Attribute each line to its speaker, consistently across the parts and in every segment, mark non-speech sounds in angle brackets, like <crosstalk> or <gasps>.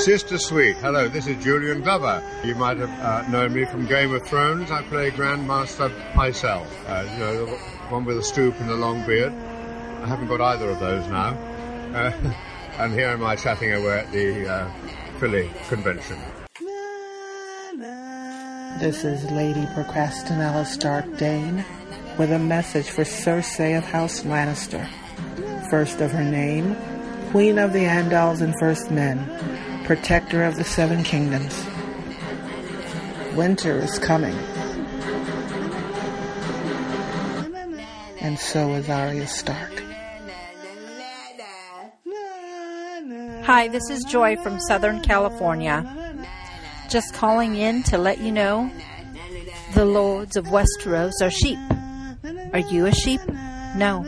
Speaker 1: Sister Sweet. Hello, this is Julian Glover. You might have uh, known me from Game of Thrones. I play Grandmaster Pycelle, uh, you know, the one with a stoop and a long beard. I haven't got either of those now. Uh, <laughs> and here am I chatting away at the uh, Philly convention.
Speaker 2: This is Lady Procrastinella Stark Dane with a message for Cersei of House Lannister. First of her name, Queen of the Andals and First Men, Protector of the Seven Kingdoms. Winter is coming. And so is Arya Stark.
Speaker 3: Hi, this is Joy from Southern California. Just calling in to let you know the lords of Westeros are sheep. Are you a sheep? No.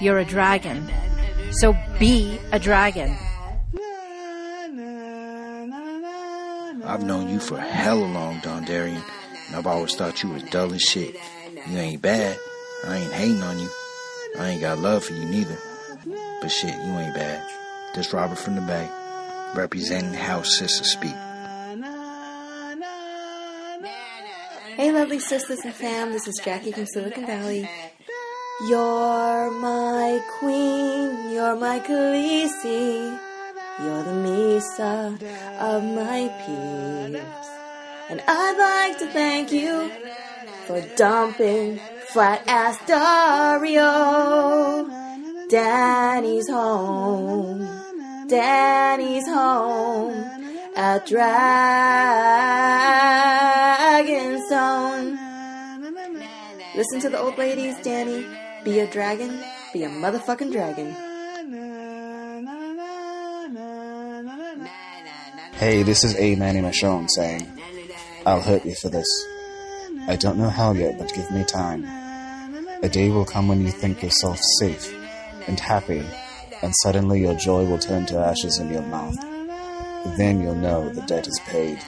Speaker 3: You're a dragon. So be a dragon.
Speaker 4: I've known you for hella long, Dondarrion, and I've always thought you was dull as shit. You ain't bad. I ain't hating on you. I ain't got love for you neither. But shit, you ain't bad. This Robert from the Bay, representing how sisters speak.
Speaker 5: Hey, lovely sisters and fam, this is Jackie from Silicon Valley. You're my queen, you're my Khaleesi, you're the Misa of my peers. And I'd like to thank you for dumping flat ass Daario. Danny's home, Danny's home at Dragonstone. Listen to the old ladies, Danny. Be a dragon, be a motherfucking dragon.
Speaker 6: Hey, this is A Manny Michonne saying, I'll hurt you for this. I don't know how yet, but give me time. A day will come when you think yourself safe and happy, and suddenly your joy will turn to ashes in your mouth. Then you'll know the debt is paid.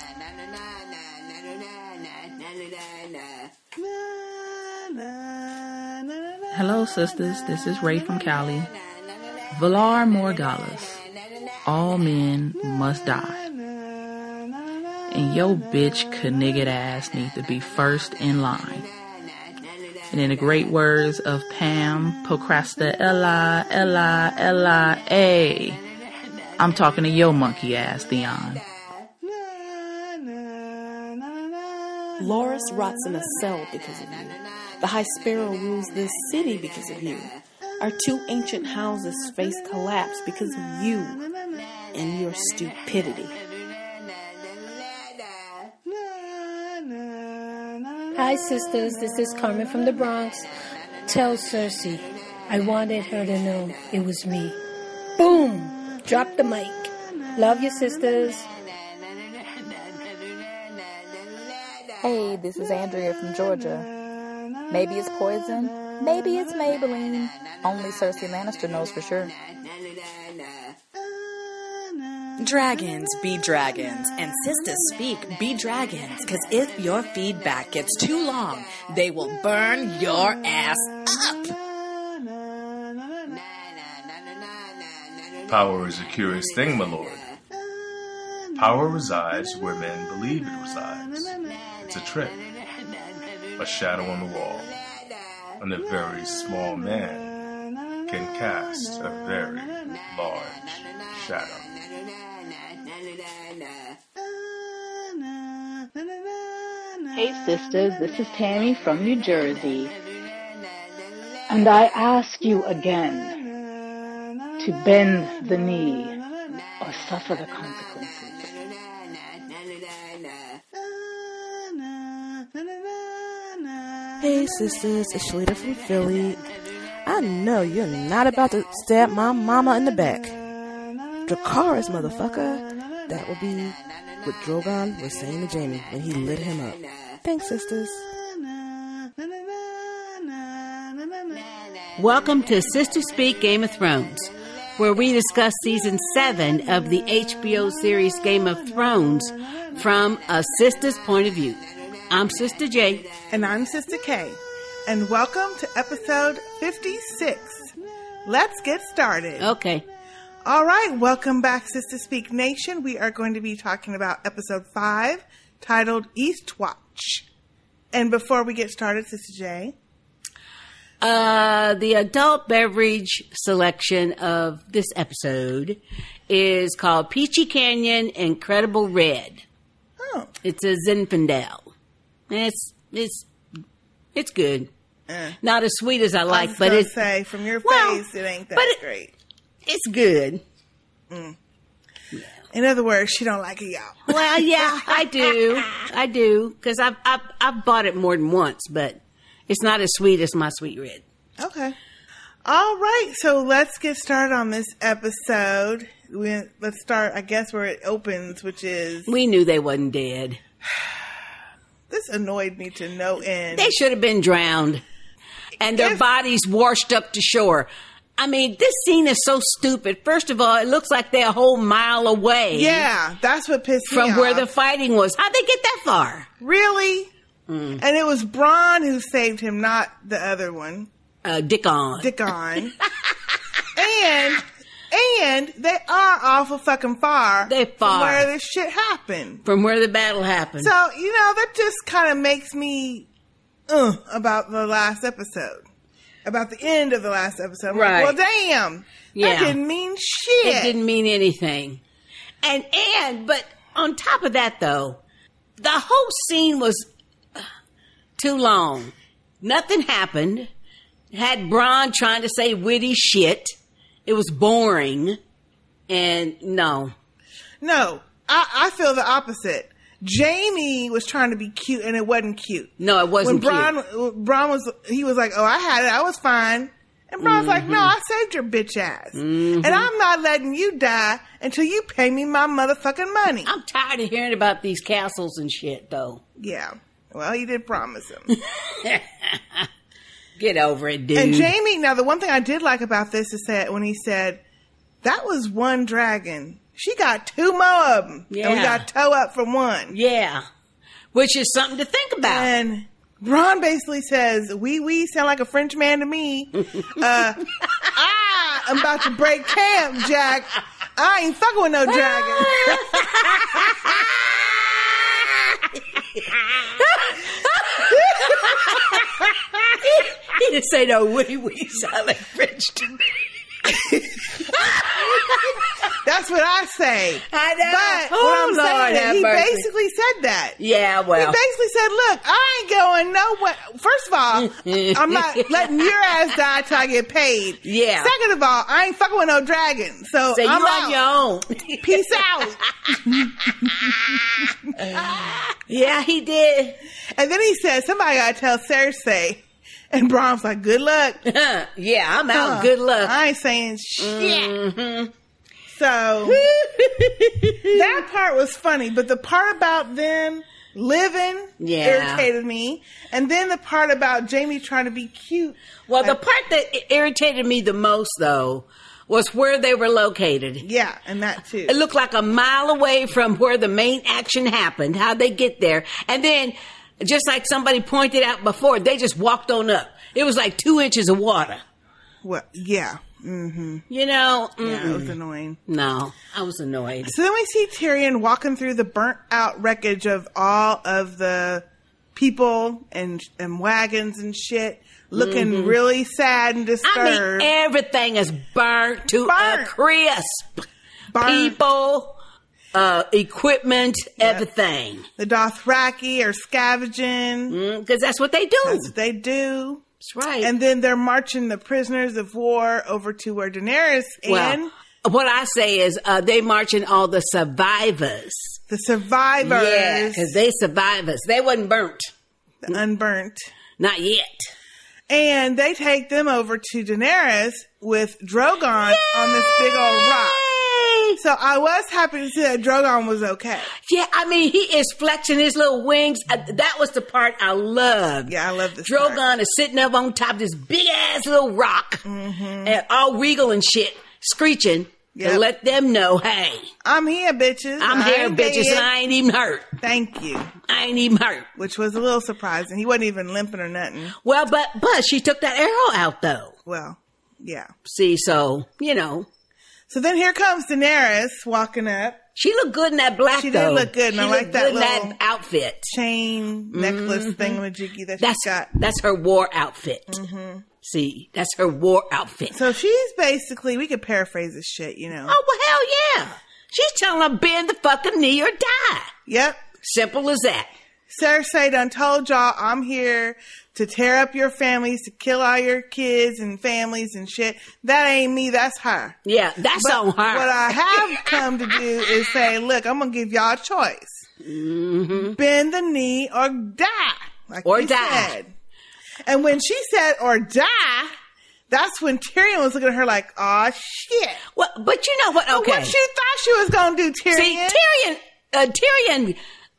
Speaker 7: Hello, sisters. This is Ray from Cali. Valar Morghulis. All men must die. And yo bitch knigget ass need to be first in line. And in the great words of Pam Procrasta Ella Ella Ella A. I'm talking to yo monkey ass, Theon.
Speaker 8: Loras rots in a cell because of you. The High Sparrow rules this city because of you. Our two ancient houses face collapse because of you and your stupidity.
Speaker 9: Hi, sisters. This is Carmen from the Bronx. Tell Cersei I wanted her to know it was me. Boom! Drop the mic. Love your sisters.
Speaker 10: Hey, this is Andrea from Georgia. Maybe it's poison. Maybe it's Maybelline. Only Cersei Lannister knows for sure.
Speaker 11: Dragons be dragons, and sisters speak be dragons, because if your feedback gets too long, they will burn your ass up.
Speaker 12: Power is a curious thing, my lord. Power resides where men believe it resides. It's a trick, a shadow on the wall, and a very small man can cast a very large shadow.
Speaker 13: Hey sisters, this is Tammy from New Jersey. And I ask you again to bend the knee or suffer the consequences.
Speaker 14: Hey sisters, it's Shalita from Philly. I know you're not about to stab my mama in the back. Dracarys, motherfucker. That would be what Drogon was saying to Jaime when he lit him up. Thanks, sisters.
Speaker 15: Welcome to Sister Speak Game of Thrones, where we discuss season 7 of the HBO series Game of Thrones from a sister's point of view. I'm Sister J.
Speaker 16: And I'm Sister K. and welcome to episode 56. Let's get started.
Speaker 15: Okay.
Speaker 16: All right, welcome back, Sister Speak Nation. We are going to be talking about episode 5 titled Eastwatch. And before we get started, Sister J.
Speaker 15: Uh, the adult beverage selection of this episode is called Peachy Canyon Incredible Red.
Speaker 16: Oh.
Speaker 15: It's a Zinfandel. It's it's it's good.
Speaker 16: Eh.
Speaker 15: Not as sweet as I
Speaker 16: I
Speaker 15: like,
Speaker 16: was
Speaker 15: but it's
Speaker 16: say from your
Speaker 15: Well,
Speaker 16: face, it ain't that
Speaker 15: but it-
Speaker 16: great.
Speaker 15: it's good.
Speaker 16: Mm. In other words, she don't like it, y'all.
Speaker 15: Well, yeah, I do. <laughs> I do because I've, I've I've bought it more than once, but it's not as sweet as my sweet red.
Speaker 16: Okay. All right, so let's get started on this episode. We, let's start, I guess, where it opens, which is
Speaker 15: We knew they wasn't dead. <sighs>
Speaker 16: this annoyed me to no end.
Speaker 15: They should have been drowned, and their bodies washed up to shore. I mean, this scene is so stupid. First of all, it looks like they're a whole mile away.
Speaker 16: yeah, that's what pissed me off.
Speaker 15: from where the fighting was. How'd they get that far?
Speaker 16: really,
Speaker 15: Mm.
Speaker 16: and it was Bronn who saved him, not the other one,
Speaker 15: Uh, Dick on.
Speaker 16: Dickon. <laughs> and and they are awful fucking far.
Speaker 15: They
Speaker 16: from
Speaker 15: far.
Speaker 16: where this shit happened.
Speaker 15: From where the battle happened.
Speaker 16: So you know that just kind of makes me uh, about the last episode, about the end of the last episode. I'm like,
Speaker 15: Right.
Speaker 16: well, damn.
Speaker 15: Yeah.
Speaker 16: That didn't mean shit.
Speaker 15: It didn't mean anything. And and but on top of that though, the whole scene was too long. Nothing happened. Had Bronn trying to say witty shit. It was boring. And no.
Speaker 16: No, I, I feel the opposite. Jaime was trying to be cute, and it wasn't cute.
Speaker 15: No, it wasn't
Speaker 16: when Bronn, Bronn was, he was like, "Oh, I had it, I was fine," and Bronn's like,
Speaker 15: Mm-hmm.
Speaker 16: "No, I saved your bitch ass, and I'm not letting you die until you pay me my motherfucking money."
Speaker 15: I'm tired of hearing about these castles and shit though.
Speaker 16: Yeah, well, he did promise him. <laughs>
Speaker 15: Get over it, dude.
Speaker 16: And Jaime, now the one thing I did like about this is that when he said that was one dragon, she got two more of them, and we got toe up from one.
Speaker 15: Yeah, which is something to think about.
Speaker 16: And Ron basically says, "We we sound like a French man to me." <laughs> uh, I am about to break camp, Jack. I ain't fucking with no dragon. <laughs> <laughs>
Speaker 15: he didn't say no wee wee like French to me. <laughs>
Speaker 16: That's what I say.
Speaker 15: I know.
Speaker 16: But
Speaker 15: Oh,
Speaker 16: what I'm
Speaker 15: Lord,
Speaker 16: saying is he
Speaker 15: mercy.
Speaker 16: basically said that.
Speaker 15: Yeah,
Speaker 16: He basically said, "Look, I ain't going nowhere. First of all, <laughs> I'm not letting your ass die till I get paid.
Speaker 15: Yeah.
Speaker 16: Second of all, I ain't fucking with no dragon. So,
Speaker 15: So
Speaker 16: I'm
Speaker 15: on
Speaker 16: out.
Speaker 15: your own. <laughs>
Speaker 16: Peace out."
Speaker 15: yeah, he did.
Speaker 16: And then he said, "Somebody gotta tell Cersei." And Bronn's like, "Good luck." <laughs>
Speaker 15: yeah, I'm out.
Speaker 16: Huh.
Speaker 15: Good luck.
Speaker 16: I ain't saying shit.
Speaker 15: Mhm.
Speaker 16: So <laughs> that part was funny, but the part about them living
Speaker 15: Yeah.
Speaker 16: irritated me, and then the part about Jaime trying to be cute.
Speaker 15: Well, the part that irritated me the most, though, was where they were located.
Speaker 16: Yeah, and that too.
Speaker 15: It looked like a mile away from where the main action happened, how they get there. And then, just like somebody pointed out before, they just walked on up. It was like two inches of water.
Speaker 16: Well, yeah. Mm-hmm.
Speaker 15: You know?
Speaker 16: Yeah, it was
Speaker 15: mm-mm.
Speaker 16: annoying.
Speaker 15: No, I was annoyed.
Speaker 16: So then we see Tyrion walking through the burnt out wreckage of all of the people and and wagons and shit, looking
Speaker 15: Mhm.
Speaker 16: really sad and
Speaker 15: I
Speaker 16: disturbed.
Speaker 15: mean, everything is burnt to a crisp. People, uh, equipment, everything.
Speaker 16: The Dothraki are scavenging
Speaker 15: because that's what they do.
Speaker 16: That's what they do.
Speaker 15: That's right.
Speaker 16: And then they're marching the prisoners of war over to where Daenerys
Speaker 15: Well,
Speaker 16: and
Speaker 15: what I say is uh, they marching all the survivors.
Speaker 16: the survivors,
Speaker 15: Yeah, because they survivors. They wasn't burnt.
Speaker 16: the unburnt,
Speaker 15: Not yet.
Speaker 16: and they take them over to Daenerys with Drogon on this big old rock. So I was happy to see that Drogon was okay.
Speaker 15: Yeah, I mean, he is flexing his little wings. Uh, that was the part I loved.
Speaker 16: Yeah, I love this.
Speaker 15: Drogon is sitting up on top of this big ass little rock
Speaker 16: Mm-hmm.
Speaker 15: and all regal and shit, screeching. to let them know, hey,
Speaker 16: I'm here, bitches.
Speaker 15: I'm
Speaker 16: I
Speaker 15: here, bitches,
Speaker 16: dead.
Speaker 15: and I ain't even hurt.
Speaker 16: Thank you.
Speaker 15: I ain't even hurt.
Speaker 16: Which was a little surprising. He wasn't even limping or nothing.
Speaker 15: Well, but but she took that arrow out though.
Speaker 16: Well, yeah.
Speaker 15: See, so you know,
Speaker 16: So then here comes Daenerys walking up.
Speaker 15: she looked good in that black.
Speaker 16: She
Speaker 15: though.
Speaker 16: did look good, and
Speaker 15: She
Speaker 16: I like that
Speaker 15: good in
Speaker 16: little
Speaker 15: that outfit.
Speaker 16: chain necklace
Speaker 15: Mhm.
Speaker 16: thingamajiggy that
Speaker 15: That's
Speaker 16: she's got.
Speaker 15: that's her war outfit.
Speaker 16: Mhm.
Speaker 15: See, that's her war outfit.
Speaker 16: So she's basically, we could paraphrase this shit, you know.
Speaker 15: Oh well, hell yeah! She's telling her bend the fucking knee or die.
Speaker 16: Yep.
Speaker 15: Simple as that.
Speaker 16: Cersei done told y'all I'm here to tear up your families, to kill all your kids and families and shit. That ain't me, that's her.
Speaker 15: Yeah, that's
Speaker 16: But
Speaker 15: on her.
Speaker 16: What I have come to do is say, look, I'm gonna give y'all a choice. Bend the knee or die. Like
Speaker 15: Mm-hmm. Or die.
Speaker 16: said. And when she said or die, that's when Tyrion was looking at her like, oh shit.
Speaker 15: Well, but you know what?
Speaker 16: But
Speaker 15: Okay.
Speaker 16: What you thought she was gonna do, Tyrion?
Speaker 15: See, Tyrion, uh, Tyrion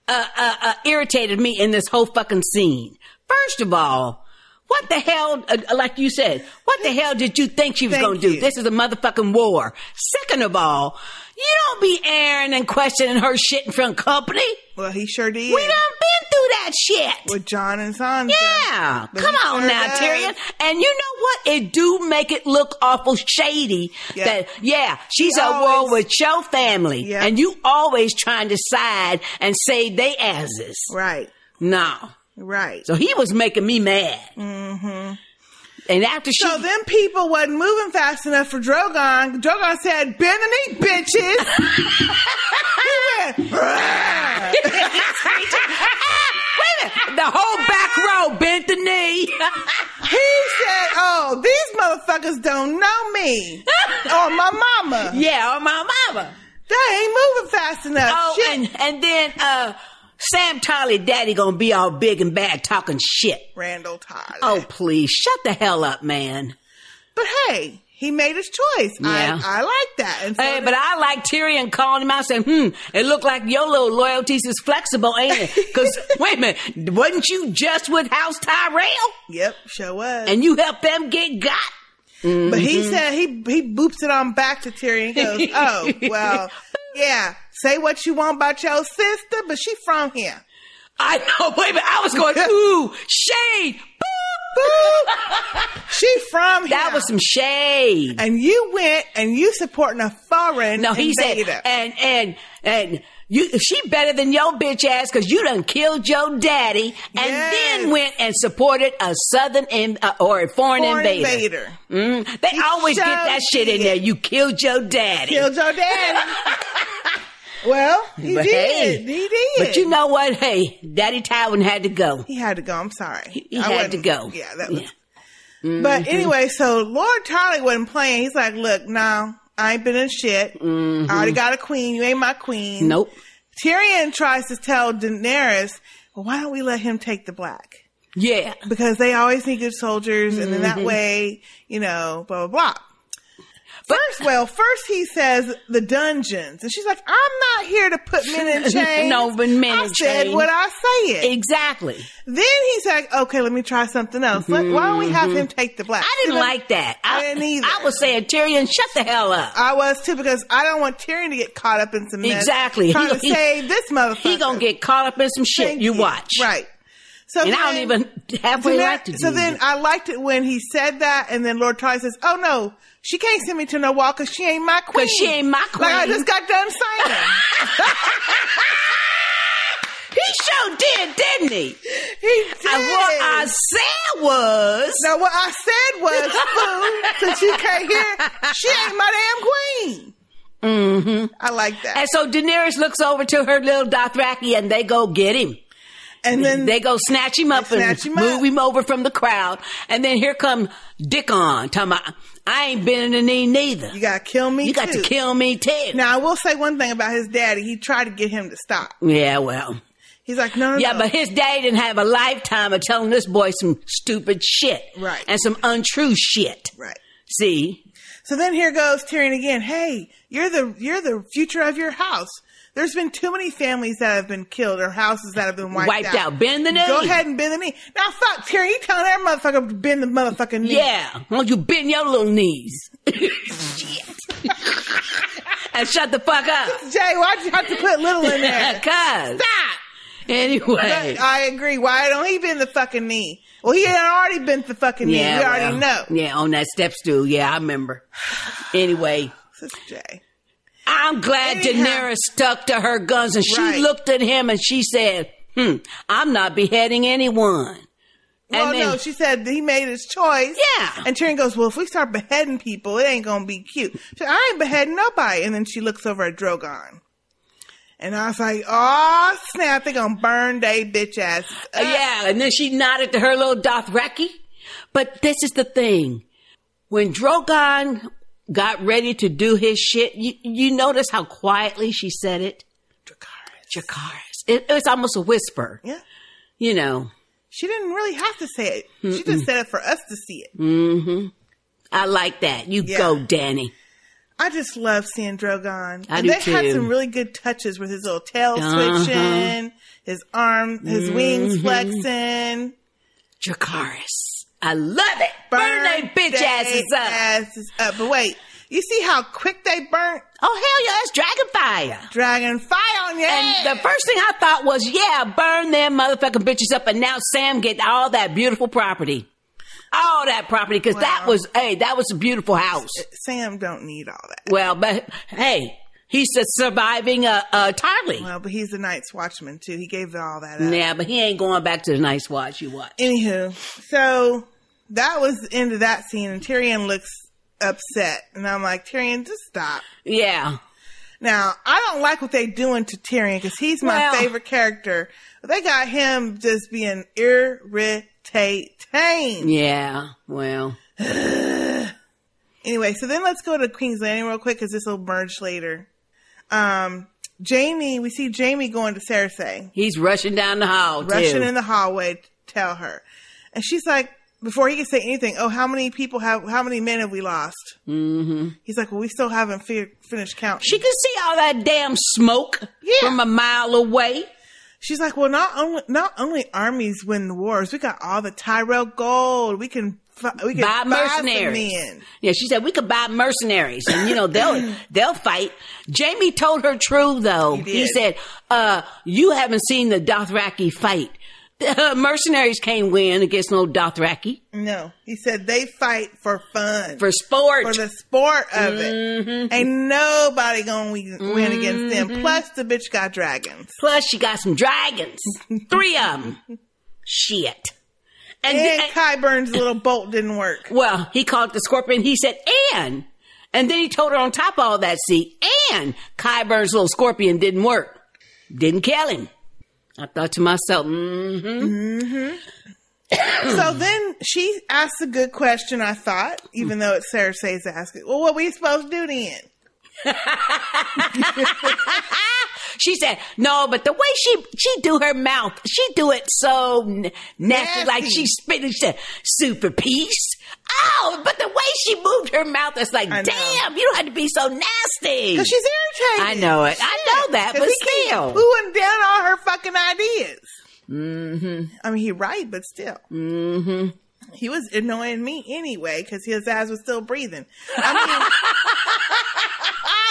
Speaker 15: uh, uh, uh, irritated me in this whole fucking scene. First of all, what the hell, uh, like you said, what the hell did you think she was going to do? This is a motherfucking war. Second of all, you don't be airing and questioning her shit in front of company.
Speaker 16: Well, he sure did.
Speaker 15: We done been through that shit.
Speaker 16: With Jon and Sansa.
Speaker 15: Yeah,
Speaker 16: But
Speaker 15: come on
Speaker 16: sure
Speaker 15: now,
Speaker 16: does.
Speaker 15: Tyrion. And you know what? It do make it look awful shady.
Speaker 16: Yeah.
Speaker 15: That yeah, she's
Speaker 16: He
Speaker 15: at war with your family,
Speaker 16: Yeah.
Speaker 15: and you always trying to side and save they asses.
Speaker 16: Right.
Speaker 15: No,
Speaker 16: Right.
Speaker 15: so he was making me mad.
Speaker 16: Mm-hmm.
Speaker 15: And after she,
Speaker 16: So them people wasn't moving fast enough for Drogon. Drogon said, bend the knee, bitches. he went,
Speaker 15: wait a minute, the whole back row bent the knee. <laughs>
Speaker 16: he said, oh, these motherfuckers don't know me. or my mama.
Speaker 15: yeah, or my mama.
Speaker 16: They ain't moving fast enough.
Speaker 15: Oh,
Speaker 16: Shit.
Speaker 15: and and then uh, Sam Tarly, daddy gonna be all big and bad talking shit.
Speaker 16: Randyll Tarly.
Speaker 15: Oh, please, shut the hell up, man.
Speaker 16: But hey, he made his choice.
Speaker 15: Yeah.
Speaker 16: I, I like that. And so
Speaker 15: Hey, but I like Tyrion calling him out saying, hmm, it looked like your little loyalties is flexible, ain't it? <laughs> Because, wait a minute, wasn't you just with House Tyrell?
Speaker 16: Yep, sure was.
Speaker 15: And you helped them get got?
Speaker 16: But he
Speaker 15: Mhm.
Speaker 16: said he he boops it on back to Tyrion. Goes, <laughs> "Oh well, yeah. Say what you want about your sister, but she from here.
Speaker 15: I know, <laughs> a I was going, <laughs> ooh, shade.
Speaker 16: She from here.
Speaker 15: That was some shade.
Speaker 16: And you went and you supporting a foreign
Speaker 15: No, he said, and, and, and, you, she better than your bitch ass because you done killed your daddy and
Speaker 16: Yes.
Speaker 15: then went and supported a southern in, uh, or a foreign,
Speaker 16: Foreign
Speaker 15: invader.
Speaker 16: invader.
Speaker 15: Mm, they always get that shit in
Speaker 16: did.
Speaker 15: there. You killed your daddy.
Speaker 16: Killed your daddy. <laughs> well, <laughs> he
Speaker 15: But
Speaker 16: did.
Speaker 15: hey,
Speaker 16: he did.
Speaker 15: But you know what? Hey, Daddy Tywin had to go.
Speaker 16: he had to go. I'm sorry.
Speaker 15: He
Speaker 16: I
Speaker 15: had to go.
Speaker 16: Yeah, that was.
Speaker 15: Mhm.
Speaker 16: But anyway, so Lord Tarly wasn't playing. He's like, "Look, no, I ain't been in shit.
Speaker 15: Mhm.
Speaker 16: I already got a queen. You ain't my queen."
Speaker 15: Nope.
Speaker 16: Tyrion tries to tell Daenerys, well, why don't we let him take the black?
Speaker 15: Yeah.
Speaker 16: Because they always need good soldiers, and then that way, you know, blah, blah, blah. First, well, first he says the dungeons, and she's like, "I'm not here to put men in <laughs> chains."
Speaker 15: no, but men
Speaker 16: I
Speaker 15: in
Speaker 16: said
Speaker 15: chains.
Speaker 16: what I said.
Speaker 15: Exactly.
Speaker 16: Then he's like, "Okay, let me try something else. Let- why don't we have
Speaker 15: Mhm.
Speaker 16: him take the black?"
Speaker 15: I didn't like that. I,
Speaker 16: didn't either.
Speaker 15: I was saying, Tyrion, shut the hell up.
Speaker 16: I was too because I don't want Tyrion to get caught up in some mess.
Speaker 15: Exactly.
Speaker 16: Trying <laughs>
Speaker 15: He-
Speaker 16: to
Speaker 15: he-
Speaker 16: save this motherfucker.
Speaker 15: He gonna get caught up in some shit.
Speaker 16: Thank
Speaker 15: you watch.
Speaker 16: Right. So
Speaker 15: and I don't
Speaker 16: then-
Speaker 15: even <laughs> halfway
Speaker 16: so then,
Speaker 15: like to do
Speaker 16: so then
Speaker 15: it.
Speaker 16: I liked it when he said that, and then Lord Ty says, "Oh no, she can't send me to no wall because she ain't my queen.
Speaker 15: 'Cause she ain't my queen.
Speaker 16: Like I just got done saying. <laughs>
Speaker 15: He sure did, didn't he? <laughs>
Speaker 16: he did.
Speaker 15: And what I said was,
Speaker 16: now what I said was, <laughs> "Fool, since you can't hear, she ain't my damn queen."
Speaker 15: mm-hmm.
Speaker 16: I like that.
Speaker 15: And so Daenerys looks over to her little Dothraki, and they go get him.
Speaker 16: And then
Speaker 15: they go snatch him up and
Speaker 16: him
Speaker 15: move
Speaker 16: up.
Speaker 15: him over from the crowd. And then here come Dickon talking about, I ain't been in the knee neither.
Speaker 16: You gotta kill me.
Speaker 15: You got
Speaker 16: too.
Speaker 15: to kill me too.
Speaker 16: Now I will say one thing about his daddy. He tried to get him to stop.
Speaker 15: Yeah, well.
Speaker 16: He's like, no, no,
Speaker 15: Yeah,
Speaker 16: no.
Speaker 15: but his daddy didn't have a lifetime of telling this boy some stupid shit.
Speaker 16: Right.
Speaker 15: And some untrue shit.
Speaker 16: Right.
Speaker 15: See?
Speaker 16: So then here goes Tyrion again. Hey, you're the you're the future of your house. There's been too many families that have been killed or houses that have been wiped,
Speaker 15: Wiped out. Bend the knee.
Speaker 16: Go ahead and bend the knee. Now fuck Terry, you telling that motherfucker to bend the motherfucking knee.
Speaker 15: Yeah. Won't you bend your little knees? shit. <laughs> and shut the fuck up.
Speaker 16: Jay, why'd you have to put little in there? <laughs>
Speaker 15: Cuz.
Speaker 16: Stop.
Speaker 15: Anyway.
Speaker 16: But I agree. Why don't he been the fucking knee? Well, he had already been the fucking knee. we already know.
Speaker 15: Yeah, on that step stool. Yeah, I remember. <sighs> Anyway.
Speaker 16: Sister J.
Speaker 15: I'm glad Daenerys stuck to her guns and she
Speaker 16: Right.
Speaker 15: looked at him and she said, hmm, I'm not beheading anyone.
Speaker 16: Well,
Speaker 15: And then-
Speaker 16: no, she said he made his choice.
Speaker 15: Yeah.
Speaker 16: And Tyrion goes, well, if we start beheading people, it ain't gonna be cute. She said, I ain't beheading nobody. And then she looks over at Drogon. And I was like, oh, snap, They're gonna burn they bitch ass.
Speaker 15: Yeah, and then she nodded to her little Dothraki. But this is the thing. When Drogon got ready to do his shit, you, you notice how quietly she said it? Dracarys. Dracarys. It, it was almost a whisper.
Speaker 16: Yeah.
Speaker 15: You know.
Speaker 16: She didn't really have to say it. She just said it for us to see it.
Speaker 15: Mm hmm I like that. You
Speaker 16: Yeah.
Speaker 15: go, Danny.
Speaker 16: I just love seeing Drogon.
Speaker 15: I
Speaker 16: and
Speaker 15: do
Speaker 16: they had some really good touches with his little tail
Speaker 15: Uh-huh.
Speaker 16: switching, his arm, his wings
Speaker 15: Mhm.
Speaker 16: flexing.
Speaker 15: Dracarys. I love it. Burn they bitch asses up.
Speaker 16: asses up. But wait, you see how quick they burnt?
Speaker 15: Oh hell yeah, it's dragon fire.
Speaker 16: Dragon fire on your
Speaker 15: And the first thing I thought was, yeah, burn them motherfucking bitches up, and now Sam get all that beautiful property, all that property, because that was, hey, that was a beautiful house.
Speaker 16: Sam don't need all that.
Speaker 15: Well, but hey, he's surviving uh, uh Tarly.
Speaker 16: Well, but he's the Night's Watchman too. He gave all that up.
Speaker 15: Yeah, but he ain't going back to the Night's watch. You watch.
Speaker 16: Anywho, so that was the end of that scene, and Tyrion looks upset, and I'm like, Tyrion, just stop.
Speaker 15: Yeah.
Speaker 16: Now, I don't like what they're doing to Tyrion because he's my
Speaker 15: Well-
Speaker 16: favorite character. They got him just being irritating.
Speaker 15: Yeah. Well. <sighs>
Speaker 16: Anyway, so then let's go to Queen's Landing real quick because this will merge later. Um, Jaime, we see Jaime going to Cersei.
Speaker 15: He's rushing down the hall.
Speaker 16: rushing
Speaker 15: too.
Speaker 16: in the hallway to tell her. And she's like, before he can say anything, oh, how many people have, how many men have we lost?
Speaker 15: Mm-hmm.
Speaker 16: He's like, well, we still haven't fi- finished counting.
Speaker 15: She can see all that damn smoke from a mile away.
Speaker 16: She's like, well, not only, not only armies win the wars, we got all the Tyrell gold. We can, we can
Speaker 15: buy
Speaker 16: buy
Speaker 15: mercenaries.
Speaker 16: men.
Speaker 15: Yeah, she said we could buy mercenaries, and you know they'll <clears throat> they'll fight. Jaime told her true though. He,
Speaker 16: did.
Speaker 15: said, "Uh, you haven't seen the Dothraki fight. The <laughs> mercenaries can't win against no Dothraki
Speaker 16: No, he said they fight for fun.
Speaker 15: for sport.
Speaker 16: for the sport of
Speaker 15: Mm-hmm.
Speaker 16: it. Ain't nobody gonna win, win against them. Plus, the bitch got dragons.
Speaker 15: Plus, she got some dragons, three of them. <laughs> Shit."
Speaker 16: And,
Speaker 15: And,
Speaker 16: Qyburn's little bolt didn't work.
Speaker 15: Well, he called the scorpion. He said, and. And then he told her on top of all that, see, and Qyburn's little scorpion didn't work. Didn't kill him. I thought to myself, mm-hmm.
Speaker 16: so then she asked a good question, I thought, even though it's Cersei's asking. Well, what we supposed to do then? <laughs>
Speaker 15: She said, no, but the way she, she do her mouth, she do it so n- nasty, like she spit and she said, super peace. Oh, but the way she moved her mouth, it's like, damn, you don't have to be so nasty.
Speaker 16: Because she's irritated.
Speaker 15: I know it. I know that, but still.
Speaker 16: pooing down all her fucking ideas.
Speaker 15: Mm-hmm.
Speaker 16: I mean, he right, but still.
Speaker 15: Mm-hmm.
Speaker 16: He was annoying me anyway because his ass was still breathing. I mean, <laughs>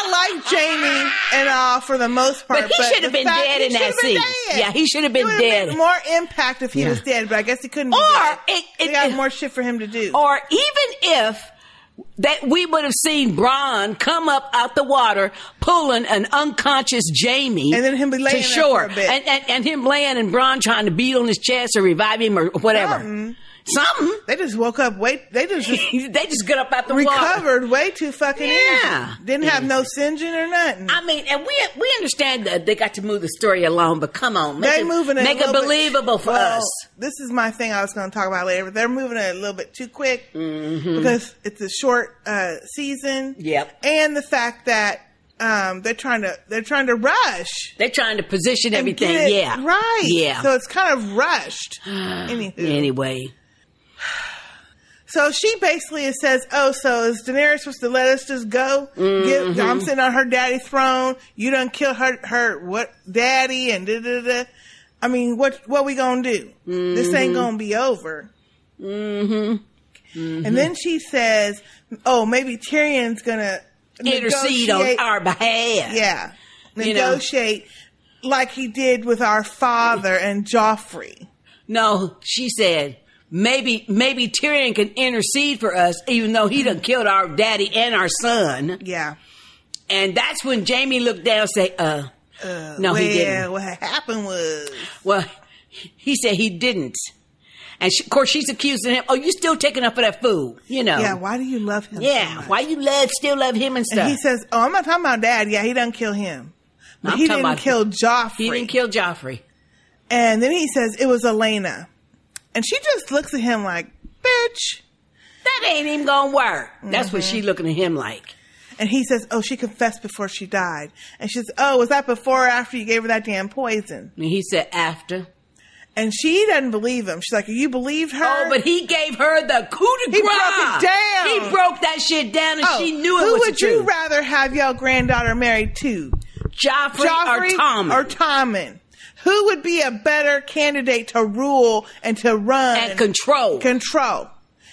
Speaker 16: I like Jaime and all for the most part,
Speaker 15: But he should have been dead in that
Speaker 16: been
Speaker 15: scene. Yeah, he should have been
Speaker 16: It
Speaker 15: dead.
Speaker 16: made more impact if he
Speaker 15: Yeah.
Speaker 16: was dead, but I guess he couldn't. Be
Speaker 15: Or it, it,
Speaker 16: they got more shit for him to do.
Speaker 15: Or even if that we would have seen Bronn come up out the water pulling an unconscious Jaime
Speaker 16: And then him be laying
Speaker 15: to shore
Speaker 16: for a bit.
Speaker 15: And, and and him laying and Bronn trying to beat on his chest or revive him or whatever.
Speaker 16: Something.
Speaker 15: Something.
Speaker 16: They just woke up. Wait, they just <laughs>
Speaker 15: they just got up out the water.
Speaker 16: recovered way too fucking
Speaker 15: Yeah.
Speaker 16: easy. Didn't have no singeing or nothing.
Speaker 15: I mean, and we we understand that they got to move the story along, but come on, make
Speaker 16: they
Speaker 15: it,
Speaker 16: moving it a
Speaker 15: make it
Speaker 16: little bit-
Speaker 15: believable for
Speaker 16: well,
Speaker 15: us.
Speaker 16: This is my thing I was going to talk about later, but they're moving it a little bit too quick
Speaker 15: Mhm.
Speaker 16: because it's a short uh, season.
Speaker 15: Yep.
Speaker 16: and the fact that um, they're trying to they're trying to rush.
Speaker 15: They're trying to position everything. yeah.
Speaker 16: right.
Speaker 15: Yeah.
Speaker 16: so it's kind of rushed. <sighs>
Speaker 15: Anyway.
Speaker 16: So she basically says, "Oh, so is Daenerys supposed to let us just go? Get,
Speaker 15: Mhm.
Speaker 16: I'm sitting on her daddy's throne. You done kill her, her what daddy and da da da. I mean, what what we gonna do? This ain't gonna be over."
Speaker 15: Mm-hmm.
Speaker 16: And then she says, "Oh, maybe Tyrion's gonna
Speaker 15: intercede on
Speaker 16: negotiate-
Speaker 15: our behalf.
Speaker 16: Yeah.
Speaker 15: You know?
Speaker 16: Negotiate like he did with our father and Joffrey.
Speaker 15: No, she said maybe maybe Tyrion can intercede for us, even though he done killed our daddy and our son.
Speaker 16: Yeah.
Speaker 15: And that's when Jaime looked down and say, uh,
Speaker 16: Uh,
Speaker 15: no,
Speaker 16: well,
Speaker 15: he didn't.
Speaker 16: What happened was
Speaker 15: Well, he said he didn't. And she, of course, she's accusing him. Oh, you still taking up for that food? You know?
Speaker 16: Yeah, why do you love him? so
Speaker 15: Yeah,
Speaker 16: much?
Speaker 15: why you love still love him and stuff?
Speaker 16: And he says, "Oh, I'm not talking about dad. Yeah, he doesn't kill him, but he didn't kill Joffrey.
Speaker 15: He didn't kill Joffrey.
Speaker 16: And then he says it was Olenna, and she just looks at him like, "Bitch."
Speaker 15: That ain't even gonna work. That's what she mm-hmm. looking at him like.
Speaker 16: And he says, "Oh, she confessed before she died." And she says, "Oh, was that before or after you gave her that damn poison?"
Speaker 15: And he said after.
Speaker 16: And she doesn't believe him. She's like, "You believed her?"
Speaker 15: Oh, but he gave her the coup de grace.
Speaker 16: He broke it down.
Speaker 15: He broke that shit down, and
Speaker 16: Oh,
Speaker 15: she knew it
Speaker 16: who
Speaker 15: was
Speaker 16: would
Speaker 15: the truth.
Speaker 16: you rather have your granddaughter married to?
Speaker 15: Joffrey, or Tommen?
Speaker 16: Or Tommen? Who would be a better candidate to rule and to run
Speaker 15: And control?
Speaker 16: Control.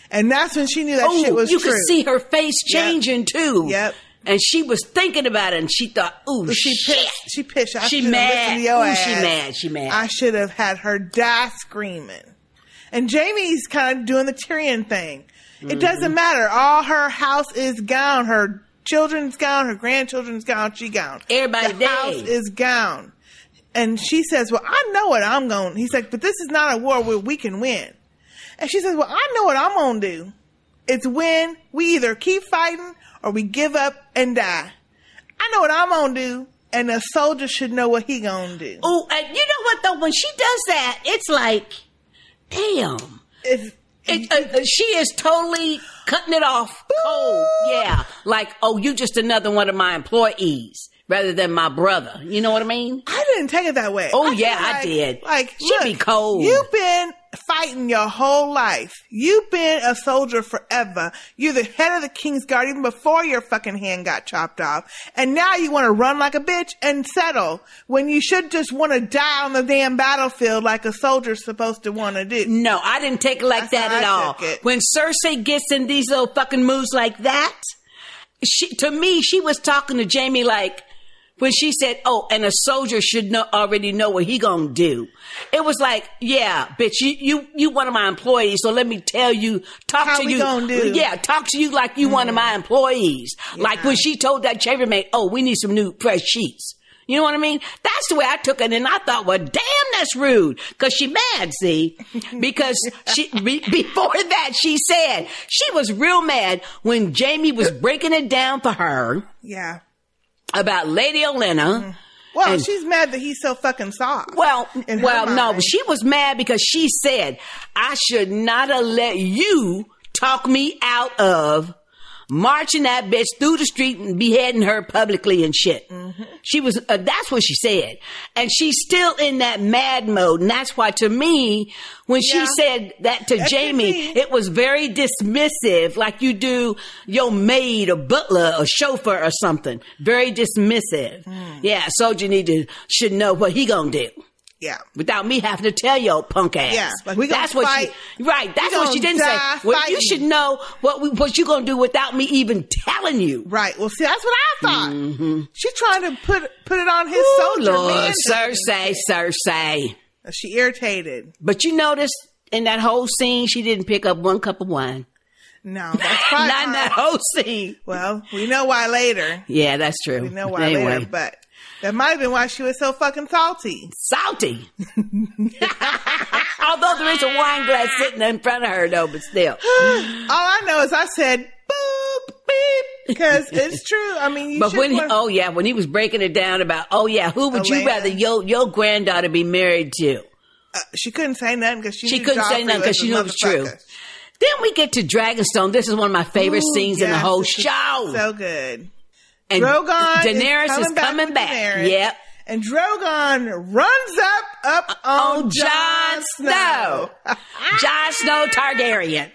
Speaker 16: And that's when she knew that
Speaker 15: oh,
Speaker 16: shit was
Speaker 15: you
Speaker 16: true.
Speaker 15: could see her face
Speaker 16: Yep.
Speaker 15: changing too.
Speaker 16: Yep.
Speaker 15: And she was thinking about it, and she thought, "Ooh,
Speaker 16: she
Speaker 15: shit."
Speaker 16: pissed. She pissed. I
Speaker 15: She mad.
Speaker 16: listened to your
Speaker 15: Ooh, she mad. She mad.
Speaker 16: I should have had her die screaming. And Jaime's kind of doing the Tyrion thing. It
Speaker 15: Mm-hmm.
Speaker 16: doesn't matter. All her house is gone. Her children's gone. Her grandchildren's gone. She gone.
Speaker 15: Everybody
Speaker 16: the
Speaker 15: dead.
Speaker 16: house is gone. And she says, "Well, I know what I'm going." He's like, "But this is not a war where we can win." And she says, "Well, I know what I'm going to do. It's when we either keep fighting or we give up and die. I know what I'm going to do." And a soldier should know what he gonna do.
Speaker 15: Oh, and you know what though? When she does that, it's like, damn.
Speaker 16: If,
Speaker 15: it, uh, uh, she is totally cutting it off cold. Yeah, like, oh, you just another one of my employees rather than my brother. You know what I mean?
Speaker 16: I didn't take it that way.
Speaker 15: Oh
Speaker 16: I
Speaker 15: yeah, I
Speaker 16: like-
Speaker 15: did.
Speaker 16: Like,
Speaker 15: she
Speaker 16: look,
Speaker 15: be cold.
Speaker 16: You've been fighting your whole life. You've been a soldier forever. You're the head of the King's Guard even before your fucking hand got chopped off. And now you want to run like a bitch and settle when you should just want to die on the damn battlefield like a soldier's supposed to want to do.
Speaker 15: No, I didn't take it like
Speaker 16: That's
Speaker 15: that at
Speaker 16: I
Speaker 15: all. When Cersei gets in these little fucking moves like that, she to me she was talking to Jaime like when she said, "Oh, and a soldier should know already know what he gonna do." It was like, "Yeah, bitch, you you you one of my employees, so let me tell you, talk
Speaker 16: How
Speaker 15: to you, yeah, talk to you like you one of my employees." Like when she told that chambermaid, "Oh, we need some new fresh sheets." You know what I mean? That's the way I took it, and I thought, well, damn, that's rude. Cause she mad, see? <laughs> Because she, be, <laughs> before that, she said, she was real mad when Jaime was breaking it down for her
Speaker 16: Yeah.
Speaker 15: About Lady Olenna.
Speaker 16: Well,
Speaker 15: And-
Speaker 16: she's mad that he's so fucking soft.
Speaker 15: Well, well, no, she was mad because she said, I should not have let you talk me out of marching that bitch through the street and beheading her publicly and shit.
Speaker 16: Mm-hmm.
Speaker 15: She was, uh, that's what she said. And she's still in that mad mode. And that's why to me, when she said that to
Speaker 16: That Jaime,
Speaker 15: it was very dismissive, like you do your maid or butler or chauffeur or something. Very dismissive.
Speaker 16: Hmm.
Speaker 15: Yeah, soldier need to, should know what he gonna do
Speaker 16: Yeah.
Speaker 15: without me having to tell your punk ass.
Speaker 16: Yeah, like, we
Speaker 15: that's what
Speaker 16: fight.
Speaker 15: she right. That's what she didn't say. Well, you should know what we, what you gonna do without me even telling you.
Speaker 16: Right. Well, see, that's what I thought. Mm-hmm. She's trying to put put it on his
Speaker 15: Ooh,
Speaker 16: soldier
Speaker 15: Lord. Cersei, Cersei.
Speaker 16: Uh, she irritated.
Speaker 15: But you notice in that whole scene, she didn't pick up one cup of wine.
Speaker 16: No, <laughs> that's probably
Speaker 15: Not in that whole scene.
Speaker 16: Well, we know why later.
Speaker 15: Yeah, that's true.
Speaker 16: We know why
Speaker 15: anyway,
Speaker 16: later, but that might have been why she was so fucking salty.
Speaker 15: salty. <laughs> Although there is a wine glass sitting in front of her, though, but still. <gasps>
Speaker 16: All I know is I said boop beep because it's true. I mean, you
Speaker 15: But when he, oh yeah, when he was breaking it down about, oh yeah, who would you rather your your granddaughter be married to?
Speaker 16: uh, she couldn't say nothing because she,
Speaker 15: She couldn't say nothing because she knew it was true. Then we get to Dragonstone. This is one of my favorite
Speaker 16: Ooh,
Speaker 15: scenes in the whole show.
Speaker 16: So good.
Speaker 15: And
Speaker 16: Drogon
Speaker 15: Daenerys is coming
Speaker 16: with
Speaker 15: back.
Speaker 16: Daenerys,
Speaker 15: Yep.
Speaker 16: And Drogon runs up up uh, on,
Speaker 15: On Jon Snow. <laughs> Jon Snow Targaryen.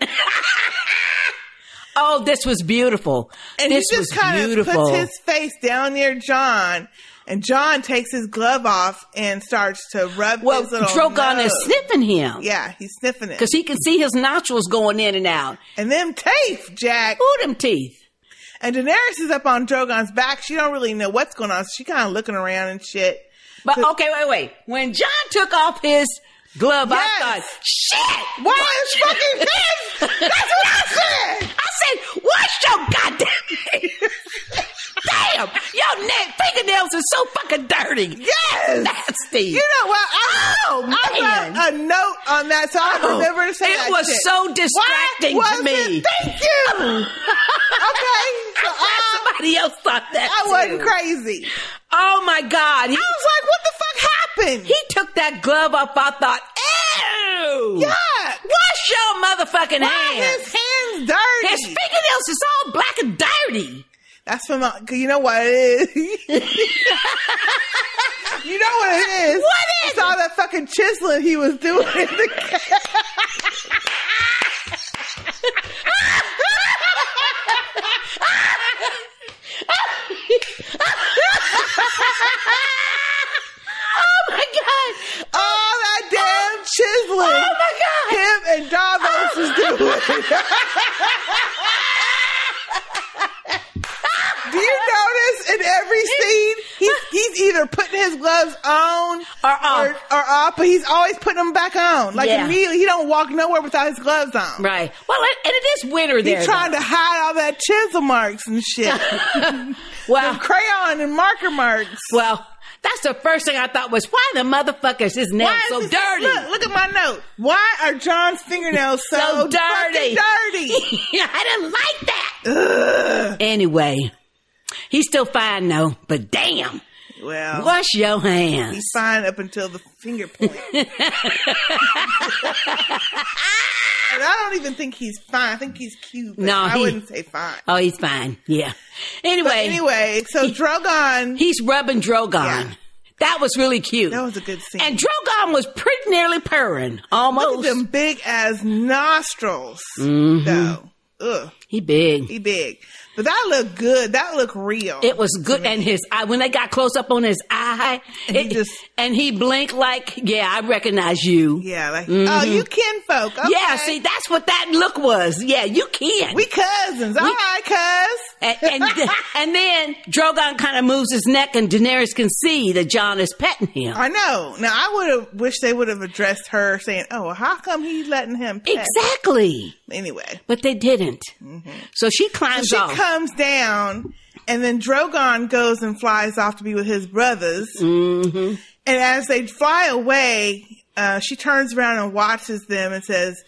Speaker 15: oh, this was beautiful.
Speaker 16: And
Speaker 15: this
Speaker 16: he just kind of puts his face down near Jon, and Jon takes his glove off and starts to rub
Speaker 15: well,
Speaker 16: his little
Speaker 15: Drogon
Speaker 16: nose.
Speaker 15: is sniffing him.
Speaker 16: Yeah, he's sniffing it.
Speaker 15: Because he can see his nostrils going in and out.
Speaker 16: And them teeth, Jack.
Speaker 15: Ooh, them teeth.
Speaker 16: And Daenerys is up on Drogon's back. She don't really know what's going on. So she kind of looking around and shit.
Speaker 15: But okay, wait, wait. When Jon took off his glove,
Speaker 16: Yes.
Speaker 15: I thought, shit!
Speaker 16: Why is fucking his? That's what I said. <laughs>
Speaker 15: I said, wash your goddamn neck fingernails are so fucking dirty.
Speaker 16: Yes.
Speaker 15: Nasty.
Speaker 16: You know what? I,
Speaker 15: Oh,
Speaker 16: I
Speaker 15: man.
Speaker 16: wrote a note on that, so I
Speaker 15: Oh,
Speaker 16: remember to say
Speaker 15: it was
Speaker 16: shit.
Speaker 15: so distracting to me.
Speaker 16: it? Thank you. <laughs> okay, so I,
Speaker 15: Somebody else thought that
Speaker 16: I wasn't
Speaker 15: too.
Speaker 16: crazy.
Speaker 15: Oh my God. He,
Speaker 16: I was like, what the fuck happened?
Speaker 15: he took that glove off. I thought, ew.
Speaker 16: Yeah.
Speaker 15: Wash your motherfucking
Speaker 16: Why
Speaker 15: hands.
Speaker 16: his hands dirty?
Speaker 15: His fingernails is all black and dirty.
Speaker 16: That's from, 'cause you know what it is. <laughs> you know what it is.
Speaker 15: What is
Speaker 16: It's all that fucking chiseling he was doing in <laughs> the
Speaker 15: oh my God.
Speaker 16: all that damn chiseling.
Speaker 15: Oh my God.
Speaker 16: Him and Davos is doing. <laughs> Do you <laughs> notice in every scene he's he's either putting his gloves on
Speaker 15: Or off.
Speaker 16: or, or off, but he's always putting them back on. Like
Speaker 15: Yeah.
Speaker 16: immediately, he don't walk nowhere without his gloves on.
Speaker 15: Right. Well, it, and it is winter there.
Speaker 16: He's trying to hide all that chisel marks and shit. <laughs>
Speaker 15: Well,
Speaker 16: crayon and marker marks.
Speaker 15: well, that's the first thing I thought was why the motherfuckers his nails
Speaker 16: Why
Speaker 15: so
Speaker 16: is this-
Speaker 15: dirty.
Speaker 16: Look, look at my note. Why are Jon's fingernails so,
Speaker 15: So dirty.
Speaker 16: fucking dirty? <laughs>
Speaker 15: I didn't like that. Anyway, he's still fine though. But damn,
Speaker 16: Well,
Speaker 15: wash your hands.
Speaker 16: he's fine up until the finger point. <laughs> and I don't even think he's fine. I think he's cute.
Speaker 15: No,
Speaker 16: I
Speaker 15: he-
Speaker 16: wouldn't say fine.
Speaker 15: Oh, he's fine. Yeah. Anyway,
Speaker 16: But anyway, so Drogon.
Speaker 15: he's rubbing Drogon.
Speaker 16: Yeah.
Speaker 15: That was really cute.
Speaker 16: that was a good scene.
Speaker 15: and Drogon was pretty nearly purring, almost.
Speaker 16: Look at them big as nostrils,
Speaker 15: Mhm.
Speaker 16: though. Ugh,
Speaker 15: He big.
Speaker 16: he big. But that looked good. That looked real.
Speaker 15: It was good, and his eye when they got close up on his eye,
Speaker 16: And he
Speaker 15: it-
Speaker 16: just-
Speaker 15: and he blinked like, "Yeah, I recognize you."
Speaker 16: yeah, like
Speaker 15: Mhm.
Speaker 16: oh, you kinfolk. Okay.
Speaker 15: Yeah, see, that's what that look was. Yeah, you can.
Speaker 16: we cousins. All right, cuz.
Speaker 15: and, and, <laughs> and then Drogon kind of moves his neck, and Daenerys can see that Jon is petting him.
Speaker 16: I know. Now I would have wished they would have addressed her, saying, "Oh, well, how come he's letting him?" Pet?
Speaker 15: Exactly,
Speaker 16: Anyway,
Speaker 15: but they didn't. So she
Speaker 16: so
Speaker 15: climbs
Speaker 16: she
Speaker 15: off.
Speaker 16: Comes down, and then Drogon goes and flies off to be with his brothers.
Speaker 15: hmm
Speaker 16: And as they fly away, uh, she turns around and watches them and says,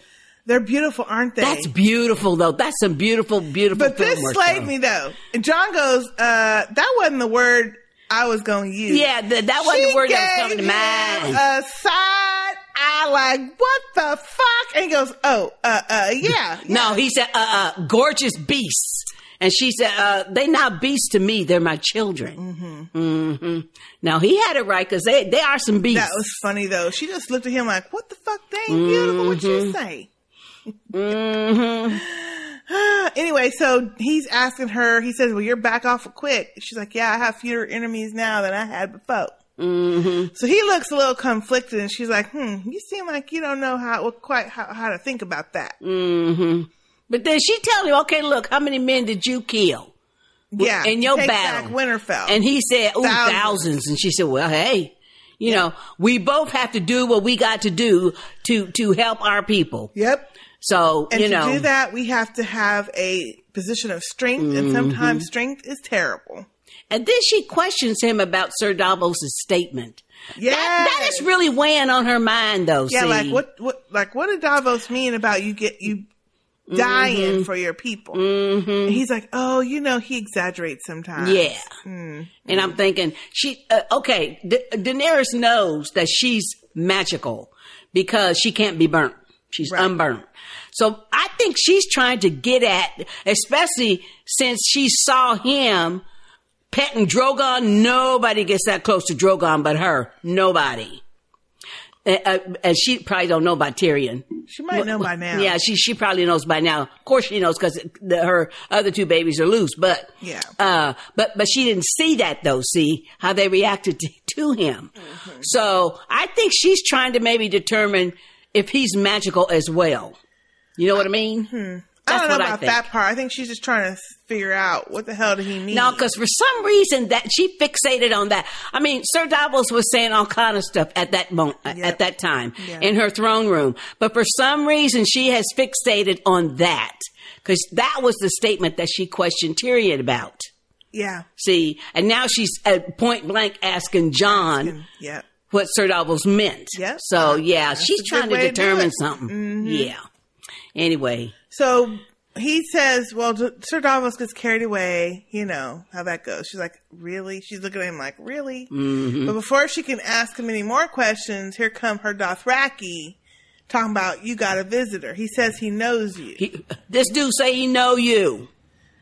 Speaker 16: "They're beautiful, aren't they?"
Speaker 15: That's beautiful, though. That's some beautiful, beautiful.
Speaker 16: but this slayed
Speaker 15: though.
Speaker 16: me though. And Jon goes, uh, "That wasn't the word I was going to use."
Speaker 15: Yeah, th- that wasn't
Speaker 16: She
Speaker 15: the word that was coming to mind.
Speaker 16: A side eye, like what the fuck? And he goes, "Oh, uh, uh, yeah."
Speaker 15: No, he said, uh, uh, gorgeous beasts. And she said, uh, they not beasts to me. They're my children. Mm-hmm. Now he had it right because they, they are some beasts.
Speaker 16: That was funny though. She just looked at him like, "What the fuck? They ain't beautiful. What you say?"
Speaker 15: mm-hmm. <sighs>
Speaker 16: anyway, so he's asking her. He says, "Well, you're back off quick." She's like, "Yeah, I have fewer enemies now than I had before."
Speaker 15: Mm-hmm.
Speaker 16: So he looks a little conflicted, and she's like, "Hmm, you seem like you don't know how what quite how, how to think about that."
Speaker 15: Mm-hmm. But then she tell him, okay, look, how many men did you kill?
Speaker 16: Yeah,
Speaker 15: in your battle.
Speaker 16: back Winterfell.
Speaker 15: And he said, ooh,
Speaker 16: Thousands.
Speaker 15: thousands. And she said, well, hey, you know, we both have to do what we got to do to, to help our people.
Speaker 16: Yep.
Speaker 15: So,
Speaker 16: And
Speaker 15: you
Speaker 16: to do that, we have to have a position of strength,
Speaker 15: Mm-hmm.
Speaker 16: and sometimes strength is terrible.
Speaker 15: and then she questions him about Sir Davos' statement.
Speaker 16: Yeah,
Speaker 15: That, that is really weighing on her mind, though.
Speaker 16: yeah.
Speaker 15: see.
Speaker 16: Like what? What? Like what did Davos mean about you get you dying
Speaker 15: Mm-hmm.
Speaker 16: for your people? And he's like, oh, you know, he exaggerates sometimes.
Speaker 15: Yeah.
Speaker 16: Mm.
Speaker 15: And I'm thinking, she, uh, okay, Da- Daenerys knows that she's magical because she can't be burnt. She's unburnt. So I think she's trying to get at, especially since she saw him petting Drogon. Nobody gets that close to Drogon but her. Nobody. Uh, uh, and she probably don't know about Tyrion.
Speaker 16: She might know by now.
Speaker 15: Yeah, she she probably knows by now. Of course, she knows because her other two babies are loose. But
Speaker 16: Yeah.
Speaker 15: uh, but but she didn't see that though. See how they reacted to, <laughs> to him.
Speaker 16: Mm-hmm.
Speaker 15: So I think she's trying to maybe determine if he's magical as well. You know what I mean?
Speaker 16: Hmm. I don't know about that part. I think she's just trying to figure out what the hell did he mean.
Speaker 15: No, because for some reason that she fixated on that. I mean, Sir Davos was saying all kind of stuff at that moment, at that time
Speaker 16: Yeah.
Speaker 15: in her throne room, but for some reason she has fixated on that because that was the statement that she questioned Tyrion about.
Speaker 16: yeah,
Speaker 15: See, and now she's at point blank asking Jon
Speaker 16: yeah.
Speaker 15: what Sir Davos meant.
Speaker 16: Yep.
Speaker 15: So yeah,
Speaker 16: That's
Speaker 15: she's trying to
Speaker 16: to
Speaker 15: determine
Speaker 16: it.
Speaker 15: something.
Speaker 16: Mhm.
Speaker 15: Yeah. Anyway,
Speaker 16: So he says, well, Sir Davos gets carried away. You know how that goes. She's like, really? She's looking at him like, really?
Speaker 15: Mhm.
Speaker 16: But before she can ask him any more questions, here come her Dothraki talking about, you got a visitor. He says he knows you.
Speaker 15: this dude say he know you.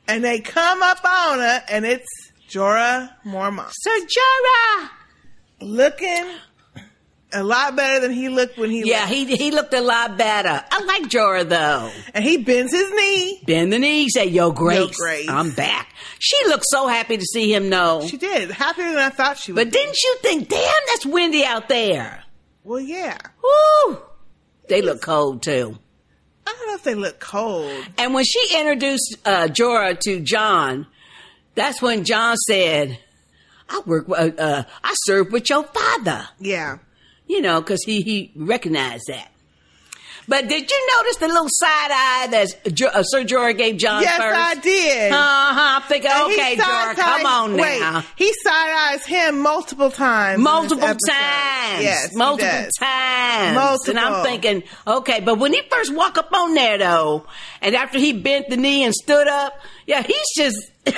Speaker 16: And they come up on her, and it's Jorah Mormont.
Speaker 15: Sir Jorah!
Speaker 16: Looking a lot better than he looked when he
Speaker 15: Yeah,
Speaker 16: left.
Speaker 15: he he looked a lot better. I like Jorah though.
Speaker 16: And he bends his knee.
Speaker 15: Bend the knee, say, Yo, Grace, yo,
Speaker 16: Grace.
Speaker 15: I'm back. She looked so happy to see him know.
Speaker 16: She did. Happier than I thought she would.
Speaker 15: But didn't you think, damn, that's windy out there?
Speaker 16: Well, yeah.
Speaker 15: Woo! They look cold too.
Speaker 16: I don't know if they look cold.
Speaker 15: And when she introduced uh, Jorah to Jon, that's when Jon said, "I work. Uh, uh, I serve with your father."
Speaker 16: Yeah,
Speaker 15: you know, because he he recognized that. But did you notice the little side eye that Jo- uh, Sir Jorah gave Jon
Speaker 16: yes,
Speaker 15: first?
Speaker 16: I did.
Speaker 15: Uh huh. I'm thinking,
Speaker 16: And
Speaker 15: okay, Jorah, come on
Speaker 16: wait,
Speaker 15: now.
Speaker 16: He side eyes him multiple times.
Speaker 15: Multiple times.
Speaker 16: Yes,
Speaker 15: multiple times.
Speaker 16: Multiple.
Speaker 15: And I'm thinking, okay, but when he first walked up on there though, and after he bent the knee and stood up, yeah, he's just <laughs> side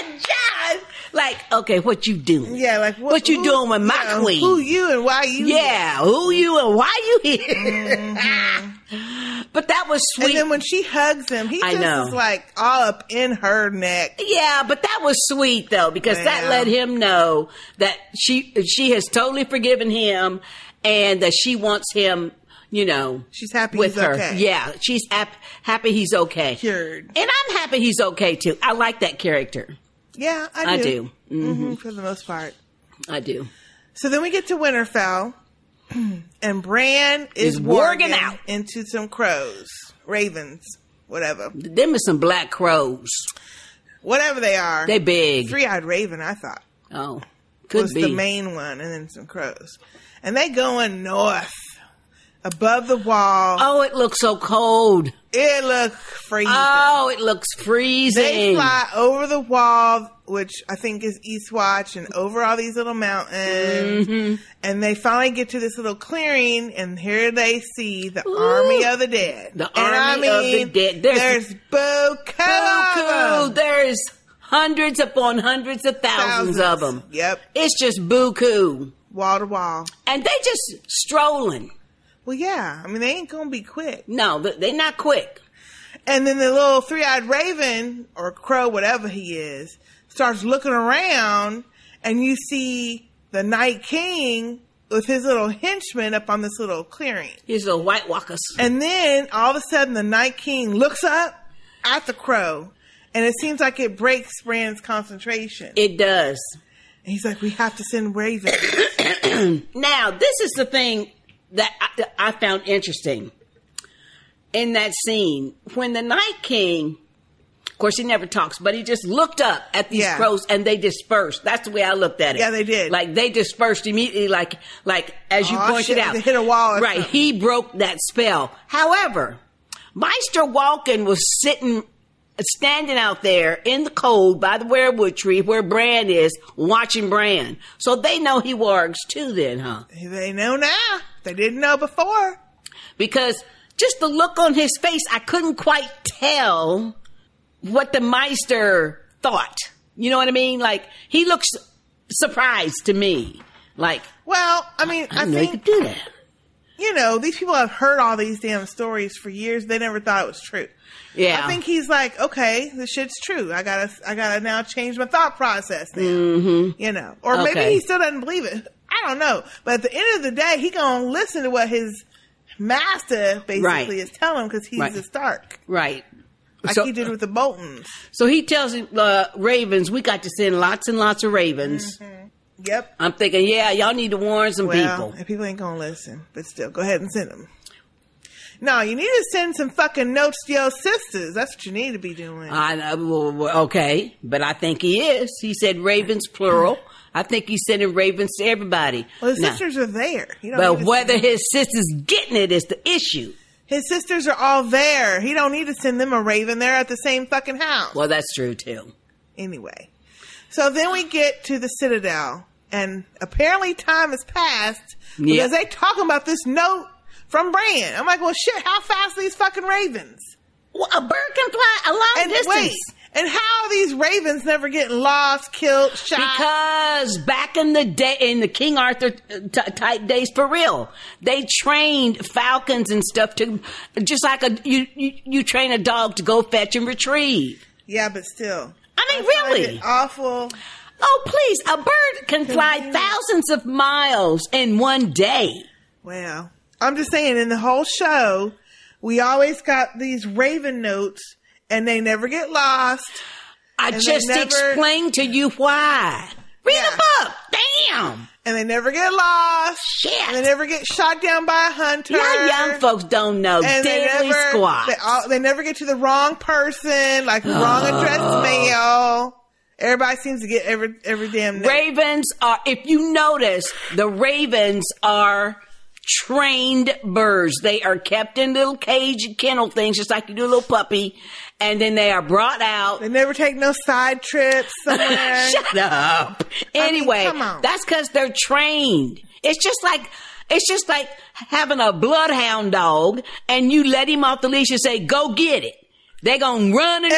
Speaker 15: eye Jon. Like, okay, what you doing?
Speaker 16: Yeah, like
Speaker 15: what, you
Speaker 16: who-
Speaker 15: doing with my
Speaker 16: know,
Speaker 15: queen?
Speaker 16: Who you and why you?
Speaker 15: Yeah, who you and why you here? Mm-hmm. <laughs> but that was sweet.
Speaker 16: And then when she hugs him, he
Speaker 15: I
Speaker 16: just
Speaker 15: know.
Speaker 16: is like all up in her neck.
Speaker 15: Yeah, but that was sweet though because that let him know that she she has totally forgiven him and that she wants him, you know,
Speaker 16: she's happy
Speaker 15: with
Speaker 16: he's
Speaker 15: her.
Speaker 16: okay.
Speaker 15: Yeah, she's hap- happy he's okay.
Speaker 16: Cured.
Speaker 15: And I'm happy he's okay too. I like that character.
Speaker 16: Yeah, I
Speaker 15: I
Speaker 16: do.
Speaker 15: do. Mhm.
Speaker 16: Mhm, for the most part.
Speaker 15: I do.
Speaker 16: So then we get to Winterfell, <clears throat> and Bran is
Speaker 15: Is warging out.
Speaker 16: into some crows, ravens, whatever,
Speaker 15: Them is some black crows.
Speaker 16: whatever they are.
Speaker 15: They big.
Speaker 16: Three-eyed raven, I thought.
Speaker 15: Oh, could
Speaker 16: was
Speaker 15: be.
Speaker 16: the main one, and then some crows, and they going north, above the wall.
Speaker 15: Oh, it looks so cold.
Speaker 16: It looks freezing.
Speaker 15: Oh, it looks freezing.
Speaker 16: They fly over the wall, which I think is Eastwatch, and over all these little mountains.
Speaker 15: Mm-hmm.
Speaker 16: And they finally get to this little clearing, and here they see the army of the dead.
Speaker 15: The
Speaker 16: and
Speaker 15: army
Speaker 16: I
Speaker 15: of the dead. There's-
Speaker 16: There's buku.
Speaker 15: There's hundreds upon hundreds of thousands, of them.
Speaker 16: Yep.
Speaker 15: It's just buku.
Speaker 16: Wall to wall.
Speaker 15: And they just strolling.
Speaker 16: Well, yeah. I mean, they ain't gonna be quick.
Speaker 15: No, they're not quick.
Speaker 16: And then the little three-eyed raven or crow, whatever he is, starts looking around, and you see the Night King with his little henchmen up on this little clearing.
Speaker 15: These little White Walkers.
Speaker 16: And then all of a sudden, the Night King looks up at the crow, and it seems like it breaks Bran's concentration.
Speaker 15: It does.
Speaker 16: And he's like, "We have to send Raven." <clears throat>
Speaker 15: now, this is the thing that I, I found interesting in that scene when the Night King. Of course, he never talks, but he just looked up at these
Speaker 16: Yeah.
Speaker 15: crows and they dispersed. That's the way I looked at it.
Speaker 16: Yeah, they did.
Speaker 15: Like they dispersed immediately, like like as you
Speaker 16: Aw,
Speaker 15: pointed
Speaker 16: shit,
Speaker 15: out,
Speaker 16: hit a wall
Speaker 15: right?
Speaker 16: something.
Speaker 15: He broke that spell. However, Maester Wolkan was sitting, standing out there in the cold by the weirwood tree where Bran is, watching Bran. So they know he wargs too. Then, huh?
Speaker 16: they know now. They didn't know before.
Speaker 15: because just the look on his face, I couldn't quite tell what the Maester thought. You know what I mean? Like he looks surprised to me. Like,
Speaker 16: Well, I mean,
Speaker 15: I
Speaker 16: I,
Speaker 15: he
Speaker 16: think
Speaker 15: could do that.
Speaker 16: you know these people have heard all these damn stories for years. They never thought it was true.
Speaker 15: Yeah.
Speaker 16: I think he's like, okay, this shit's true. I gotta, I gotta now change my thought process now.
Speaker 15: Mm-hmm.
Speaker 16: You know, or maybe he still doesn't believe it. I don't know. But at the end of the day, he gonna listen to what his master basically
Speaker 15: Right.
Speaker 16: is telling him because he's
Speaker 15: Right.
Speaker 16: a Stark,
Speaker 15: Right.
Speaker 16: like
Speaker 15: So-
Speaker 16: he did with the Boltons.
Speaker 15: So he tells uh, Ravens, we got to send lots and lots of Ravens.
Speaker 16: Yep.
Speaker 15: I'm thinking, yeah, y'all need to warn some
Speaker 16: well,
Speaker 15: people.
Speaker 16: and people ain't gonna listen, but still, go ahead and send them. No, you need to send some fucking notes to your sisters. That's what you need to be doing.
Speaker 15: I well, well, okay, but I think he is. He said ravens plural. I think he's sending ravens to everybody.
Speaker 16: well, his
Speaker 15: Now,
Speaker 16: sisters are there.
Speaker 15: But whether his sister's getting it is the issue.
Speaker 16: his sisters are all there. He don't need to send them a raven. They're at the same fucking house.
Speaker 15: Well, that's true too.
Speaker 16: Anyway, so then we get to the Citadel, and apparently time has passed because they talking about this note from Bran. I'm like, well, shit, how fast are these fucking ravens?
Speaker 15: Well, a bird can fly a long
Speaker 16: and
Speaker 15: distance.
Speaker 16: Wait, and how are these ravens never getting lost, killed, shot?
Speaker 15: Because back in the day, in the King Arthur t- type days, for real, they trained falcons and stuff to just like a you, you you train a dog to go fetch and retrieve.
Speaker 16: Yeah, but still.
Speaker 15: I mean,
Speaker 16: I
Speaker 15: really?
Speaker 16: awful.
Speaker 15: Oh, please! A bird can fly thousands of miles in one day.
Speaker 16: Well, I'm just saying, in the whole show, we always got these raven notes, and they never get lost.
Speaker 15: I just
Speaker 16: never-
Speaker 15: explained to you why. Read
Speaker 16: Yeah.
Speaker 15: the book. Damn.
Speaker 16: And they never get lost.
Speaker 15: Shit.
Speaker 16: And they never get shot down by a hunter.
Speaker 15: Y'all young folks don't know
Speaker 16: and they never,
Speaker 15: squat.
Speaker 16: They, all, they never get to the wrong person, like the wrong address
Speaker 15: Oh.
Speaker 16: mail. Everybody seems to get every every damn note.
Speaker 15: Ravens are, if you notice, the ravens are trained birds. They are kept in little cage kennel things, just like you do a little puppy, and then they are brought out.
Speaker 16: They never take no side trips <laughs> somewhere.
Speaker 15: Shut up.
Speaker 16: I mean,
Speaker 15: Anyway,
Speaker 16: come on.
Speaker 15: that's because they're trained. It's just like it's just like having a bloodhound dog, and you let him off the leash and say, "Go get it." They're gonna run and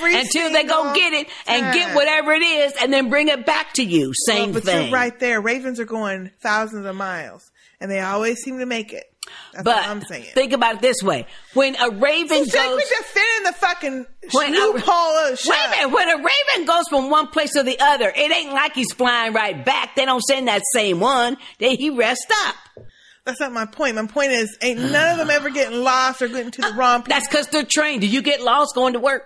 Speaker 15: run until they go get it and get whatever it is, and then bring it back to you. Same
Speaker 16: Well, but
Speaker 15: thing.
Speaker 16: you're right there. Ravens are going thousands of miles, and they always seem to make it. That's
Speaker 15: but
Speaker 16: what I'm saying.
Speaker 15: think about it this way: when a raven
Speaker 16: like
Speaker 15: goes,
Speaker 16: we just fit in the fucking
Speaker 15: when a,
Speaker 16: loophole of the
Speaker 15: wait a minute, when a raven goes from one place to the other, it ain't like he's flying right back. They don't send that same one. They he rests up.
Speaker 16: That's not my point. My point is, ain't none of them ever getting lost or getting to the uh, wrong. Place.
Speaker 15: That's because they're trained. Do you get lost going to work?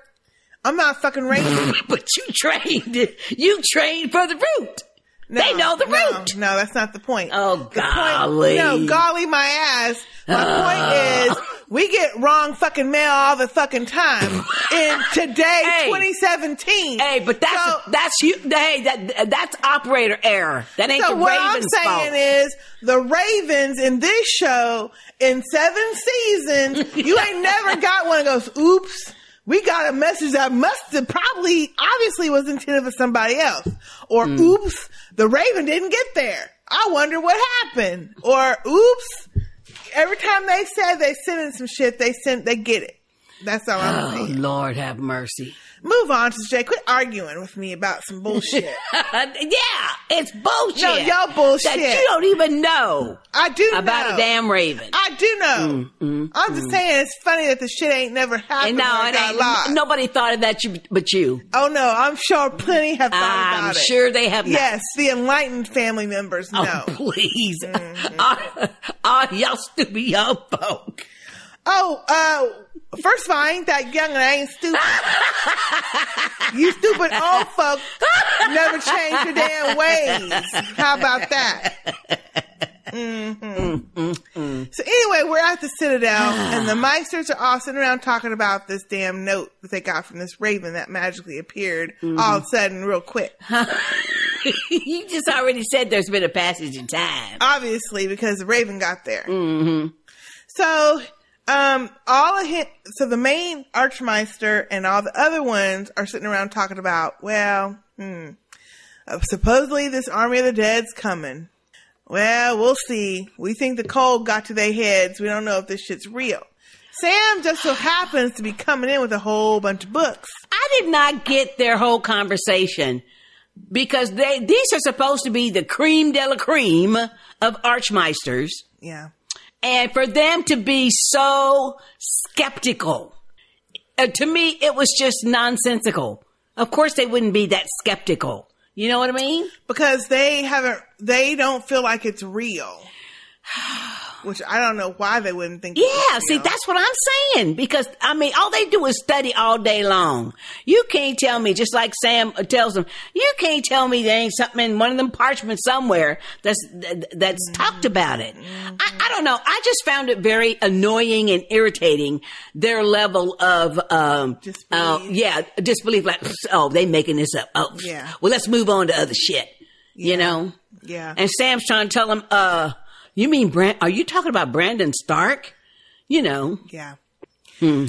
Speaker 16: I'm not fucking raven. <laughs>
Speaker 15: but you trained. You trained for the route. They know the
Speaker 16: no,
Speaker 15: route.
Speaker 16: No, that's not the point.
Speaker 15: Oh,
Speaker 16: The point-
Speaker 15: golly.
Speaker 16: no, golly my ass. My
Speaker 15: Ah.
Speaker 16: point is, we get wrong fucking mail all the fucking time in <laughs> today, 2017.
Speaker 15: Hey, but that's that's you. Hey, that that's operator error. That ain't
Speaker 16: so
Speaker 15: the
Speaker 16: what
Speaker 15: Ravens'
Speaker 16: I'm saying
Speaker 15: fault.
Speaker 16: is the Ravens in this show in seven seasons, <laughs> you ain't never got one of those. Oops, we got a message that must have probably obviously was intended for somebody else, or
Speaker 15: Mm.
Speaker 16: oops, the Raven didn't get there. I wonder what happened, or oops. Every time they said they sent in some shit, they sent they get it. That's all I'm
Speaker 15: oh
Speaker 16: saying.
Speaker 15: Lord, have mercy.
Speaker 16: Move on to Jay. Quit arguing with me about some bullshit. <laughs>
Speaker 15: yeah, it's bullshit.
Speaker 16: No, y'all bullshit.
Speaker 15: That you don't even know.
Speaker 16: I do
Speaker 15: about
Speaker 16: know.
Speaker 15: a damn raven.
Speaker 16: I do know. I'm just saying it's funny that the shit ain't never happened.
Speaker 15: And no, it ain't. Nobody thought of that you, but you.
Speaker 16: Oh no, I'm sure plenty have thought
Speaker 15: I'm
Speaker 16: about it.
Speaker 15: sure they have not.
Speaker 16: Yes, the enlightened family members know.
Speaker 15: Oh, <laughs> please.
Speaker 16: Mm-hmm.
Speaker 15: Ah, ah, y'all stupid young folk.
Speaker 16: Oh, uh, first of all, I ain't that young and I ain't stupid. <laughs> you stupid old folk never change your damn ways. How about that? hmm So anyway, we're at the Citadel, and the <sighs> Maesters are all sitting around talking about this damn note that they got from this raven that magically appeared all of a sudden, real quick. <laughs>
Speaker 15: you just already said there's been a passage in time.
Speaker 16: Obviously, because the raven got there.
Speaker 15: Mm-hmm.
Speaker 16: So, um, all of him, so the main Archmaester and all the other ones are sitting around talking about, well, hmm, uh, supposedly this army of the dead's coming. Well, we'll see. We think the cold got to their heads. We don't know if this shit's real. Sam just so happens to be coming in with a whole bunch of books.
Speaker 15: I did not get their whole conversation because they these are supposed to be the cream de la cream of archmaesters.
Speaker 16: Yeah.
Speaker 15: And for them to be so skeptical, uh, to me, it was just nonsensical. Of course, they wouldn't be that skeptical. You know what I mean?
Speaker 16: Because they haven't, they don't feel like it's real. Which I don't know why they wouldn't think.
Speaker 15: Yeah, see, that's what I'm saying. Because, I mean, all they do is study all day long. You can't tell me, just like Sam tells them, you can't tell me there ain't something in one of them parchments somewhere that's, that's talked about it. I, I don't know. I just found it very annoying and irritating, their level of, um, uh, yeah, disbelief. Like, oh, they making this up. Oh,
Speaker 16: Yeah.
Speaker 15: well, let's move on to other shit. You know?
Speaker 16: Yeah.
Speaker 15: And Sam's trying to tell him, uh, you mean Brand, are you talking about Brandon Stark? You know.
Speaker 16: Yeah.
Speaker 15: Hmm.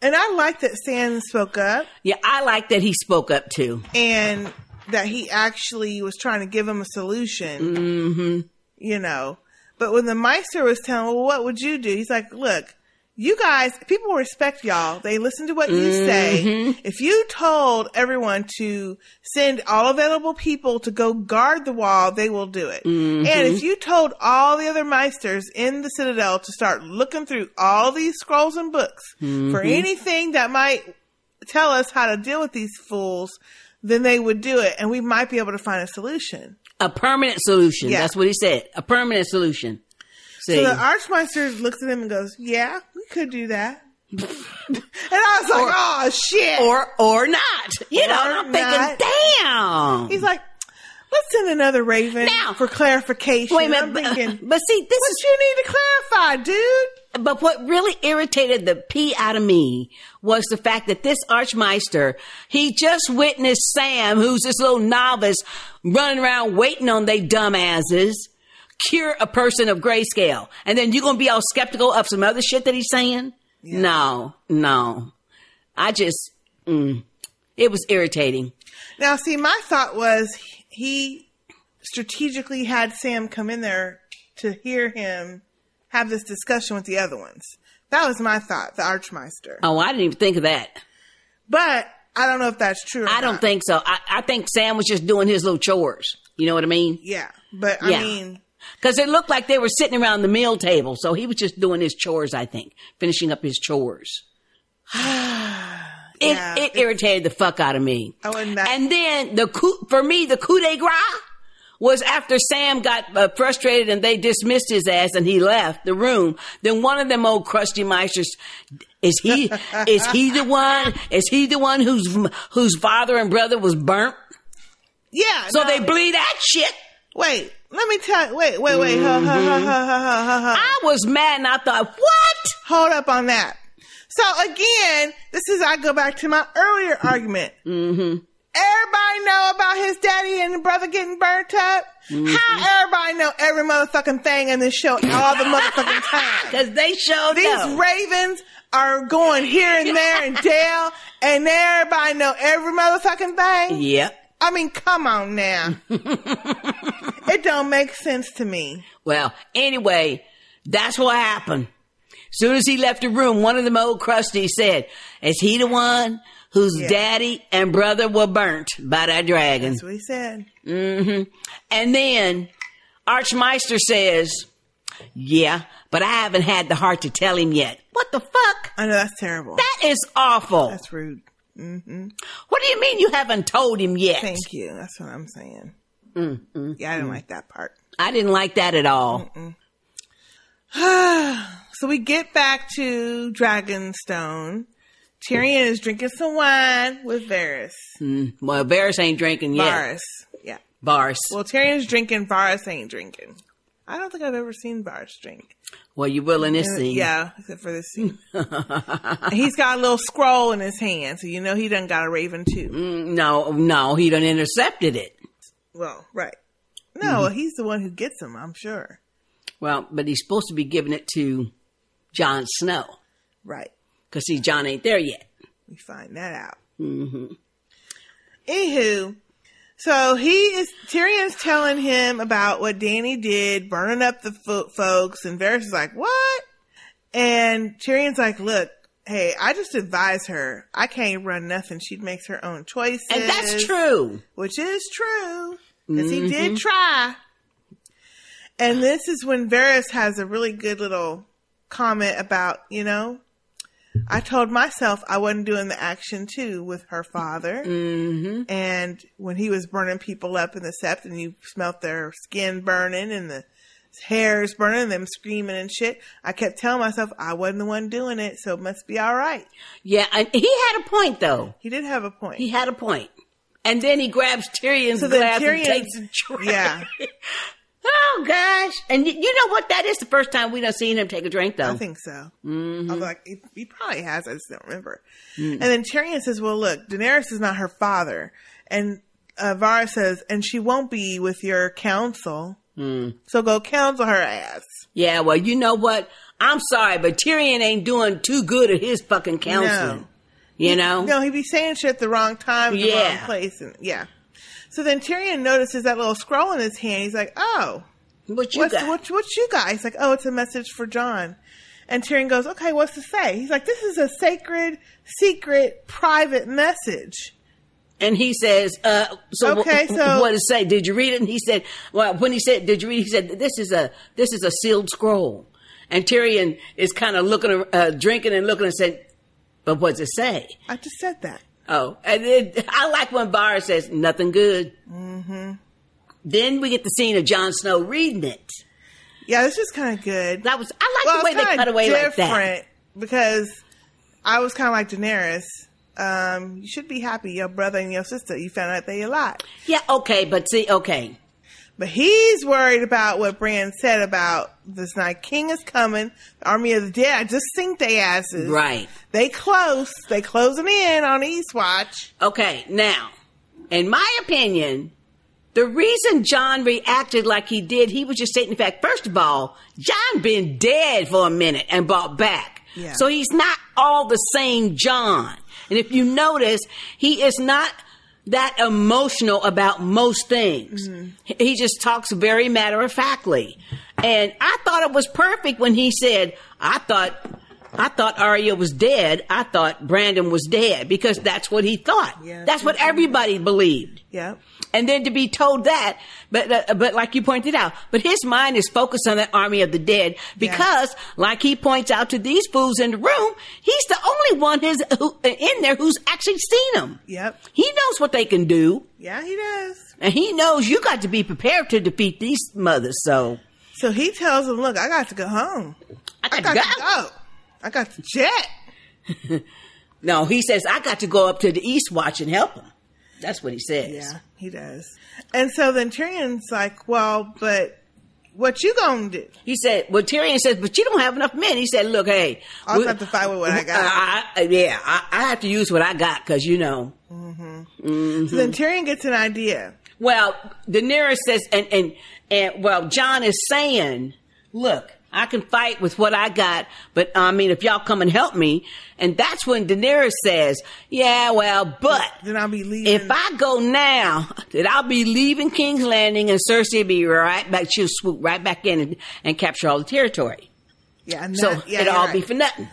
Speaker 16: And I like that Sam spoke up
Speaker 15: Yeah, I like that he spoke up too.
Speaker 16: and that he actually was trying to give him a solution.
Speaker 15: Mm-hmm.
Speaker 16: You know, but when the Maester was telling, well, what would you do? He's like, look, you guys, people respect y'all. They listen to what you say.
Speaker 15: Mhm.
Speaker 16: If you told everyone to send all available people to go guard the wall, they will do it.
Speaker 15: Mhm.
Speaker 16: And if you told all the other Maesters in the Citadel to start looking through all these scrolls and books for
Speaker 15: Mhm.
Speaker 16: anything that might tell us how to deal with these fools, then they would do it and we might be able to find a solution.
Speaker 15: A permanent solution.
Speaker 16: Yeah.
Speaker 15: That's what he said. A permanent solution. See.
Speaker 16: So the Archmaester looks at him and goes, Yeah, we could do that. and I was like, Oh shit.
Speaker 15: Or or not. You know,
Speaker 16: Or
Speaker 15: I'm thinking, damn.
Speaker 16: He's like, Let's send another Raven now, for clarification.
Speaker 15: Wait a minute,
Speaker 16: I'm
Speaker 15: but- uh,
Speaker 16: thinking,
Speaker 15: but see, this
Speaker 16: what
Speaker 15: is
Speaker 16: you need to clarify, dude.
Speaker 15: But what really irritated the pee out of me was the fact that this Archmaester, he just witnessed Sam, who's this little novice, running around waiting on they dumbasses, cure a person of grayscale. And then you're going to be all skeptical of some other shit that he's saying? No, no. I just, mm, it was irritating.
Speaker 16: Now, see, my thought was he strategically had Sam come in there to hear him have this discussion with the other ones. That was my thought, the Archmaester.
Speaker 15: Oh, I didn't even think of that.
Speaker 16: But I don't know if that's true. Or
Speaker 15: I don't
Speaker 16: not.
Speaker 15: think so. I, I think Sam was just doing his little chores. You know what I mean?
Speaker 16: Yeah, but I
Speaker 15: Yeah.
Speaker 16: mean,
Speaker 15: Because it looked like they were sitting around the meal table. So he was just doing his chores, I think, finishing up his chores. <sighs> It,
Speaker 16: Yeah,
Speaker 15: it irritated the fuck out of me.
Speaker 16: I wasn't that.
Speaker 15: And then the coup, for me, the coup de grace was after Sam got uh, frustrated and they dismissed his ass and he left the room. Then one of them old crusty maesters, is he, <laughs> is he the one, is he the one whose, whose father and brother was burnt?
Speaker 16: yeah.
Speaker 15: So
Speaker 16: no.
Speaker 15: they bleed that shit.
Speaker 16: Wait, let me tell you. Wait, wait, wait. Ha, ha, ha, ha, ha, ha, ha.
Speaker 15: I was mad and I thought, what?
Speaker 16: Hold up on that. So again, this is I go back to my earlier argument.
Speaker 15: Mm-hmm.
Speaker 16: Everybody know about his daddy and brother getting burnt up.
Speaker 15: Mm-hmm.
Speaker 16: How everybody know every motherfucking thing in this show all the motherfucking <laughs> time?
Speaker 15: Because they showed
Speaker 16: These
Speaker 15: know.
Speaker 16: ravens are going here and there and <laughs> Dale, and everybody know every motherfucking thing.
Speaker 15: Yep.
Speaker 16: I mean, come on now. <laughs> it don't make sense to me.
Speaker 15: Well, anyway, that's what happened. Soon as he left the room, one of them old crusties said, "Is he the one whose
Speaker 16: Yeah.
Speaker 15: daddy and brother were burnt by that dragon?"
Speaker 16: That's what he said.
Speaker 15: Mm-hmm. And then Archmaester says, "Yeah, but I haven't had the heart to tell him yet." What the fuck?
Speaker 16: I know that's terrible.
Speaker 15: That is awful.
Speaker 16: That's rude. Hmm
Speaker 15: What do you mean you haven't told him yet?
Speaker 16: Thank you. That's what I'm saying.
Speaker 15: Mm-mm.
Speaker 16: Yeah, I didn't like that part.
Speaker 15: I didn't like that at all. <sighs>
Speaker 16: so we get back to Dragonstone. Tyrion is drinking some wine with Varys.
Speaker 15: Mm. Well, Varys ain't drinking yet.
Speaker 16: Varys. Yeah.
Speaker 15: Varys.
Speaker 16: Well, Tyrion's drinking, Varys ain't drinking. I don't think I've ever seen Varys drink.
Speaker 15: Well, you will in this scene.
Speaker 16: Yeah, except for this scene. <laughs> He's got a little scroll in his hand, so you know he done got a raven too.
Speaker 15: Mm, no, no, he done intercepted it.
Speaker 16: Well, right. No, he's the one who gets them, I'm sure.
Speaker 15: Well, but he's supposed to be giving it to Jon Snow.
Speaker 16: Right.
Speaker 15: Because see, Jon ain't there yet.
Speaker 16: We find that out.
Speaker 15: Mm-hmm.
Speaker 16: Anywho, so he is Tyrion's telling him about what Dany did, burning up the fo- folks, and Varys is like, "What?" And Tyrion's like, "Look, hey, I just advise her. I can't run nothing. She makes her own choices,
Speaker 15: And that's true.
Speaker 16: which is true because he
Speaker 15: Mhm.
Speaker 16: did try." And this is when Varys has a really good little comment about, you know, I told myself I wasn't doing the action too with her father.
Speaker 15: Mm-hmm.
Speaker 16: And when he was burning people up in the sept and you smelt their skin burning and the hairs burning, them screaming and shit. I kept telling myself I wasn't the one doing it, so it must be all right.
Speaker 15: Yeah, and he had a point though.
Speaker 16: He did have a point.
Speaker 15: He had a point. And then he grabs Tyrion's
Speaker 16: So
Speaker 15: glass
Speaker 16: Tyrion-
Speaker 15: and takes a drink.
Speaker 16: Yeah. <laughs>
Speaker 15: oh gosh! And y- you know what? That is the first time we done seen him take a drink, though.
Speaker 16: I think so.
Speaker 15: Mhm.
Speaker 16: I was like, he, he probably has. I just don't remember.
Speaker 15: Mm.
Speaker 16: And then Tyrion says, "Well, look, Daenerys is not her father," and uh, Varys says, "And she won't be with your council.
Speaker 15: Mm.
Speaker 16: So go counsel her ass."
Speaker 15: Yeah, well, you know what? I'm sorry, but Tyrion ain't doing too good at his fucking counseling.
Speaker 16: No.
Speaker 15: You know?
Speaker 16: No, he'd be saying shit at the wrong time, the wrong place, and yeah. So then Tyrion notices that little scroll in his hand. He's like, "Oh,
Speaker 15: what you
Speaker 16: what's,
Speaker 15: got?"
Speaker 16: What, what you got?" He's like, "Oh, it's a message for Jon." And Tyrion goes, "Okay, what's to say?" He's like, "This is a sacred, secret, private message."
Speaker 15: And he says, uh, so
Speaker 16: Okay,
Speaker 15: wh-
Speaker 16: so-
Speaker 15: what to say? Did you read it? And he said, well, when he said, did you read it? He said, this is a, this is a sealed scroll. And Tyrion is kind of looking, uh, drinking and looking and said, but what's it say?
Speaker 16: I just said that.
Speaker 15: Oh, and then I like when Barr says, nothing good.
Speaker 16: Mm-hmm.
Speaker 15: Then we get the scene of Jon Snow reading it.
Speaker 16: Yeah, this is kind of good.
Speaker 15: That was, I like
Speaker 16: well,
Speaker 15: the way they cut away like that.
Speaker 16: different because I was kind of like Daenerys. Um, you should be happy, your brother and your sister. You found out they alive.
Speaker 15: Yeah, okay, but see, okay.
Speaker 16: But he's worried about what Bran said about this night. King is coming. The army of the dead. I just synced they asses.
Speaker 15: Right.
Speaker 16: They close. They closing in on Eastwatch.
Speaker 15: Okay, now, in my opinion, the reason Jon reacted like he did, he was just stating the fact. First of all, Jon been dead for a minute and brought back.
Speaker 16: Yeah.
Speaker 15: So he's not all the same Jon. And if you notice, he is not that emotional about most things. He- He just talks very matter of factly. And I thought it was perfect when he said, I thought I thought Arya was dead. I thought Brandon was dead because that's what he thought.
Speaker 16: Yeah.
Speaker 15: That's what mm-hmm. everybody believed.
Speaker 16: Yeah.
Speaker 15: And then to be told that, but uh, but like you pointed out, but his mind is focused on that army of the dead because, like he points out to these fools in the room, he's the only one who's who, in there who's actually seen them.
Speaker 16: Yep.
Speaker 15: He knows what they can do,
Speaker 16: Yeah, he does.
Speaker 15: and he knows you got to be prepared to defeat these mothers. So
Speaker 16: So he tells them, "Look, I got to go home.
Speaker 15: I
Speaker 16: got, to go. I got to jet." <laughs>
Speaker 15: no, he says I got to go up to the East Watch and help him. That's what he says.
Speaker 16: Yeah, he does. And so then Tyrion's like, "Well, but what you gonna do?"
Speaker 15: He said, well, Tyrion says, but you don't have enough men. He said, look, hey.
Speaker 16: I'll
Speaker 15: we-
Speaker 16: have to fight with what I got.
Speaker 15: I, I- yeah, I, I have to use what I got because, you know.
Speaker 16: Mm-hmm. So then Tyrion gets an idea.
Speaker 15: Well, Daenerys says, and, and, and, well, Jon is saying, look, I can fight with what I got, but I mean, if y'all come and help me, and that's when Daenerys says, yeah, well, but
Speaker 16: then I'll be leaving.
Speaker 15: if I go now, then I'll be leaving King's Landing, and Cersei will be right back. She'll swoop right back in and, and capture all the territory.
Speaker 16: Yeah, and
Speaker 15: So
Speaker 16: yeah,
Speaker 15: it'll all be for nothing.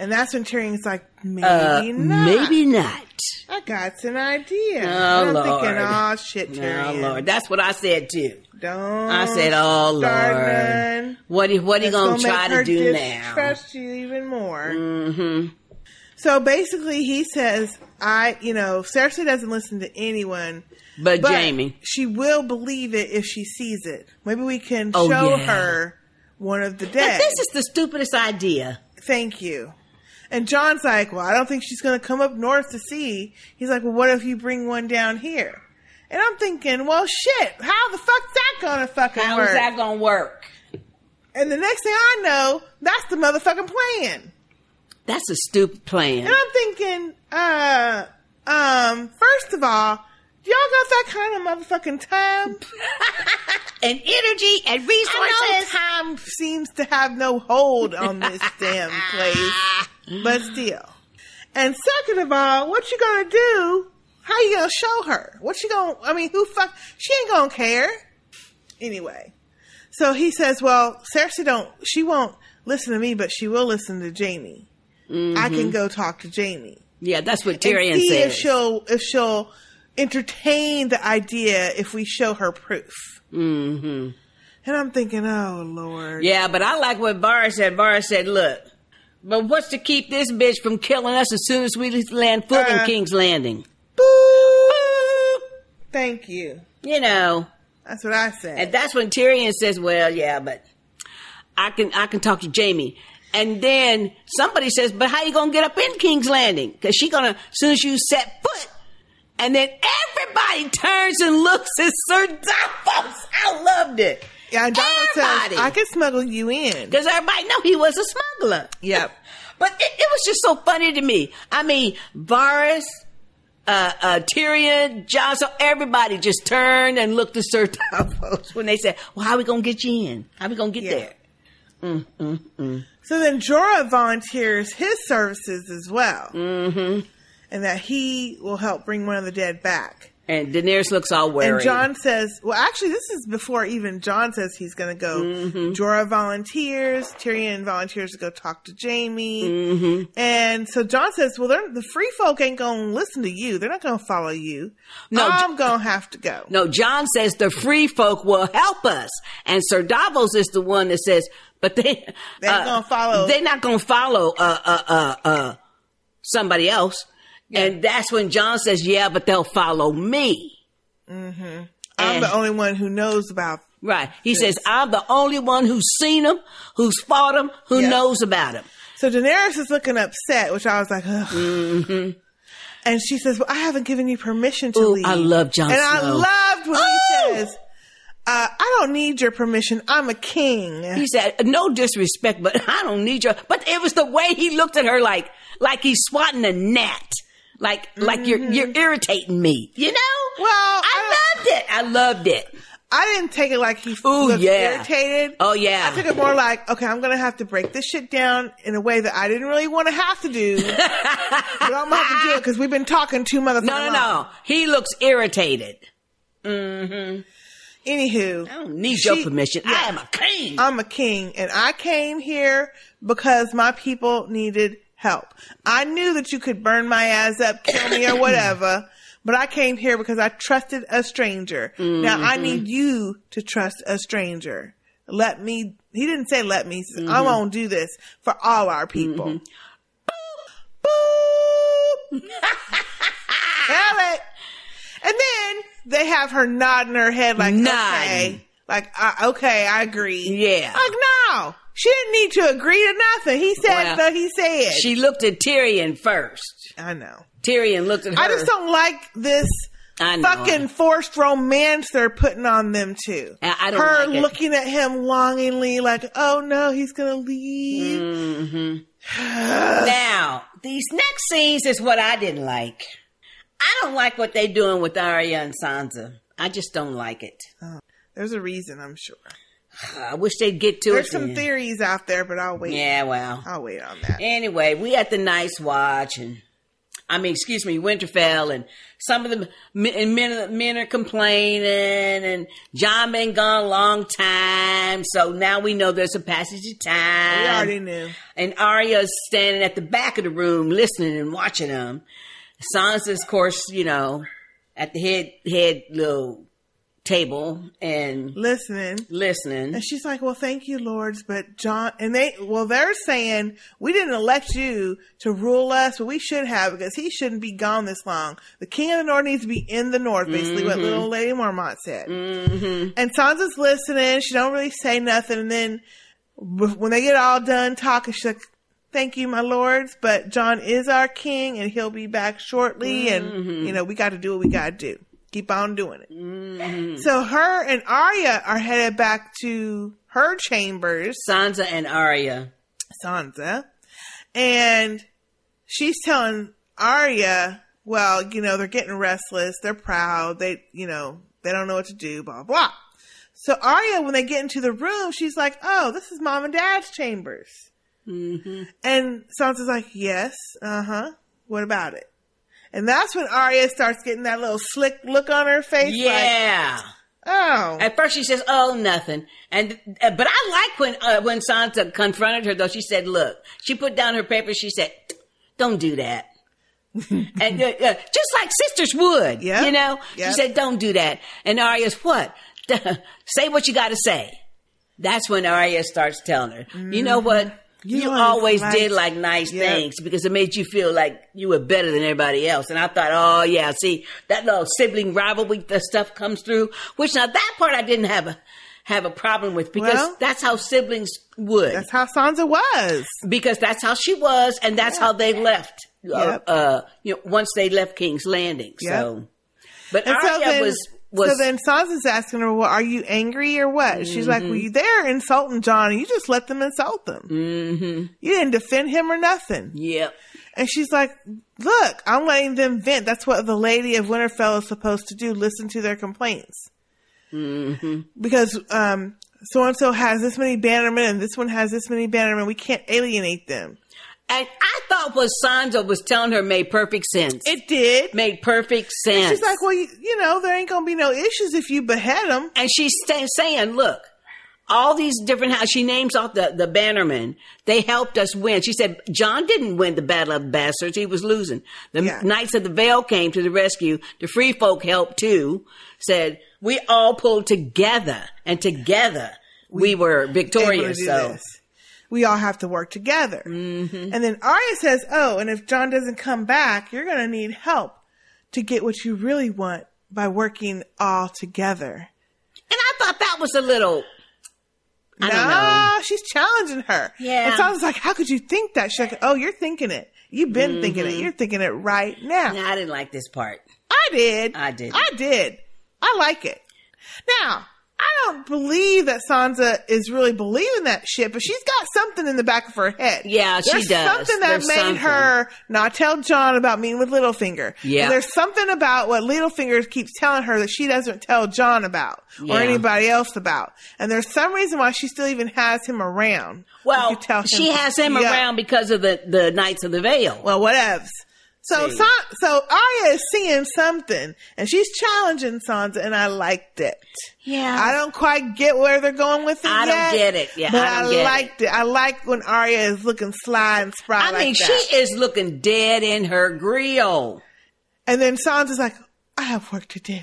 Speaker 16: And that's when Tyrion's like, "Maybe
Speaker 15: Uh,
Speaker 16: not.
Speaker 15: maybe not.
Speaker 16: I got an idea."
Speaker 15: Oh,
Speaker 16: I'm
Speaker 15: Lord.
Speaker 16: thinking, "Oh shit,
Speaker 15: Oh
Speaker 16: Tyrion."
Speaker 15: Lord, that's what I said too.
Speaker 16: Don't.
Speaker 15: I said, "Oh Lord, what what he
Speaker 16: That's
Speaker 15: gonna,
Speaker 16: make
Speaker 15: try to do now?"
Speaker 16: Distrust you even more.
Speaker 15: Mm-hmm.
Speaker 16: So basically, he says, "I, you know, Cersei doesn't listen to anyone."
Speaker 15: But Jaime.
Speaker 16: she will believe it if she sees it. Maybe we can
Speaker 15: Oh,
Speaker 16: show
Speaker 15: yeah.
Speaker 16: her one of the
Speaker 15: Now,
Speaker 16: dead.
Speaker 15: this is the stupidest idea.
Speaker 16: Thank you. And Jon's like, well, I don't think she's going to come up north to see. He's like, well, what if you bring one down here? And I'm thinking, well, shit, how the fuck's that to fucking
Speaker 15: How
Speaker 16: work?
Speaker 15: is that gonna work?
Speaker 16: And the next thing I know, that's the motherfucking plan.
Speaker 15: That's a stupid plan.
Speaker 16: And I'm thinking, uh, um, first of all, y'all got that kind of motherfucking time? <laughs>
Speaker 15: and energy and resources.
Speaker 16: I know time seems to have no hold on this <laughs> damn place, but still. And second of all, what you gonna do? How you gonna show her? What you gonna? I mean, who fuck? She ain't gonna care. Anyway, so he says, "Well, Cersei don't. She won't listen to me, but she will listen to Jaime. I can
Speaker 15: Mhm.
Speaker 16: go talk to Jaime."
Speaker 15: Yeah, that's what
Speaker 16: and
Speaker 15: Tyrion
Speaker 16: see
Speaker 15: says.
Speaker 16: if she'll if she'll entertain the idea if we show her proof.
Speaker 15: Mm-hmm.
Speaker 16: And I'm thinking, oh Lord.
Speaker 15: Yeah, but I like what Varys said. Varys said, "Look, but what's to keep this bitch from killing us as soon as we land foot
Speaker 16: Uh,
Speaker 15: in King's Landing?
Speaker 16: Thank you.
Speaker 15: You know,
Speaker 16: That's what I said.
Speaker 15: And that's when Tyrion says, "Well, yeah, but I can I can talk to Jaime." And then somebody says, "But how you gonna get up in King's Landing? Because she gonna as soon as you set foot." And then everybody turns and looks at Sir Davos. I loved it.
Speaker 16: Yeah, Davos says, I can smuggle you in.
Speaker 15: Because everybody know he was a smuggler.
Speaker 16: Yep. <laughs>
Speaker 15: But it, it was just so funny to me. I mean, Varys, uh, uh, Tyrion, everybody just turned and looked at Sir Davos when they said, well, how we going to get you in? How are we going to get there? Mm, mm, mm.
Speaker 16: So then Jorah volunteers his services as well.
Speaker 15: Mm-hmm.
Speaker 16: And that he will help bring one of the dead back.
Speaker 15: And Daenerys looks all worried.
Speaker 16: And Jon says, well, actually, this is before even Jon says he's going to go.
Speaker 15: Mm-hmm.
Speaker 16: Jorah volunteers, Tyrion volunteers to go talk to Jaime.
Speaker 15: Mm-hmm.
Speaker 16: And so Jon says, well, they're, the free folk ain't going to listen to you. They're not going to follow you.
Speaker 15: No,
Speaker 16: I'm going to have to go.
Speaker 15: No, Jon says the free folk will help us. And Sir Davos is the one that says, but they,
Speaker 16: They're
Speaker 15: uh,
Speaker 16: gonna follow-
Speaker 15: They're not going to follow, uh, uh, uh, uh, somebody else. And that's when Jon says, yeah, but they'll follow me.
Speaker 16: hmm I'm the only one who knows about.
Speaker 15: Right. He says, I'm the only one who's seen him, who's fought him, who
Speaker 16: Yeah.
Speaker 15: knows about him.
Speaker 16: So Daenerys is looking upset, which I was like, Ugh.
Speaker 15: Mm-hmm.
Speaker 16: And she says, well, I haven't given you permission to
Speaker 15: Ooh,
Speaker 16: leave.
Speaker 15: I love Jon
Speaker 16: And I loved when he says, uh, I don't need your permission. I'm a king.
Speaker 15: He said, no disrespect, but I don't need your, but it was the way he looked at her like, like he's swatting a gnat. Like, like you're, you're irritating me. You know?
Speaker 16: Mm-hmm. Well,
Speaker 15: I, loved it. I loved it.
Speaker 16: I didn't take it like he
Speaker 15: Ooh,
Speaker 16: looked
Speaker 15: yeah.
Speaker 16: irritated.
Speaker 15: Oh, yeah.
Speaker 16: I took it more like, okay, I'm going to have to break this shit down in a way that I didn't really want to have to do. <laughs> but I'm to have to do it because we've been talking too motherfucking
Speaker 15: No, no,
Speaker 16: long.
Speaker 15: no. He looks irritated. Mm-hmm.
Speaker 16: Anywho,
Speaker 15: I don't need your permission. I am a king.
Speaker 16: I'm a king, and I came here because my people needed help. I knew that you could burn my ass up, kill me, or whatever, but I came here because I trusted a stranger. Now I
Speaker 15: Mhm.
Speaker 16: need you to trust a stranger. Let me. He didn't say let me. Said,
Speaker 15: Mm-hmm.
Speaker 16: I'm gonna do this for all our people. <laughs> Tell it. And then they have her nodding her head like, okay, like, uh, okay, I agree.
Speaker 15: Yeah.
Speaker 16: Like, no, she didn't need to agree to nothing. He said
Speaker 15: Well,
Speaker 16: that he said.
Speaker 15: She looked at Tyrion first.
Speaker 16: I know.
Speaker 15: Tyrion looked at her.
Speaker 16: I just don't like this fucking forced romance they're putting on them too.
Speaker 15: I- don't
Speaker 16: her
Speaker 15: like it.
Speaker 16: looking at him longingly, like, oh no, he's gonna leave.
Speaker 15: Mhm. <sighs> now, these next scenes is what I didn't like. I don't like what they're doing with Arya and Sansa. I just don't like it.
Speaker 16: There's a reason, I'm sure.
Speaker 15: I wish they'd get to
Speaker 16: There's
Speaker 15: it.
Speaker 16: There's some
Speaker 15: then.
Speaker 16: theories out there, but I'll wait.
Speaker 15: Yeah, well.
Speaker 16: I'll wait on that.
Speaker 15: Anyway, we at the Night's Watch, and I mean, excuse me, Winterfell, and some of the men, and men, men are complaining, and Jon been gone a long time, so now we know there's a passage of time.
Speaker 16: We already knew.
Speaker 15: And Arya's standing at the back of the room, listening and watching them. Sansa's, of course, you know, at the head head little table and
Speaker 16: listening,
Speaker 15: listening.
Speaker 16: And she's like, "Well, thank you, lords, but Jon." And they, well, they're saying we didn't elect you to rule us, but we should have because he shouldn't be gone this long. The king of the north needs to be in the north, basically what
Speaker 15: Mhm.
Speaker 16: little Lady Mormont said.
Speaker 15: Mm-hmm.
Speaker 16: And Sansa's listening. She don't really say nothing. And then when they get all done talking, she's like, "Thank you, my lords, but Jon is our king, and he'll be back shortly.
Speaker 15: Mhm.
Speaker 16: And you know, we got to do what we got to do. Keep on doing it."
Speaker 15: Mm-hmm.
Speaker 16: So her and Arya are headed back to her chambers.
Speaker 15: Sansa and Arya.
Speaker 16: Sansa. And she's telling Arya, well, you know, they're getting restless, they're proud, they, you know, they don't know what to do, blah, blah. So Arya, when they get into the room, she's like, oh, this is mom and dad's chambers.
Speaker 15: Mm-hmm.
Speaker 16: And Sansa's like, yes, uh huh. What about it? And that's when Arya starts getting that little slick look on her face.
Speaker 15: Yeah.
Speaker 16: Like, oh.
Speaker 15: At first she says, "Oh, nothing," and uh, but I like when uh, when Sansa confronted her. Though she said, "Look," she put down her paper. She said, "Don't do that." <laughs> and uh, uh, just like sisters would,
Speaker 16: Yeah.
Speaker 15: you know,
Speaker 16: Yeah.
Speaker 15: she said, "Don't do that." And Arya's what? <laughs> say what you got to say. That's when Arya starts telling her, "You know what? You,
Speaker 16: You
Speaker 15: always
Speaker 16: always
Speaker 15: did like nice
Speaker 16: Yep.
Speaker 15: things because it made you feel like you were better than everybody else. And I thought, oh yeah, see that little sibling rivalry that stuff comes through. Which now that part I didn't have a have a problem with because
Speaker 16: Well-
Speaker 15: that's how siblings would.
Speaker 16: That's how Sansa was.
Speaker 15: because that's how she was, and that's how they left. Uh,
Speaker 16: Yep.
Speaker 15: uh, you know, once they left King's Landing. So, but
Speaker 16: And so
Speaker 15: Arya
Speaker 16: then,
Speaker 15: was was
Speaker 16: so then Sansa's asking her, "Well, are you angry or what?" She's like,
Speaker 15: Mm-hmm.
Speaker 16: "Well, you they're insulting Jon, and you just let them insult them.
Speaker 15: mm-hmm.
Speaker 16: You didn't defend him or nothing."
Speaker 15: Yep.
Speaker 16: And she's like, "Look, I'm letting them vent. That's what the Lady of Winterfell is supposed to do. Listen to their complaints."
Speaker 15: Mm-hmm.
Speaker 16: because um so and so has this many bannermen and this one has this many bannermen. We can't alienate them.
Speaker 15: And I thought what Sansa was telling her made perfect sense.
Speaker 16: It did.
Speaker 15: Made perfect sense.
Speaker 16: She's like, well, you, you know, there ain't gonna be no issues if you behead them.
Speaker 15: and she's sta- saying, look, all these different houses, she names off the, the bannermen. They helped us win. She said, Jon didn't win the Battle of the Bastards. He was losing. The
Speaker 16: Yeah.
Speaker 15: Knights of the Vale came to the rescue. The free folk helped too. Said, we all pulled together and together we, were victorious. So
Speaker 16: this. We all have to work together.
Speaker 15: Mm-hmm.
Speaker 16: And then Arya says, "Oh, and if Jon doesn't come back, you're gonna need help to get what you really want by working all together."
Speaker 15: And I thought that was a little, I
Speaker 16: nah, she's challenging her.
Speaker 15: Yeah.
Speaker 16: It sounds like, how could you think that? She's like, oh, you're thinking it. You've been thinking it. You're thinking it right now.
Speaker 15: Nah, I didn't like this part.
Speaker 16: I did.
Speaker 15: I did.
Speaker 16: I did. I like it. Now, I don't believe that Sansa is really believing that shit, but she's got something in the back of her head.
Speaker 15: Yeah, she
Speaker 16: There's
Speaker 15: does.
Speaker 16: something that
Speaker 15: There's
Speaker 16: made
Speaker 15: something.
Speaker 16: her not tell Jon about meeting with Littlefinger.
Speaker 15: Yeah.
Speaker 16: And there's something about what Littlefinger keeps telling her that she doesn't tell Jon about
Speaker 15: Yeah.
Speaker 16: or anybody else about. And there's some reason why she still even has him around.
Speaker 15: Well,
Speaker 16: him-
Speaker 15: she has him around because of the, the Knights of the Vale.
Speaker 16: Well, whatevs. So. San- so Arya is seeing something, and she's challenging Sansa, and I liked it.
Speaker 15: Yeah.
Speaker 16: I don't quite get where they're going with it
Speaker 15: I don't get it. Yeah,
Speaker 16: but
Speaker 15: I don't get it.
Speaker 16: liked it. I like when Arya is looking sly and spry
Speaker 15: I
Speaker 16: like
Speaker 15: mean,
Speaker 16: that.
Speaker 15: she is looking dead in her grill.
Speaker 16: and then Sansa's like, "I have work to do."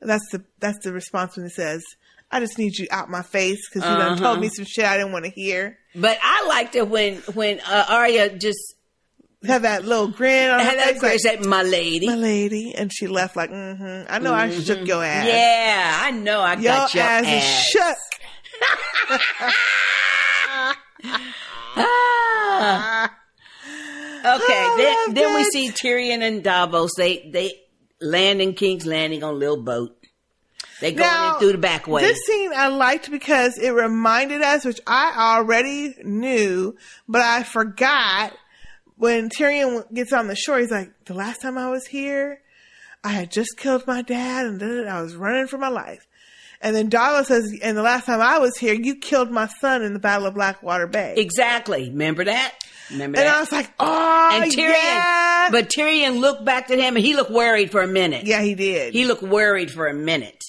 Speaker 16: That's the that's the response when it says, "I just need you out my face because you done
Speaker 15: Uh-huh.
Speaker 16: told me some shit I didn't want to hear."
Speaker 15: But I liked it when when uh, Arya just
Speaker 16: Have that little grin on her
Speaker 15: had
Speaker 16: face,
Speaker 15: grace,
Speaker 16: like,
Speaker 15: "My lady."
Speaker 16: "My lady," and she left like, "Mm-hmm." I know I shook your ass.
Speaker 15: Yeah, I know. I
Speaker 16: Your
Speaker 15: got your
Speaker 16: ass,
Speaker 15: ass.
Speaker 16: shook.
Speaker 15: Ah. <laughs> Okay, then, then we see Tyrion and Davos. They they land in King's Landing on a little boat. They going
Speaker 16: Now,
Speaker 15: in through the back way.
Speaker 16: This scene I liked because it reminded us, which I already knew, but I forgot when Tyrion gets on the shore. He's like, "The last time I was here, I had just killed my dad, and then I was running for my life." And then Davos says, "And the last time I was here, you killed my son in the Battle of Blackwater Bay."
Speaker 15: exactly. Remember that? Remember that.
Speaker 16: And
Speaker 15: that?
Speaker 16: I was like, "Oh,
Speaker 15: and Tyrion,
Speaker 16: yeah."
Speaker 15: but Tyrion looked back at him and he looked worried for a minute.
Speaker 16: yeah, he did.
Speaker 15: He looked worried for a minute.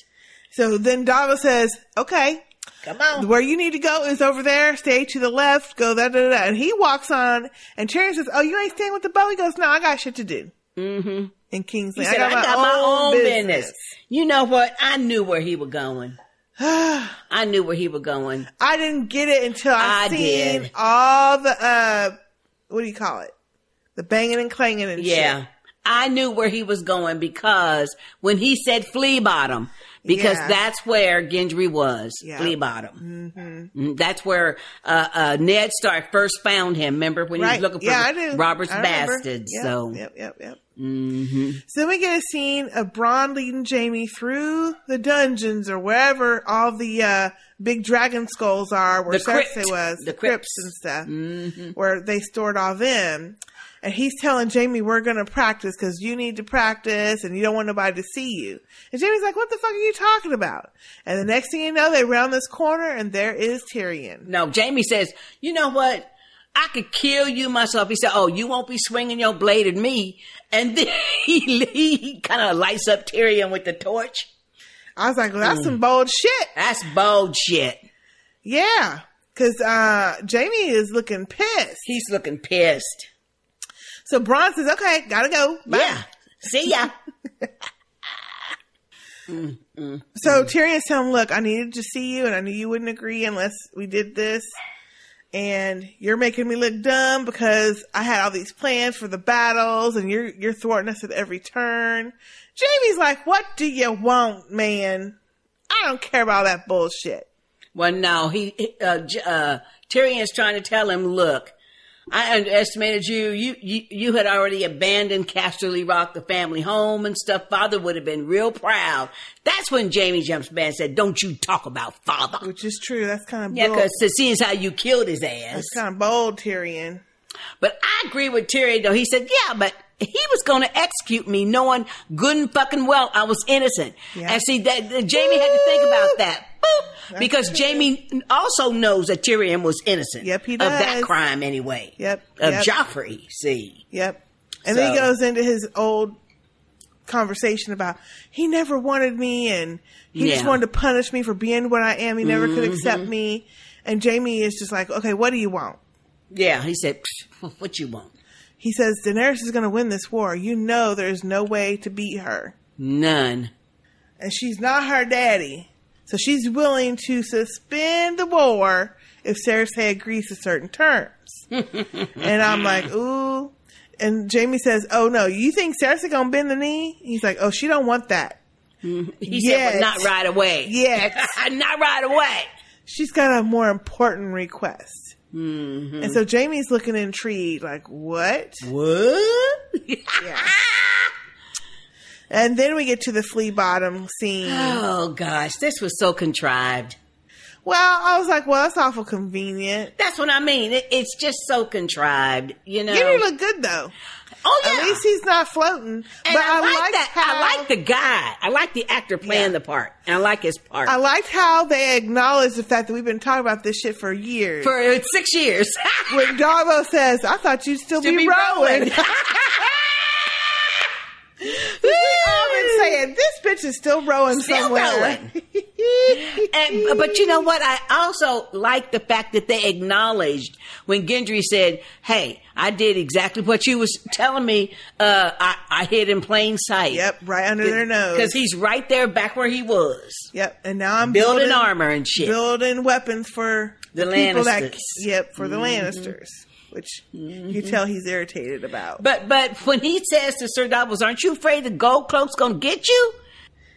Speaker 16: So then Davos says, "Okay,
Speaker 15: Come on.
Speaker 16: Where you need to go is over there. Stay to the left. Go da da da. And he walks on, and Tyrion says, "Oh, you ain't staying with the boat." He goes, "No, I got shit to do."
Speaker 15: Mm-hmm.
Speaker 16: In King's
Speaker 15: He
Speaker 16: Landing,
Speaker 15: said,
Speaker 16: I got, my, own, business.
Speaker 15: business. You know what? I knew where he was going. <sighs> I knew where he was going.
Speaker 16: I didn't get it until I,
Speaker 15: I
Speaker 16: seen
Speaker 15: did.
Speaker 16: all the uh, what do you call it? The banging and clanging and
Speaker 15: Yeah.
Speaker 16: shit.
Speaker 15: I knew where he was going because when he said flea bottom, because
Speaker 16: Yeah.
Speaker 15: that's where Gendry was,
Speaker 16: Yeah.
Speaker 15: flea bottom.
Speaker 16: Mm-hmm.
Speaker 15: Mm, That's where uh, uh, Ned Stark first found him. Remember when he was looking for
Speaker 16: yeah, I.
Speaker 15: Robert's bastard?
Speaker 16: Yep,
Speaker 15: So,
Speaker 16: yep, yep, yep.
Speaker 15: hmm
Speaker 16: So then we get a scene of Bronn leading Jaime through the dungeons or wherever all the uh, big dragon skulls are, where
Speaker 15: The crypt.
Speaker 16: Cersei was,
Speaker 15: The
Speaker 16: the, crypts
Speaker 15: crypts.
Speaker 16: and stuff,
Speaker 15: Mhm.
Speaker 16: where they stored all them. And he's telling Jaime, "We're going to practice because you need to practice, and you don't want nobody to see you." And Jaime's like, "What the fuck are you talking about?" And the next thing you know, they round this corner, and there is Tyrion.
Speaker 15: no, Jaime says, you know what? I could kill you myself. He said, oh, you won't be swinging your blade at me. And <laughs> then he, he kind of lights up Tyrion with the torch.
Speaker 16: I was like, well, "That's
Speaker 15: Mm.
Speaker 16: some bold shit."
Speaker 15: That's bold shit.
Speaker 16: Yeah, because uh, Jamie is looking pissed.
Speaker 15: He's looking pissed.
Speaker 16: So Bronn says, "Okay, gotta go." Bye.
Speaker 15: Yeah. See ya. <laughs> Mm, mm,
Speaker 16: So
Speaker 15: mm.
Speaker 16: Tyrion's telling him, "Look, I needed to see you, and I knew you wouldn't agree unless we did this." and you're making me look dumb because I had all these plans for the battles and you're you're thwarting us at every turn. Jaime's like, "What do you want, man? I don't care about that bullshit."
Speaker 15: Well, no, he, he- uh, uh, Tyrion's trying to tell him, look, I underestimated you. You, you, you had already abandoned Casterly Rock, the family home and stuff. Father would have been real proud. That's when Jaime jumps back and said, don't you talk about father.
Speaker 16: Which is true. That's kind of
Speaker 15: Yeah,
Speaker 16: bold.
Speaker 15: because seeing how you killed his ass.
Speaker 16: That's kind of bold, Tyrion.
Speaker 15: But I agree with Tyrion though. He said, yeah, but he was going to execute me knowing good and fucking well I was innocent.
Speaker 16: Yeah.
Speaker 15: And see that that Jaime had to think about that. Boop. Because Jaime also knows that Tyrion was innocent. Yep,
Speaker 16: he does.
Speaker 15: Of that crime anyway.
Speaker 16: Yep.
Speaker 15: Of
Speaker 16: yep.
Speaker 15: Joffrey, see.
Speaker 16: Yep. And then he goes into his old conversation about he never wanted me and he just wanted to punish me for being what I am. He never could mm-hmm.
Speaker 15: accept
Speaker 16: me. And Jaime is just like, okay, what do you want?
Speaker 15: Yeah, he said, "Psh, what you want?
Speaker 16: He says, Daenerys is going to win this war. You know there's no way to beat her.
Speaker 15: None.
Speaker 16: And she's not her daddy. So she's willing to suspend the war if Cersei agrees to certain terms. <laughs> and I'm like, ooh. And Jaime says, oh no, you think Cersei going to bend the knee? He's like, oh, she don't want that. Mm-hmm.
Speaker 15: He
Speaker 16: Yes.
Speaker 15: said, well, not right away.
Speaker 16: Yes. <laughs>
Speaker 15: not right away.
Speaker 16: She's got a more important request.
Speaker 15: Mm-hmm.
Speaker 16: And so Jaime's looking intrigued, like, what?
Speaker 15: What?
Speaker 16: yeah. And then we get to the flea bottom scene.
Speaker 15: Oh gosh, this was so contrived.
Speaker 16: Well, I was like, well, that's awful convenient.
Speaker 15: That's what I mean. It, it's just so contrived, you know.
Speaker 16: Ginny look good though.
Speaker 15: Oh yeah.
Speaker 16: At least he's not floating.
Speaker 15: And
Speaker 16: but
Speaker 15: I,
Speaker 16: I,
Speaker 15: like that.
Speaker 16: how
Speaker 15: I like the guy. I like the actor playing the part. And I like his part.
Speaker 16: I liked how they acknowledged the fact that we've been talking about this shit for years.
Speaker 15: For six years.
Speaker 16: when Davos says, "I thought you'd still be,
Speaker 15: be
Speaker 16: rowing."
Speaker 15: rowing. <laughs>
Speaker 16: we all been saying this bitch is still rowing
Speaker 15: Still
Speaker 16: somewhere.
Speaker 15: rowing. <laughs> and, but you know what? I also like the fact that they acknowledged when Gendry said, "Hey, I did exactly what you was telling me. Uh, I, I hid in plain sight.
Speaker 16: Yep, right under their nose.
Speaker 15: because he's right there, back where he was.
Speaker 16: Yep, and now I'm
Speaker 15: Building
Speaker 16: building,
Speaker 15: armor and shit.
Speaker 16: building weapons for
Speaker 15: The
Speaker 16: that
Speaker 15: Lannisters.
Speaker 16: yep for the
Speaker 15: Mhm.
Speaker 16: Lannisters, which mm-hmm. you tell he's irritated about.
Speaker 15: But but when he says to Sir Davos, "Aren't you afraid the gold cloak's gonna get you?"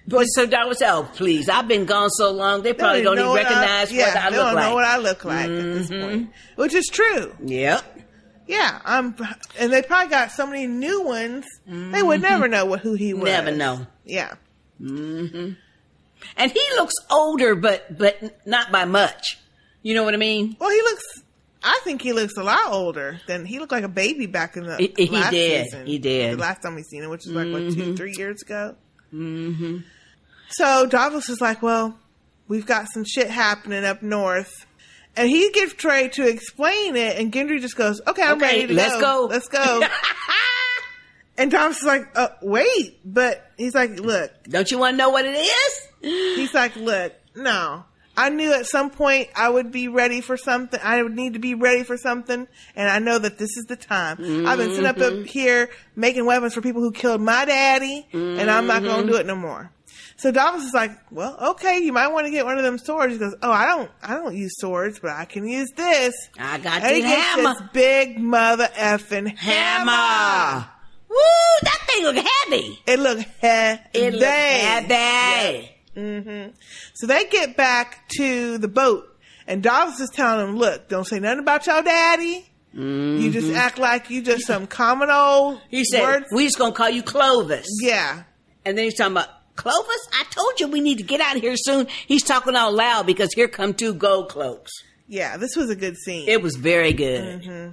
Speaker 15: But Sir Davos "Oh, please! I've been gone so long, they probably don't, even
Speaker 16: what I-
Speaker 15: recognize
Speaker 16: yeah,
Speaker 15: what I
Speaker 16: they
Speaker 15: look
Speaker 16: don't
Speaker 15: like."
Speaker 16: know what I look like at this mm-hmm. point, which is true.
Speaker 15: Yep.
Speaker 16: Yeah, I'm, and they probably got so many new ones. They would never mm-hmm. know what who he was.
Speaker 15: Never know.
Speaker 16: Yeah.
Speaker 15: hmm And he looks older, but but not by much. You know what I mean?
Speaker 16: Well, he looks. I think he looks a lot older than he looked like a baby back in the
Speaker 15: He- he
Speaker 16: last
Speaker 15: did.
Speaker 16: season.
Speaker 15: He did.
Speaker 16: The last time we seen him, which is like what two,
Speaker 15: Mhm.
Speaker 16: three years ago.
Speaker 15: Mm-hmm.
Speaker 16: So Davos is like, "Well, we've got some shit happening up north." And he gets Trey to explain it, and Gendry just goes, "Okay, I'm
Speaker 15: Okay,
Speaker 16: ready to
Speaker 15: let's
Speaker 16: go.
Speaker 15: go."
Speaker 16: Let's go." <laughs> and Davos is like, uh, "Wait," but he's like, "Look,
Speaker 15: don't you want to know what it is?"
Speaker 16: He's like, "Look, no." I knew at some point I would be ready for something. I would need to be ready for something, and I know that this is the time. I've been sitting up,
Speaker 15: Mm-hmm.
Speaker 16: up here making weapons for people who killed my daddy, and I'm not going to do it no more. So Davos is like, "Well, okay, you might want to get one of them swords." He goes, "Oh, I don't, I don't use swords, but I can use this."
Speaker 15: I got
Speaker 16: and he
Speaker 15: the hammer.
Speaker 16: this big mother effing
Speaker 15: Hammer. Woo! That thing look heavy.
Speaker 16: It look heavy.
Speaker 15: It look heavy.
Speaker 16: Hmm So they get back to the boat, and Davos is telling them, "Look, don't say nothing about your daddy. You just
Speaker 15: Mhm.
Speaker 16: act like you just some common old."
Speaker 15: He said,
Speaker 16: word-
Speaker 15: "We just gonna call you Clovis."
Speaker 16: Yeah.
Speaker 15: And then he's talking about Clovis. I told you we need to get out of here soon. He's talking out loud because here come two gold cloaks.
Speaker 16: "Yeah, this was a good scene."
Speaker 15: It was very good.
Speaker 16: hmm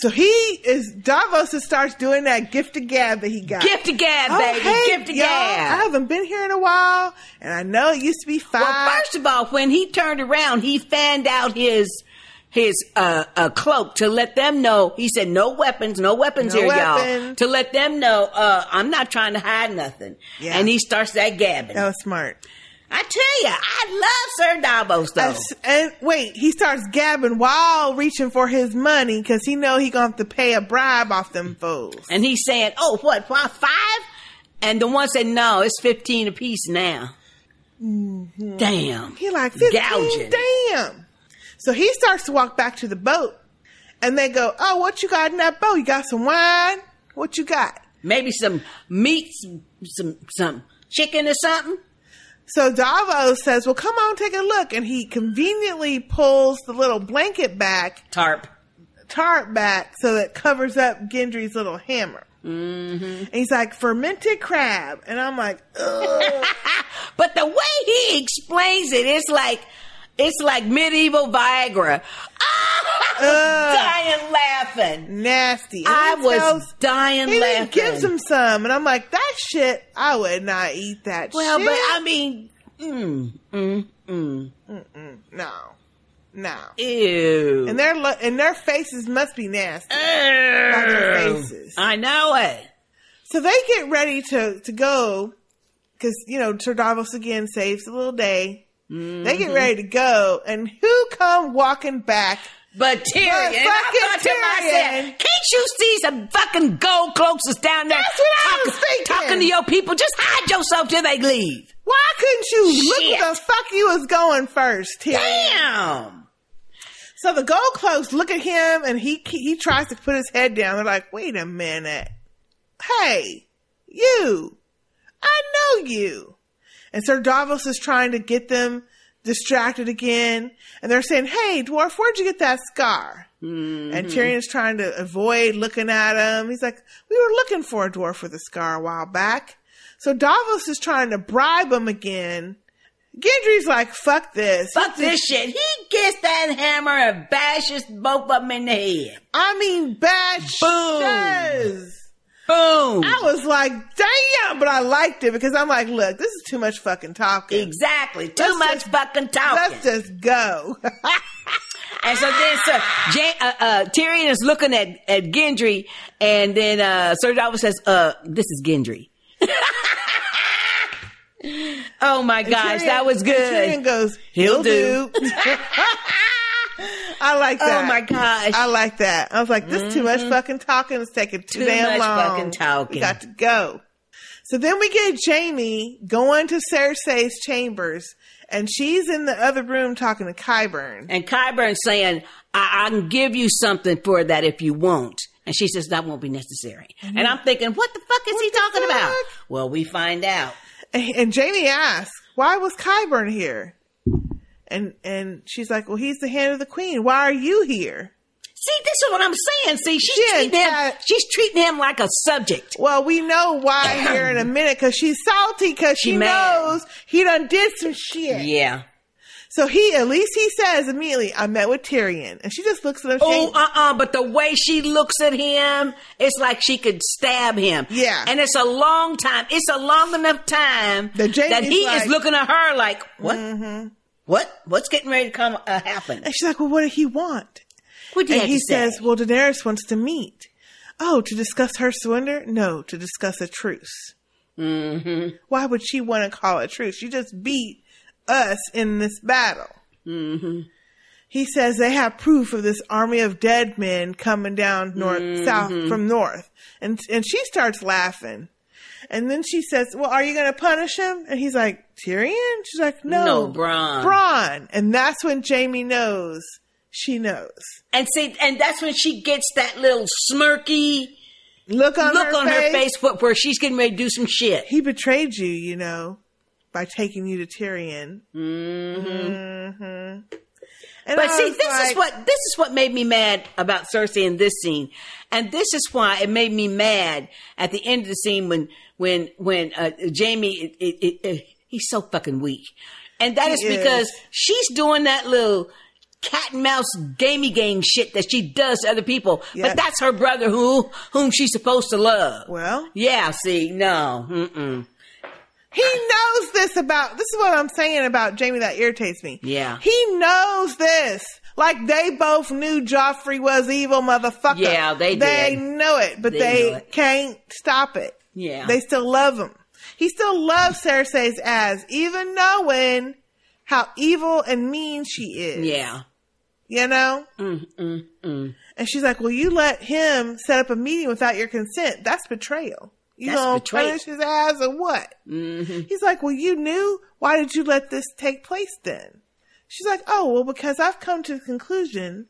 Speaker 16: So he is Davos just starts doing that gift of gab that he got.
Speaker 15: Gift of gab,
Speaker 16: Oh,
Speaker 15: baby.
Speaker 16: hey,
Speaker 15: Gift of
Speaker 16: y'all,
Speaker 15: gab.
Speaker 16: I haven't been here in a while, and I know it used to be five.
Speaker 15: Well, first of all, when he turned around, he fanned out his his uh, uh, cloak to let them know. He said, "No weapons, no weapons
Speaker 16: No
Speaker 15: here, y'all." To let them know, uh, I'm not trying to hide nothing.
Speaker 16: Yeah.
Speaker 15: And he starts that gabbing.
Speaker 16: That was smart.
Speaker 15: I tell you, I love Sir Davos though.
Speaker 16: And wait, he starts gabbing while reaching for his money because he know he gonna have to pay a bribe off them fools.
Speaker 15: And he's saying, "Oh, what? Why five? And the one said, "No, it's fifteen apiece now." Mm-hmm. Damn.
Speaker 16: He like 15,
Speaker 15: Gouging.
Speaker 16: damn. So he starts to walk back to the boat, and they go, "Oh, what you got in that boat? You got some wine? What you got?"
Speaker 15: Maybe some meat, some some, some chicken or something.
Speaker 16: So Davos says, "Well, come on, take a look," and he conveniently pulls the little blanket back,
Speaker 15: tarp,
Speaker 16: tarp back, so that covers up Gendry's little hammer.
Speaker 15: Mm-hmm.
Speaker 16: And he's like fermented crab, and I'm like, <laughs> Ugh.
Speaker 15: but the way he explains it, it's like it's like medieval Viagra. <laughs> Ah, dying laughing,
Speaker 16: nasty. And
Speaker 15: I was
Speaker 16: tells-
Speaker 15: dying
Speaker 16: he
Speaker 15: laughing.
Speaker 16: gives him some, and I'm like, that shit, I would not eat that. Shit.
Speaker 15: Well,
Speaker 16: shit.
Speaker 15: but I mean, mm, mm, mm.
Speaker 16: Mm-mm, no, no.
Speaker 15: Ew.
Speaker 16: And their lo- and their faces must be nasty. Faces.
Speaker 15: I know it.
Speaker 16: So they get ready to to go because you know Sir again saves the little day. They
Speaker 15: Mm-hmm.
Speaker 16: get ready to go, and who come walking back?
Speaker 15: But Tyrion,
Speaker 16: But
Speaker 15: I thought to myself, can't you see some fucking gold cloaks is down there
Speaker 16: That's what I
Speaker 15: talking,
Speaker 16: was thinking.
Speaker 15: talking to your people? Just hide yourself till they leave.
Speaker 16: Why couldn't you look
Speaker 15: Shit.
Speaker 16: where the fuck you was going first, Tyrion?
Speaker 15: Damn.
Speaker 16: So the gold cloaks look at him, and he he tries to put his head down. They're like, "Wait a minute, hey, you, I know you." And Sir Davos is trying to get them distracted again, and they're saying, "Hey, dwarf, where'd you get that scar?"
Speaker 15: Mm-hmm.
Speaker 16: And Tyrion's trying to avoid looking at him. He's like, "We were looking for a dwarf with a scar a while back." So Davos is trying to bribe him again. Gendry's like, "Fuck this,
Speaker 15: Fuck this shit. He gets that hammer and bashes both of them in the head.
Speaker 16: I mean, bash
Speaker 15: Boom. Boom.
Speaker 16: I was like, damn, but I liked it because I'm like, look, this is too much fucking talking.
Speaker 15: Exactly. Too
Speaker 16: Let's
Speaker 15: much
Speaker 16: just-
Speaker 15: fucking talking.
Speaker 16: Let's just go. <laughs>
Speaker 15: And so then Sir Jan, uh, uh, Tyrion is looking at, at Gendry, and then uh, Sir Davos says, uh, "This is Gendry." <laughs> oh my gosh,
Speaker 16: Tyrion-
Speaker 15: that was good.
Speaker 16: Tyrion goes,
Speaker 15: He'll
Speaker 16: he'll,
Speaker 15: do.
Speaker 16: do. <laughs> <laughs> I like oh that.
Speaker 15: Oh my gosh.
Speaker 16: I like that. I was like, this too much mm-hmm. fucking talking. It's taking too,
Speaker 15: Too
Speaker 16: damn
Speaker 15: much
Speaker 16: long.
Speaker 15: fucking talking.
Speaker 16: We got to go. So then we get Jaime going to Cersei's chambers, and she's in the other room talking to Qyburn.
Speaker 15: And Qyburn saying, I-, "I can give you something for that if you won't." And she says that won't be necessary. Mm-hmm. And I'm thinking, what the fuck is he talking about? Well, we find out.
Speaker 16: And, and Jaime asks, "Why was Qyburn here?" And and she's like, "Well, he's the hand of the queen. Why are you here?"
Speaker 15: See, this is what I'm saying. See, she's
Speaker 16: She
Speaker 15: treating him. She's treating him like a subject.
Speaker 16: Well, we know why here in a <clears throat> minute because she's salty because she,
Speaker 15: She
Speaker 16: knows he done did some shit.
Speaker 15: Yeah.
Speaker 16: So he, at least he says immediately, "I met with Tyrion," and she just looks at him.
Speaker 15: Oh, uh, uh But the way she looks at him, it's like she could stab him.
Speaker 16: Yeah.
Speaker 15: And it's a long time. It's a long enough time
Speaker 16: That
Speaker 15: that he
Speaker 16: like-
Speaker 15: is looking at her like, what? What? What's getting ready to come uh, happen?
Speaker 16: And she's like, "Well, what did he want?"
Speaker 15: What did
Speaker 16: he
Speaker 15: to say?
Speaker 16: says, "Well, Daenerys wants to meet." Oh, to discuss her surrender? No, to discuss a truce.
Speaker 15: Mm-hmm.
Speaker 16: Why would she want to call a truce? She just beat us in this battle.
Speaker 15: Mm-hmm.
Speaker 16: He says they have proof of this army of dead men coming down north,
Speaker 15: Mm-hmm.
Speaker 16: south from north, and and she starts laughing, and then she says, "Well, are you going to punish him?" And he's like, "Tyrion." She's like, "No,
Speaker 15: No, Bronn."
Speaker 16: Bronn." And that's when Jaime knows. She knows.
Speaker 15: And see, and that's when she gets that little smirky
Speaker 16: Look on
Speaker 15: look
Speaker 16: her
Speaker 15: on her
Speaker 16: face.
Speaker 15: face where, she's getting ready to do some shit.
Speaker 16: He betrayed you, you know, by taking you to Tyrion.
Speaker 15: Mm-hmm.
Speaker 16: Mm-hmm.
Speaker 15: But see, this is what this is what made me mad about Cersei in this scene, and this is why it made me mad at the end of the scene when when when uh, Jaime it, it, it, it- he's so fucking weak, and that is
Speaker 16: is.
Speaker 15: because she's doing that little cat and mouse gamey game shit that she does to other people,
Speaker 16: Yeah.
Speaker 15: but that's her brother who whom she's supposed to love.
Speaker 16: Well,
Speaker 15: yeah, see, no, mm-mm.
Speaker 16: He knows this about. This is what I'm saying about Jaime that irritates me.
Speaker 15: yeah.
Speaker 16: He knows this. Like they both knew Joffrey was evil, motherfucker.
Speaker 15: Yeah, they
Speaker 16: They
Speaker 15: did.
Speaker 16: know it, but
Speaker 15: They
Speaker 16: they,
Speaker 15: it.
Speaker 16: can't stop it.
Speaker 15: Yeah.
Speaker 16: They still love him. He still loves Cersei's ass, even knowing how evil and mean she is.
Speaker 15: Yeah.
Speaker 16: You know?
Speaker 15: Mm, mm, mm.
Speaker 16: And she's like, Well, you let him set up a meeting without your consent. That's betrayal. You
Speaker 15: That's
Speaker 16: gonna
Speaker 15: betrayal.
Speaker 16: punish his ass or what?
Speaker 15: Mm-hmm.
Speaker 16: He's like, Well, you knew. Why did you let this take place then? She's like, oh, well, because I've come to the conclusion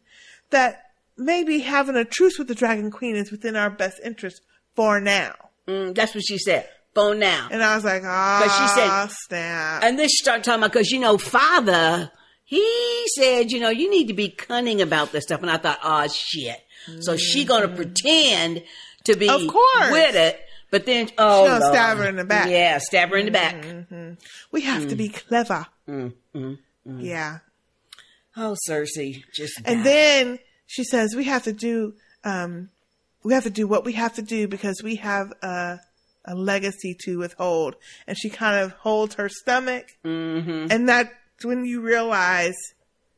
Speaker 16: that maybe having a truce with the Dragon Queen is within our best interest for now.
Speaker 15: Mm, that's what she said. Phone now.
Speaker 16: And I was like, ah,
Speaker 15: But she said-
Speaker 16: snap.
Speaker 15: And then she started talking about, because, you know, father, he said, you know, you need to be cunning about this stuff. And I thought, oh, shit. So she going to pretend to be
Speaker 16: Mm-hmm. Of course.
Speaker 15: with it. But then, oh, Lord.
Speaker 16: stab her in the back. Mm-hmm.
Speaker 15: Yeah, stab her in the back.
Speaker 16: We have to be clever.
Speaker 15: Mm, mm, mm.
Speaker 16: Yeah.
Speaker 15: Oh, Cersei, just
Speaker 16: And then she says, we have to do, um, we have to do what we have to do because we have a, a legacy to withhold. And she kind of holds her stomach.
Speaker 15: Mm-hmm.
Speaker 16: And that's when you realize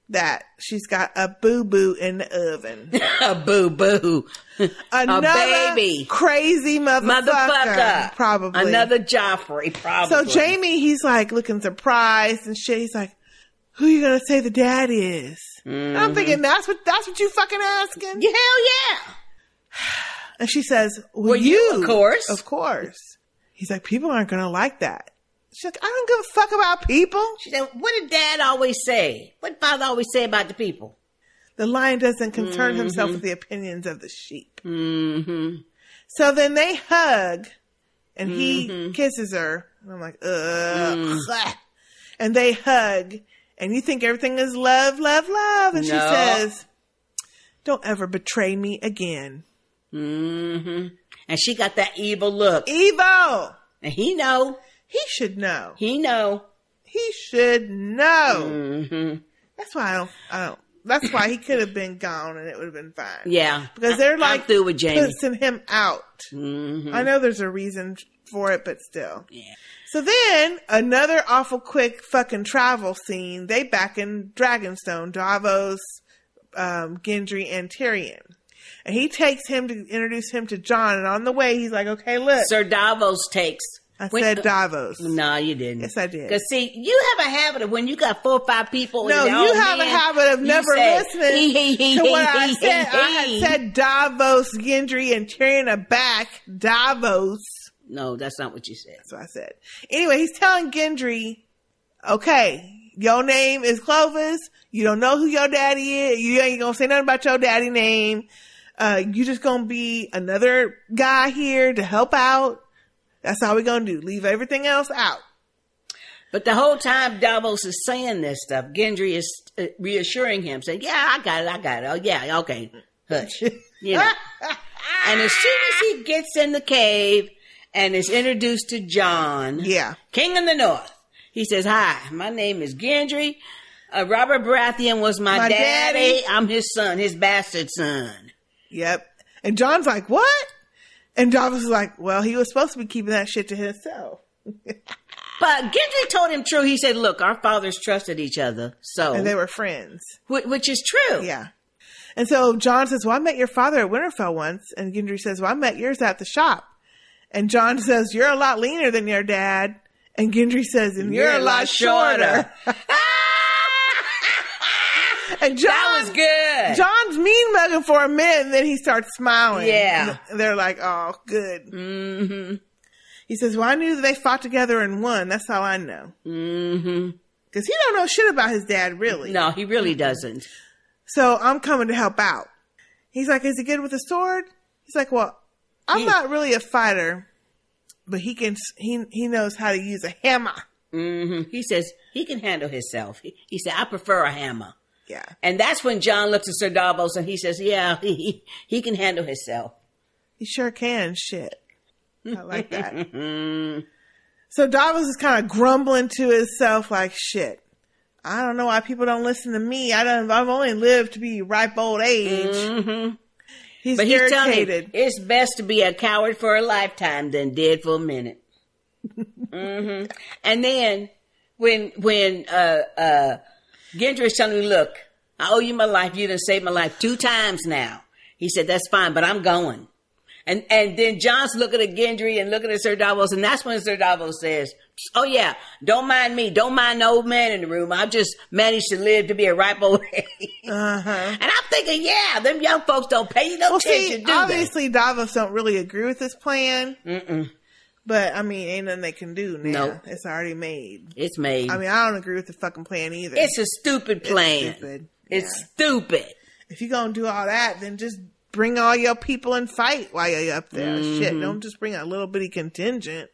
Speaker 16: that she's got a boo boo in the oven. <laughs>
Speaker 15: a boo boo. <laughs>
Speaker 16: Another
Speaker 15: a baby.
Speaker 16: crazy motherfucker.
Speaker 15: Motherfucker.
Speaker 16: Probably.
Speaker 15: Another Joffrey, probably.
Speaker 16: So Jaime, he's like looking surprised and shit. He's like, "Who you gonna say the dad is?" And I'm thinking that's what that's what you fucking asking.
Speaker 15: Yeah, hell yeah.
Speaker 16: And she says, "Well,
Speaker 15: Well, you,
Speaker 16: you,
Speaker 15: of course.
Speaker 16: of course." He's like, "People aren't gonna like that." She's like, "I don't give a fuck about people."
Speaker 15: She said, what did dad always say? What did father always say about the people?
Speaker 16: The lion doesn't concern himself
Speaker 15: Mhm.
Speaker 16: with the opinions of the sheep.
Speaker 15: Mm-hmm.
Speaker 16: So then they hug, and
Speaker 15: Mhm.
Speaker 16: he kisses her. And I'm like, ugh.
Speaker 15: Mm. <laughs>
Speaker 16: And they hug, and you think everything is love, love, love. And she says, Don't ever betray me again.
Speaker 15: Mm-hmm. And she got that evil look.
Speaker 16: Evil!
Speaker 15: And he know.
Speaker 16: He should know.
Speaker 15: He know.
Speaker 16: He should know.
Speaker 15: Mm-hmm.
Speaker 16: That's why I don't, I don't. That's why he could have been gone and it would have been fine.
Speaker 15: Yeah.
Speaker 16: Because they're
Speaker 15: I'm
Speaker 16: like
Speaker 15: through with Jaime.
Speaker 16: pushing him out.
Speaker 15: Mm-hmm.
Speaker 16: I know there's a reason for it, but still. Yeah. So then another awful quick fucking travel scene. They back in Dragonstone, Davos, um, Gendry, and Tyrion. And he takes him to introduce him to Jon. And on the way, he's like, okay, look.
Speaker 15: Sir Davos takes.
Speaker 16: I
Speaker 15: When-
Speaker 16: said Davos.
Speaker 15: No, you didn't.
Speaker 16: Yes, I did.
Speaker 15: Because see, you have a habit of when you got four or five people.
Speaker 16: No, you have a habit of never
Speaker 15: say,
Speaker 16: listening
Speaker 15: "He, he, he,
Speaker 16: to what
Speaker 15: he,
Speaker 16: I said.
Speaker 15: he,
Speaker 16: I had said Davos, Gendry, and Tyrion are back. Davos.
Speaker 15: No, that's not what you said.
Speaker 16: That's what I said. Anyway, he's telling Gendry, okay, your name is Clovis. You don't know who your daddy is. You ain't gonna say nothing about your daddy name. Uh, you just gonna be another guy here to help out. That's all we gonna do. Leave everything else out.
Speaker 15: But the whole time Davos is saying this stuff, Gendry is uh, reassuring him, saying, "Yeah, I got it, I got it. Oh, yeah, okay, hush." <laughs> You know. and as soon as he gets in the cave and is introduced to Jon,
Speaker 16: yeah,
Speaker 15: King of the North, he says, "Hi, my name is Gendry. Uh, Robert Baratheon was my,
Speaker 16: My
Speaker 15: daddy.
Speaker 16: daddy.
Speaker 15: I'm his son, his bastard son."
Speaker 16: Yep. And Jon's like, what? And Davos is like, well, he was supposed to be keeping that shit to himself. <laughs>
Speaker 15: But Gendry told him true. He said, "Look, our fathers trusted each other, so
Speaker 16: And they were friends.
Speaker 15: Wh- which is true."
Speaker 16: Yeah. And so Jon says, Well, I met your father at Winterfell once. And Gendry says, Well, I met yours at the shop. And Jon says, You're a lot leaner than your dad. And Gendry says, And you're, a lot shorter. <laughs> <laughs> and Jon
Speaker 15: That was good.
Speaker 16: Jon's mean mugging for a minute, and then he starts smiling.
Speaker 15: Yeah.
Speaker 16: And they're like, Oh, good.
Speaker 15: Mm-hmm.
Speaker 16: He says, Well, I knew that they fought together and won. That's all I know.
Speaker 15: Mm-hmm.
Speaker 16: Because he don't know shit about his dad, really.
Speaker 15: No, he really doesn't.
Speaker 16: So I'm coming to help out. He's like, is he good with a sword? He's like, well, I'm not really a fighter, but he can, he, he knows how to use a hammer.
Speaker 15: hmm He says he can handle himself. He, he said, "I prefer a hammer."
Speaker 16: Yeah.
Speaker 15: And that's when Jon looks at Sir Davos and he says, "Yeah, <laughs> he he can handle himself."
Speaker 16: He sure can. Shit. I like that. <laughs> So Davos is kind of grumbling to himself like, shit. I don't know why people don't listen to me. I don't, I've only lived to be ripe old age.
Speaker 15: Mhm.
Speaker 16: He's
Speaker 15: but he's
Speaker 16: irritated.
Speaker 15: him it's best to be a coward for a lifetime than dead for a minute. <laughs> hmm And then when when uh uh Gendry is telling me, look, I owe you my life. You done saved my life two times now. He said, that's fine, but I'm going. And and then Jon's looking at Gendry and looking at Sir Davos, and that's when Sir Davos says, "Oh yeah, don't mind me. Don't mind the old man in the room. I've just managed to live to be a ripe old age."
Speaker 16: Uh-huh.
Speaker 15: And I'm thinking, yeah, them young folks don't pay you no
Speaker 16: Well,
Speaker 15: attention,
Speaker 16: see,
Speaker 15: do they?
Speaker 16: obviously Davos don't really agree with this plan.
Speaker 15: Mm-mm.
Speaker 16: But I mean, ain't nothing they can do now.
Speaker 15: Nope.
Speaker 16: It's already made.
Speaker 15: It's made.
Speaker 16: I mean, I don't agree with the fucking plan either.
Speaker 15: it's a stupid plan.
Speaker 16: It's stupid.
Speaker 15: It's stupid.
Speaker 16: If you're gonna do all that, then just bring all your people and fight while you're up there. Shit,
Speaker 15: Mhm.
Speaker 16: don't just bring a little bitty contingent.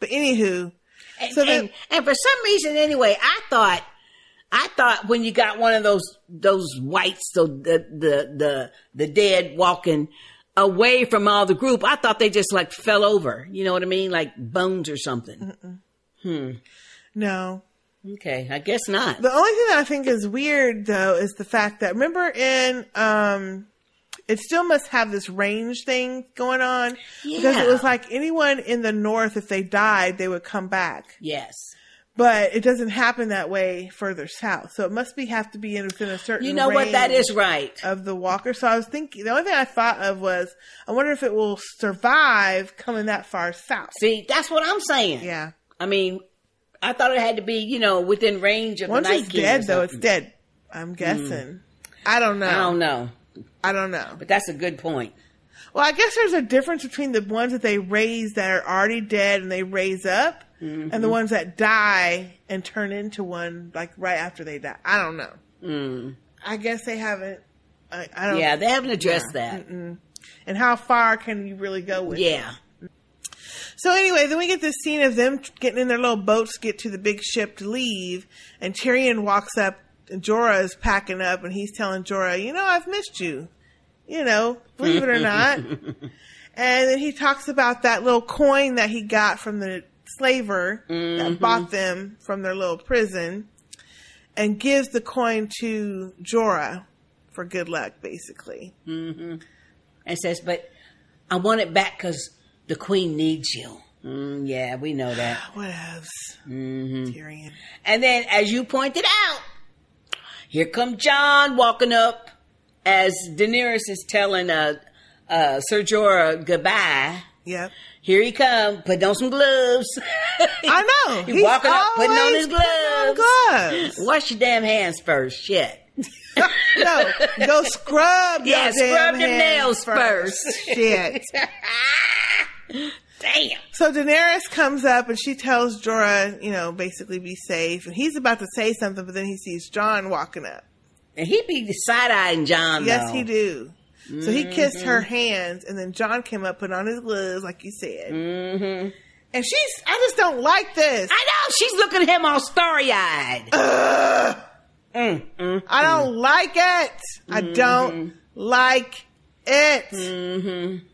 Speaker 16: But anywho,
Speaker 15: And,
Speaker 16: So then-
Speaker 15: and, and for some reason, anyway, I thought, I thought when you got one of those those whites, so the the the the dead walking away from all the group, I thought they just like fell over. You know what I mean, like bones or something. Hmm.
Speaker 16: no.
Speaker 15: Okay, I guess not.
Speaker 16: The only thing that I think is weird though is the fact that remember in um it still must have this range thing going on because it was like anyone in the north if they died they would come back.
Speaker 15: Yes.
Speaker 16: But it doesn't happen that way further south. So it must be have to be in within a certain
Speaker 15: You know what? That is right.
Speaker 16: of the walker. So I was thinking the only thing I thought of was I wonder if it will survive coming that far south.
Speaker 15: See, that's what I'm saying.
Speaker 16: Yeah.
Speaker 15: I mean, I thought it had to be, you know, within range of
Speaker 16: Once it's dead though, it's dead. I'm guessing. I don't know.
Speaker 15: I don't know.
Speaker 16: I don't know.
Speaker 15: But that's a good point.
Speaker 16: Well, I guess there's a difference between the ones that they raise that are already dead and they raise up, and the ones that die and turn into one like right after they die. I don't know.
Speaker 15: Mm.
Speaker 16: I guess they haven't. I, I don't.
Speaker 15: Yeah, they haven't addressed that.
Speaker 16: Mm-mm. And how far can you really go with? it?
Speaker 15: Yeah.
Speaker 16: So anyway, then we get this scene of them getting in their little boats get to the big ship to leave, and Tyrion walks up. And Jorah is packing up, and he's telling Jorah, "You know, I've missed you. You know, believe it or not." <laughs> And then he talks about that little coin that he got from the slaver that
Speaker 15: Mhm.
Speaker 16: bought them from their little prison and gives the coin to Jorah for good luck, basically.
Speaker 15: hmm And says, but I want it back because the queen needs you. Mm, yeah, we know that. <sighs>
Speaker 16: What else?
Speaker 15: hmm
Speaker 16: Tyrion.
Speaker 15: And then, as you pointed out, here come Jon walking up as Daenerys is telling uh, uh, Sir Jorah goodbye.
Speaker 16: Yep.
Speaker 15: Here he come, putting on some gloves. <laughs>
Speaker 16: I know.
Speaker 15: He's,
Speaker 16: He's
Speaker 15: walking up, putting on his gloves.
Speaker 16: gloves.
Speaker 15: Wash your damn hands first. Shit. <laughs>
Speaker 16: no, go scrub.
Speaker 15: Yeah,
Speaker 16: your
Speaker 15: scrub
Speaker 16: hands
Speaker 15: nails first.
Speaker 16: Shit. <laughs>
Speaker 15: Damn.
Speaker 16: So Daenerys comes up and she tells Jorah, you know, basically be safe. And he's about to say something, but then he sees Jon walking up.
Speaker 15: And he be side eyeing Jon.
Speaker 16: yes,
Speaker 15: though.
Speaker 16: he do. So he kissed her hands, and then Jon came up, put on his gloves, like you said.
Speaker 15: Mm-hmm.
Speaker 16: And she's, I just don't like this.
Speaker 15: I know she's looking at him all starry eyed. Mm,
Speaker 16: I don't like it. I don't like it.
Speaker 15: Mm-hmm.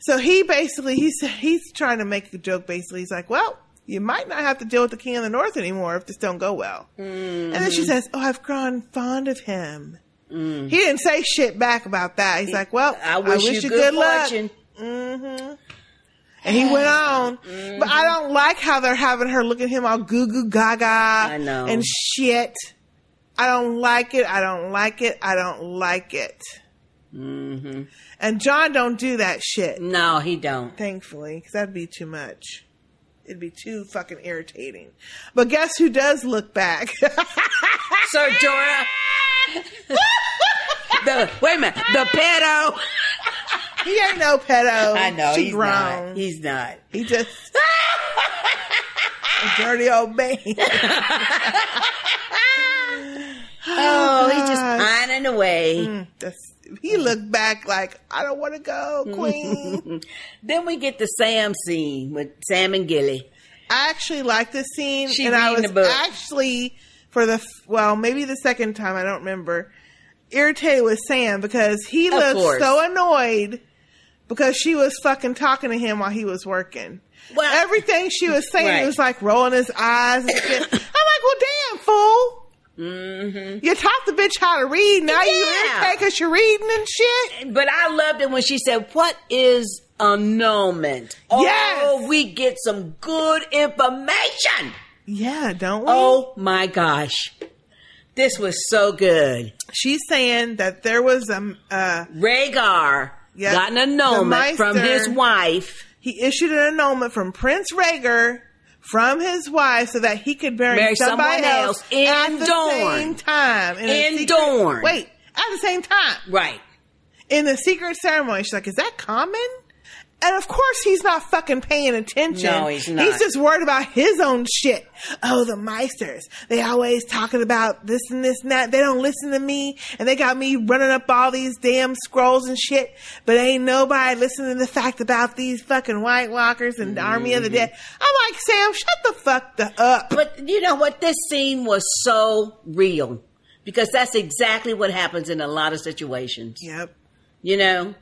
Speaker 16: So he basically he's he's trying to make the joke. Basically, he's like, "Well, you might not have to deal with the king of the north anymore if this don't go well." And then she says, "Oh, I've grown fond of him." He didn't say shit back about that. He's like, "Well,
Speaker 15: I wish you good fortune."
Speaker 16: hmm And he went on, but I don't like how they're having her look at him all goo goo gaga. I
Speaker 15: know.
Speaker 16: and shit. I don't like it. I don't like it. I don't like it.
Speaker 15: Mm-hmm.
Speaker 16: And Jon don't do that shit.
Speaker 15: No, he don't.
Speaker 16: Thankfully, because that'd be too much. It'd be too fucking irritating. But guess who does look back? <laughs>
Speaker 15: Sir Jorah. the wait a minute, the pedo.
Speaker 16: he ain't no pedo.
Speaker 15: I know
Speaker 16: She
Speaker 15: he's
Speaker 16: grown.
Speaker 15: not. He's not.
Speaker 16: He just a dirty old man. <laughs>
Speaker 15: Oh, he's just <sighs> pining away.
Speaker 16: Mm, that's- he looked back like I don't want to go, Queen. <laughs>
Speaker 15: then we get the Sam scene with Sam and Gilly.
Speaker 16: I actually like this scene,
Speaker 15: She
Speaker 16: and I was
Speaker 15: the book.
Speaker 16: actually for the well, maybe the second time I don't remember, irritated with Sam because he
Speaker 15: Of
Speaker 16: looked
Speaker 15: course.
Speaker 16: so annoyed because she was fucking talking to him while he was working.
Speaker 15: Well,
Speaker 16: Everything she was saying,
Speaker 15: Right.
Speaker 16: was like rolling his eyes and shit. <laughs> I'm like, well, damn fool.
Speaker 15: Mm-hmm.
Speaker 16: You taught the bitch how to read. Now you
Speaker 15: Yeah.
Speaker 16: irritated because you're reading and shit.
Speaker 15: But I loved it when she said, "What is annulment?" Oh,
Speaker 16: Yes.
Speaker 15: we get some good information.
Speaker 16: Yeah, don't we?
Speaker 15: Oh my gosh, this was so good.
Speaker 16: She's saying that there was a uh,
Speaker 15: Rhaegar
Speaker 16: Yeah,
Speaker 15: got an annulment from his wife.
Speaker 16: he issued an annulment from Prince Rhaegar from his wife so that he could marry,
Speaker 15: Marry
Speaker 16: somebody
Speaker 15: someone
Speaker 16: else,
Speaker 15: else in
Speaker 16: at the same time.
Speaker 15: In
Speaker 16: secret-
Speaker 15: Dorne.
Speaker 16: Wait, at the same time.
Speaker 15: Right.
Speaker 16: In the secret ceremony. She's like, is that common? And of course, he's not fucking paying attention.
Speaker 15: No, he's not.
Speaker 16: He's just worried about his own shit. Oh, the Maesters. They always talking about this and this and that. They don't listen to me. And they got me running up all these damn scrolls and shit. But ain't nobody listening to the fact about these fucking White Walkers and the Army of the Dead. Mm-hmm. I'm like, Sam, shut the fuck the up.
Speaker 15: But you know what? This scene was so real because that's exactly what happens in a lot of situations.
Speaker 16: Yep.
Speaker 15: You know?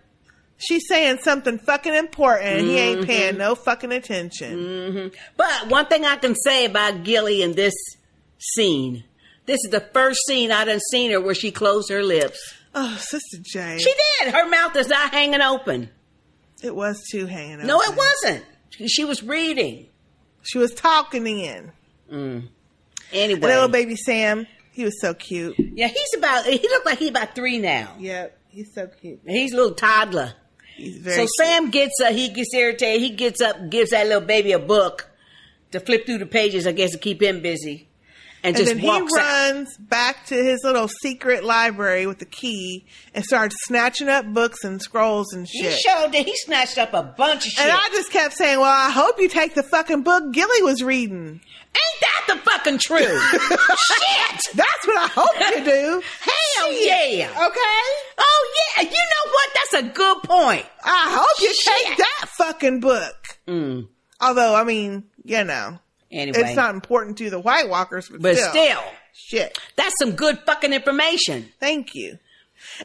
Speaker 16: She's saying something fucking important and he ain't
Speaker 15: Mhm.
Speaker 16: paying no fucking attention.
Speaker 15: hmm But one thing I can say about Gilly in this scene, this is the first scene I done seen her where she closed her lips.
Speaker 16: Oh, Sister Jane.
Speaker 15: She did. Her mouth is not hanging open.
Speaker 16: It was too hanging open.
Speaker 15: No, it wasn't. She- She was reading.
Speaker 16: She was talking in.
Speaker 15: Mm. Anyway,
Speaker 16: And little baby Sam, he was so cute.
Speaker 15: yeah, he's about. He looked like he's about three now.
Speaker 16: Yep, he's so cute.
Speaker 15: He's a little toddler. So
Speaker 16: very
Speaker 15: Sam gets uh, he gets irritated. He gets up, gives that little baby a book to flip through the pages, I guess, to keep him busy, and,
Speaker 16: and
Speaker 15: just
Speaker 16: then he
Speaker 15: walks out.
Speaker 16: runs back to his little secret library with the key and starts snatching up books and scrolls and shit.
Speaker 15: He showed that he snatched up a bunch of shit.
Speaker 16: and I just kept saying, "Well, I hope you take the fucking book Gilly was reading."
Speaker 15: Ain't that the fucking truth? <laughs> shit!
Speaker 16: That's what I hope you do.
Speaker 15: Hell
Speaker 16: Shit.
Speaker 15: yeah!
Speaker 16: Okay.
Speaker 15: Oh yeah! You know what? That's a good point.
Speaker 16: I hope you
Speaker 15: Shit.
Speaker 16: take that fucking book.
Speaker 15: Mm.
Speaker 16: Although, I mean, you know,
Speaker 15: Anyway,
Speaker 16: it's not important to the White Walkers, but,
Speaker 15: but
Speaker 16: still.
Speaker 15: still,
Speaker 16: shit.
Speaker 15: that's some good fucking information.
Speaker 16: Thank you.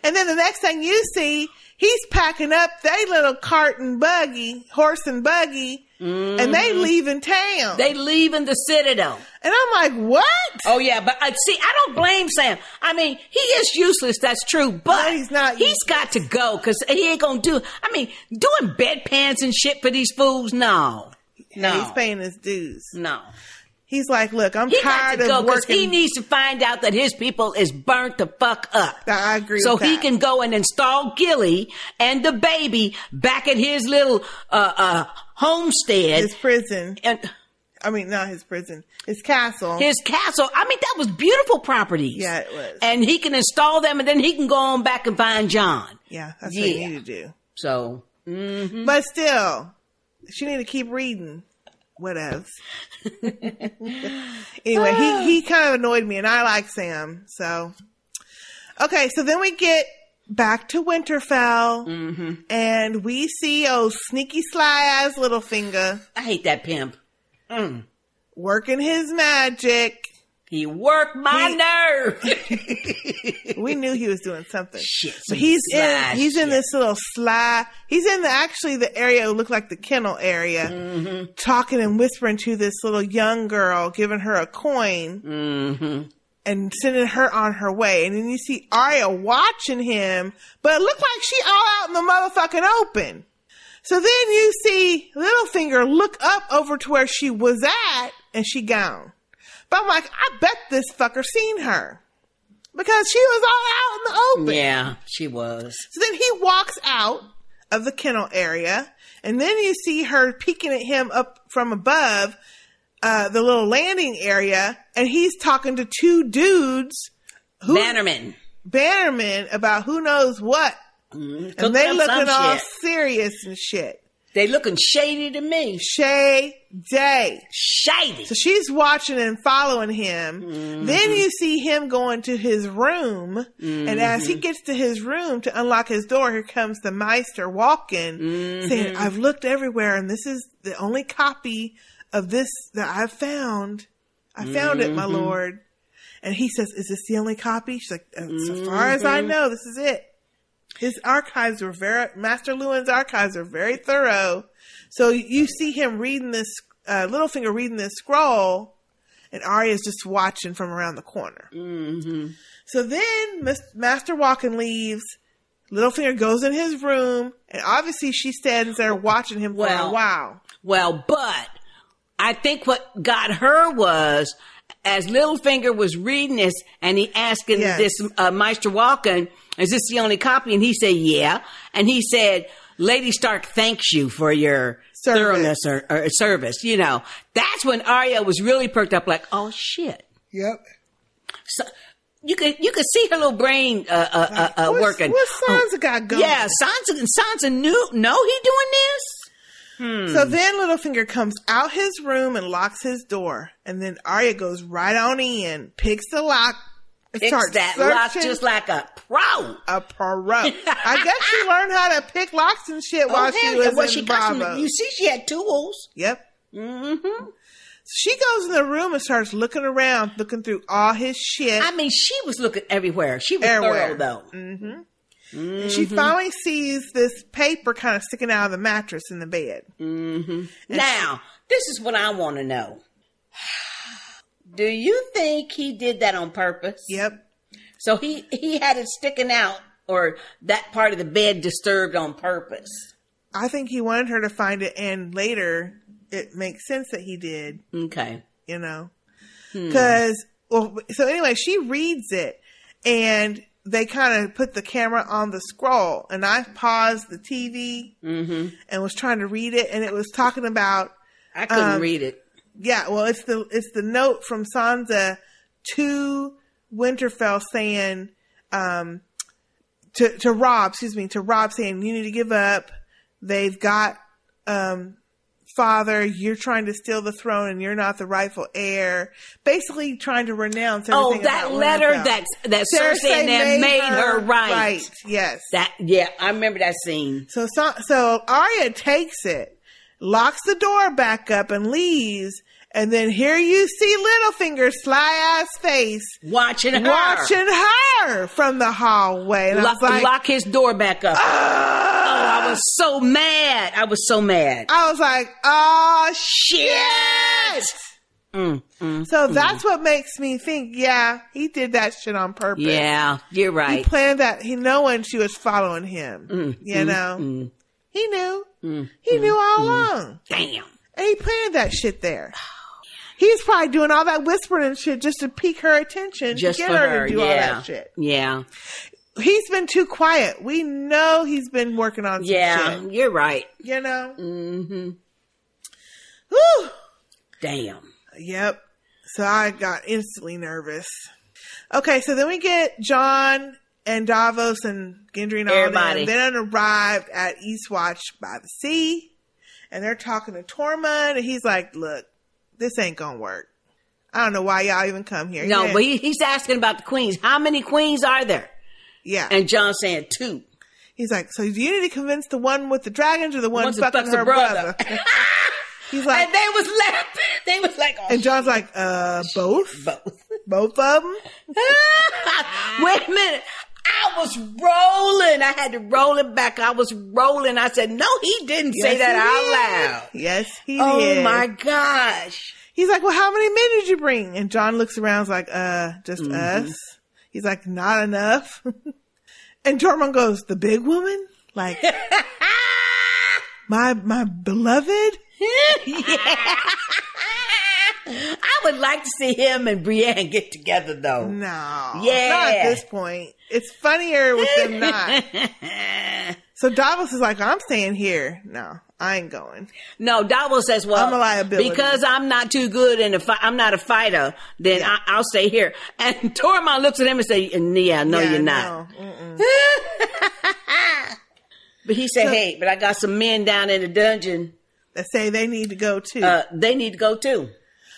Speaker 16: And then the next thing you see, he's packing up they little cart and buggy, horse and buggy, and they
Speaker 15: Mhm.
Speaker 16: leaving town.
Speaker 15: They leaving the citadel.
Speaker 16: and I'm like, what?
Speaker 15: Oh yeah, but uh, see, I don't blame Sam. I mean, he is useless. That's true, but
Speaker 16: he's not.
Speaker 15: He's got to go because he ain't gonna do. I mean, doing bedpans and shit for these fools. No, no,
Speaker 16: He's paying his dues.
Speaker 15: no.
Speaker 16: He's like, look, I'm
Speaker 15: He got
Speaker 16: tired
Speaker 15: to go
Speaker 16: of
Speaker 15: because
Speaker 16: working.
Speaker 15: he needs to find out that his people is burnt the fuck up.
Speaker 16: I agree.
Speaker 15: So he
Speaker 16: that.
Speaker 15: can go and install Gilly and the baby back at his little uh, uh, homestead.
Speaker 16: his prison.
Speaker 15: and
Speaker 16: I mean, not his prison. His castle.
Speaker 15: his castle. I mean, that was beautiful properties.
Speaker 16: yeah, it was.
Speaker 15: And he can install them, and then he can go on back and find Jon.
Speaker 16: yeah, that's what you need to do.
Speaker 15: So, mhm.
Speaker 16: But still, she need to keep reading. Whatevs. <laughs> anyway, he, he kind of annoyed me, and I like Sam. So, okay, so then we get back to Winterfell,
Speaker 15: Mm-hmm.
Speaker 16: and we see oh sneaky sly ass Littlefinger
Speaker 15: I hate that pimp. Mm.
Speaker 16: working his magic.
Speaker 15: He worked my
Speaker 16: He-
Speaker 15: nerve. <laughs> <laughs>
Speaker 16: We knew he was doing something.
Speaker 15: Shit,
Speaker 16: But he's in he's in this little sly he's in the actually the area that looked like the kennel area
Speaker 15: Mm-hmm.
Speaker 16: talking and whispering to this little young girl giving her a coin
Speaker 15: Mm-hmm.
Speaker 16: And sending her on her way. And then you see Arya watching him but it looked like she all out in the motherfucking open. So then you see Littlefinger look up over to where she was at and she gone. But I'm like I bet this fucker seen her. Because she was all out in the open.
Speaker 15: Yeah, she was.
Speaker 16: so then he walks out of the kennel area, and then you see her peeking at him up from above uh, the little landing area, and he's talking to two dudes, who,
Speaker 15: Bannerman.
Speaker 16: Bannerman, about who knows what,
Speaker 15: Mm,
Speaker 16: and they looking all
Speaker 15: shit.
Speaker 16: serious and shit.
Speaker 15: They looking shady to me.
Speaker 16: Shay Day.
Speaker 15: Shady.
Speaker 16: So she's watching and following him.
Speaker 15: Mm-hmm.
Speaker 16: Then you see him going to his room. And as he
Speaker 15: Mhm.
Speaker 16: gets to his room to unlock his door, here comes the Maester walking, saying,
Speaker 15: Mhm.
Speaker 16: I've looked everywhere and this is the only copy of this that I've found. I found it, my
Speaker 15: Mhm.
Speaker 16: lord. And he says, Is this the only copy? She's like, "Uh, So far as I
Speaker 15: Mhm.
Speaker 16: know, this is it. His archives were very, Maester Luwin's archives are very thorough. So you see him reading this, uh, Littlefinger reading this scroll, and Arya's just watching from around the corner.
Speaker 15: Mm-hmm.
Speaker 16: So then Maester Wolkan leaves. Littlefinger goes in his room, and obviously she stands there watching him for a while.
Speaker 15: Well, but I think what got her was as Littlefinger was reading this and he asking
Speaker 16: Yes.
Speaker 15: this uh, Maester Wolkan, is this the only copy? And he said, yeah. And he said, Lady Stark thanks you for your thoroughness or, or service. You know, that's when Arya was really perked up like, oh shit.
Speaker 16: Yep.
Speaker 15: So, you could you could see her little brain uh, uh, uh, uh,
Speaker 16: What's-
Speaker 15: working.
Speaker 16: what's Sansa got going?
Speaker 15: Yeah, Sansa Sansa knew. No, he doing this. Hmm.
Speaker 16: So then Littlefinger comes out his room and locks his door. And then Arya goes right on in, picks the lock,
Speaker 15: Picks
Speaker 16: starts
Speaker 15: that lock just like a pro.
Speaker 16: A pro. I guess she <laughs> learned how to pick locks and shit while
Speaker 15: Oh,
Speaker 16: she was.
Speaker 15: Well,
Speaker 16: in
Speaker 15: she
Speaker 16: Bravo.
Speaker 15: you see, she had tools.
Speaker 16: Yep.
Speaker 15: Mm-hmm.
Speaker 16: She goes in the room and starts looking around, looking through all his shit.
Speaker 15: I mean, she was looking everywhere. She was
Speaker 16: Everywhere.
Speaker 15: thorough, though.
Speaker 16: Mm-hmm. And she
Speaker 15: Mhm.
Speaker 16: finally sees this paper kind of sticking out of the mattress in the bed.
Speaker 15: Mm-hmm. Now, this is what I want to know. <sighs> Do you think he did that on purpose?
Speaker 16: Yep.
Speaker 15: So he he had it sticking out, or that part of the bed disturbed on purpose.
Speaker 16: I think he wanted her to find it, and later it makes sense that he did.
Speaker 15: Okay.
Speaker 16: You know,
Speaker 15: Hmm.
Speaker 16: because well, so anyway, she reads it, and they kind of put the camera on the scroll, and I paused the TV
Speaker 15: Mm-hmm.
Speaker 16: and was trying to read it, and it was talking about.
Speaker 15: I couldn't
Speaker 16: um,
Speaker 15: read it.
Speaker 16: Yeah, well, it's the it's the note from Sansa to Winterfell saying um, to to Robb, excuse me, to Robb saying you need to give up. They've got um, father. You're trying to steal the throne, and you're not the rightful heir. Basically, trying to renounce.
Speaker 15: Oh, that letter that that Cersei, and them made, her, right.
Speaker 16: Right. Yes.
Speaker 15: That yeah, I remember that scene.
Speaker 16: So, so, so Arya takes it, locks the door back up, and leaves. And then here you see Littlefinger's sly ass face
Speaker 15: watching her,
Speaker 16: watching her from the hallway. And I
Speaker 15: Lock,
Speaker 16: was like,
Speaker 15: lock his door back up. oh, I was so mad. I was so mad.
Speaker 16: I was like, oh shit.
Speaker 15: Mm, mm,
Speaker 16: So
Speaker 15: mm.
Speaker 16: that's what makes me think, yeah, he did that shit on purpose.
Speaker 15: Yeah, you're right.
Speaker 16: He planned that. He knowing she was following him.
Speaker 15: Mm,
Speaker 16: you
Speaker 15: mm,
Speaker 16: know,
Speaker 15: mm,
Speaker 16: he knew. He knew all along.
Speaker 15: Damn.
Speaker 16: And he planted that shit there. <sighs> <sighs> He's probably doing all that whispering and shit just to pique her attention,
Speaker 15: Just
Speaker 16: to get her,
Speaker 15: her,
Speaker 16: to do all that shit.
Speaker 15: Yeah,
Speaker 16: He's been too quiet. We know he's been working on some
Speaker 15: yeah,
Speaker 16: shit.
Speaker 15: you're right.
Speaker 16: You know?
Speaker 15: Mm-hmm.
Speaker 16: Whew.
Speaker 15: Damn.
Speaker 16: Yep. So I got instantly nervous. Okay, so then we get Jon and Davos and Gendry and all them. Then arrived at Eastwatch by the sea, and they're talking to Tormund, and he's like, "Look, this ain't gonna work. I don't know why y'all even come here."
Speaker 15: No,
Speaker 16: Yeah.
Speaker 15: but he, he's asking about the queens. How many queens are there?
Speaker 16: Yeah.
Speaker 15: And Jon's saying two.
Speaker 16: He's like, "So do you need to convince the one with the dragons or the one fucking
Speaker 15: her
Speaker 16: her brother?" <laughs> he's like,
Speaker 15: and they was laughing. They was like, oh,
Speaker 16: and Jon's like, "Uh, both,
Speaker 15: both,
Speaker 16: both of them." <laughs>
Speaker 15: Wait a minute. I was rolling. I had to roll it back. I was rolling. I said, no, he didn't say that out loud.
Speaker 16: Yes, he
Speaker 15: oh
Speaker 16: did.
Speaker 15: Oh my gosh.
Speaker 16: He's like, well, how many men did you bring? And Jon looks around, is like, uh, just
Speaker 15: Mhm.
Speaker 16: us. He's like, not enough. <laughs> and Tormund goes, the big woman? Like, <laughs> my, my beloved? <laughs>
Speaker 15: yeah. I would like to see him and Brienne get together though.
Speaker 16: No.
Speaker 15: Yeah.
Speaker 16: Not at this point. It's funnier with them not. <laughs> so Davos is like, I'm staying here. No, I ain't going.
Speaker 15: No, Davos says, "Well,
Speaker 16: I'm a liability.
Speaker 15: because I'm not too good in a fight. I'm not a fighter. Then I, I'll stay here." And <laughs> Tormund looks at him and say, "Yeah, no,
Speaker 16: Yeah,
Speaker 15: you're not."
Speaker 16: no, <laughs>
Speaker 15: But he said,
Speaker 16: So-
Speaker 15: "Hey, but I got some men down in the dungeon
Speaker 16: That say they need to go too.
Speaker 15: Uh, they need to go too."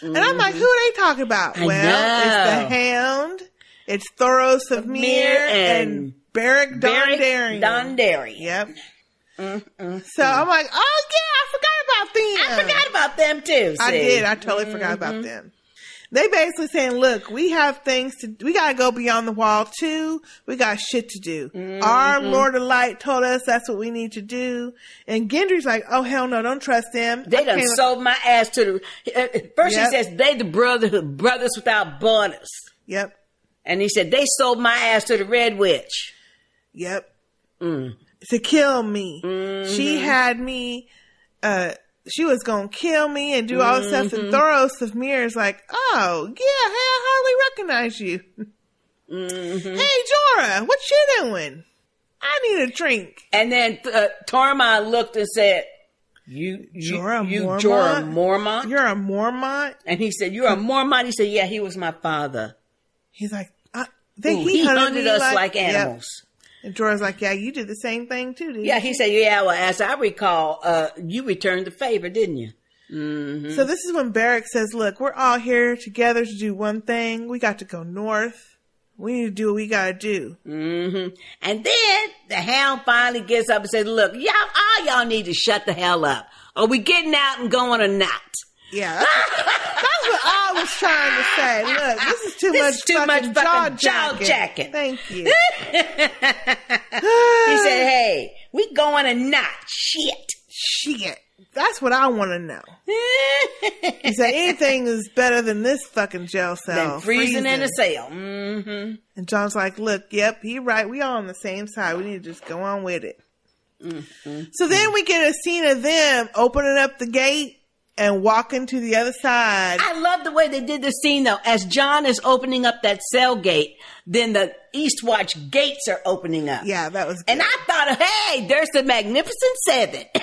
Speaker 16: and I'm like, who are they talking about?
Speaker 15: I
Speaker 16: well, it's the. Hound, it's Thoros of Myr, and,
Speaker 15: and
Speaker 16: Beric Dondarrion.
Speaker 15: Dondarrion.
Speaker 16: Yep.
Speaker 15: Mm-mm.
Speaker 16: So I'm like, oh yeah, I forgot about them.
Speaker 15: I forgot about them too.
Speaker 16: I did. I totally forgot about
Speaker 15: Mhm.
Speaker 16: them. They basically saying, look, we have things to, we gotta go beyond the wall too. We got shit to do. Our
Speaker 15: Mhm.
Speaker 16: Lord of Light told us that's what we need to do. And Gendry's like, oh hell no, don't trust them.
Speaker 15: They
Speaker 16: I
Speaker 15: done sold my ass to the. <laughs> First
Speaker 16: Yep.
Speaker 15: he says they the brotherhood, brothers without borders.
Speaker 16: Yep.
Speaker 15: And he said they sold my ass to the Red Witch.
Speaker 16: Yep.
Speaker 15: Mm.
Speaker 16: To kill me. She
Speaker 15: Mhm.
Speaker 16: had me, uh, she was gonna kill me and do all this stuff. And
Speaker 15: Mhm.
Speaker 16: Thoros of Myr is like, oh, yeah, hey, I hardly recognize you.
Speaker 15: Mhm.
Speaker 16: Hey, Jorah, what you doing? I need a drink.
Speaker 15: And then uh, Tormund looked and said, "You, you,
Speaker 16: Jorah
Speaker 15: you,
Speaker 16: Mormont?
Speaker 15: Jorah Mormont."
Speaker 16: You're a Mormont?
Speaker 15: And he said, "You're a Mormont." He said, "Yeah, he was my father.
Speaker 16: He's like,
Speaker 15: Ooh,
Speaker 16: he,
Speaker 15: he
Speaker 16: hunted,
Speaker 15: hunted us
Speaker 16: like,
Speaker 15: like
Speaker 16: Yep.
Speaker 15: animals."
Speaker 16: And Jorah's like, yeah, you did the same thing too, didn't
Speaker 15: Yeah, he said, yeah, well, as I recall, uh, you returned the favor, didn't you? Mm-hmm.
Speaker 16: So this is when Beric says, look, we're all here together to do one thing. We got to go north. We need to do what we gotta do.
Speaker 15: Mm-hmm. And then the hound finally gets up and says, look, y'all, all y'all need to shut the hell up. Are we getting out and going or not?
Speaker 16: Yeah, that's, what I was trying to say. Look, this is too
Speaker 15: This
Speaker 16: much
Speaker 15: is too
Speaker 16: fucking
Speaker 15: much fucking
Speaker 16: jaw
Speaker 15: jacking.
Speaker 16: Thank you. <laughs> <sighs>
Speaker 15: he said, hey, we going or not? Shit.
Speaker 16: Shit. That's what I want to know. he said <laughs> anything is better than this fucking jail cell.
Speaker 15: Than freezing in a cell. Mm-hmm.
Speaker 16: And Jon's like, look, yep, he right. We all on the same side. We need to just go on with it.
Speaker 15: Mm-hmm.
Speaker 16: So then we get a scene of them opening up the gate and walking to the other side.
Speaker 15: I love the way they did the scene though. As Jon is opening up that cell gate, then the Eastwatch gates are opening up.
Speaker 16: Yeah, that was.
Speaker 15: And I thought, hey, there's the Magnificent Seven. <laughs>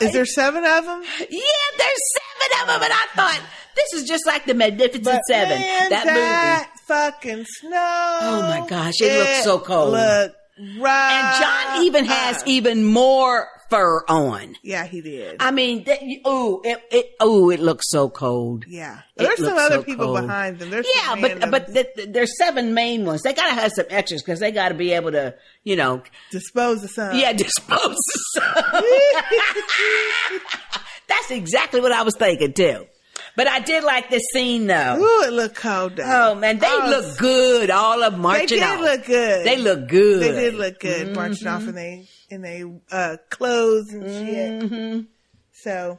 Speaker 16: Is there seven of them?
Speaker 15: Yeah, there's seven of them, and I thought this is just like the Magnificent
Speaker 16: But
Speaker 15: Seven.
Speaker 16: man,
Speaker 15: that,
Speaker 16: that
Speaker 15: movie.
Speaker 16: fucking snow.
Speaker 15: Oh my gosh, it, looks so cold.
Speaker 16: Look right.
Speaker 15: and Jon even has even more fur on.
Speaker 16: Yeah, he did.
Speaker 15: I mean, that, ooh, it, it, ooh, it looks so cold.
Speaker 16: Yeah.
Speaker 15: It
Speaker 16: There's some other
Speaker 15: so
Speaker 16: people
Speaker 15: cold.
Speaker 16: behind them. There's
Speaker 15: yeah, but but th- th- there's seven main ones. They gotta have some extras because they gotta be able to, you know,
Speaker 16: dispose of some.
Speaker 15: Yeah, <laughs> dispose of some. <laughs> That's exactly what I was thinking too. But I did like this scene though.
Speaker 16: Ooh, it looked cold though.
Speaker 15: Oh man, they
Speaker 16: was-
Speaker 15: look good. All of them
Speaker 16: They did
Speaker 15: off.
Speaker 16: look good.
Speaker 15: They look good.
Speaker 16: They did look good marching off
Speaker 15: mm-hmm.
Speaker 16: and they in they uh, clothes and
Speaker 15: Mm-hmm.
Speaker 16: shit. So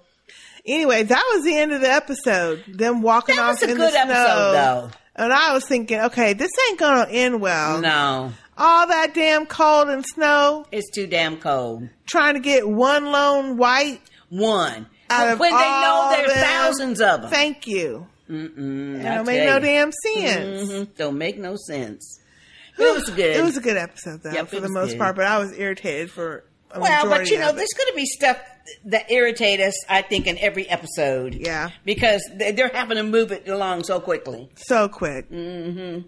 Speaker 16: anyway, that was the end of the episode. Them walking
Speaker 15: That
Speaker 16: off
Speaker 15: was a
Speaker 16: in
Speaker 15: good
Speaker 16: the snow.
Speaker 15: episode, though.
Speaker 16: And I was thinking, okay, this ain't gonna end well.
Speaker 15: No,
Speaker 16: All that damn cold and snow.
Speaker 15: it's too damn cold.
Speaker 16: Trying to get one lone white.
Speaker 15: One.
Speaker 16: Out of
Speaker 15: when they know there's
Speaker 16: them.
Speaker 15: thousands of them.
Speaker 16: Thank you.
Speaker 15: Mm-mm,
Speaker 16: don't make no damn sense.
Speaker 15: Mhm. Don't make no sense. It was good.
Speaker 16: It was a good episode though,
Speaker 15: Yep,
Speaker 16: for the most
Speaker 15: good.
Speaker 16: part. But I was irritated for a
Speaker 15: Well, but you know, there's going to be stuff that irritate us. I think in every episode.
Speaker 16: Yeah,
Speaker 15: because they- they're having to move it along so quickly.
Speaker 16: so quick.
Speaker 15: Mm-hmm.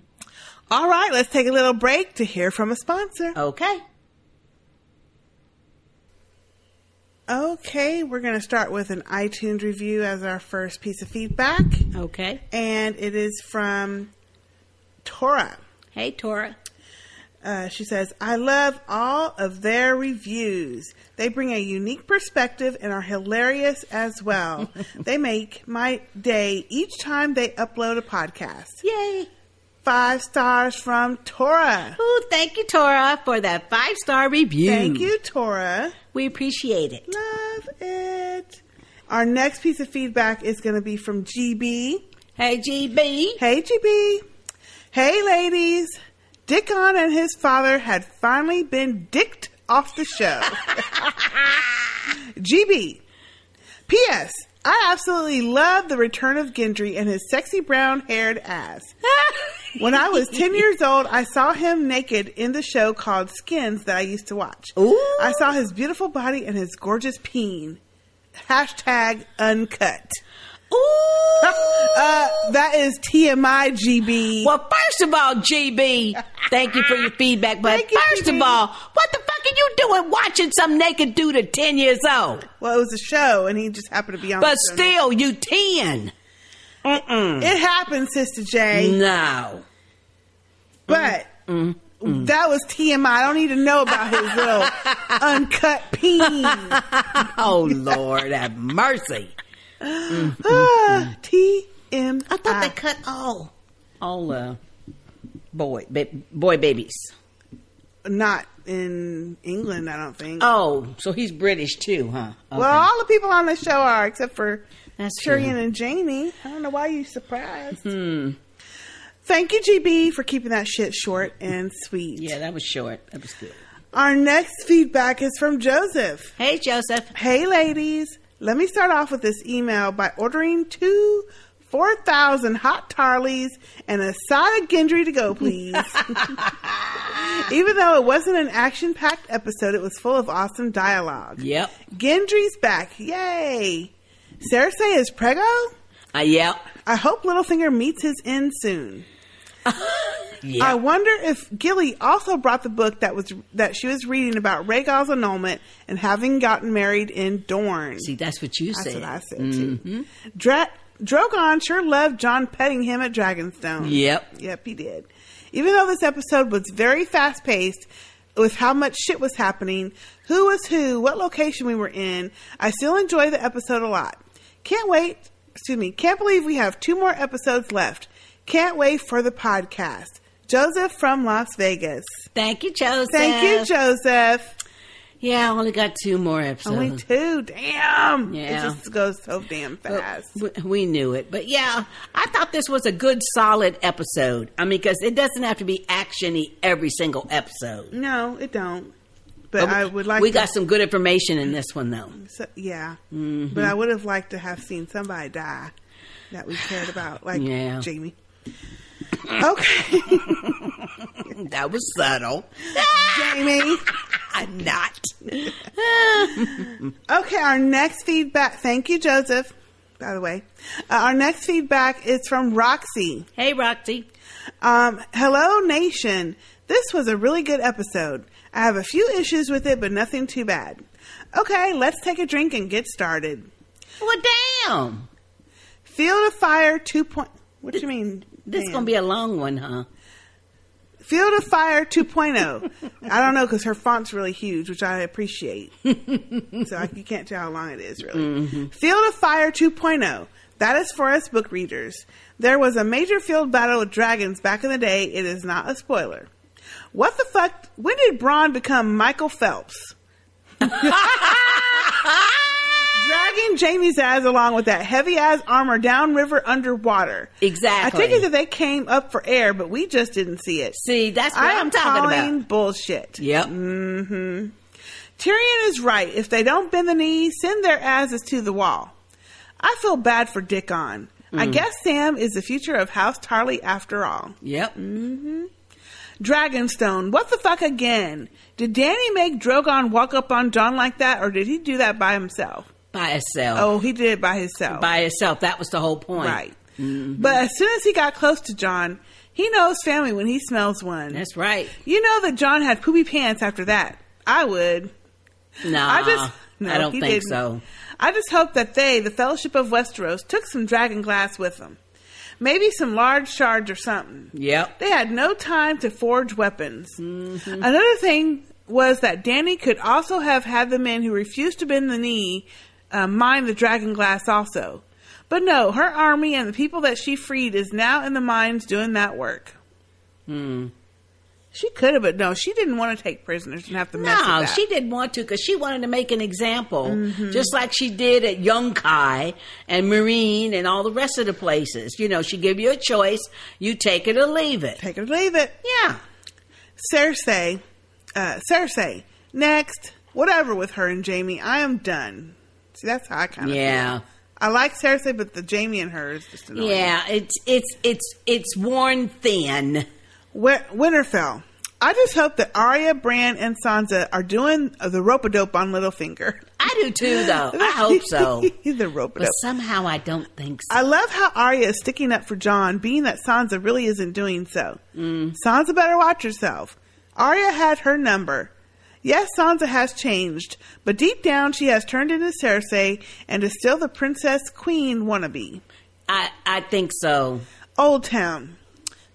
Speaker 16: All right, let's take a little break to hear from a sponsor.
Speaker 15: Okay.
Speaker 16: Okay, we're going to start with an iTunes review as our first piece of feedback.
Speaker 15: Okay.
Speaker 16: And it is from Tora.
Speaker 15: Hey, Tora.
Speaker 16: Uh, she says, I love all of their reviews. They bring a unique perspective and are hilarious as well. <laughs> they make my day each time they upload a podcast.
Speaker 15: Yay.
Speaker 16: Five stars from Tora.
Speaker 15: Oh, thank you, Tora, for that five star review.
Speaker 16: Thank you, Tora.
Speaker 15: We appreciate it.
Speaker 16: Love it. Our next piece of feedback is going to be from GB.
Speaker 15: Hey, GB.
Speaker 16: Hey, GB. Hey, ladies. Dickon and his father had finally been dicked off the show. <laughs> GB. P.S. I absolutely love the return of Gendry and his sexy brown haired ass. <laughs> when I was 10 years old, I saw him naked in the show called Skins that I used to watch. Ooh. I saw his beautiful body and his gorgeous peen. Hashtag uncut. <laughs> uh, that is TMI, GB.
Speaker 15: Well, first of all, GB, thank you for your feedback. But first of all, what the fuck are you doing watching some naked dude at 10 years old?
Speaker 16: Well, it was a show, and he just happened to be on.
Speaker 15: But
Speaker 16: the show.
Speaker 15: still, you 10. Mm-mm.
Speaker 16: it happened, Sister J.
Speaker 15: No.
Speaker 16: But that was TMI. I don't need to know about his little <laughs> uncut peen.
Speaker 15: oh, Lord, have mercy.
Speaker 16: Ah, TM.
Speaker 15: I thought they cut all, all uh, boy, ba- boy babies.
Speaker 16: Not in England, I don't think.
Speaker 15: Oh, so he's British too, huh? Okay.
Speaker 16: Well, all the people on the show are, except for
Speaker 15: That's
Speaker 16: Tyrion and Jaime. I don't know why you surprised.
Speaker 15: Hmm.
Speaker 16: Thank you, GB, for keeping that shit short and sweet.
Speaker 15: Yeah, that was short. That was good.
Speaker 16: Our next feedback is from Joseph.
Speaker 15: Hey, Joseph.
Speaker 16: Hey, ladies. Let me start off with this email by ordering two 4,000 hot tarlies and a side of Gendry to go, please. <laughs> Even though it wasn't an action packed episode, it was full of awesome dialogue.
Speaker 15: Yep.
Speaker 16: Gendry's back. Yay. Cersei is prego?
Speaker 15: Uh, yep.
Speaker 16: I hope Littlefinger meets his end soon. I wonder if Gilly also brought the book that was that she was reading about Rhaegal's annulment and having gotten married in Dorne.
Speaker 15: See, that's what you
Speaker 16: That's
Speaker 15: said.
Speaker 16: what I said
Speaker 15: Mhm.
Speaker 16: too. Dra- Drogon sure loved Jon petting him at Dragonstone.
Speaker 15: Yep.
Speaker 16: Yep, he did. Even though this episode was very fast paced with how much shit was happening, who was who, what location we were in, I still enjoy the episode a lot. Can't wait, excuse me, can't believe we have two more episodes left. Can't wait for the podcast. Joseph from Las Vegas.
Speaker 15: Thank you, Joseph.
Speaker 16: Thank you, Joseph.
Speaker 15: Yeah, I only got two more episodes.
Speaker 16: Only two. Damn.
Speaker 15: Yeah.
Speaker 16: It just goes so damn fast.
Speaker 15: But we- knew it. But yeah, I thought this was a good, solid episode. I mean, because it doesn't have to be actiony every single episode.
Speaker 16: No, it don't. But I would like
Speaker 15: We
Speaker 16: to-
Speaker 15: got some good information in this one, though.
Speaker 16: So, yeah,
Speaker 15: Mhm.
Speaker 16: but I would have liked to have seen somebody die that we cared about, like
Speaker 15: Yeah.
Speaker 16: Jaime. Okay, <laughs>
Speaker 15: that was subtle.
Speaker 16: Jaime. <laughs>
Speaker 15: I'm not. <laughs>
Speaker 16: okay, our next feedback. Thank you, Joseph. By the way, uh, our next feedback is from Roxy.
Speaker 15: Hey, Roxy.
Speaker 16: Um, hello, nation. This was a really good episode. I have a few issues with it, but nothing too bad. Okay, let's take a drink and get started.
Speaker 15: Well, damn.
Speaker 16: Field of Fire 2. What do you mean?
Speaker 15: This is going to be a long one, huh?
Speaker 16: Field of Fire 2.0. I don't know because her font's really huge, which I appreciate. <laughs> so I, you can't tell how long it is, really. Mm-hmm. Field of Fire 2.0. That is for us book readers. There was a major field battle with dragons back in the day. It is not a spoiler. What the fuck? When did Bronn become Michael Phelps? <laughs> Dragging Jaime's ass along with that heavy ass armor downriver underwater.
Speaker 15: Exactly.
Speaker 16: I figured that they came up for air, but we just didn't see it.
Speaker 15: See, that's what
Speaker 16: I
Speaker 15: I'm
Speaker 16: am
Speaker 15: talking about.
Speaker 16: bullshit.
Speaker 15: Yep.
Speaker 16: Mm-hmm. Tyrion is right. If they don't bend the knee, send their asses to the wall. I feel bad for Dickon. I
Speaker 15: Mm.
Speaker 16: guess Sam is the future of House Tarly after all.
Speaker 15: Yep.
Speaker 16: Mm-hmm. Dragonstone, what the fuck again? Did Dany make Drogon walk up on Jon like that, or did he do that by himself?
Speaker 15: By itself.
Speaker 16: Oh, he did it by himself.
Speaker 15: By itself. That was the whole point.
Speaker 16: Right.
Speaker 15: Mhm.
Speaker 16: But as soon as he got close to Jon, he knows family when he smells one.
Speaker 15: That's right.
Speaker 16: You know that Jon had poopy pants after that. I would.
Speaker 15: Nah,
Speaker 16: I just no,
Speaker 15: I don't think
Speaker 16: didn't.
Speaker 15: so.
Speaker 16: I just hope that they, the Fellowship of Westeros, took some dragon glass with them. Maybe some large shards or something.
Speaker 15: Yep.
Speaker 16: They had no time to forge weapons.
Speaker 15: Mm-hmm.
Speaker 16: Another thing was that Dany could also have had the men who refused to bend the knee uh, mine the dragon glass also. But no, her army and the people that she freed is now in the mines doing that work.
Speaker 15: Hmm.
Speaker 16: She could have, but no, she didn't want to take prisoners and have to mess
Speaker 15: No,
Speaker 16: with that.
Speaker 15: she didn't want to because she wanted to make an example,
Speaker 16: Mhm.
Speaker 15: just like she did at Yunkai and Meereen and all the rest of the places. You know, she give you a choice, you take it or leave it.
Speaker 16: Take it or leave it.
Speaker 15: Yeah.
Speaker 16: Cersei, uh, Cersei, next, whatever with her and Jaime, I am done. See, that's how I kind of
Speaker 15: Yeah.
Speaker 16: feel. I like Cersei, but the Jaime and her is just annoying.
Speaker 15: Yeah, it's it's it's it's worn thin.
Speaker 16: Winterfell. I just hope that Arya, Bran, and Sansa are doing the rope a dope on Littlefinger.
Speaker 15: I do too, <laughs> though. I hope so.
Speaker 16: He's <laughs> the rope a
Speaker 15: But
Speaker 16: dope.
Speaker 15: somehow I don't think so.
Speaker 16: I love how Arya is sticking up for Jon, being that Sansa really isn't doing so.
Speaker 15: Mm.
Speaker 16: Sansa better watch herself. Arya had her number. Yes, Sansa has changed, but deep down she has turned into Cersei and is still the princess queen wannabe.
Speaker 15: I I think so.
Speaker 16: Old Town.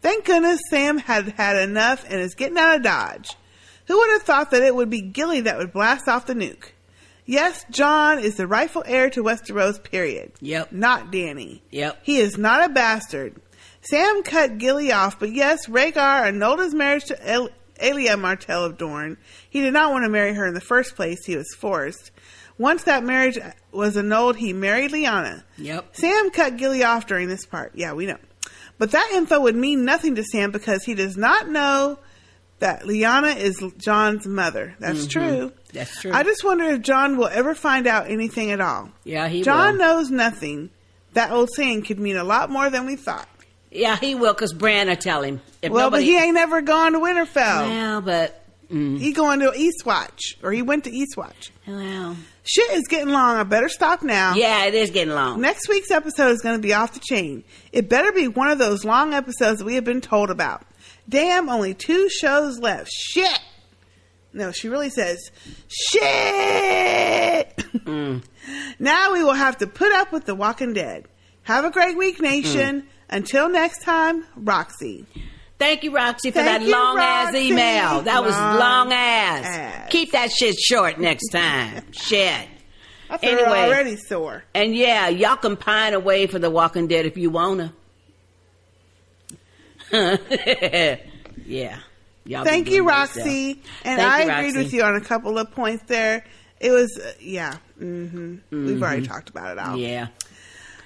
Speaker 16: Thank goodness Sam had had enough and is getting out of Dodge. Who would have thought that it would be Gilly that would blast off the nuke? Yes, Jon is the rightful heir to Westeros, period.
Speaker 15: Yep.
Speaker 16: Not Dany.
Speaker 15: Yep.
Speaker 16: He is not a bastard. Sam cut Gilly off, but yes, Rhaegar annulled his marriage to El- Elia Martell of Dorne. He did not want to marry her in the first place. He was forced. Once that marriage was annulled, he married Lyanna.
Speaker 15: Yep.
Speaker 16: Sam cut Gilly off during this part. Yeah, we know. But that info would mean nothing to Sam because he does not know that Lyanna is Jon's mother. That's
Speaker 15: Mhm.
Speaker 16: true.
Speaker 15: That's true.
Speaker 16: I just wonder if Jon will ever find out anything at all.
Speaker 15: Yeah, he
Speaker 16: Jon
Speaker 15: will.
Speaker 16: knows nothing. That old saying could mean a lot more than we thought.
Speaker 15: Yeah, he will because Bran will tell him. If
Speaker 16: well,
Speaker 15: nobody,
Speaker 16: but he ain't ever gone to Winterfell.
Speaker 15: Well, but mm.
Speaker 16: He going to Eastwatch, or he went to Eastwatch.
Speaker 15: Well,
Speaker 16: Shit is getting long. I better stop now.
Speaker 15: yeah, it is getting long.
Speaker 16: Next week's episode is going to be off the chain. It better be one of those long episodes we have been told about. Damn, only two shows left. Shit. No, she really says, shit. <laughs> now we will have to put up with The Walking Dead. Have a great week, nation. Until next time, Roxy.
Speaker 15: Thank you, Roxy, for
Speaker 16: Thank
Speaker 15: that
Speaker 16: you,
Speaker 15: long ass email. That was
Speaker 16: Long
Speaker 15: long ass. Keep that shit short next time. <laughs> shit.
Speaker 16: I feel already sore.
Speaker 15: And yeah, y'all can pine away for The Walking Dead if you wanna. <laughs> yeah. Y'all
Speaker 16: Thank you, Roxy. And
Speaker 15: Thank
Speaker 16: I
Speaker 15: you,
Speaker 16: agreed
Speaker 15: Roxy.
Speaker 16: with you on a couple of points there. It was, uh, yeah. hmm We've already talked about it out.
Speaker 15: Yeah.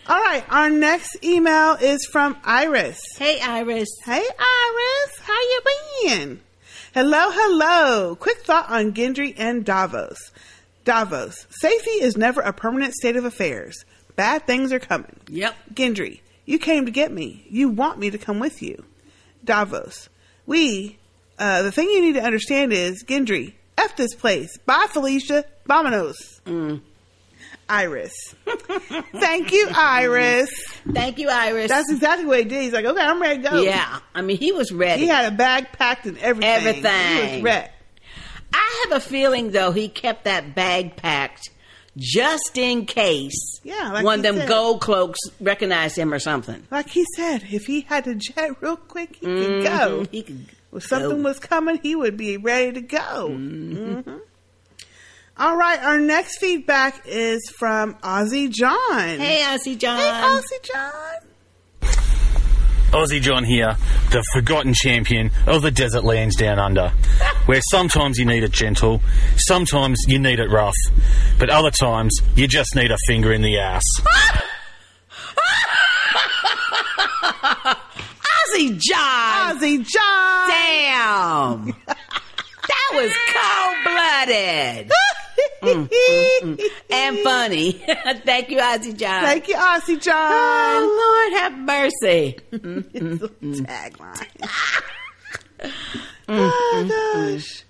Speaker 16: All right. Our next email is from Iris.
Speaker 15: Hey, Iris.
Speaker 16: Hey, Iris. How you been? Hello, hello. Quick thought on Gendry and Davos. Davos. Safety is never a permanent state of affairs. Bad things are coming.
Speaker 15: Yep.
Speaker 16: Gendry, you came to get me. You want me to come with you. Davos. We, uh, the thing you need to understand is, Gendry, F this place. Bye, Felicia. Vamonos.
Speaker 15: Mm.
Speaker 16: Iris. Thank you, Iris.
Speaker 15: Thank you, Iris.
Speaker 16: That's exactly what he did. He's like, okay, I'm ready to go.
Speaker 15: Yeah. I mean, he was ready.
Speaker 16: He had a bag packed and everything.
Speaker 15: Everything.
Speaker 16: He was ready.
Speaker 15: I have a feeling though he kept that bag packed just in case
Speaker 16: Yeah, like
Speaker 15: one of them
Speaker 16: said.
Speaker 15: gold cloaks recognized him or something.
Speaker 16: Like he said, if he had to jet real quick, he could go.
Speaker 15: Mhm. He could
Speaker 16: If something
Speaker 15: go.
Speaker 16: was coming, he would be ready to go. Mhm. All right, our next feedback is from Ozzy John.
Speaker 15: Hey, Ozzy John.
Speaker 16: Hey, Ozzy John.
Speaker 17: Aussie John here, the forgotten champion of the desert lands down under, <laughs> where sometimes you need it gentle, sometimes you need it rough, but other times you just need a finger in the ass. <laughs>
Speaker 15: Ozzy John.
Speaker 16: Ozzy John.
Speaker 15: Damn. <laughs> that was cold blooded. Mm, mm, mm. And <laughs> funny. <laughs> Thank you, Ozzy John.
Speaker 16: Thank you, Ozzy John.
Speaker 15: Oh, Lord have mercy. <laughs> Mm, mm, mm.
Speaker 16: Tagline. oh, gosh.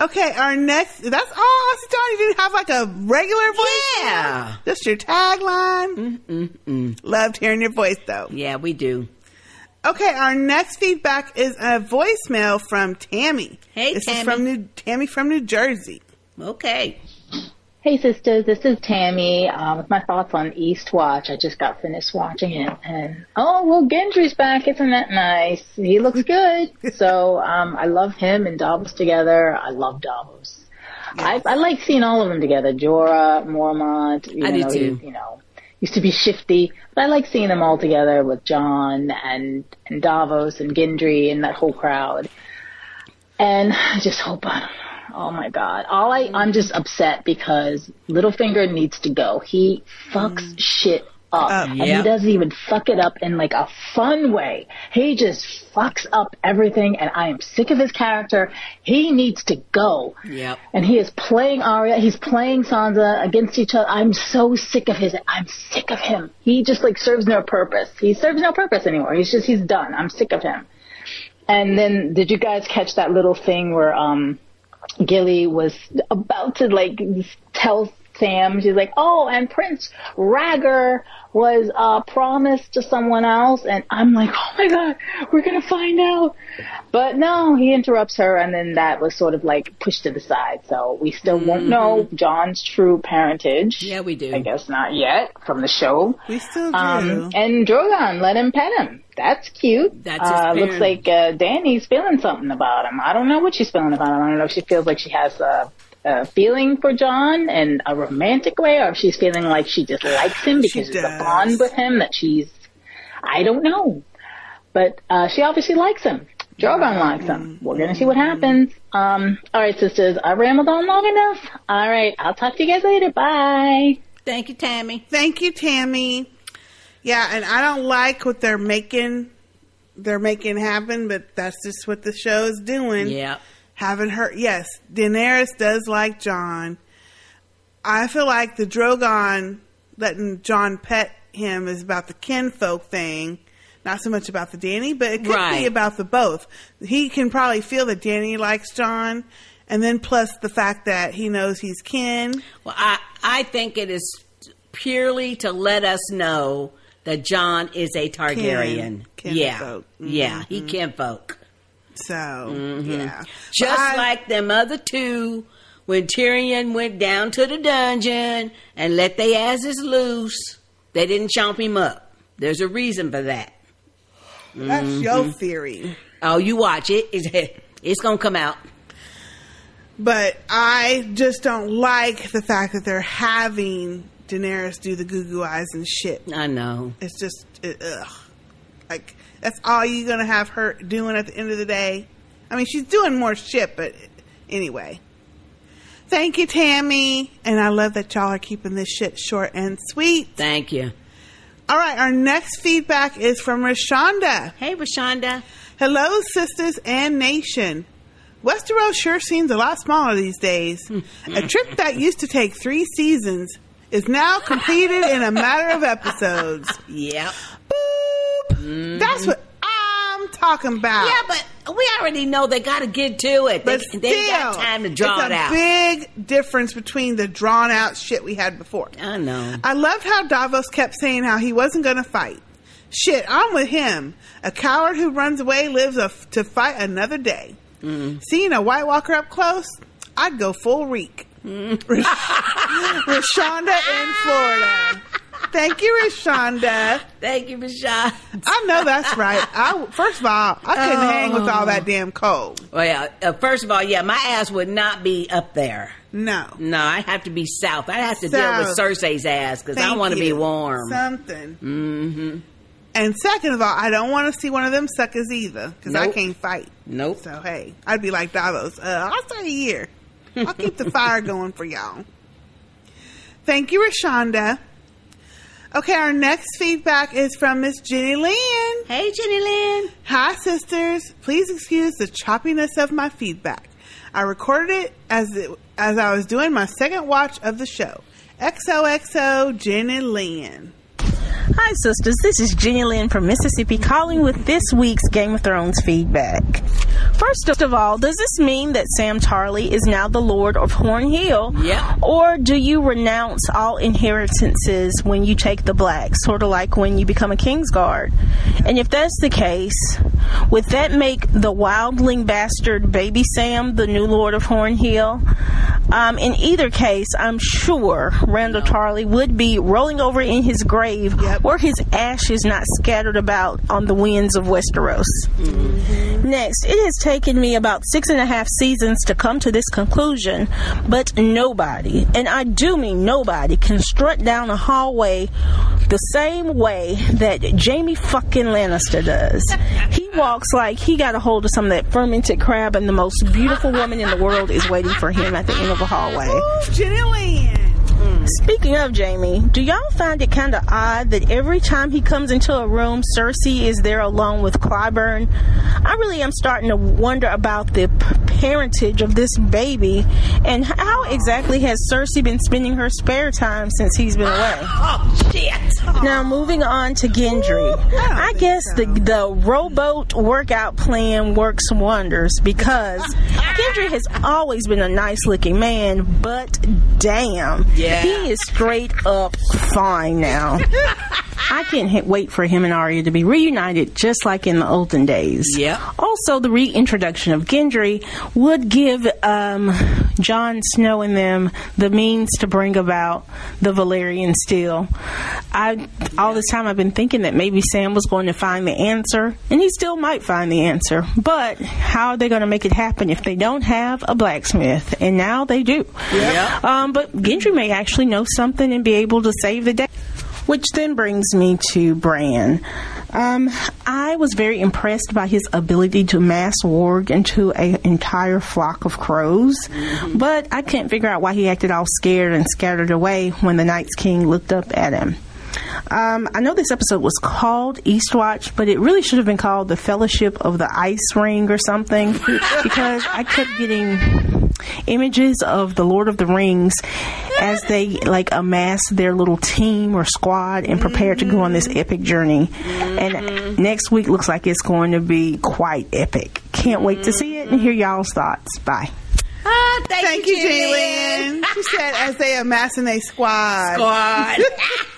Speaker 16: Okay, our next. That's all, Ozzy John. You didn't have like a regular voice?
Speaker 15: Yeah.
Speaker 16: Just your tagline? Loved hearing your voice, though.
Speaker 15: Yeah, we do.
Speaker 16: Okay, our next feedback is a voicemail from Tammy.
Speaker 15: Hey,
Speaker 16: this
Speaker 15: Tammy.
Speaker 16: is from New Tammy from New Jersey.
Speaker 15: Okay.
Speaker 13: Hey sisters, this is Tammy uh, with my thoughts on Eastwatch. I just got finished watching it, and oh well, Gendry's back. Isn't that nice? He looks good. <laughs> so um, I love him and Davos together. I love Davos. I, I like seeing all of them together. Jorah, Mormont. You
Speaker 15: I do
Speaker 13: know,
Speaker 15: too.
Speaker 13: he, you know, used to be shifty, but I like seeing them all together with Jon and and Davos and Gendry and that whole crowd. And I just hope I Oh my god. All I I'm just upset because Littlefinger needs to go. He fucks shit up. and he doesn't even fuck it up in like a fun way. He just fucks up everything and I am sick of his character. He needs to go.
Speaker 15: Yep.
Speaker 13: And he is playing Arya, he's playing Sansa against each other. I'm so sick of his I'm sick of him. He just like serves no purpose. He serves no purpose anymore. He's just he's done. I'm sick of him. And then did you guys catch that little thing where um Gilly was about to like tell Sam, she's like, oh, and Prince Rhaegar was uh, promised to someone else, and I'm like, oh my god, we're gonna find out. But no, he interrupts her, and then that was sort of like pushed to the side. So we still won't know Jon's true parentage.
Speaker 15: Yeah, we do.
Speaker 13: I guess not yet from the show.
Speaker 16: We still do.
Speaker 13: Um, and Drogon, let him pet him. That's cute.
Speaker 15: That's
Speaker 13: uh, looks like uh, Dany's feeling something about him. I don't know what she's feeling about him. I don't know if she feels like she has a, a feeling for Jon in a romantic way, or if she's feeling like she just likes him because there's a bond with him that she's. I don't know, but uh, she obviously likes him. Drogon likes him. We're gonna see what happens. Um, all right, sisters, I rambled on long enough. All right, I'll talk to you guys later. Bye.
Speaker 15: Thank you, Tammy.
Speaker 16: Thank you, Tammy. Yeah, and I don't like what they're making. They're making happen, but that's just what the show is doing.
Speaker 15: Yeah.
Speaker 16: Haven't heard. Yes, Daenerys does like Jon. I feel like the Drogon letting Jon pet him is about the kinfolk thing, not so much about the Dany, but it could
Speaker 15: Right.
Speaker 16: be about the both. He can probably feel that Dany likes Jon, and then plus the fact that he knows he's kin.
Speaker 15: Well, I, I think it is purely to let us know that Jon is a Targaryen.
Speaker 16: Kin-
Speaker 15: yeah.
Speaker 16: kinfolk.
Speaker 15: Yeah,
Speaker 16: Mhm.
Speaker 15: he kinfolk.
Speaker 16: So yeah,
Speaker 15: Just
Speaker 16: I-
Speaker 15: like them other two when Tyrion went down to the dungeon and let their asses loose. They didn't chomp him up. There's a reason for that.
Speaker 16: that's
Speaker 15: Mhm.
Speaker 16: your theory.
Speaker 15: Oh, you watch it. It's, <laughs> it's gonna come out.
Speaker 16: But I just don't like the fact that they're having Daenerys do the goo goo eyes and shit.
Speaker 15: I know.
Speaker 16: It's just it, ugh. Like that's all you're gonna have her doing at the end of the day. I mean, she's doing more shit, but anyway. Thank you, Tammy, and I love that y'all are keeping this shit short and sweet.
Speaker 15: Thank you.
Speaker 16: All right, our next feedback is from Rashonda.
Speaker 15: Hey, Rashonda.
Speaker 16: Hello, sisters and nation. Westeros sure seems a lot smaller these days. <laughs> a trip that used to take three seasons is now completed in a matter of episodes.
Speaker 15: Yep.
Speaker 16: That's what I'm talking about.
Speaker 15: Yeah, but we already know they got to get to it. They,
Speaker 16: But
Speaker 15: they ain't got time to draw
Speaker 16: it's
Speaker 15: it
Speaker 16: a
Speaker 15: out.
Speaker 16: big difference between the drawn out shit we had before.
Speaker 15: I know.
Speaker 16: I loved how Davos kept saying how he wasn't going to fight. Shit, I'm with him. A coward who runs away lives a, to fight another day.
Speaker 15: Mm.
Speaker 16: Seeing a White Walker up close, I'd go full reek.
Speaker 15: Mm. <laughs>
Speaker 16: Rashonda in Florida. Thank you, Rashonda.
Speaker 15: Thank you, Rashonda.
Speaker 16: I know that's right. I first of all, I couldn't hang with all
Speaker 15: Oh.
Speaker 16: that damn cold.
Speaker 15: Well, yeah, uh, first of all, yeah, my ass would not be up there.
Speaker 16: No.
Speaker 15: No, I have to be south. I have to deal with Cersei's ass because I want to be warm.
Speaker 16: Something.
Speaker 15: Mm-hmm.
Speaker 16: And second of all, I don't want to see one of them suckers either because I can't fight.
Speaker 15: Nope.
Speaker 16: So hey, I'd be like Davos. Uh, I'll stay here. I'll keep the fire going for y'all. Thank you, Rashonda. Okay, our next feedback is from Miss Jenny Lynn.
Speaker 15: Hey, Jenny Lynn.
Speaker 16: Hi, sisters. Please excuse the choppiness of my feedback. I recorded it as it, as I was doing my second watch of the show. XOXO Jenny Lynn.
Speaker 18: Hi, sisters. This is Jenny Lynn from Mississippi calling with this week's Game of Thrones feedback. First of all, does this mean that Sam Tarly is now the Lord of Horn Hill?
Speaker 15: Yeah.
Speaker 18: Or do you renounce all inheritances when you take the black, sort of like when you become a Kingsguard? And if that's the case, would that make the wildling bastard baby Sam the new Lord of Horn Hill? Um, in either case, I'm sure Randyll Tarly would be rolling over in his grave were his ashes not scattered about on the winds of Westeros. Mm-hmm. Next, it has taken me about six and a half seasons to come to this conclusion, but nobody, and I do mean nobody, can strut down a hallway the same way that Jaime fucking Lannister does. He walks like he got a hold of some of that fermented crab, and the most beautiful woman in the world is waiting for him at the end of the hallway.
Speaker 16: Lynn.
Speaker 18: Speaking of Jaime, do y'all find it kind of odd that every time he comes into a room, Cersei is there alone with Qyburn? I really am starting to wonder about the parentage of this baby and how exactly has Cersei been spending her spare time since he's been away? <laughs>
Speaker 15: Oh, shit.
Speaker 18: Now, moving on to Gendry. I guess the, the rowboat workout plan works wonders because <laughs> Gendry has always been a nice looking man, but damn,
Speaker 15: Yeah.
Speaker 18: he is straight up fine now. <laughs> I can't wait for him and Arya to be reunited just like in the olden days.
Speaker 15: Yeah.
Speaker 18: Also, the reintroduction of Gendry would give um, Jon Snow and them the means to bring about the Valyrian steel. I all this time I've been thinking that maybe Sam was going to find the answer, and he still might find the answer. But how are they going to make it happen if they don't have a blacksmith? And now they do.
Speaker 15: Yeah.
Speaker 18: Um, but Gendry may actually know something and be able to save the day. Which then brings me to Bran. Um, I was very impressed by his ability to mass warg into an entire flock of crows, but I couldn't figure out why he acted all scared and scattered away when the Night's King looked up at him. Um, I know this episode was called Eastwatch, but it really should have been called the Fellowship of the Ice Ring or something <laughs> because I kept getting images of the Lord of the Rings as they like amass their little team or squad and prepare to go on this epic journey. And next week looks like it's going to be quite epic. Can't wait to see it and hear y'all's thoughts. Bye.
Speaker 15: Ah, thank,
Speaker 16: Thank
Speaker 15: you,
Speaker 16: you, Jenny
Speaker 15: Jenny
Speaker 16: Lynn.
Speaker 15: Lynn.
Speaker 16: She said as they amassing a squad.
Speaker 15: Squad. <laughs>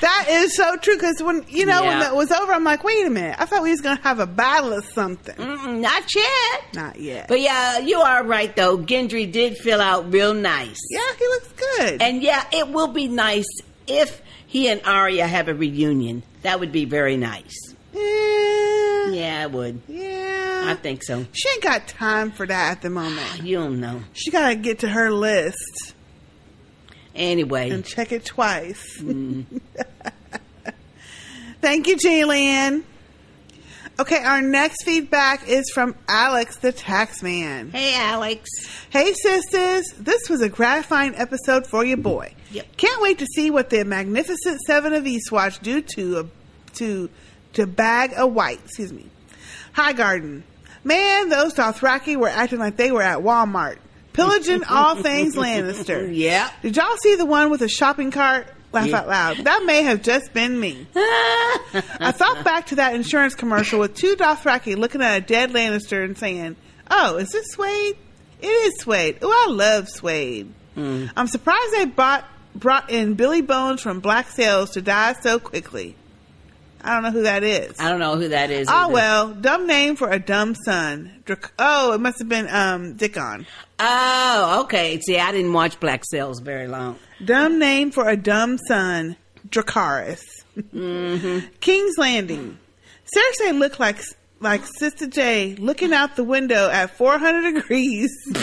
Speaker 16: That is so true because when you know when
Speaker 15: Yeah.
Speaker 16: that was over, I'm like, wait a minute. I thought we was gonna have a battle or something.
Speaker 15: Mm-mm, not yet.
Speaker 16: Not yet.
Speaker 15: But yeah, you are right though. Gendry did fill out real nice.
Speaker 16: Yeah, he looks good.
Speaker 15: And yeah, it will be nice if he and Arya have a reunion. That would be very nice.
Speaker 16: Yeah.
Speaker 15: Yeah, it would.
Speaker 16: Yeah.
Speaker 15: I think so.
Speaker 16: She ain't got time for that at the moment.
Speaker 15: You don't know.
Speaker 16: She gotta get to her list
Speaker 15: Anyway.
Speaker 16: and check it twice.
Speaker 15: Mm. <laughs>
Speaker 16: Thank you, Jalen. Okay, our next feedback is from Alex the Taxman.
Speaker 15: Hey, Alex.
Speaker 16: Hey, sisters. This was a gratifying episode for your boy.
Speaker 15: Yep.
Speaker 16: Can't wait to see what the magnificent seven of Eastwatch do to a, to to bag a white. Excuse me. Hi, Garden. Man, those Dothraki were acting like they were at Walmart, pillaging <laughs> all things Lannister.
Speaker 15: Yeah.
Speaker 16: Did y'all see the one with a shopping cart? Laugh
Speaker 15: Yeah.
Speaker 16: out loud. That may have just been me. I <laughs> thought back to that insurance commercial with two Dothraki looking at a dead Lannister and saying, "Oh, is this Suede? It is Suede. Oh, I love Swade." Hmm. I'm surprised they brought brought in Billy Bones from Black Sails to die so quickly. I don't know who that is.
Speaker 15: I don't know who that is.
Speaker 16: Oh
Speaker 15: either.
Speaker 16: well, dumb name for a dumb son. Drac- oh, it must have been um Dickon.
Speaker 15: Oh, okay. See, I didn't watch Black Sails very long.
Speaker 16: Dumb name for a dumb son, Dracarys.
Speaker 15: Mm-hmm. <laughs>
Speaker 16: King's Landing. Cersei looked like like Sister J looking out the window at 400 degrees. <laughs>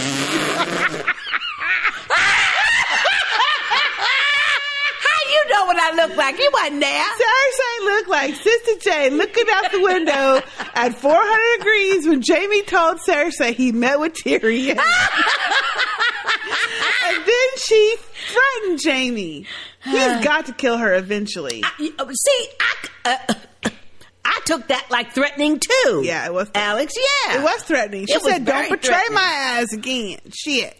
Speaker 15: How you know what I look like? He wasn't there.
Speaker 16: Cersei looked like Sister J looking out the window at 400 degrees when Jaime told Cersei he met with Tyrion. <laughs> and then she threatened Jaime. He's got to kill her eventually.
Speaker 15: Uh, See, I, uh, <coughs> I took that like threatening too.
Speaker 16: Yeah, it was
Speaker 15: Alex. Yeah,
Speaker 16: It was threatening. She
Speaker 15: It
Speaker 16: said, "Don't betray my ass again." Shit.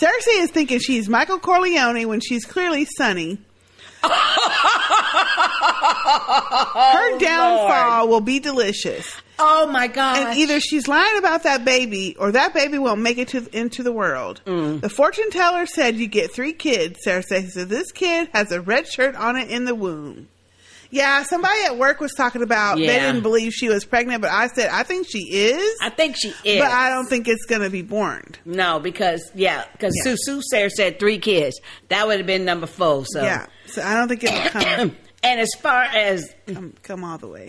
Speaker 16: Cersei is thinking she's Michael Corleone when she's clearly Sonny. Her downfall will be delicious.
Speaker 15: Oh my god!
Speaker 16: And either she's lying about that baby, or that baby won't make it to into the world.
Speaker 15: Mm.
Speaker 16: The fortune teller said you get three kids. Sarah says so this kid has a red shirt on it in the womb. Yeah, somebody at work was talking about they didn't believe she was pregnant, but I said I think she is.
Speaker 15: I think she is,
Speaker 16: But I don't think it's going to be born.
Speaker 15: No, because yeah, because
Speaker 16: Yeah.
Speaker 15: Sue Sue said three kids. That would have been number four. So
Speaker 16: Yeah. So I don't think it'll come <coughs>
Speaker 15: and as far as
Speaker 16: come, come all the way.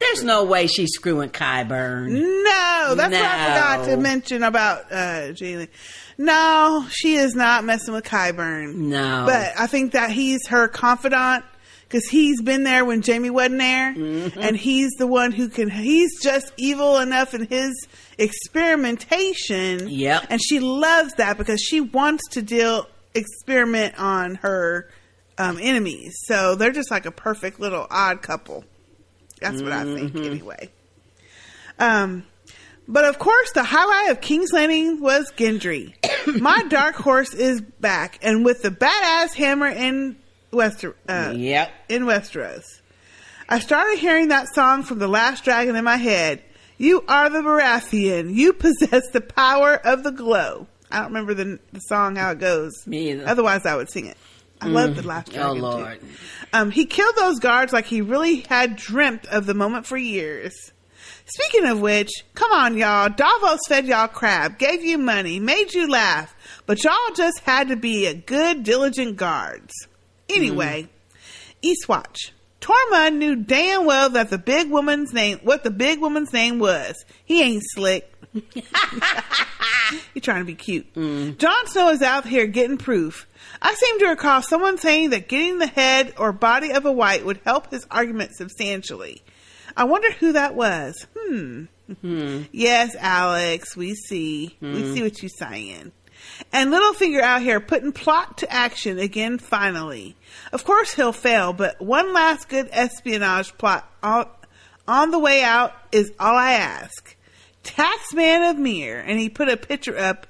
Speaker 15: there's no way she's screwing Qyburn.
Speaker 16: No, that's what I forgot to mention about uh Jalen. No, she is not messing with Qyburn.
Speaker 15: No.
Speaker 16: But I think that he's her confidant because he's been there when Jaime wasn't there,
Speaker 15: Mm-hmm.
Speaker 16: and he's the one who can. He's just evil enough in his experimentation.
Speaker 15: Yep.
Speaker 16: and she loves that because she wants to deal experiment on her um, enemies. So they're just like a perfect little odd couple. That's what I think,
Speaker 15: Mhm.
Speaker 16: anyway. Um, but of course, the highlight of King's Landing was Gendry. <coughs> My dark horse is back, and with the badass hammer in Wester, uh,
Speaker 15: Yep.
Speaker 16: in Westeros. I started hearing that song from The Last Dragon in my head. You are the Baratheon. You <laughs> possess the power of the glow. I don't remember the, the song how it goes.
Speaker 15: Me either.
Speaker 16: Otherwise, I would sing it. I love The Last
Speaker 15: Oh
Speaker 16: Dragon. too.
Speaker 15: Lord.
Speaker 16: Um, he killed those guards like he really had dreamt of the moment for years. Speaking of which, come on, y'all. Davos fed y'all crab, gave you money, made you laugh, but y'all just had to be a good, diligent guards. Anyway, Eastwatch. Tormund knew damn well that the big woman's name, what the big woman's name was. He ain't slick. <laughs> You're trying to be cute. Jon Snow is out here getting proof. I seem to recall someone saying that getting the head or body of a white would help his argument substantially. I wonder who that was. Hmm. Yes, Alex, we see. We
Speaker 15: Hmm.
Speaker 16: see what you're saying. And Littlefinger out here putting plot to action again finally. Of course he'll fail, but one last good espionage plot on, on the way out is all I ask. Taxman of Myr, and he put a picture up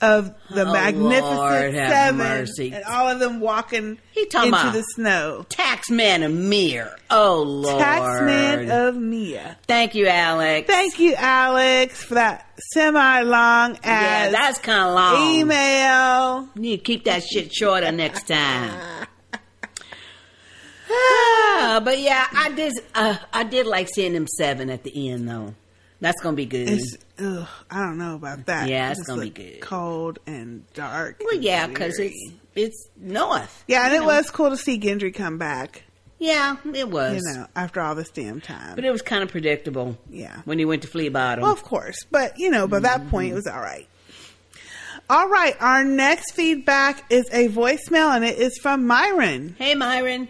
Speaker 16: of the
Speaker 15: Oh,
Speaker 16: magnificent
Speaker 15: Lord,
Speaker 16: seven
Speaker 15: mercy.
Speaker 16: and all of them walking into the snow.
Speaker 15: Taxman of Myr. Oh Lord.
Speaker 16: Taxman of Mia.
Speaker 15: Thank you, Alex.
Speaker 16: Thank you, Alex, for that semi-long
Speaker 15: ad.
Speaker 16: Yeah,
Speaker 15: that's kind of long.
Speaker 16: email.
Speaker 15: You need to keep that shit shorter next time. Uh, <laughs> but yeah, I did. Uh, I did like seeing them seven at the end, though. That's gonna be good.
Speaker 16: It's, ugh, I don't know about that.
Speaker 15: Yeah,
Speaker 16: It
Speaker 15: it's
Speaker 16: just
Speaker 15: gonna be good.
Speaker 16: Cold and dark.
Speaker 15: well,
Speaker 16: and
Speaker 15: yeah, because it's it's north.
Speaker 16: yeah, and it
Speaker 15: know.
Speaker 16: was cool to see Gendry come back.
Speaker 15: Yeah, it was.
Speaker 16: You know, after all this damn time.
Speaker 15: But it was kind of predictable.
Speaker 16: Yeah.
Speaker 15: When he went to Flea Bottom.
Speaker 16: Well, of course, but you know, by that point, it was all right. All right, our next feedback is a voicemail, and it is from Myron.
Speaker 15: Hey, Myron.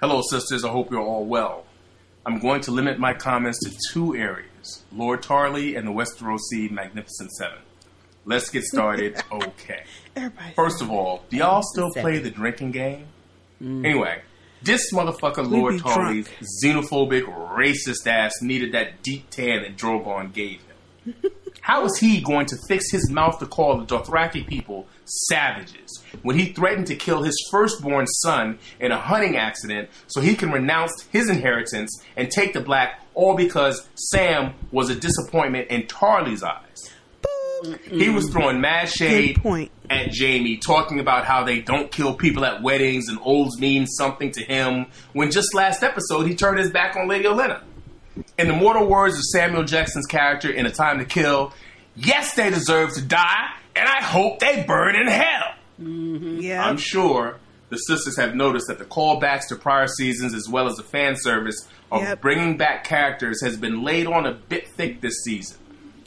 Speaker 12: Hello, sisters. I hope you're all well. I'm going to limit my comments to two areas Lord Tarly and the Westerosi Magnificent Seven. Let's get started. <laughs> okay.
Speaker 16: Everybody.
Speaker 12: First of all, do y'all still play the drinking game? Anyway, this motherfucker, Lord Tarly's xenophobic, racist ass needed that deep tan that Drogon gave him. <laughs> How is he going to fix his mouth to call the Dothraki people savages when he threatened to kill his firstborn son in a hunting accident so he can renounce his inheritance and take the black all because Sam was a disappointment in Tarly's eyes? He was throwing mad shade at Jaime, talking about how they don't kill people at weddings and olds mean something to him, when just last episode he turned his back on Lady Olenna. In the mortal words of Samuel Jackson's character in A Time to Kill, yes, they deserve to die, and I hope they burn in hell. Mm-hmm.
Speaker 16: Yeah.
Speaker 12: I'm sure the sisters have noticed that the callbacks to prior seasons as well as the fan service of
Speaker 16: Yep.
Speaker 12: bringing back characters has been laid on a bit thick this season,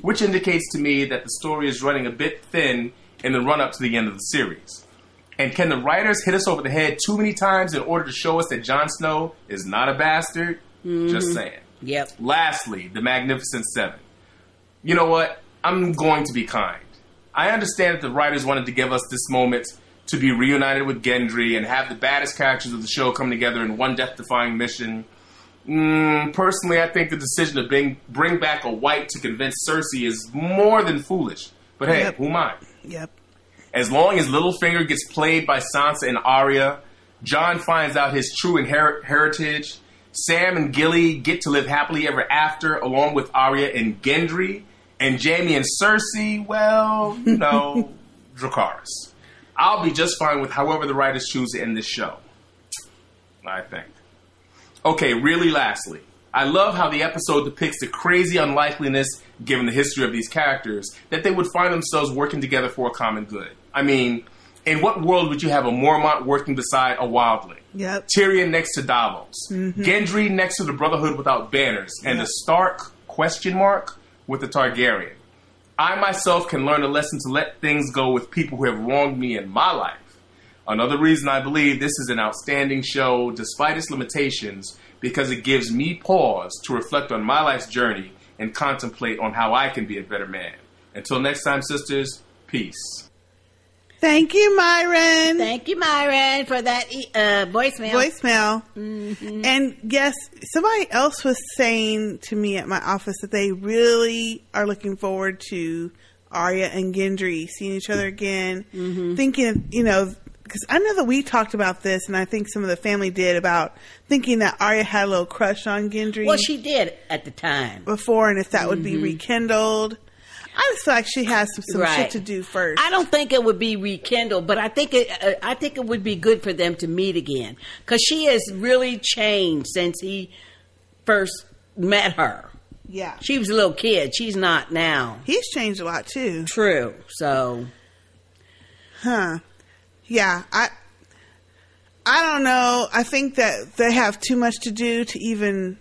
Speaker 12: which indicates to me that the story is running a bit thin in the run up to the end of the series. And can the writers hit us over the head too many times in order to show us that Jon Snow is not a bastard? Just
Speaker 15: Mhm.
Speaker 12: saying.
Speaker 15: Yep.
Speaker 12: Lastly, the Magnificent Seven. You know what? I'm going to be kind. I understand that the writers wanted to give us this moment to be reunited with Gendry and have the baddest characters of the show come together in one death-defying mission. Mm, personally, I think the decision to bring bring back a white to convince Cersei is more than foolish. But hey,
Speaker 16: Yep.
Speaker 12: who am I?
Speaker 16: Yep.
Speaker 12: As long as Littlefinger gets played by Sansa and Arya, Jon finds out his true inher- heritage. Sam and Gilly get to live happily ever after, along with Arya and Gendry. And Jaime and Cersei, well, you know, <laughs> Dracarys. I'll be just fine with however the writers choose to end this show. I think. Okay, really lastly, I love how the episode depicts the crazy unlikeliness, given the history of these characters, that they would find themselves working together for a common good. I mean, in what world would you have a Mormont working beside a Wildling?
Speaker 16: Yep.
Speaker 12: Tyrion next to Davos,
Speaker 16: Mm-hmm.
Speaker 12: Gendry next to the Brotherhood without banners, and
Speaker 16: Yep.
Speaker 12: the Stark question mark with the Targaryen. I myself can learn a lesson to let things go with people who have wronged me in my life. Another reason I believe this is an outstanding show, despite its limitations, because it gives me pause to reflect on my life's journey and contemplate on how I can be a better man. Until next time, sisters, peace.
Speaker 16: Thank you, Myron.
Speaker 15: Thank you, Myron, for that uh, voicemail.
Speaker 16: Voicemail.
Speaker 15: Mhm.
Speaker 16: And yes, somebody else was saying to me at my office that they really are looking forward to Arya and Gendry seeing each other again.
Speaker 15: Mm-hmm.
Speaker 16: Thinking, you know, because I know that we talked about this, and I think some of the family did about thinking that Arya had a little crush on Gendry.
Speaker 15: Well, she did at the time.
Speaker 16: before, and if that would be
Speaker 15: Mhm.
Speaker 16: rekindled. I just feel like she has some, some
Speaker 15: Right.
Speaker 16: shit to do first.
Speaker 15: I don't think it would be rekindled, but I think it. Uh, I think it would be good for them to meet again because she has really changed since he first met her.
Speaker 16: Yeah.
Speaker 15: She was a little kid. She's not now.
Speaker 16: He's changed a lot too.
Speaker 15: True. So,
Speaker 16: Huh. Yeah, I I don't know. I think that they have too much to do to even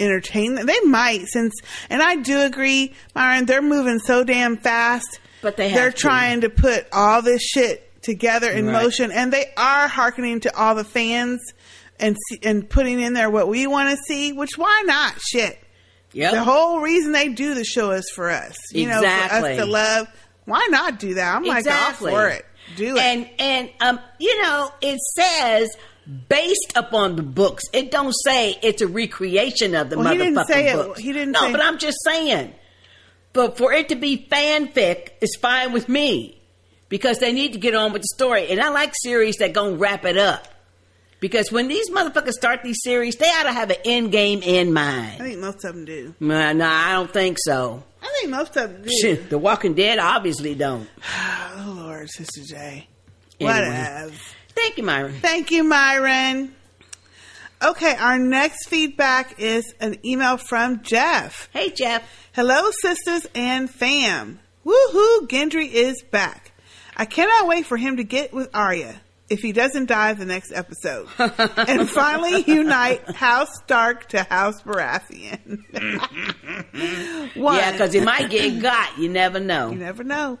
Speaker 16: entertain them. They might since and I do agree, Myron, they're moving so damn fast.
Speaker 15: But they have
Speaker 16: They're
Speaker 15: to.
Speaker 16: trying to put all this shit together in
Speaker 15: Right.
Speaker 16: motion and they are hearkening to all the fans and and putting in there what we want to see, which why not? Shit.
Speaker 15: Yep.
Speaker 16: The whole reason they do the show is for us. You know, for us to love. Why not do that? I'm like all for it. Do it.
Speaker 15: And and um, you know, it says based upon the books. It don't say it's a recreation of the
Speaker 16: Well, he
Speaker 15: motherfucking
Speaker 16: didn't say it. He didn't
Speaker 15: No, but I'm just saying. But for it to be fanfic is fine with me because they need to get on with the story. And I like series that gonna wrap it up. Because when these motherfuckers start these series, they ought to have an end game in mind.
Speaker 16: I think most of them do.
Speaker 15: Nah, nah, I don't think so.
Speaker 16: I think most of them do.
Speaker 15: Shit, The Walking Dead obviously don't. <sighs>
Speaker 16: Oh Lord, Sister J.
Speaker 15: Anyway.
Speaker 16: Whatever.
Speaker 15: Thank you, Myron.
Speaker 16: Thank you, Myron. Okay, our next feedback is an email from Jeff.
Speaker 15: Hey, Jeff.
Speaker 16: Hello, sisters and fam. Woohoo, Gendry is back. I cannot wait for him to get with Arya if he doesn't die the next episode. <laughs> and finally unite House Stark to House Baratheon. One.
Speaker 15: Yeah, because he might get got. You never know.
Speaker 16: You never know.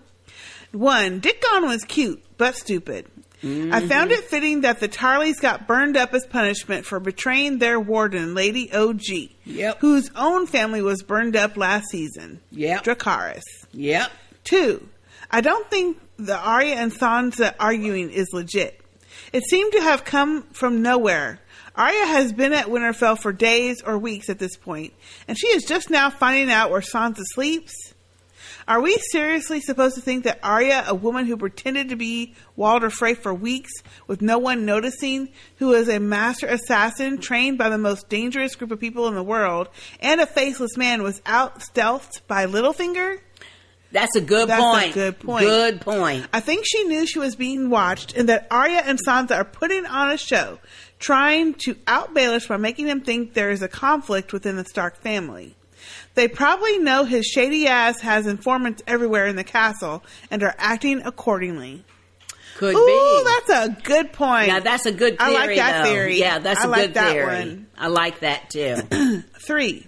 Speaker 16: One, Dickon was cute, but stupid. I found it fitting that the Tarlys got burned up as punishment for betraying their warden, Lady OG,
Speaker 15: Yep.
Speaker 16: whose own family was burned up last season.
Speaker 15: Yep.
Speaker 16: Dracarys.
Speaker 15: Yep.
Speaker 16: Two, I don't think the Arya and Sansa arguing is legit. It seemed to have come from nowhere. Arya has been at Winterfell for days or weeks at this point, and she is just now finding out where Sansa sleeps. Are we seriously supposed to think that Arya, a woman who pretended to be Walder Frey for weeks with no one noticing, who is a master assassin trained by the most dangerous group of people in the world, and a faceless man, was out stealthed by Littlefinger?
Speaker 15: That's a good
Speaker 16: That's
Speaker 15: point.
Speaker 16: a good point.
Speaker 15: Good point.
Speaker 16: I think she knew she was being watched and that Arya and Sansa are putting on a show, trying to out Baelish by making him think there is a conflict within the Stark family. They probably know his shady ass has informants everywhere in the castle and are acting accordingly.
Speaker 15: Could
Speaker 16: Ooh,
Speaker 15: be.
Speaker 16: that's a good point.
Speaker 15: Now that's a good theory.
Speaker 16: I like that
Speaker 15: though.
Speaker 16: theory.
Speaker 15: Yeah, that's
Speaker 16: I
Speaker 15: a
Speaker 16: like
Speaker 15: good
Speaker 16: that
Speaker 15: theory.
Speaker 16: one.
Speaker 15: I like that too. <clears throat>
Speaker 16: Three.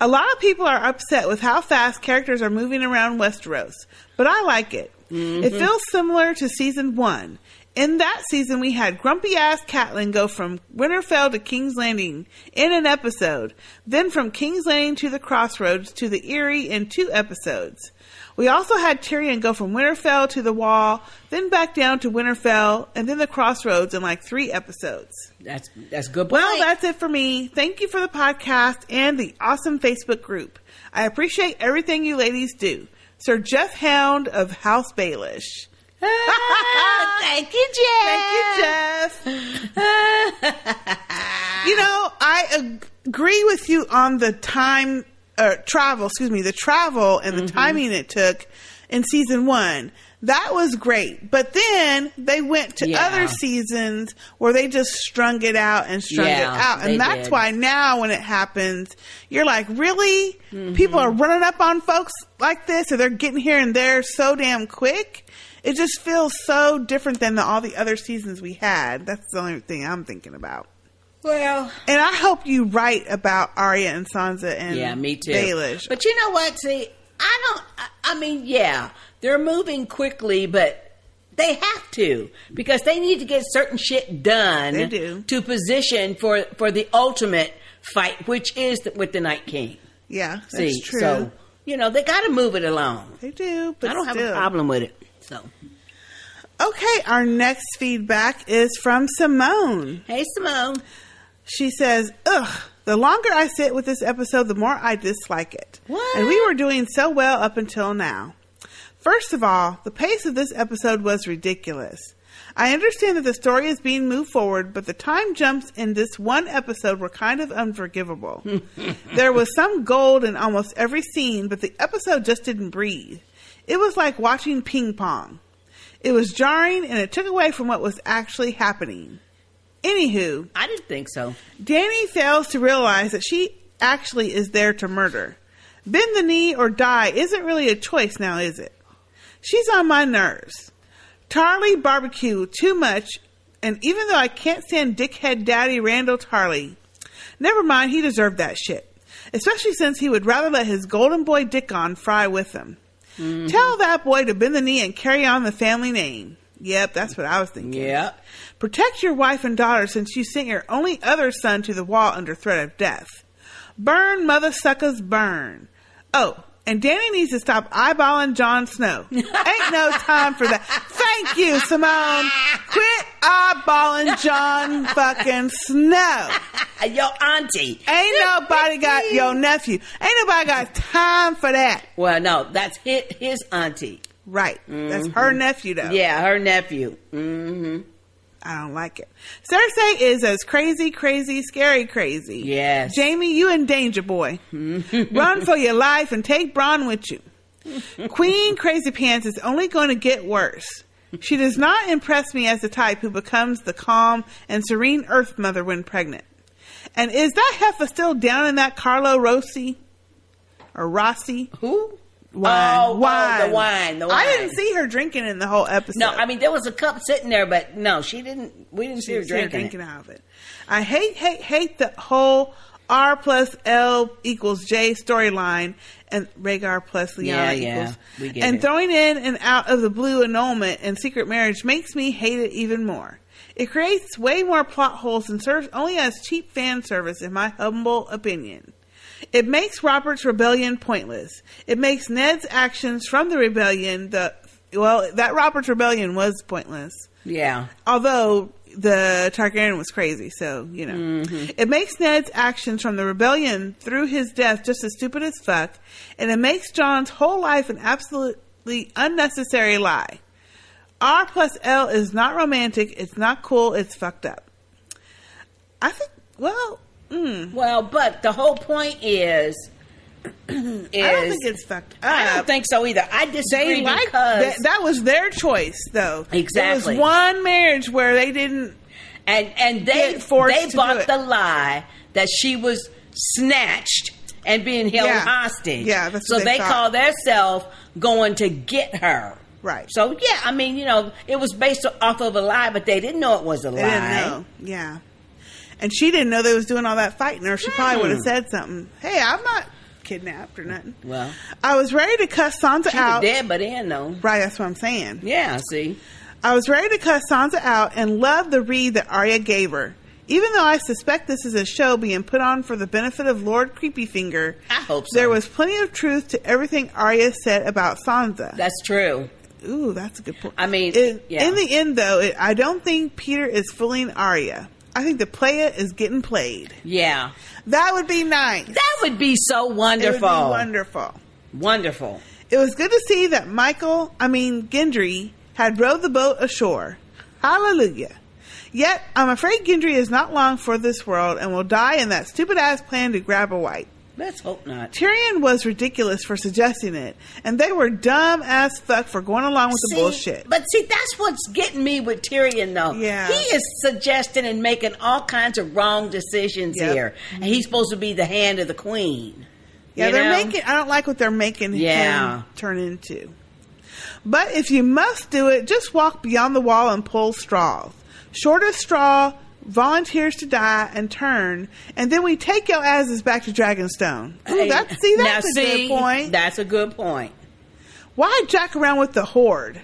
Speaker 16: A lot of people are upset with how fast characters are moving around Westeros, but I like it. It
Speaker 15: Mhm.
Speaker 16: feels similar to season one. In that season, we had grumpy ass Catelyn go from Winterfell to King's Landing in an episode, then from King's Landing to the Crossroads to the Eyrie in two episodes. We also had Tyrion go from Winterfell to the Wall, then back down to Winterfell, and then the Crossroads in like three episodes.
Speaker 15: That's that's good.
Speaker 16: Well, that's it for me. Thank you for the podcast and the awesome Facebook group. I appreciate everything you ladies do. Sir Jeff Hound of House Baelish. <laughs>
Speaker 15: Thank you, Jeff.
Speaker 16: Thank you, Jeff. <laughs> you know, I agree with you on the time uh, travel. Excuse me, the travel and the
Speaker 15: Mm-hmm.
Speaker 16: timing it took in season one. That was great, but then they went to
Speaker 15: Yeah.
Speaker 16: other seasons where they just strung it out and strung
Speaker 15: Yeah,
Speaker 16: it out, and that's
Speaker 15: did.
Speaker 16: why now when it happens, you're like, really?
Speaker 15: Mm-hmm.
Speaker 16: People are running up on folks like this, or they're getting here and there so damn quick. It just feels so different than the, all the other seasons we had. That's the only thing I'm thinking about.
Speaker 15: Well,
Speaker 16: And I hope you write about Arya and Sansa and
Speaker 15: yeah, me too.
Speaker 16: Baelish.
Speaker 15: But you know what? See, I don't. I, I mean, yeah, they're moving quickly, but they have to because they need to get certain shit done.
Speaker 16: They do.
Speaker 15: to position for for the ultimate fight, which is the, with the Night King.
Speaker 16: Yeah, that's
Speaker 15: See,
Speaker 16: true.
Speaker 15: so you know they got to move it along.
Speaker 16: They do, but
Speaker 15: I don't have a problem with it. So,
Speaker 16: Okay, our next feedback is from Simone.
Speaker 15: hey, Simone.
Speaker 16: She says, Ugh, the longer I sit with this episode, the more I dislike it.
Speaker 15: What?
Speaker 16: And we were doing so well up until now. First of all, the pace of this episode was ridiculous. I understand that the story is being moved forward, but the time jumps in this one episode were kind of unforgivable. <laughs> there was some gold in almost every scene, but the episode just didn't breathe. It was like watching ping pong. It was jarring and it took away from what was actually happening. Anywho,
Speaker 15: I didn't think so.
Speaker 16: Dany fails to realize that she actually is there to murder. Bend the knee or die isn't really a choice now, is it? She's on my nerves. Tarly barbecue too much, and even though I can't stand dickhead daddy Randyll Tarly, never mind, he deserved that shit. Especially since he would rather let his golden boy Dickon fry with him. Mm-hmm. Tell that boy to bend the knee and carry on the family name. Yep, that's what I was thinking.
Speaker 15: Yep.
Speaker 16: Protect your wife and daughter since you sent your only other son to the wall under threat of death. Burn, mother suckers, burn. Oh, and Dany needs to stop eyeballing Jon Snow. Ain't no time for that. Thank you, Simone. Quit eyeballing Jon fucking Snow.
Speaker 15: Your auntie.
Speaker 16: Ain't nobody got <laughs> your nephew. Ain't nobody got time for that.
Speaker 15: Well, no, that's his, his auntie.
Speaker 16: Right. That's her nephew, though.
Speaker 15: Yeah, her nephew. Mm-hmm.
Speaker 16: I don't like it. Cersei is as crazy, crazy, scary, crazy.
Speaker 15: Yes.
Speaker 16: Jaime, you in danger, boy. <laughs> Run for your life and take Bronn with you. Queen Crazy Pants is only going to get worse. She does not impress me as the type who becomes the calm and serene Earth Mother when pregnant. And is that heifer still down in that Carlo Rossi or Rossi?
Speaker 15: Who?
Speaker 16: Wine.
Speaker 15: Oh, oh,
Speaker 16: wine.
Speaker 15: the wine,
Speaker 16: I didn't see her drinking in the whole episode.
Speaker 15: No, I mean there was a cup sitting there, but no, she didn't. We didn't see her
Speaker 16: She was
Speaker 15: drinking. it.
Speaker 16: out of it. I hate, hate, hate the whole R plus L equals J storyline and Rhaegar plus
Speaker 15: Yeah,
Speaker 16: Lyanna
Speaker 15: yeah,
Speaker 16: equals.
Speaker 15: get
Speaker 16: and
Speaker 15: it.
Speaker 16: throwing in and out of the blue annulment and secret marriage makes me hate it even more. It creates way more plot holes and serves only as cheap fan service, in my humble opinion. It makes Robert's rebellion pointless. It makes Ned's actions from the rebellion the well, that Robert's rebellion was pointless.
Speaker 15: Yeah.
Speaker 16: Although the Targaryen was crazy, so you know. Mm-hmm. It makes Ned's actions from the rebellion through his death just as stupid as fuck, and it makes Jon's whole life an absolutely unnecessary lie. R plus L is not romantic, it's not cool, it's fucked up. I think, well, mm,
Speaker 15: Well, but the whole point is, is <clears throat>
Speaker 16: I don't think it's fucked up.
Speaker 15: I don't think so either. I disagree
Speaker 16: They liked
Speaker 15: because
Speaker 16: that, that was their choice, though.
Speaker 15: Exactly.
Speaker 16: It was one marriage where they didn't.
Speaker 15: and and they they bought the lie that she was snatched and being held
Speaker 16: Yeah.
Speaker 15: hostage.
Speaker 16: Yeah, that's
Speaker 15: so
Speaker 16: they
Speaker 15: they, call themselves going to get her.
Speaker 16: Right.
Speaker 15: So yeah, I mean, you know, it was based off of a lie, but they didn't know it was a lie.
Speaker 16: Yeah. And she didn't know they was doing all that fighting, or she probably would have
Speaker 15: Hmm.
Speaker 16: said something. Hey, I'm not kidnapped or nothing.
Speaker 15: Well,
Speaker 16: I was ready to cuss Sansa
Speaker 15: she
Speaker 16: out.
Speaker 15: dead, but in though.
Speaker 16: Right, that's what I'm saying.
Speaker 15: Yeah. See.
Speaker 16: I was ready to cuss Sansa out and love the read that Arya gave her. Even though I suspect this is a show being put on for the benefit of Lord Creepyfinger,
Speaker 15: I hope so.
Speaker 16: there was plenty of truth to everything Arya said about Sansa.
Speaker 15: That's true.
Speaker 16: Ooh, that's a good point.
Speaker 15: I mean,
Speaker 16: in,
Speaker 15: yeah.
Speaker 16: in the end, though, it, I don't think Peter is fooling Arya. I think the player is getting played.
Speaker 15: Yeah.
Speaker 16: That would be nice.
Speaker 15: That would be so wonderful.
Speaker 16: be wonderful.
Speaker 15: Wonderful.
Speaker 16: It was good to see that Michael, I mean Gendry, had rowed the boat ashore. Hallelujah. Yet, I'm afraid Gendry is not long for this world and will die in that stupid ass plan to grab a white.
Speaker 15: Let's hope not.
Speaker 16: Tyrion was ridiculous for suggesting it, and they were dumb as fuck for going along with the bullshit.
Speaker 15: But see, that's what's getting me with Tyrion, though.
Speaker 16: Yeah.
Speaker 15: He is suggesting and making all kinds of wrong decisions
Speaker 16: Yep.
Speaker 15: here. And he's supposed to be the hand of the queen.
Speaker 16: Yeah, they're
Speaker 15: know?
Speaker 16: making. I don't like what they're making
Speaker 15: Yeah.
Speaker 16: him turn into. But if you must do it, just walk beyond the wall and pull straws. Shortest straw volunteers to die and turn, and then we take your asses back to Dragonstone. Ooh,
Speaker 15: Hey,
Speaker 16: that, see, that's
Speaker 15: now
Speaker 16: a
Speaker 15: see,
Speaker 16: good point.
Speaker 15: That's a good point.
Speaker 16: Why jack around with the horde?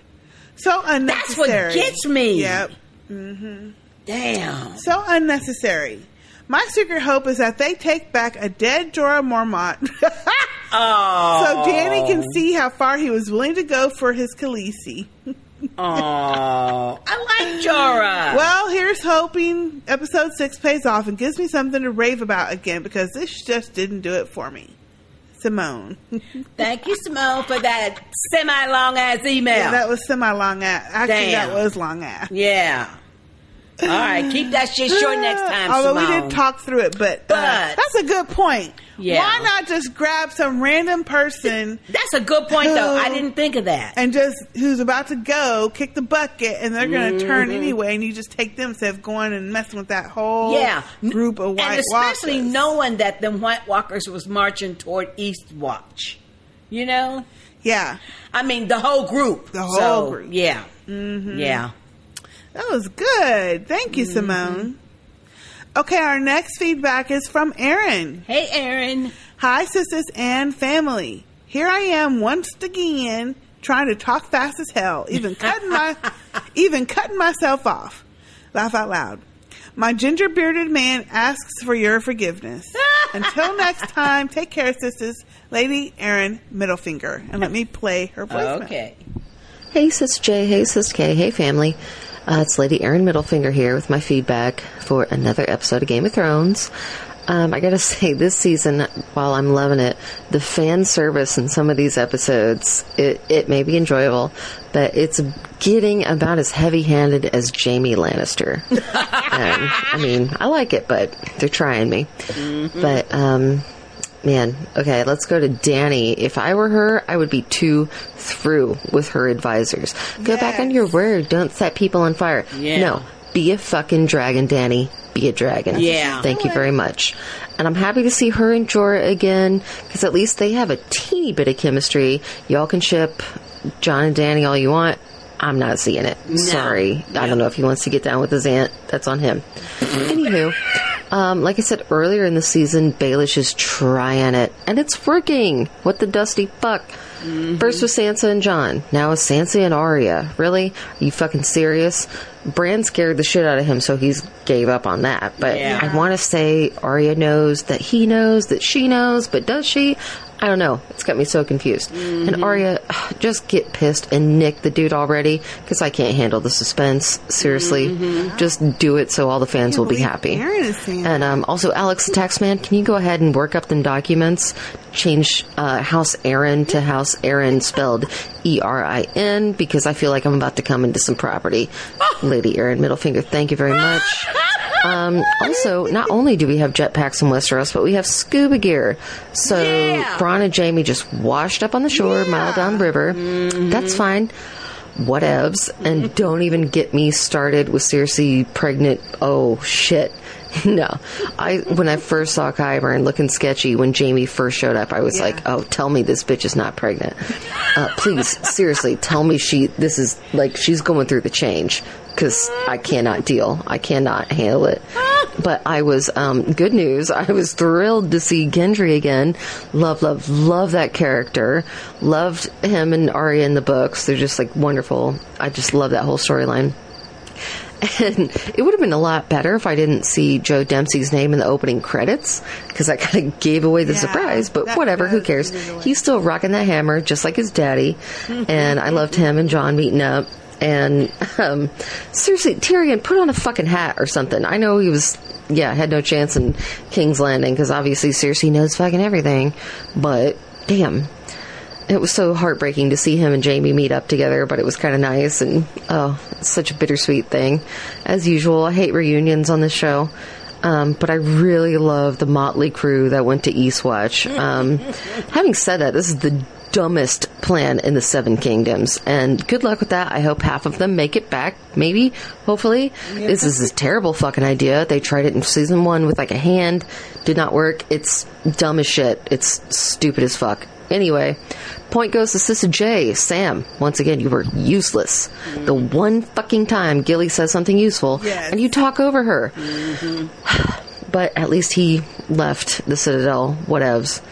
Speaker 16: So unnecessary.
Speaker 15: That's what gets me.
Speaker 16: Yep. hmm
Speaker 15: Damn.
Speaker 16: So unnecessary. My secret hope is that they take back a dead Jorah Mormont.
Speaker 15: Oh. <laughs>
Speaker 16: So Dany can see how far he was willing to go for his Khaleesi. <laughs>
Speaker 15: Oh, I like Jorah.
Speaker 16: Well, here's hoping episode six pays off and gives me something to rave about again because this just didn't do it for me. Simone. <laughs>
Speaker 15: Thank you, Simone, for that semi long ass email.
Speaker 16: Yeah, that was semi long ass. Actually,
Speaker 15: Damn.
Speaker 16: that was long ass.
Speaker 15: Yeah. All right, keep that shit short next time,
Speaker 16: Although we
Speaker 15: Simone.
Speaker 16: did talk through it, but, uh, that's a good point.
Speaker 15: Yeah.
Speaker 16: Why not just grab some random person?
Speaker 15: That's a good point, though. I didn't think of that.
Speaker 16: And just who's about to go kick the bucket, and they're going to turn
Speaker 15: Mhm.
Speaker 16: anyway, and you just take them instead of going and messing with that whole
Speaker 15: Yeah.
Speaker 16: group of white
Speaker 15: and especially
Speaker 16: walkers.
Speaker 15: knowing that the White Walkers was marching toward Eastwatch. You know?
Speaker 16: Yeah.
Speaker 15: I mean, the whole group.
Speaker 16: The whole
Speaker 15: So,
Speaker 16: group.
Speaker 15: Yeah.
Speaker 16: Mhm.
Speaker 15: Yeah.
Speaker 16: That was good. Thank you, mm-hmm. Simone. Okay, our next feedback is from Aaron.
Speaker 15: Hey, Aaron.
Speaker 16: Hi, sisters and family. Here I am once again trying to talk fast as hell, even cutting my, <laughs> even cutting myself off. Laugh out loud. My ginger bearded man asks for your forgiveness. Until next <laughs> time, take care, sisters. Lady Aaron Middlefinger, and let me play her voicemail.
Speaker 15: Okay.
Speaker 19: Hey, Sis J. Hey, Sis K. Hey, family. Uh, it's Lady Erin Middlefinger here with my feedback for another episode of Game of Thrones. Um, I gotta <laughs> say, this season, while I'm loving it, the fan service in some of these episodes, it, it may be enjoyable, but it's getting about as heavy handed as Jaime Lannister. <laughs> um, I mean, I like it, but they're trying me. But, um, Man, okay, let's go to Dany. If I were her, I would be too through with her advisors. Go back on your word. Don't set people on fire.
Speaker 15: Yeah.
Speaker 19: No, be a fucking dragon, Dany. Be a dragon.
Speaker 15: Yeah.
Speaker 19: Thank you very much. And I'm happy to see her and Jorah again because at least they have a teeny bit of chemistry. Y'all can ship Jon and Dany all you want. I'm not seeing it. Sorry. I don't know if he wants to get down with his aunt. That's on him. Anywho, um, like I said earlier in the season, Baelish is trying it, and it's working. What the dusty fuck? First with Sansa and Jon, now with Sansa and Arya. Really? Are you fucking serious? Bran scared the shit out of him, so he's gave up on that. But
Speaker 15: Yeah.
Speaker 19: I want to say Arya knows that he knows that she knows, but does she? I don't know. It's got me so confused. And Arya, <sighs> just get pissed and nick the dude already, because I can't handle the suspense. Seriously, just do it so all the fans will be happy.
Speaker 16: Aaron is saying
Speaker 19: And um, also, Alex the Taxman, can you go ahead and work up them documents? Change uh, House Aaron to House Erin spelled E R I N because I feel like I'm about to come into some property. Lady Erin Middlefinger, thank you very much. Um, also, not only do we have jetpacks in Westeros, but we have scuba gear. So Bronn and Jaime just washed up on the shore, mile down the river. That's fine. Whatevs. And don't even get me started with Cersei pregnant. Oh shit. <laughs> No, I when I first saw Qyburn looking sketchy when Jaime first showed up, I was like, "Oh, tell me this bitch is not pregnant. Uh, please, <laughs> seriously, tell me she. This is like she's going through the change because I cannot deal. I cannot handle it." <laughs> But I was um, good news. I was thrilled to see Gendry again. Love, love, love that character. Loved him and Arya in the books. They're just like wonderful. I just love that whole storyline. And it would have been a lot better if I didn't see Joe Dempsie's name in the opening credits because I kind of gave away the surprise. But whatever, who cares? He's still rocking that hammer just like his daddy. and I loved him and Jon meeting up. And um, seriously, Tyrion, put on a fucking hat or something. I know he was, yeah, had no chance in King's Landing because obviously Cersei knows fucking everything. But damn, it was so heartbreaking to see him and Jaime meet up together, but it was kind of nice and oh, it's such a bittersweet thing. As usual, I hate reunions on this show. Um, but I really love the motley crew that went to Eastwatch. Um, having said that, this is the dumbest plan in the Seven Kingdoms, and good luck with that. I hope half of them make it back, maybe, hopefully. This is a terrible fucking idea. They tried it in season one with like a hand, did not work. It's dumb as shit. It's stupid as fuck. Anyway, point goes to Sister J. Sam, once again, you were useless. The one fucking time Gilly says something useful,
Speaker 16: Yes.
Speaker 19: and you talk over her. Mm-hmm. <sighs> But at least he left the Citadel. Whatevs.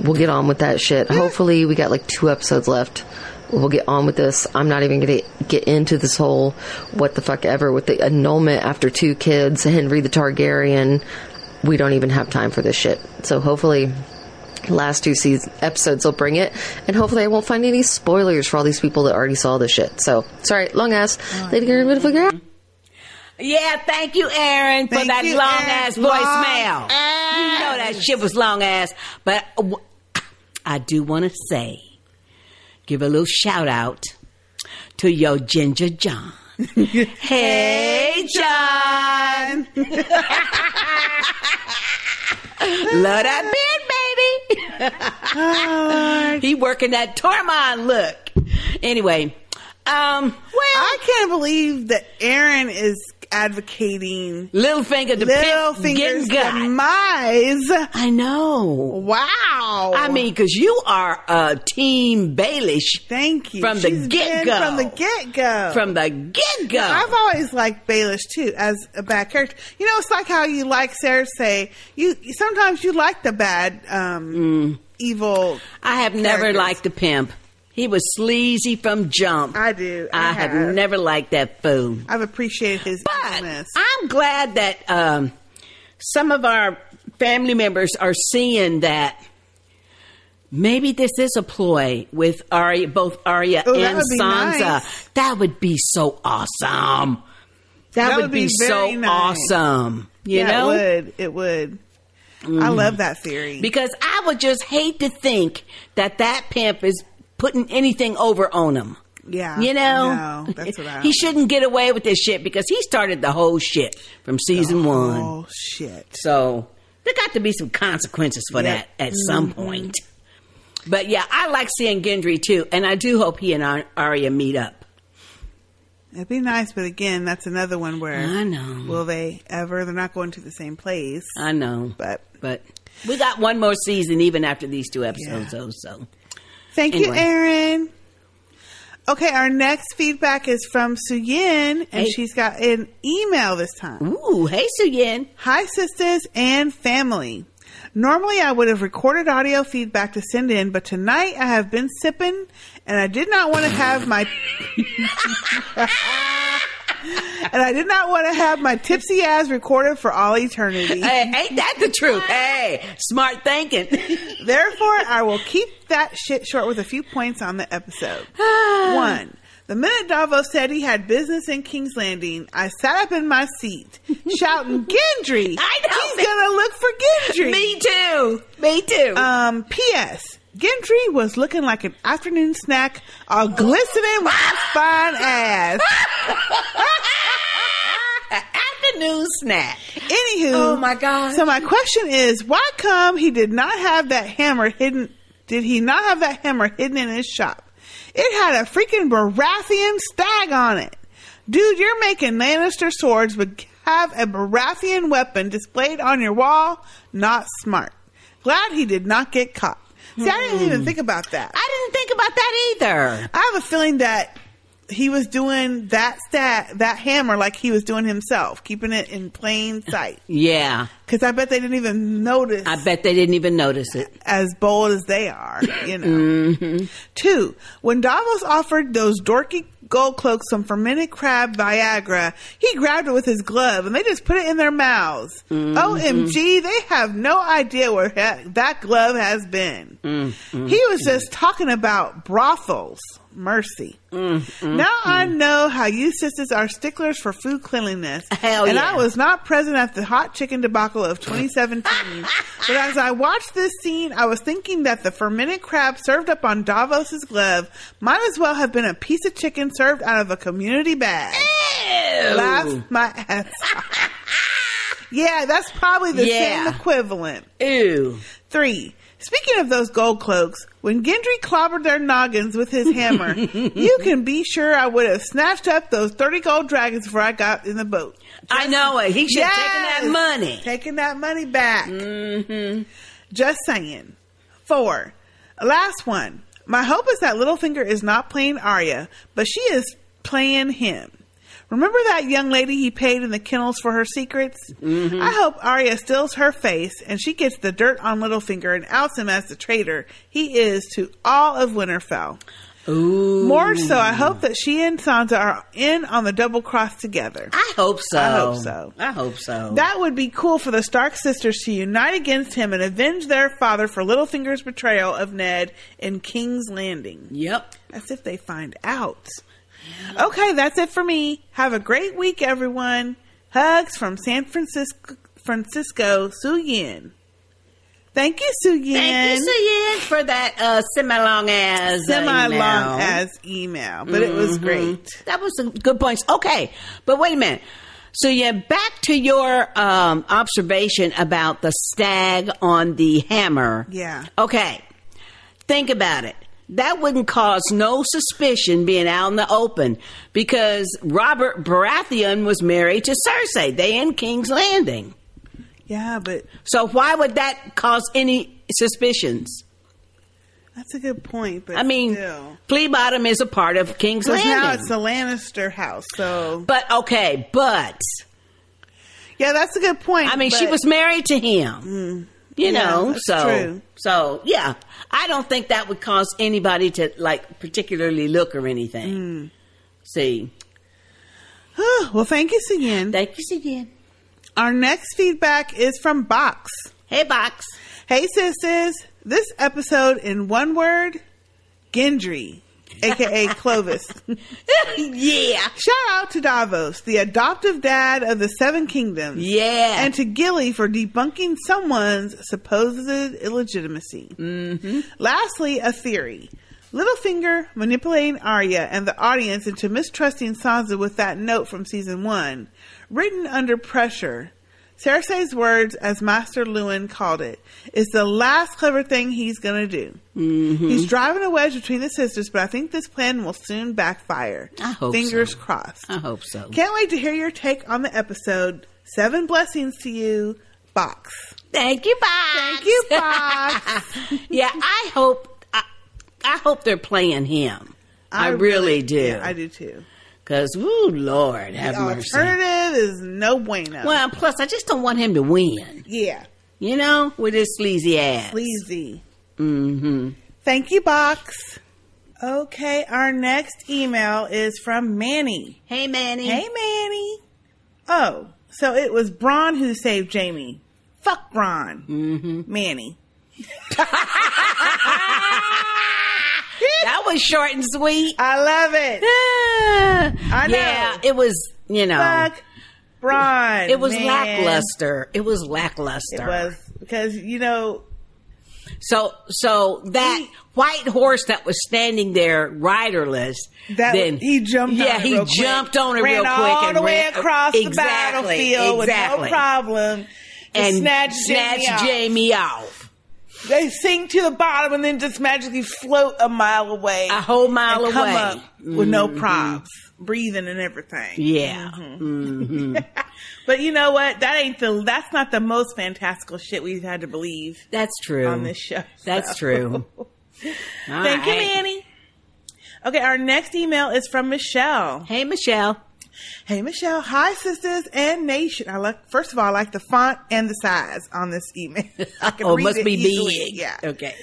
Speaker 19: We'll get on with that shit. Hopefully, we got like two episodes left. We'll get on with this. I'm not even going to get into this whole what the fuck ever with the annulment after two kids, Henry the Targaryen. We don't even have time for this shit. So hopefully, last two season episodes will bring it, and hopefully, I won't find any spoilers for all these people that already saw this shit. So sorry, long ass. Lady Gary, what figure out?
Speaker 15: Yeah, thank you, Aaron, for
Speaker 16: Thank
Speaker 15: that
Speaker 16: you,
Speaker 15: long
Speaker 16: Aaron.
Speaker 15: ass
Speaker 16: Long
Speaker 15: voicemail. You know that shit was long ass, but I do want to say, give a little shout out to your Ginger John. <laughs> hey, John. <laughs> <laughs> Love that beard, baby. he working that Tormund look. Anyway, um, well,
Speaker 16: I can't believe that Aaron is advocating
Speaker 15: Littlefinger to
Speaker 16: Littlefinger's demise.
Speaker 15: I know.
Speaker 16: Wow.
Speaker 15: I mean, because you are a team Baelish.
Speaker 16: Thank you.
Speaker 15: From the get go.
Speaker 16: From the get go.
Speaker 15: From the get go.
Speaker 16: I've always liked Baelish too as a bad character. You know, it's like how you like Cersei. You sometimes you like the bad, um, evil.
Speaker 15: I have never liked the pimp. He was sleazy from jump.
Speaker 16: I do.
Speaker 15: I,
Speaker 16: I
Speaker 15: have.
Speaker 16: have.
Speaker 15: never liked that fool.
Speaker 16: I've appreciated his evilness.
Speaker 15: I'm glad that um, some of our family members are seeing that maybe this is a ploy with Arya, both Arya
Speaker 16: Oh, that
Speaker 15: and
Speaker 16: be
Speaker 15: Sansa.
Speaker 16: nice.
Speaker 15: That would be so awesome. That,
Speaker 16: That
Speaker 15: would,
Speaker 16: would
Speaker 15: be,
Speaker 16: be
Speaker 15: so
Speaker 16: nice.
Speaker 15: awesome. You
Speaker 16: yeah,
Speaker 15: know?
Speaker 16: it would. It would. I
Speaker 15: Mhm.
Speaker 16: love that theory.
Speaker 15: Because I would just hate to think that that pimp is putting anything over on him.
Speaker 16: yeah.
Speaker 15: You know,
Speaker 16: No, that's what I.
Speaker 15: he shouldn't get away with this shit because he started the whole shit from season one.
Speaker 16: Oh shit.
Speaker 15: So there got to be some consequences for
Speaker 16: Yep.
Speaker 15: that at some
Speaker 16: Mhm.
Speaker 15: point. But yeah, I like seeing Gendry too, and I do hope he and Arya meet up.
Speaker 16: It'd be nice, but again, that's another one where
Speaker 15: I know.
Speaker 16: Will they ever? They're not going to the same place.
Speaker 15: I know,
Speaker 16: but
Speaker 15: but we got one more season even after these two episodes. though, so
Speaker 16: Thank you,
Speaker 15: Anyway.
Speaker 16: Aaron. Okay, our next feedback is from Suyin, and
Speaker 15: Hey.
Speaker 16: she's got an email this time.
Speaker 15: Ooh, hey Suyin.
Speaker 16: Hi, sisters and family. Normally, I would have recorded audio feedback to send in, but tonight I have been sipping, and I did not want to have my. <laughs> and I did not want to have my tipsy ass recorded for all eternity.
Speaker 15: Hey, ain't that the truth? Hey, smart thinking. <laughs>
Speaker 16: Therefore, I will keep that shit short with a few points on the episode. <sighs> One. The minute Davos said he had business in King's Landing, I sat up in my seat, shouting, <laughs> Gendry!
Speaker 15: I know.
Speaker 16: He's gonna look for Gendry!
Speaker 15: Me too. Me too.
Speaker 16: Um, P.S. Gendry was looking like an afternoon snack, all glistening with his fine ass. <laughs>
Speaker 15: Afternoon snack.
Speaker 16: Anywho,
Speaker 15: Oh, my God.
Speaker 16: So my question is, why come he did not have that hammer hidden? Did he not have that hammer hidden in his shop? It had a freaking Baratheon stag on it, dude. You're making Lannister swords, but have a Baratheon weapon displayed on your wall. Not smart. Glad he did not get caught. See, I didn't even think about that.
Speaker 15: I didn't think about that either.
Speaker 16: I have a feeling that he was doing that stat, that hammer, like he was doing himself, keeping it in plain sight.
Speaker 15: Yeah.
Speaker 16: Because I bet they didn't even notice.
Speaker 15: I bet they didn't even notice it.
Speaker 16: As bold as they are, you know. <laughs>
Speaker 15: Mm-hmm.
Speaker 16: Two, when Davos offered those dorky gold cloaks some fermented crab Viagra, he grabbed it with his glove and they just put it in their mouths.
Speaker 15: Mm-hmm.
Speaker 16: OMG, they have no idea where ha- that glove has been.
Speaker 15: Mm-hmm.
Speaker 16: He was just talking about brothels. Mercy.
Speaker 15: Mm-hmm.
Speaker 16: Now I know how you sisters are sticklers for food cleanliness. <laughs>
Speaker 15: Hell
Speaker 16: and
Speaker 15: yeah.
Speaker 16: I was not present at the hot chicken debacle of 2017. <laughs> but as I watched this scene, I was thinking that the fermented crab served up on Davos's glove might as well have been a piece of chicken served out of a community bag. Laugh my ass <laughs> off. Yeah, that's probably the
Speaker 15: Yeah.
Speaker 16: same equivalent.
Speaker 15: Ew.
Speaker 16: Three. Speaking of those gold cloaks, when Gendry clobbered their noggins with his hammer, <laughs> you can be sure I would have snatched up those 30 gold dragons before I got in the boat.
Speaker 15: I know it. He should have taken that money.
Speaker 16: Taking that money back.
Speaker 15: Mm-hmm.
Speaker 16: Just saying. Four. Last one. My hope is that Littlefinger is not playing Arya, but she is playing him. Remember that young lady he paid in the kennels for her secrets?
Speaker 15: Mm-hmm.
Speaker 16: I hope Arya steals her face and she gets the dirt on Littlefinger and outs him as the traitor he is to all of Winterfell.
Speaker 15: Ooh.
Speaker 16: More so, I hope that she and Sansa are in on the double cross together.
Speaker 15: I hope so.
Speaker 16: I hope so.
Speaker 15: I hope so.
Speaker 16: That would be cool for the Stark sisters to unite against him and avenge their father for Littlefinger's betrayal of Ned in King's Landing.
Speaker 15: Yep.
Speaker 16: As if they find out. Okay, that's it for me. Have a great week, everyone. Hugs from San Francisco, Francisco, Su Yin. Thank you, Su Yin.
Speaker 15: Thank you, Suyin, for that uh, semi-long as uh,
Speaker 16: Semi long
Speaker 15: email.
Speaker 16: as email, but it was
Speaker 15: Mhm.
Speaker 16: great.
Speaker 15: That was some good points. Okay, but wait a minute. So yeah, back to your um, observation about the stag on the hammer.
Speaker 16: Yeah.
Speaker 15: Okay, think about it. That wouldn't cause no suspicion being out in the open because Robert Baratheon was married to Cersei. They in King's Landing.
Speaker 16: Yeah, but
Speaker 15: So why would that cause any suspicions?
Speaker 16: that's a good point. But
Speaker 15: I mean,
Speaker 16: still.
Speaker 15: Flea Bottom is a part of King's Landing.
Speaker 16: now it's the Lannister house, so.
Speaker 15: But okay, but
Speaker 16: Yeah, that's a good point.
Speaker 15: I mean, she was married to him. Mm. You
Speaker 16: Yeah,
Speaker 15: know, so
Speaker 16: true.
Speaker 15: so yeah, I don't think that would cause anybody to like particularly look or anything.
Speaker 16: Mm.
Speaker 15: See,
Speaker 16: well, thank you again.
Speaker 15: Thank you again.
Speaker 16: Our next feedback is from Box.
Speaker 15: Hey, Box.
Speaker 16: Hey, sisters. This episode in one word, Gendry, aka Clovis. <laughs>
Speaker 15: yeah.
Speaker 16: Shout out to Davos, the adoptive dad of the Seven Kingdoms.
Speaker 15: Yeah.
Speaker 16: And to Gilly for debunking someone's supposed illegitimacy.
Speaker 15: Mm-hmm.
Speaker 16: Lastly, a theory. Littlefinger manipulating Arya and the audience into mistrusting Sansa with that note from season one, written under pressure, Cersei's words, as Maester Luwin called it, is the last clever thing he's gonna do.
Speaker 15: Mm-hmm.
Speaker 16: He's driving a wedge between the sisters, but I think this plan will soon backfire.
Speaker 15: I hope
Speaker 16: Fingers
Speaker 15: so.
Speaker 16: crossed.
Speaker 15: I hope so.
Speaker 16: Can't wait to hear your take on the episode. Seven blessings to you, Box.
Speaker 15: Thank you, Box.
Speaker 16: Thank you, Box. <laughs>
Speaker 15: yeah, I hope I, I hope they're playing him. I, really, do.
Speaker 16: Yeah, I do too.
Speaker 15: Cause, ooh, Lord, have
Speaker 16: the
Speaker 15: mercy.
Speaker 16: alternative is no bueno.
Speaker 15: Well, plus, I just don't want him to win.
Speaker 16: yeah,
Speaker 15: You know, with his sleazy ass.
Speaker 16: sleazy.
Speaker 15: Mm-hmm.
Speaker 16: Thank you, Box. Okay, our next email is from Manny.
Speaker 15: Hey, Manny.
Speaker 16: Hey, Manny. Oh, so it was Bronn who saved Jaime. Fuck Bronn.
Speaker 15: Mm-hmm.
Speaker 16: Manny. <laughs>
Speaker 15: That was short and sweet.
Speaker 16: I love it. I know.
Speaker 15: Yeah, it was, you know.
Speaker 16: Fuck Bronn.
Speaker 15: It was
Speaker 16: man.
Speaker 15: lackluster. It was lackluster.
Speaker 16: It was because you know
Speaker 15: So, so that white horse that was standing there riderless,
Speaker 16: that
Speaker 15: then
Speaker 16: he jumped.
Speaker 15: Yeah,
Speaker 16: on it
Speaker 15: he
Speaker 16: real quick.
Speaker 15: jumped on it real quick
Speaker 16: all
Speaker 15: and
Speaker 16: the way
Speaker 15: ran-
Speaker 16: across the
Speaker 15: Exactly,
Speaker 16: battlefield with no problem.
Speaker 15: and
Speaker 16: snatch
Speaker 15: snatched
Speaker 16: Jaime off. They sink to the bottom and then just magically float a mile away,
Speaker 15: A whole mile
Speaker 16: and come
Speaker 15: away.
Speaker 16: up with no
Speaker 15: Mhm.
Speaker 16: props, breathing and everything.
Speaker 15: Yeah.
Speaker 16: Mhm.
Speaker 15: hmm <laughs>
Speaker 16: But you know what? That ain't the. That's not the most fantastical shit we've had to believe.
Speaker 15: That's true.
Speaker 16: on this show. <laughs>
Speaker 15: That's
Speaker 16: so.
Speaker 15: true. <laughs>
Speaker 16: Thank you, Manny. Okay, our next email is from Michelle.
Speaker 15: Hey, Michelle.
Speaker 16: Hey, Michelle. Hi, sisters and nation. I like. First of all, I like the font and the size on this email. <laughs> I can
Speaker 15: Oh,
Speaker 16: read
Speaker 15: must
Speaker 16: it
Speaker 15: be
Speaker 16: easily.
Speaker 15: big.
Speaker 16: Yeah.
Speaker 15: Okay.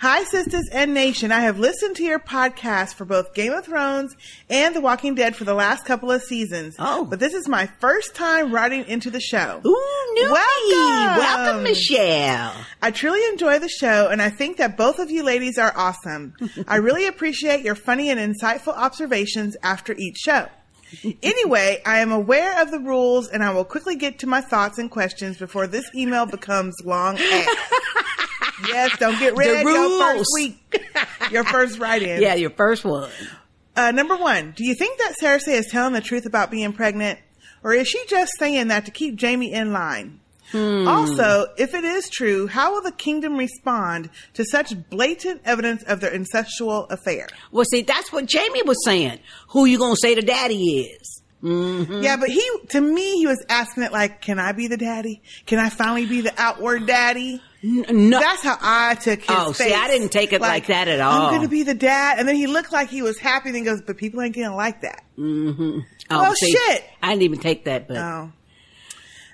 Speaker 16: Hi, sisters and nation. I have listened to your podcast for both Game of Thrones and The Walking Dead for the last couple of seasons. Oh. But this is my first time writing into the show.
Speaker 15: Ooh, newbie.
Speaker 16: Welcome.
Speaker 15: Welcome, Michelle.
Speaker 16: I truly enjoy the show, and I think that both of you ladies are awesome. <laughs> I really appreciate your funny and insightful observations after each show. Anyway, I am aware of the rules, and I will quickly get to my thoughts and questions before this email becomes long. <laughs> yes, don't get rid
Speaker 15: The
Speaker 16: your first week, your first write-in.
Speaker 15: Yeah, your first one.
Speaker 16: Uh, number one, do you think that Cersei is telling the truth about being pregnant, or is she just saying that to keep Jaime in line?
Speaker 15: Hmm.
Speaker 16: Also, if it is true, how will the kingdom respond to such blatant evidence of their incestual affair?
Speaker 15: Well, see, that's what Jaime was saying. Who you gonna say the daddy is? Mm-hmm.
Speaker 16: Yeah, but he, to me, he was asking it like, can I be the daddy? Can I finally be the outward daddy?
Speaker 15: no.
Speaker 16: That's how I took his
Speaker 15: Oh, see,
Speaker 16: face.
Speaker 15: I didn't take it like that at all.
Speaker 16: I'm going to be the dad. And then he looked like he was happy and he goes, but people ain't to like that.
Speaker 15: Mm-hmm.
Speaker 16: Well, shit.
Speaker 15: I didn't even take that, but
Speaker 16: Oh.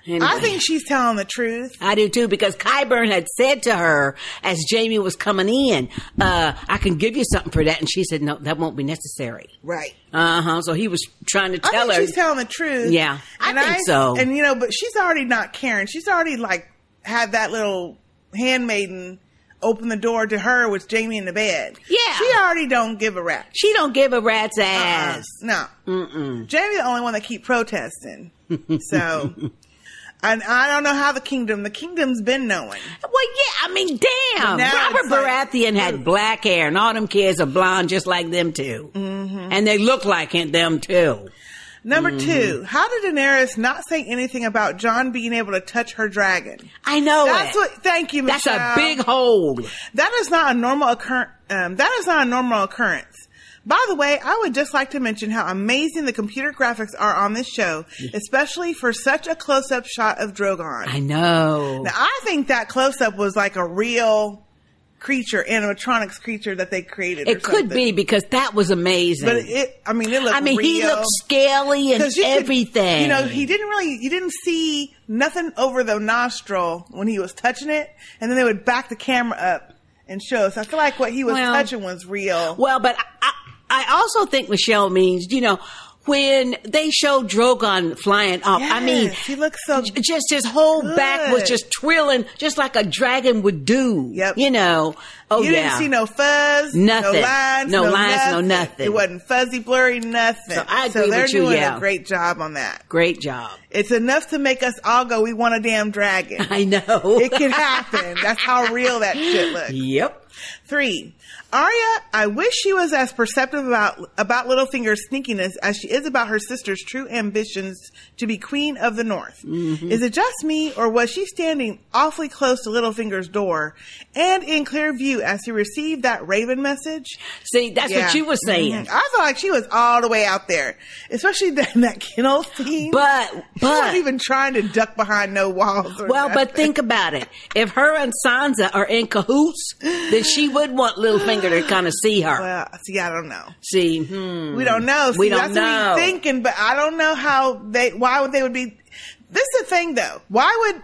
Speaker 15: Anyway.
Speaker 16: I think she's telling the truth.
Speaker 15: I do too because Qyburn had said to her as Jaime was coming in, uh, "I can give you something for that," and she said, "No, that won't be necessary."
Speaker 16: Right.
Speaker 15: Uh huh. So he was trying to
Speaker 16: I
Speaker 15: tell
Speaker 16: think
Speaker 15: her.
Speaker 16: she's telling the truth.
Speaker 15: Yeah, I
Speaker 16: And
Speaker 15: think so.
Speaker 16: And you know, but she's already not caring. She's already like had that little handmaiden open the door to her with Jaime in the bed.
Speaker 15: Yeah.
Speaker 16: She already don't give a rap.
Speaker 15: she don't give a rat's
Speaker 16: Uh-uh.
Speaker 15: ass.
Speaker 16: No.
Speaker 15: Mm-mm.
Speaker 16: Jaime the only one that keep protesting. So <laughs> and I don't know how the kingdom the kingdom's been knowing.
Speaker 15: Well, yeah, I mean, damn.
Speaker 16: Now
Speaker 15: Robert
Speaker 16: it's like-
Speaker 15: Baratheon had black hair, and all them kids are blonde just like them too,
Speaker 16: Mm-hmm.
Speaker 15: and they look like them too.
Speaker 16: Number
Speaker 15: Mhm.
Speaker 16: two, how did Daenerys not say anything about Jon being able to touch her dragon?
Speaker 15: I know
Speaker 16: That's
Speaker 15: it.
Speaker 16: what. Thank you, Michelle.
Speaker 15: That's a big hole.
Speaker 16: That is not a normal occur. Um, that is not a normal occurrence. By the way, I would just like to mention how amazing the computer graphics are on this show, especially for such a close-up shot of Drogon.
Speaker 15: I know.
Speaker 16: Now, I think that close-up was like a real creature, animatronics creature that they created. or
Speaker 15: It could be because that was amazing.
Speaker 16: But it, I mean, it looked
Speaker 15: I mean, he looked scaly and
Speaker 16: you could-
Speaker 15: everything.
Speaker 16: you know, he didn't really, you didn't see nothing over the nostril when he was touching it, and then they would back the camera up and show. So I feel like what he was
Speaker 15: Well-
Speaker 16: touching was real.
Speaker 15: Well, but I, I also think Michelle means, you know, when they showed Drogon flying up, I mean,
Speaker 16: he looks so
Speaker 15: just his whole back was just trilling, just like a dragon would do. Yep. You know. Oh
Speaker 16: you
Speaker 15: yeah.
Speaker 16: didn't see no fuzz,
Speaker 15: Nothing.
Speaker 16: no lines,
Speaker 15: No
Speaker 16: no,
Speaker 15: lines, no
Speaker 16: nothing.
Speaker 15: nothing.
Speaker 16: It wasn't fuzzy, blurry, nothing.
Speaker 15: So I agree
Speaker 16: they're
Speaker 15: with you,
Speaker 16: doing
Speaker 15: yeah.
Speaker 16: a great job on that.
Speaker 15: Great job.
Speaker 16: It's enough to make us all go, we want a damn dragon. <laughs>
Speaker 15: I know.
Speaker 16: It can happen. That's how real that shit looks. <laughs>
Speaker 15: Yep.
Speaker 16: Three. Arya, I wish she was as perceptive about about Littlefinger's sneakiness as she is about her sister's true ambitions to be queen of the North.
Speaker 15: Mm-hmm.
Speaker 16: Is it just me, or was she standing awfully close to Littlefinger's door and in clear view as he received that Raven message?
Speaker 15: See, that's what you were saying.
Speaker 16: Mhm. I felt like she was all the way out there, especially <laughs> in that kennel scene.
Speaker 15: But,
Speaker 16: she wasn't even trying to duck behind no walls. Or
Speaker 15: Well,
Speaker 16: nothing.
Speaker 15: but think about it. If her and Sansa are in cahoots, then she would want <gasps> Littlefinger to kind of see her.
Speaker 16: Well, see, I don't know.
Speaker 15: See, hmm.
Speaker 16: We don't know. See,
Speaker 15: we don't
Speaker 16: that's
Speaker 15: know.
Speaker 16: thinking, but I don't know how they. Why would they would be? This is the thing, though. Why would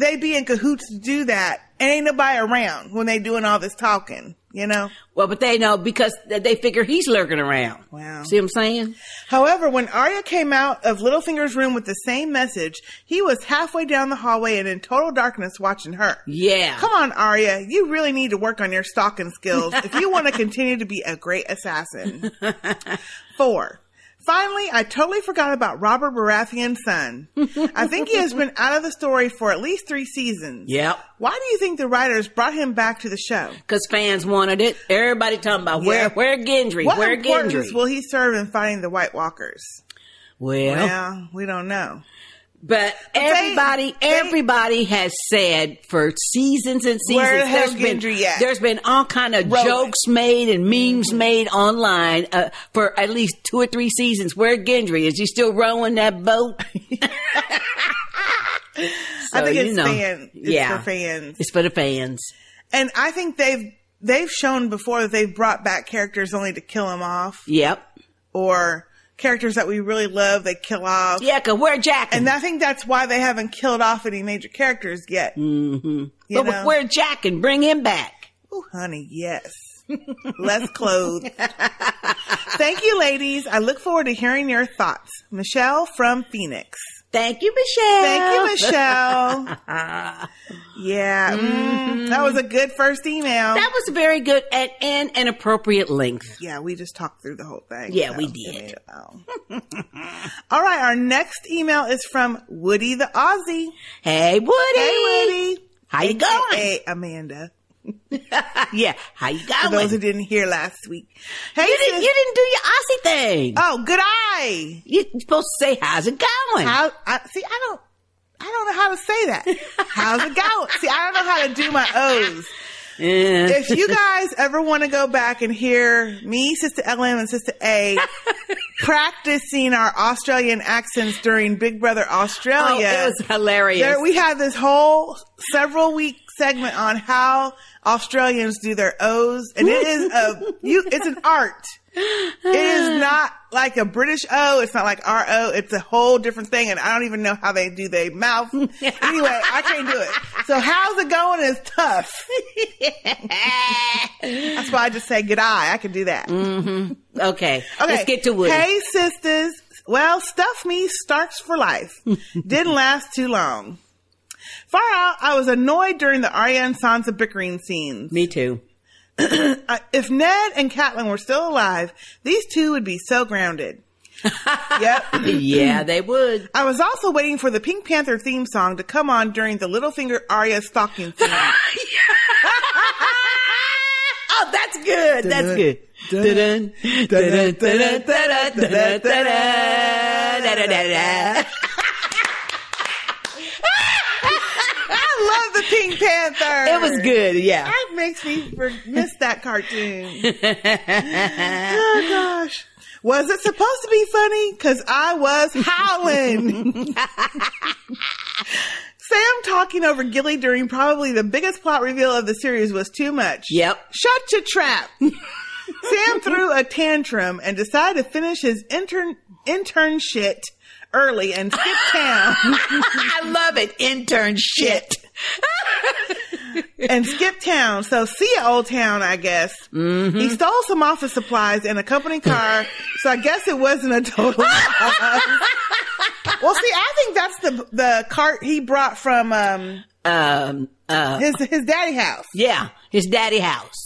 Speaker 16: they be in cahoots to do that? And ain't nobody around when they doing all this talking. You know.
Speaker 15: Well, but they know because they figure he's lurking around.
Speaker 16: Wow.
Speaker 15: See what I'm saying?
Speaker 16: However, when Arya came out of Littlefinger's room with the same message, he was halfway down the hallway and in total darkness watching her.
Speaker 15: Yeah.
Speaker 16: Come on, Arya. You really need to work on your stalking skills if you want to <laughs> continue to be a great assassin. <laughs> Four. Finally, I totally forgot about Robert Baratheon's son. I think he has been <laughs> out of the story for at least three seasons.
Speaker 15: Yep.
Speaker 16: Why do you think the writers brought him back to the show?
Speaker 15: Because fans wanted it. Everybody talking about where,
Speaker 16: Yeah.
Speaker 15: where Gendry,
Speaker 16: What
Speaker 15: where
Speaker 16: importance
Speaker 15: Gendry.
Speaker 16: will he serve in fighting the White Walkers?
Speaker 15: Well,
Speaker 16: Well, we don't know.
Speaker 15: But everybody, everybody has said for seasons and seasons.
Speaker 16: Where the
Speaker 15: there's been, there's been all kind of jokes made and memes
Speaker 16: Mm-hmm.
Speaker 15: made online uh, for at least two or three seasons. Where Gendry is he still rowing that boat? <laughs> <laughs>
Speaker 16: I
Speaker 15: So,
Speaker 16: think
Speaker 15: you
Speaker 16: it's
Speaker 15: know,
Speaker 16: fan. It's
Speaker 15: yeah.
Speaker 16: for fans.
Speaker 15: It's for the fans.
Speaker 16: And I think they've they've shown before that they've brought back characters only to kill them off,
Speaker 15: Yep.
Speaker 16: or characters that we really love they kill off.
Speaker 15: Yeah, cause we're Jack.
Speaker 16: And I think that's why they haven't killed off any major characters yet.
Speaker 15: Mm-hmm.
Speaker 16: You
Speaker 15: But
Speaker 16: know?
Speaker 15: we're Jack and bring him back.
Speaker 16: Oh, honey, yes. Less clothes. <laughs> Thank you, ladies. I look forward to hearing your thoughts. Michelle from Phoenix.
Speaker 15: Thank you, Michelle.
Speaker 16: Thank you, Michelle. <laughs> yeah, mm, that was a good first email.
Speaker 15: That was very good and, and an appropriate length.
Speaker 16: Yeah, we just talked through the whole thing.
Speaker 15: Yeah, we did. <laughs>
Speaker 16: All right, our next email is from Woody the Aussie.
Speaker 15: Hey, Woody.
Speaker 16: Hey, Woody.
Speaker 15: How you going?
Speaker 16: Hey, Amanda.
Speaker 15: Yeah, how you
Speaker 16: For those
Speaker 15: going?
Speaker 16: who didn't hear last week. Hey,
Speaker 15: you, didn't, you didn't do your Aussie thing.
Speaker 16: Oh, good eye.
Speaker 15: You're supposed to say, how's it going?
Speaker 16: How? I, see, I don't. I don't know how to say that. How's it going? See, I don't know how to do my O's.
Speaker 15: Yeah.
Speaker 16: If you guys ever want to go back and hear me, Sister LM, and Sister A <laughs> practicing our Australian accents during Big Brother Australia,
Speaker 15: Oh, it was hilarious.
Speaker 16: There, we had this whole several week segment on how Australians do their O's, and it is a you. It's an art. It is not like a British O. It's not like R O. It's a whole different thing, and I don't even know how they do their mouth. <laughs> anyway, I can't do it. So how's it going is tough. <laughs> That's why I just say good eye. I can do that.
Speaker 15: Mm-hmm. Okay.
Speaker 16: Okay.
Speaker 15: Let's get to Woody.
Speaker 16: Hey, sisters. Well, stuff me starts for life. Didn't last too long. Far out, I was annoyed during the Arya and Sansa bickering scenes.
Speaker 15: Me too.
Speaker 16: Uh, if Ned and Catelyn were still alive, these two would be so grounded. yep.
Speaker 15: yeah, they would.
Speaker 16: I was also waiting for the Pink Panther theme song to come on during the Littlefinger Arya stalking scene.
Speaker 15: Oh, that's good. That's good.
Speaker 16: I love the Pink Panther.
Speaker 15: It was good, yeah.
Speaker 16: That makes me miss that cartoon. <laughs> oh gosh. Was it supposed to be funny? Cause I was howling. <laughs> Sam talking over Gilly during probably the biggest plot reveal of the series was too much.
Speaker 15: Yep.
Speaker 16: Shut your trap. <laughs> Sam threw a tantrum and decided to finish his intern intern shit early and skip town.
Speaker 15: I love it. Intern shit. <laughs>
Speaker 16: and skip town. So see ya, old town, I guess.
Speaker 15: Mm-hmm.
Speaker 16: He stole some office supplies and a company car, <laughs> so I guess it wasn't a total well, see, I think that's the the cart he brought from um
Speaker 15: Um, uh,
Speaker 16: his his daddy house.
Speaker 15: yeah, his daddy house.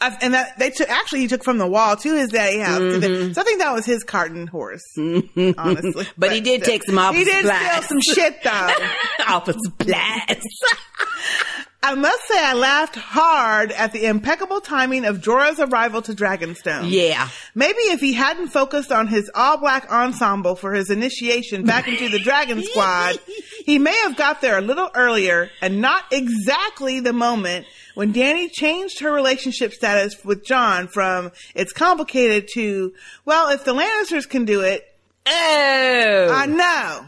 Speaker 16: I, and that they took actually he took from the wall to his daddy house.
Speaker 15: Mhm.
Speaker 16: so I think that was his carton horse, honestly. <laughs>
Speaker 15: But he did take some off
Speaker 16: He did steal some shit though. <laughs>
Speaker 15: off his supplies. <laughs>
Speaker 16: I must say I laughed hard at the impeccable timing of Jorah's arrival to Dragonstone.
Speaker 15: Yeah.
Speaker 16: Maybe if he hadn't focused on his all black ensemble for his initiation back into the Dragon Squad, <laughs> he may have got there a little earlier and not exactly the moment when Dany changed her relationship status with Jon from it's complicated to, well, if the Lannisters can do it,
Speaker 15: oh,
Speaker 16: I know.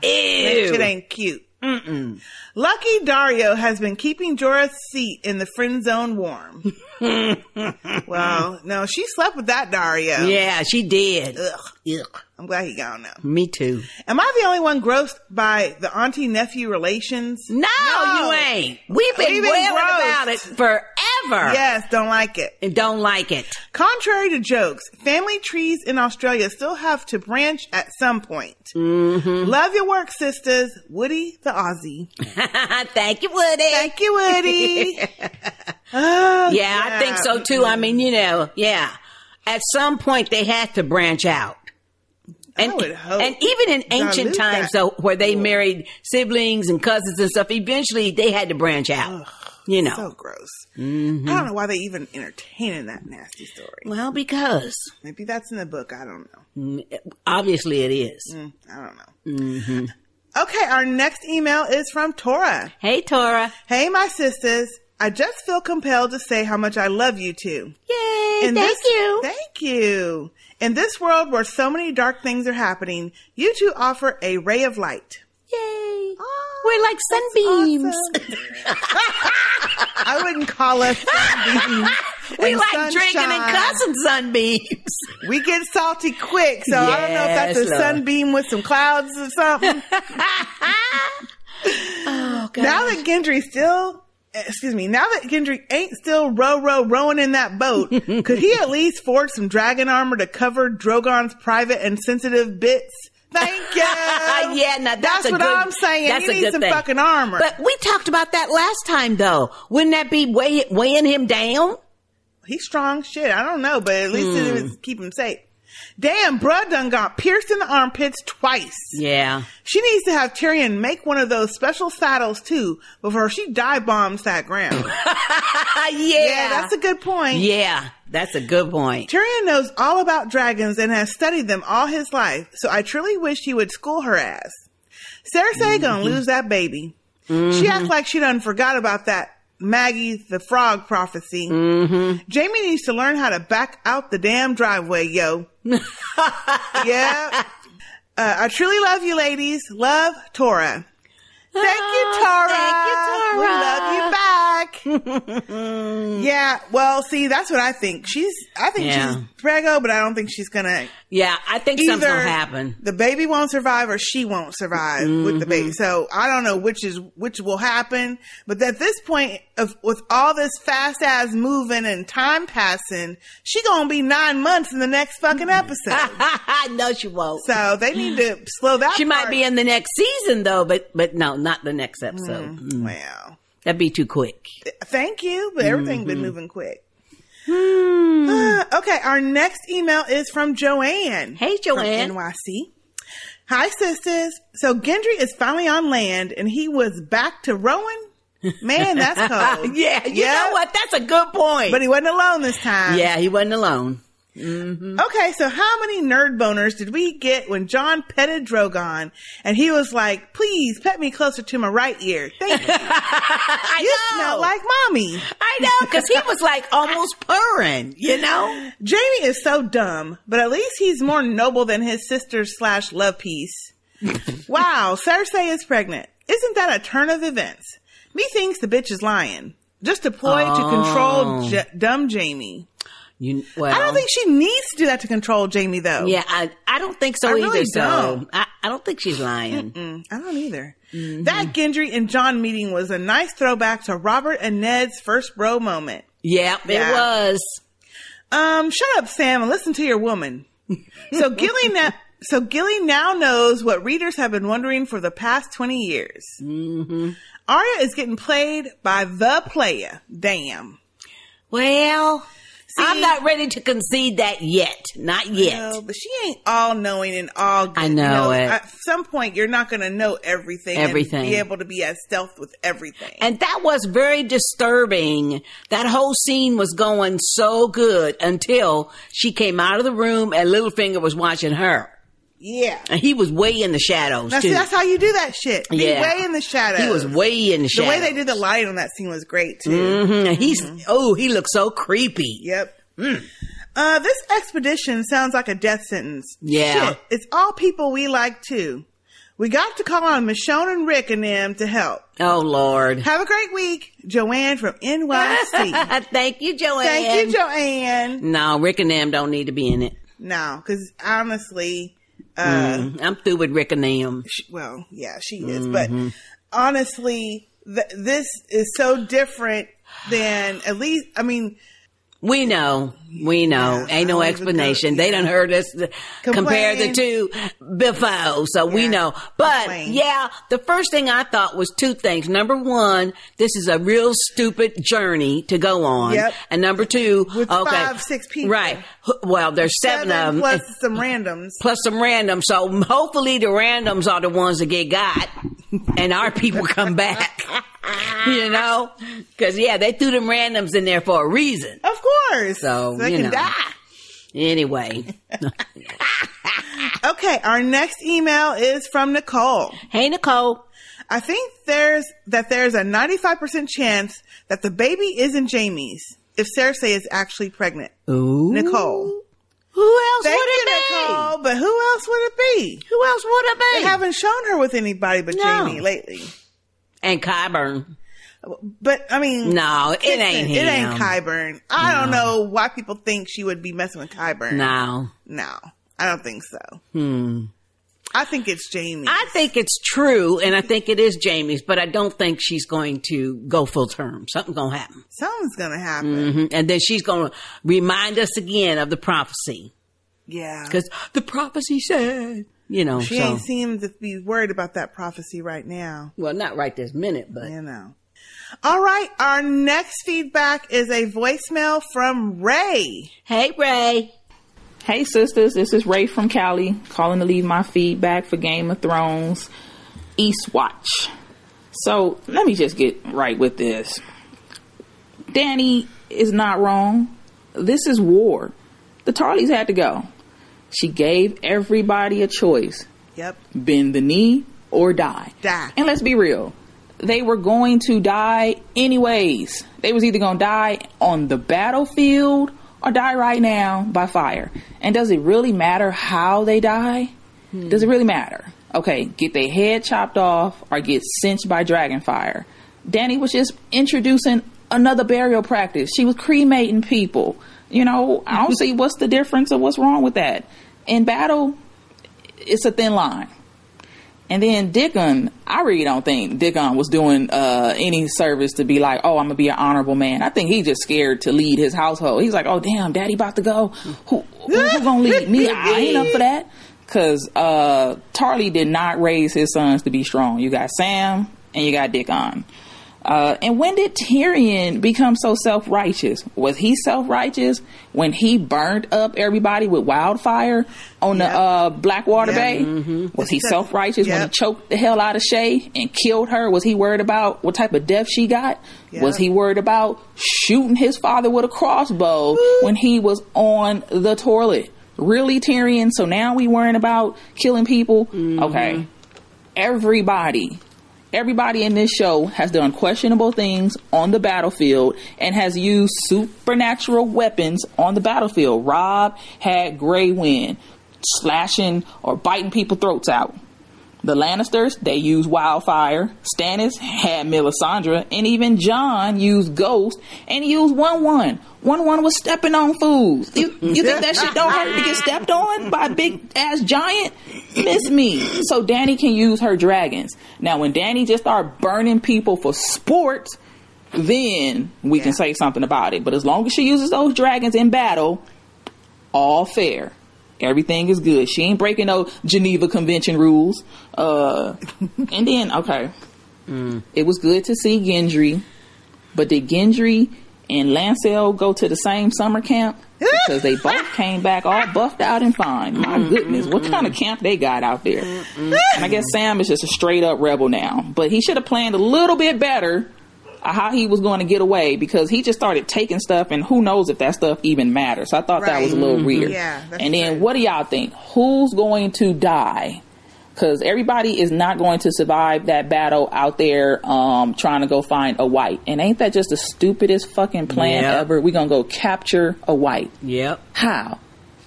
Speaker 16: That shit ain't cute. Lucky Daario has been keeping Jorah's seat in the friend zone warm. <laughs> well, no, she slept with that Daario.
Speaker 15: Yeah, she did.
Speaker 16: Ugh. I'm glad he gone now.
Speaker 15: Me too.
Speaker 16: Am I the only one grossed by the auntie nephew relations?
Speaker 15: No, you ain't. We've been
Speaker 16: We've been
Speaker 15: wailing
Speaker 16: grossed.
Speaker 15: about it forever.
Speaker 16: Yes, don't like it.
Speaker 15: And don't like it.
Speaker 16: Contrary to jokes, family trees in Australia still have to branch at some point.
Speaker 15: Mm-hmm.
Speaker 16: Love your work, sisters. Woody the Aussie. <laughs>
Speaker 15: Thank you, Woody.
Speaker 16: Thank you, Woody. <laughs> Oh,
Speaker 15: yeah, I think so too. I mean, you know, yeah. At some point, they had to branch out. And, and even in ancient times,
Speaker 16: that.
Speaker 15: though, where they married siblings and cousins and stuff, eventually they had to branch out. you know.
Speaker 16: So gross.
Speaker 15: Mhm.
Speaker 16: I don't know why they even entertaining that nasty story.
Speaker 15: Well, because
Speaker 16: Maybe that's in the book. I don't know.
Speaker 15: mm, obviously it is.
Speaker 16: Mm, I don't know.
Speaker 15: Mm-hmm.
Speaker 16: Okay, our next email is from Tora.
Speaker 15: Hey, Tora.
Speaker 16: Hey, my sisters. I just feel compelled to say how much I love you two.
Speaker 15: Yay!
Speaker 16: In
Speaker 15: thank
Speaker 16: this-
Speaker 15: you.
Speaker 16: Thank you. In this world where so many dark things are happening, you two offer a ray of light.
Speaker 15: Yay! Ah, We're like sunbeams. <laughs>
Speaker 16: I wouldn't call us sunbeams.
Speaker 15: we
Speaker 16: and
Speaker 15: like drinking and
Speaker 16: sunshine.
Speaker 15: cussing sunbeams.
Speaker 16: We get salty quick, so I don't know if that's a
Speaker 15: Yes, Lord.
Speaker 16: sunbeam with some clouds or something. <laughs> <laughs>
Speaker 15: oh,
Speaker 16: Now that Gendry still, excuse me, now that Gendry ain't still row row rowing in that boat, <laughs> could he at least forge some dragon armor to cover Drogon's private and sensitive bits? Thank <laughs> you.
Speaker 15: yeah, now that's,
Speaker 16: That's what
Speaker 15: good-
Speaker 16: I'm saying.
Speaker 15: That's
Speaker 16: You
Speaker 15: a
Speaker 16: need
Speaker 15: good
Speaker 16: some
Speaker 15: thing.
Speaker 16: fucking armor.
Speaker 15: But we talked about that last time, though. Wouldn't that be weigh, weighing him down?
Speaker 16: He's strong shit. I don't know, but at least it
Speaker 15: Hmm.
Speaker 16: was keep him safe. Damn, bruh done got pierced in the armpits twice.
Speaker 15: Yeah.
Speaker 16: She needs to have Tyrion make one of those special saddles too before she dive bombs that ground. <laughs>
Speaker 15: yeah.
Speaker 16: that's a good point.
Speaker 15: Yeah, that's a good point.
Speaker 16: Tyrion knows all about dragons and has studied them all his life, so I truly wish he would school her ass. Cersei gonna lose that baby. She
Speaker 15: Mhm.
Speaker 16: acts like she done forgot about that Maggie the frog prophecy.
Speaker 15: Mm-hmm.
Speaker 16: Jaime needs to learn how to back out the damn driveway, yo. <laughs> yeah. Uh, I truly love you, ladies. Love, Tora. Thank you, Tora.
Speaker 15: Thank you, Tora.
Speaker 16: We love you back. <laughs> yeah. Well, see, that's what I think. She's, I think
Speaker 15: Yeah.
Speaker 16: she's prego, but I don't think she's gonna.
Speaker 15: Yeah, I think
Speaker 16: Either
Speaker 15: gonna happen.
Speaker 16: The baby won't survive, or she won't survive with the baby. So I don't know which is which will happen. But at this point, of with all this fast ass moving and time passing, she gonna be nine months in the next fucking episode. <laughs>
Speaker 15: no, she won't.
Speaker 16: So they need to slow that.
Speaker 15: She might be in the next season, though, but but no, not the next episode. Mm.
Speaker 16: Wow.
Speaker 15: That'd be too quick.
Speaker 16: Thank you, but everything's been
Speaker 15: Mhm.
Speaker 16: moving quick. Uh, <sighs> okay, our next email is from Joanne.
Speaker 15: Hey, Joanne.
Speaker 16: NYC. Hi, sisters. So Gendry is finally on land and he was back to rowing? Man, that's <laughs> cold.
Speaker 15: yeah, you know what? That's a good point.
Speaker 16: But he wasn't alone this time.
Speaker 15: Yeah, he wasn't alone. Mm-hmm.
Speaker 16: Okay, so how many nerd boners did we get when Jon petted Drogon and he was like, please pet me closer to my right ear? Thank you. <laughs>
Speaker 15: I
Speaker 16: you
Speaker 15: know.
Speaker 16: smell like mommy.
Speaker 15: I know, because he was like almost purring, you know?
Speaker 16: Jaime is so dumb, but at least he's more noble than his sister slash love piece. <laughs> wow, Cersei is pregnant. Isn't that a turn of events? Methinks the bitch is lying. Just a ploy to
Speaker 15: Oh.
Speaker 16: control J- dumb Jaime.
Speaker 15: You, well,
Speaker 16: I don't think she needs to do that to control Jaime, though.
Speaker 15: Yeah, I, I don't think so
Speaker 16: I
Speaker 15: either.
Speaker 16: really
Speaker 15: so. I, I don't think she's lying.
Speaker 16: Mm, I don't either.
Speaker 15: Mm-hmm.
Speaker 16: That Gendry and Jon meeting was a nice throwback to Robert and Ned's first bro moment.
Speaker 15: Yeah, it was.
Speaker 16: Um, shut up, Sam, and listen to your woman. <laughs> So Gilly now, so Gilly now knows what readers have been wondering for the past twenty years.
Speaker 15: Mm-hmm.
Speaker 16: Arya is getting played by the player. Damn.
Speaker 15: Well, I'm not ready to concede that yet. Not yet.
Speaker 16: No, but she ain't all knowing and all good.
Speaker 15: I know it.
Speaker 16: At some point, you're not going to know everything.
Speaker 15: Everything.
Speaker 16: And be able to be as stealth with everything.
Speaker 15: And that was very disturbing. That whole scene was going so good until she came out of the room and Littlefinger was watching her.
Speaker 16: Yeah.
Speaker 15: And he was way in the shadows
Speaker 16: Now,
Speaker 15: too.
Speaker 16: see, that's how you do that shit. Be
Speaker 15: Yeah.
Speaker 16: way in the shadows.
Speaker 15: He was way in the shadows.
Speaker 16: The way they did the light on that scene was great too.
Speaker 15: Mhm. And he's oh, he looks so creepy.
Speaker 16: Yep. Uh, this expedition sounds like a death sentence.
Speaker 15: Yeah.
Speaker 16: Shit, it's all people we like too. We got to call on Michonne and Rick and them to help.
Speaker 15: Oh Lord.
Speaker 16: Have a great week, Joanne from NYC. <laughs>
Speaker 15: Thank you, Joanne.
Speaker 16: Thank you, Joanne.
Speaker 15: No, Rick and them don't need to be in it.
Speaker 16: No, because honestly, uh,
Speaker 15: Mm, I'm through with Rick and them.
Speaker 16: well, yeah, she is, but
Speaker 15: Mhm.
Speaker 16: honestly, th- this is so different than at least. I mean,
Speaker 15: We know. We know. Ain't no explanation. They done heard us compare the two before, so we know. But yeah, the first thing I thought was two things. Number one, this is a real stupid journey to go on.
Speaker 16: Yep.
Speaker 15: And number two, okay.
Speaker 16: five, six people.
Speaker 15: Right. Well, there's seven, of them.
Speaker 16: plus some randoms.
Speaker 15: plus some randoms. So hopefully the randoms are the ones that get got and our people come back. <laughs> you know? Cause yeah, they threw them randoms in there for a reason.
Speaker 16: Of course.
Speaker 15: So,
Speaker 16: they
Speaker 15: you
Speaker 16: can
Speaker 15: know.
Speaker 16: die.
Speaker 15: Anyway. <laughs>
Speaker 16: Okay, our next email is from Nicole.
Speaker 15: Hey, Nicole.
Speaker 16: I think there's that there's a 95% chance that the baby isn't Jaime's if Cersei is actually pregnant.
Speaker 15: Ooh.
Speaker 16: Nicole.
Speaker 15: Who else
Speaker 16: Thank
Speaker 15: would it
Speaker 16: you,
Speaker 15: be?
Speaker 16: Nicole, but who else would it be?
Speaker 15: Who else would it be?
Speaker 16: They haven't shown her with anybody but
Speaker 15: No.
Speaker 16: Jaime lately.
Speaker 15: And Qyburn.
Speaker 16: But I mean,
Speaker 15: No, it
Speaker 16: listen,
Speaker 15: ain't
Speaker 16: It ain't
Speaker 15: him.
Speaker 16: Qyburn. I don't know why people think she would be messing with Qyburn.
Speaker 15: No.
Speaker 16: no, I don't think so.
Speaker 15: Hmm.
Speaker 16: I think it's Jaime.
Speaker 15: I think it's true, and I think it is Jaime's, but I don't think she's going to go full term. Something's going to happen.
Speaker 16: Something's gonna happen.
Speaker 15: hmm And then she's going to remind us again of the prophecy.
Speaker 16: Yeah,
Speaker 15: Because the prophecy said, you know,
Speaker 16: she
Speaker 15: so.
Speaker 16: ain't seemed to be worried about that prophecy right now.
Speaker 15: Well, not right this minute, but.
Speaker 16: You know. All right, our next feedback is a voicemail from Ray.
Speaker 15: Hey, Ray.
Speaker 7: Hey sisters, this is Ray from Cali calling to leave my feedback for Game of Thrones Eastwatch. So let me just get right with this. Dany is not wrong. This is war. The Tarlys had to go. She gave everybody a choice.
Speaker 16: Yep.
Speaker 7: Bend the knee or die.
Speaker 16: Die.
Speaker 7: And let's be real. They were going to die anyways. They was either going to die on the battlefield or die right now by fire. And does it really matter how they die? Hmm. Does it really matter? Okay, get their head chopped off or get cinched by dragon fire. Dany was just introducing another burial practice. She was cremating people. You know, I don't <laughs> see what's the difference or what's wrong with that. In battle, it's a thin line. And then Dickon, I really don't think Dickon was doing uh, any service to be like, oh, I'm gonna be an honorable man. I think he just scared to lead his household. He's like, oh damn, daddy about to go. Who, who, who gonna lead me? I ain't up for that. Cause uh, Tarly did not raise his sons to be strong. You got Sam and you got Dickon. Uh, and when did Tyrion become so self righteous? Was he self righteous when he burned up everybody with wildfire on the uh, Blackwater Bay? Was he <laughs> self righteous when he choked the hell out of Shae and killed her? Was he worried about what type of death she got? Was he worried about shooting his father with a crossbow when he was on the toilet? Really, Tyrion? So now we worrying about killing people? Okay. Everybody everybody in this show has done questionable things on the battlefield and has used supernatural weapons on the battlefield. Robb had Grey Wind, slashing or biting people throats out. The Lannisters, they used wildfire. Stannis had Melisandre, and even Jon used Ghost and used Wun Wun. Wun Wun was stepping on fools. You, you think that shit don't hurt to get stepped on by a big ass giant? Miss me. So Dany can use her dragons. Now, when Dany just start burning people for sport, then we can say something about it. But as long as she uses those dragons in battle, all fair. Everything is good. She ain't breaking no Geneva Convention rules. Uh, and then, okay, it was good to see Gendry, but did Gendry and Lancel go to the same summer camp because they both <laughs> came back all buffed out and fine. My goodness, what kind of camp they got out there? And I guess Sam is just a straight up rebel now. But he should have planned a little bit better how he was going to get away because he just started taking stuff and who knows if that stuff even matters. So I thought that was a little weird.
Speaker 16: Yeah,
Speaker 7: and then what do y'all think? Who's going to die? Because everybody is not going to survive that battle out there um, trying to go find a white. And ain't that just the stupidest fucking plan
Speaker 15: Yep.
Speaker 7: ever? We're going to go capture a white.
Speaker 15: Yep.
Speaker 7: How?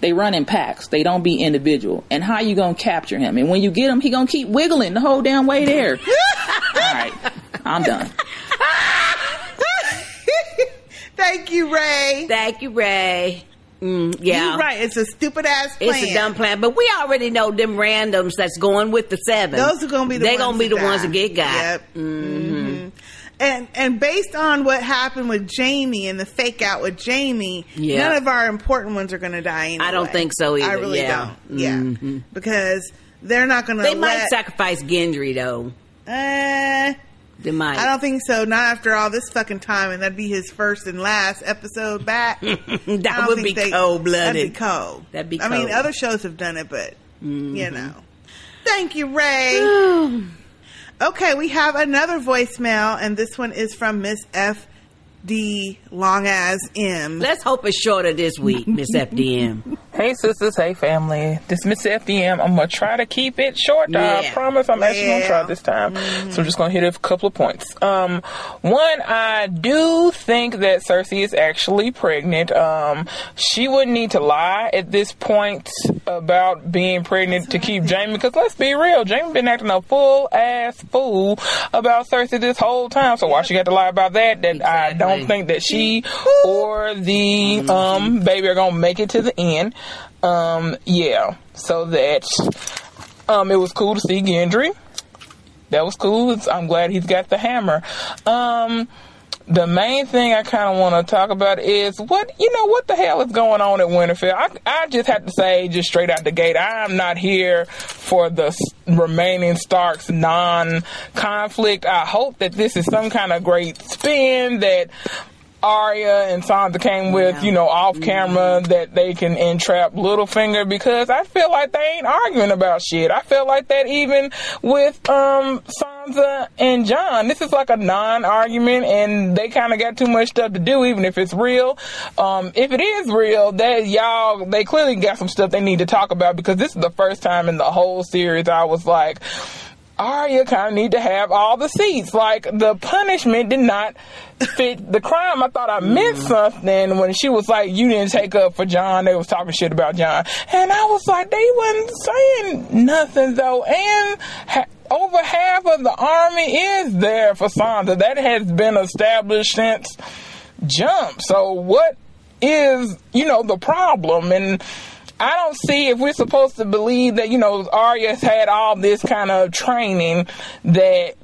Speaker 7: They run in packs. They don't be individual. And how you gonna capture him? And when you get him, he gonna keep wiggling the whole damn way there. <laughs> All right, I'm done. <laughs>
Speaker 16: Thank you, Ray.
Speaker 15: Thank you, Ray. Mm, yeah.
Speaker 16: You're right. It's a stupid ass plan.
Speaker 15: It's a dumb plan, but we already know them randoms that's going with the seven.
Speaker 16: Those are gonna be the
Speaker 15: they
Speaker 16: ones
Speaker 15: gonna be the ones
Speaker 16: die.
Speaker 15: that get got.
Speaker 16: Yep.
Speaker 15: hmm
Speaker 16: And and based on what happened with Jaime and the fake out with
Speaker 15: Jaime,
Speaker 16: none of our important ones are going to die anyway.
Speaker 15: I don't think so either.
Speaker 16: I really
Speaker 15: yeah.
Speaker 16: don't. Yeah,
Speaker 15: Mhm.
Speaker 16: because they're not going to.
Speaker 15: They might sacrifice Gendry though.
Speaker 16: Uh,
Speaker 15: They might.
Speaker 16: I don't think so. Not after all this fucking time, and that'd be his first and last episode back. <laughs>
Speaker 15: That would be cold-blooded.
Speaker 16: That'd be cold.
Speaker 15: That'd be
Speaker 16: I mean, other shows have done it, but
Speaker 15: Mm-hmm.
Speaker 16: you know. Thank you, Ray. <sighs> okay, we have another voicemail, and this one is from Miss F. D. Long as M.
Speaker 15: Let's hope it's shorter this week, Miss FDM. <laughs>
Speaker 20: Hey sisters, hey family. This Miss FDM. I'm gonna try to keep it short. I promise I'm actually gonna try this time. So I'm just gonna hit a couple of points. Um, one, I do think that Cersei is actually pregnant. Um, she wouldn't need to lie at this point about being pregnant to keep Jaime. Because let's be real, Jaime been acting a full ass fool about Cersei this whole time. So why she got to lie about that? That I don't think that she or the um baby are gonna make it to the end. Um, yeah. So that um, it was cool to see Gendry. That was cool. I'm glad he's got the hammer. Um, the main thing I kind of want to talk about is what you know what the hell is going on at Winterfell. I I just have to say just straight out the gate, I'm not here for the remaining Starks non-conflict. I hope that this is some kind of great spin that Arya and Sansa came with, you know, off camera that they can entrap Littlefinger because I feel like they ain't arguing about shit. I feel like that even with um Sansa and Jon. This is like a non-argument and they kind of got too much stuff to do even if it's real. Um if it is real, that y'all they clearly got some stuff they need to talk about because this is the first time in the whole series I was like Arya kind of need to have all the seats. Like the punishment did not fit the crime. I thought I missed mm. something when she was like, "You didn't take up for Jon." They was talking shit about Jon, and I was like, they wasn't saying nothing though. And ha- over half of the army is there for Sansa. That has been established since jump. So what is you know the problem and. I don't see if we're supposed to believe that, you know, Arya's had all this kind of training that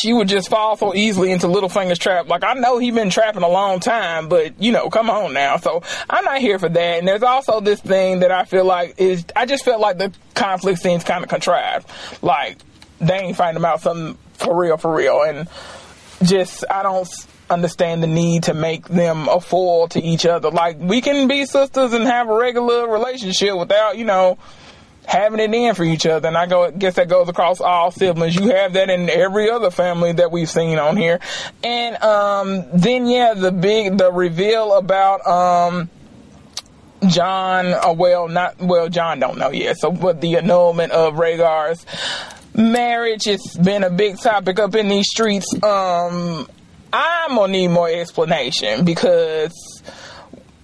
Speaker 20: she would just fall so easily into Littlefinger's trap. Like, I know he's been trapping a long time, but, you know, come on now. So, I'm not here for that. And there's also this thing that I feel like is, I just felt like the conflict seems kind of contrived. Like, they ain't finding out something for real, for real. And just, I don't understand the need to make them a foil to each other. Like, we can be sisters and have a regular relationship without, you know, having it in for each other. And I go, guess that goes across all siblings. You have that in every other family that we've seen on here. And, um, then yeah, the big, the reveal about, um, Jon, uh, well, not, well, Jon don't know yet. So, but the annulment of Rhaegar's marriage, it's been a big topic up in these streets. Um, I'm gonna need more explanation because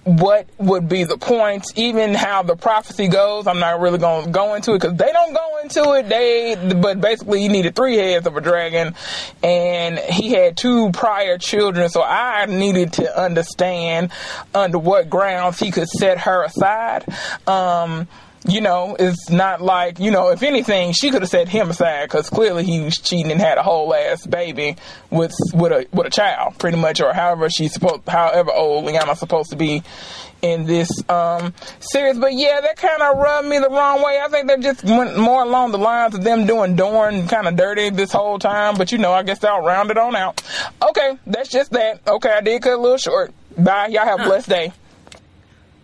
Speaker 20: what would be the point, even how the prophecy goes. I'm not really going to go into it because they don't go into it. They, but basically, he needed three heads of a dragon, and he had two prior children. So I needed to understand under what grounds he could set her aside. Um, you know, it's not like, you know, if anything, she could have set him aside because clearly he was cheating and had a whole ass baby with with a with a child, pretty much, or however she's supposed, however old Lyanna's supposed to be in this um series. But yeah, that kind of rubbed me the wrong way. I think they just went more along the lines of them doing Dorne kind of dirty this whole time. But you know, I guess they'll round it on out. Okay, that's just that. Okay, I did cut a little short. Bye. Y'all have a blessed day.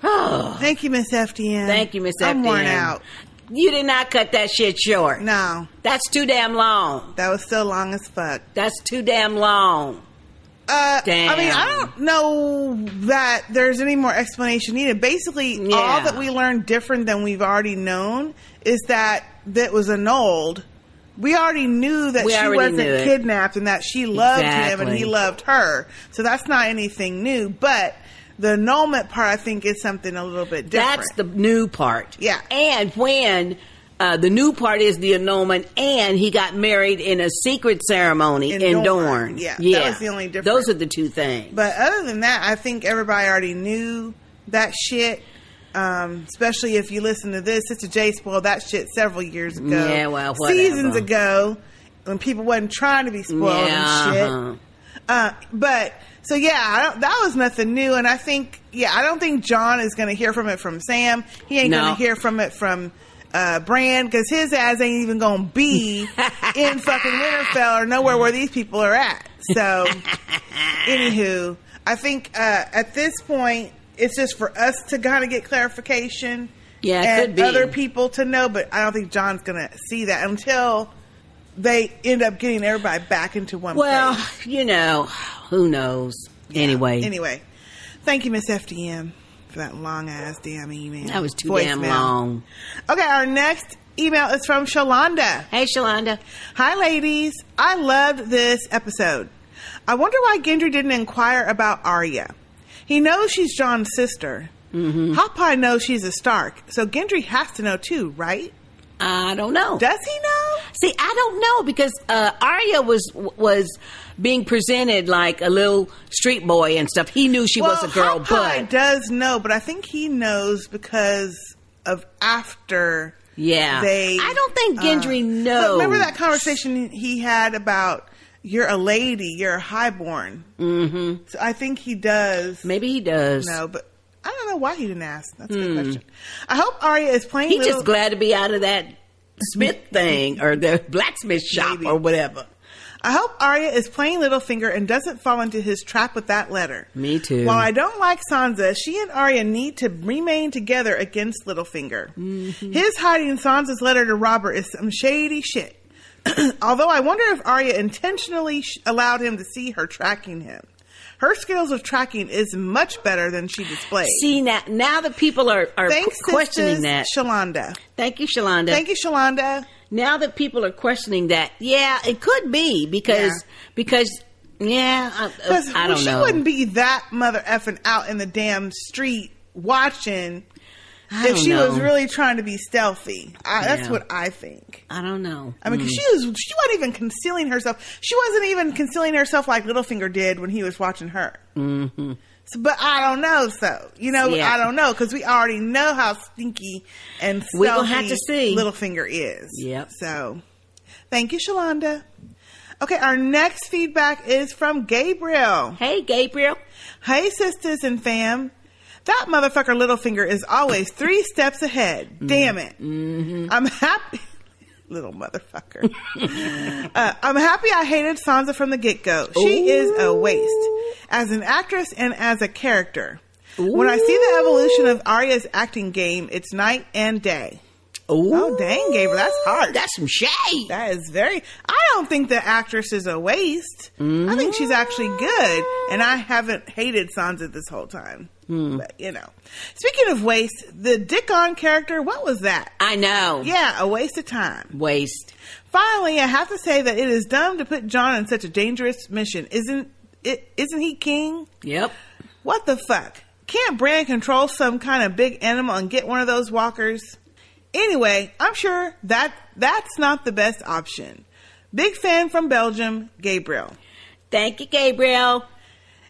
Speaker 20: <sighs>
Speaker 16: Thank you, Miss FDN.
Speaker 15: Thank you, Miss
Speaker 16: I'm worn out.
Speaker 15: You did not cut that shit short.
Speaker 16: No.
Speaker 15: That's too damn long.
Speaker 16: That was still long as fuck.
Speaker 15: That's too damn long.
Speaker 16: Uh,
Speaker 15: Damn.
Speaker 16: I mean, I don't know that there's any more explanation needed. Basically, all that we learned different than we've already known is that that was annulled. We already knew that
Speaker 15: We
Speaker 16: she wasn't kidnapped and that she loved him and he loved her. So that's not anything new. But the annulment part, I think, is something a little bit different.
Speaker 15: That's the new part.
Speaker 16: Yeah.
Speaker 15: And when uh, the new part is the annulment, and he got married in a secret ceremony in,
Speaker 16: In
Speaker 15: Dorne.
Speaker 16: Dorne. Yeah, that
Speaker 15: yeah.
Speaker 16: was the only difference.
Speaker 15: Those are the two things.
Speaker 16: But other than that, I think everybody already knew that shit. Um, especially if you listen to this, Sister J spoiled that shit several years ago.
Speaker 15: Yeah, well, whatever.
Speaker 16: seasons ago, when people wasn't trying to be spoiled
Speaker 15: Yeah,
Speaker 16: and shit.
Speaker 15: uh-huh.
Speaker 16: Uh, but so yeah, I don't, that was nothing new, and I think yeah, I don't think Jon is going to hear from it from Sam. He ain't
Speaker 15: No.
Speaker 16: going to hear from it from uh, Bran because his ass ain't even going to be <laughs> in fucking Winterfell or nowhere where these people are at. So, <laughs> anywho, I think uh, at this point it's just for us to kind of get clarification.
Speaker 15: Yeah,
Speaker 16: and other people to know, but I don't think Jon's going to see that until they end up getting everybody back into one place.
Speaker 15: well,
Speaker 16: place.
Speaker 15: you know, who knows? Anyway.
Speaker 16: Anyway, thank you, Miss FDM, for that long ass damn email.
Speaker 15: That was too damn long.
Speaker 16: Okay, our next email is from Shalonda.
Speaker 15: Hey, Shalonda.
Speaker 16: Hi, ladies. I loved this episode. I wonder why Gendry didn't inquire about Arya. He knows she's Jon's sister. Mm-hmm. Hot Pie knows she's a Stark, so Gendry has to know too, right?
Speaker 15: I don't know.
Speaker 16: Does he know?
Speaker 15: See, I don't know because uh, Arya was was being presented like a little street boy and stuff. He knew she was a girl,
Speaker 16: Pie
Speaker 15: but
Speaker 16: does know, but I think he knows because of after.
Speaker 15: Yeah.
Speaker 16: they.
Speaker 15: I don't think Gendry
Speaker 16: but
Speaker 15: knows.
Speaker 16: Remember that conversation he had about you're a lady, you're a highborn.
Speaker 15: Mm-hmm.
Speaker 16: So I think he does.
Speaker 15: Maybe he does.
Speaker 16: No, but I don't know why he didn't ask. That's a good
Speaker 15: Hmm.
Speaker 16: question. I hope Arya is playing.
Speaker 15: He's
Speaker 16: little,
Speaker 15: just glad to be out of that Smith <laughs> thing or the blacksmith shop or whatever.
Speaker 16: I hope Arya is playing Littlefinger and doesn't fall into his trap with that letter.
Speaker 15: Me too.
Speaker 16: While I don't like Sansa, she and Arya need to remain together against Littlefinger.
Speaker 15: Mm-hmm.
Speaker 16: His hiding Sansa's letter to Robert is some shady shit. <clears throat> Although I wonder if Arya intentionally sh- allowed him to see her tracking him. Her skills of tracking is much better than she displayed.
Speaker 15: See now, now that people are are
Speaker 16: Thanks,
Speaker 15: questioning that.
Speaker 16: Shalonda.
Speaker 15: Thank you, Shalonda.
Speaker 16: Thank you, Shalonda.
Speaker 15: Now that people are questioning that, yeah, it could be because because yeah, I,
Speaker 16: uh,
Speaker 15: I don't
Speaker 16: she
Speaker 15: know.
Speaker 16: She wouldn't be that mother effing out in the damn street watching if she was really trying to be stealthy. I, That's
Speaker 15: Yeah.
Speaker 16: what I think.
Speaker 15: I don't know.
Speaker 16: I mean, 'cause
Speaker 15: Mm.
Speaker 16: she was she wasn't even concealing herself. She wasn't even concealing herself like Littlefinger did when he was watching her.
Speaker 15: Mm-hmm.
Speaker 16: So, but I don't know. So you know,
Speaker 15: Yeah.
Speaker 16: I don't know because we already know how stinky and stealthy
Speaker 15: We gonna have to see.
Speaker 16: Littlefinger is.
Speaker 15: Yep.
Speaker 16: So, thank you, Shalonda. Okay, our next feedback is from Gabriel.
Speaker 15: Hey, Gabriel.
Speaker 16: Hey, sisters and fam. That motherfucker Littlefinger is always three steps ahead. Damn it.
Speaker 15: Mm-hmm.
Speaker 16: I'm happy. <laughs> Little motherfucker. <laughs> uh, I'm happy I hated Sansa from the get go. She is a waste. As an actress and as a character. When I see the evolution of Arya's acting game, it's night and day. Oh, dang, Gabriel, that's hard.
Speaker 15: That's some shade.
Speaker 16: That is very. I don't think the actress is a waste. I think she's actually good, and I haven't hated Sansa this whole time.
Speaker 15: Hmm.
Speaker 16: But you know, speaking of waste, the Dickon character, what was that?
Speaker 15: I know.
Speaker 16: Yeah, a waste of time.
Speaker 15: Waste.
Speaker 16: Finally, I have to say that it is dumb to put Jon in such a dangerous mission. Isn't it? Isn't he king?
Speaker 15: Yep.
Speaker 16: What the fuck? Can't Bran control some kind of big animal and get one of those walkers? Anyway, I'm sure that that's not the best option. Big fan from Belgium, Gabriel.
Speaker 15: Thank you, Gabriel.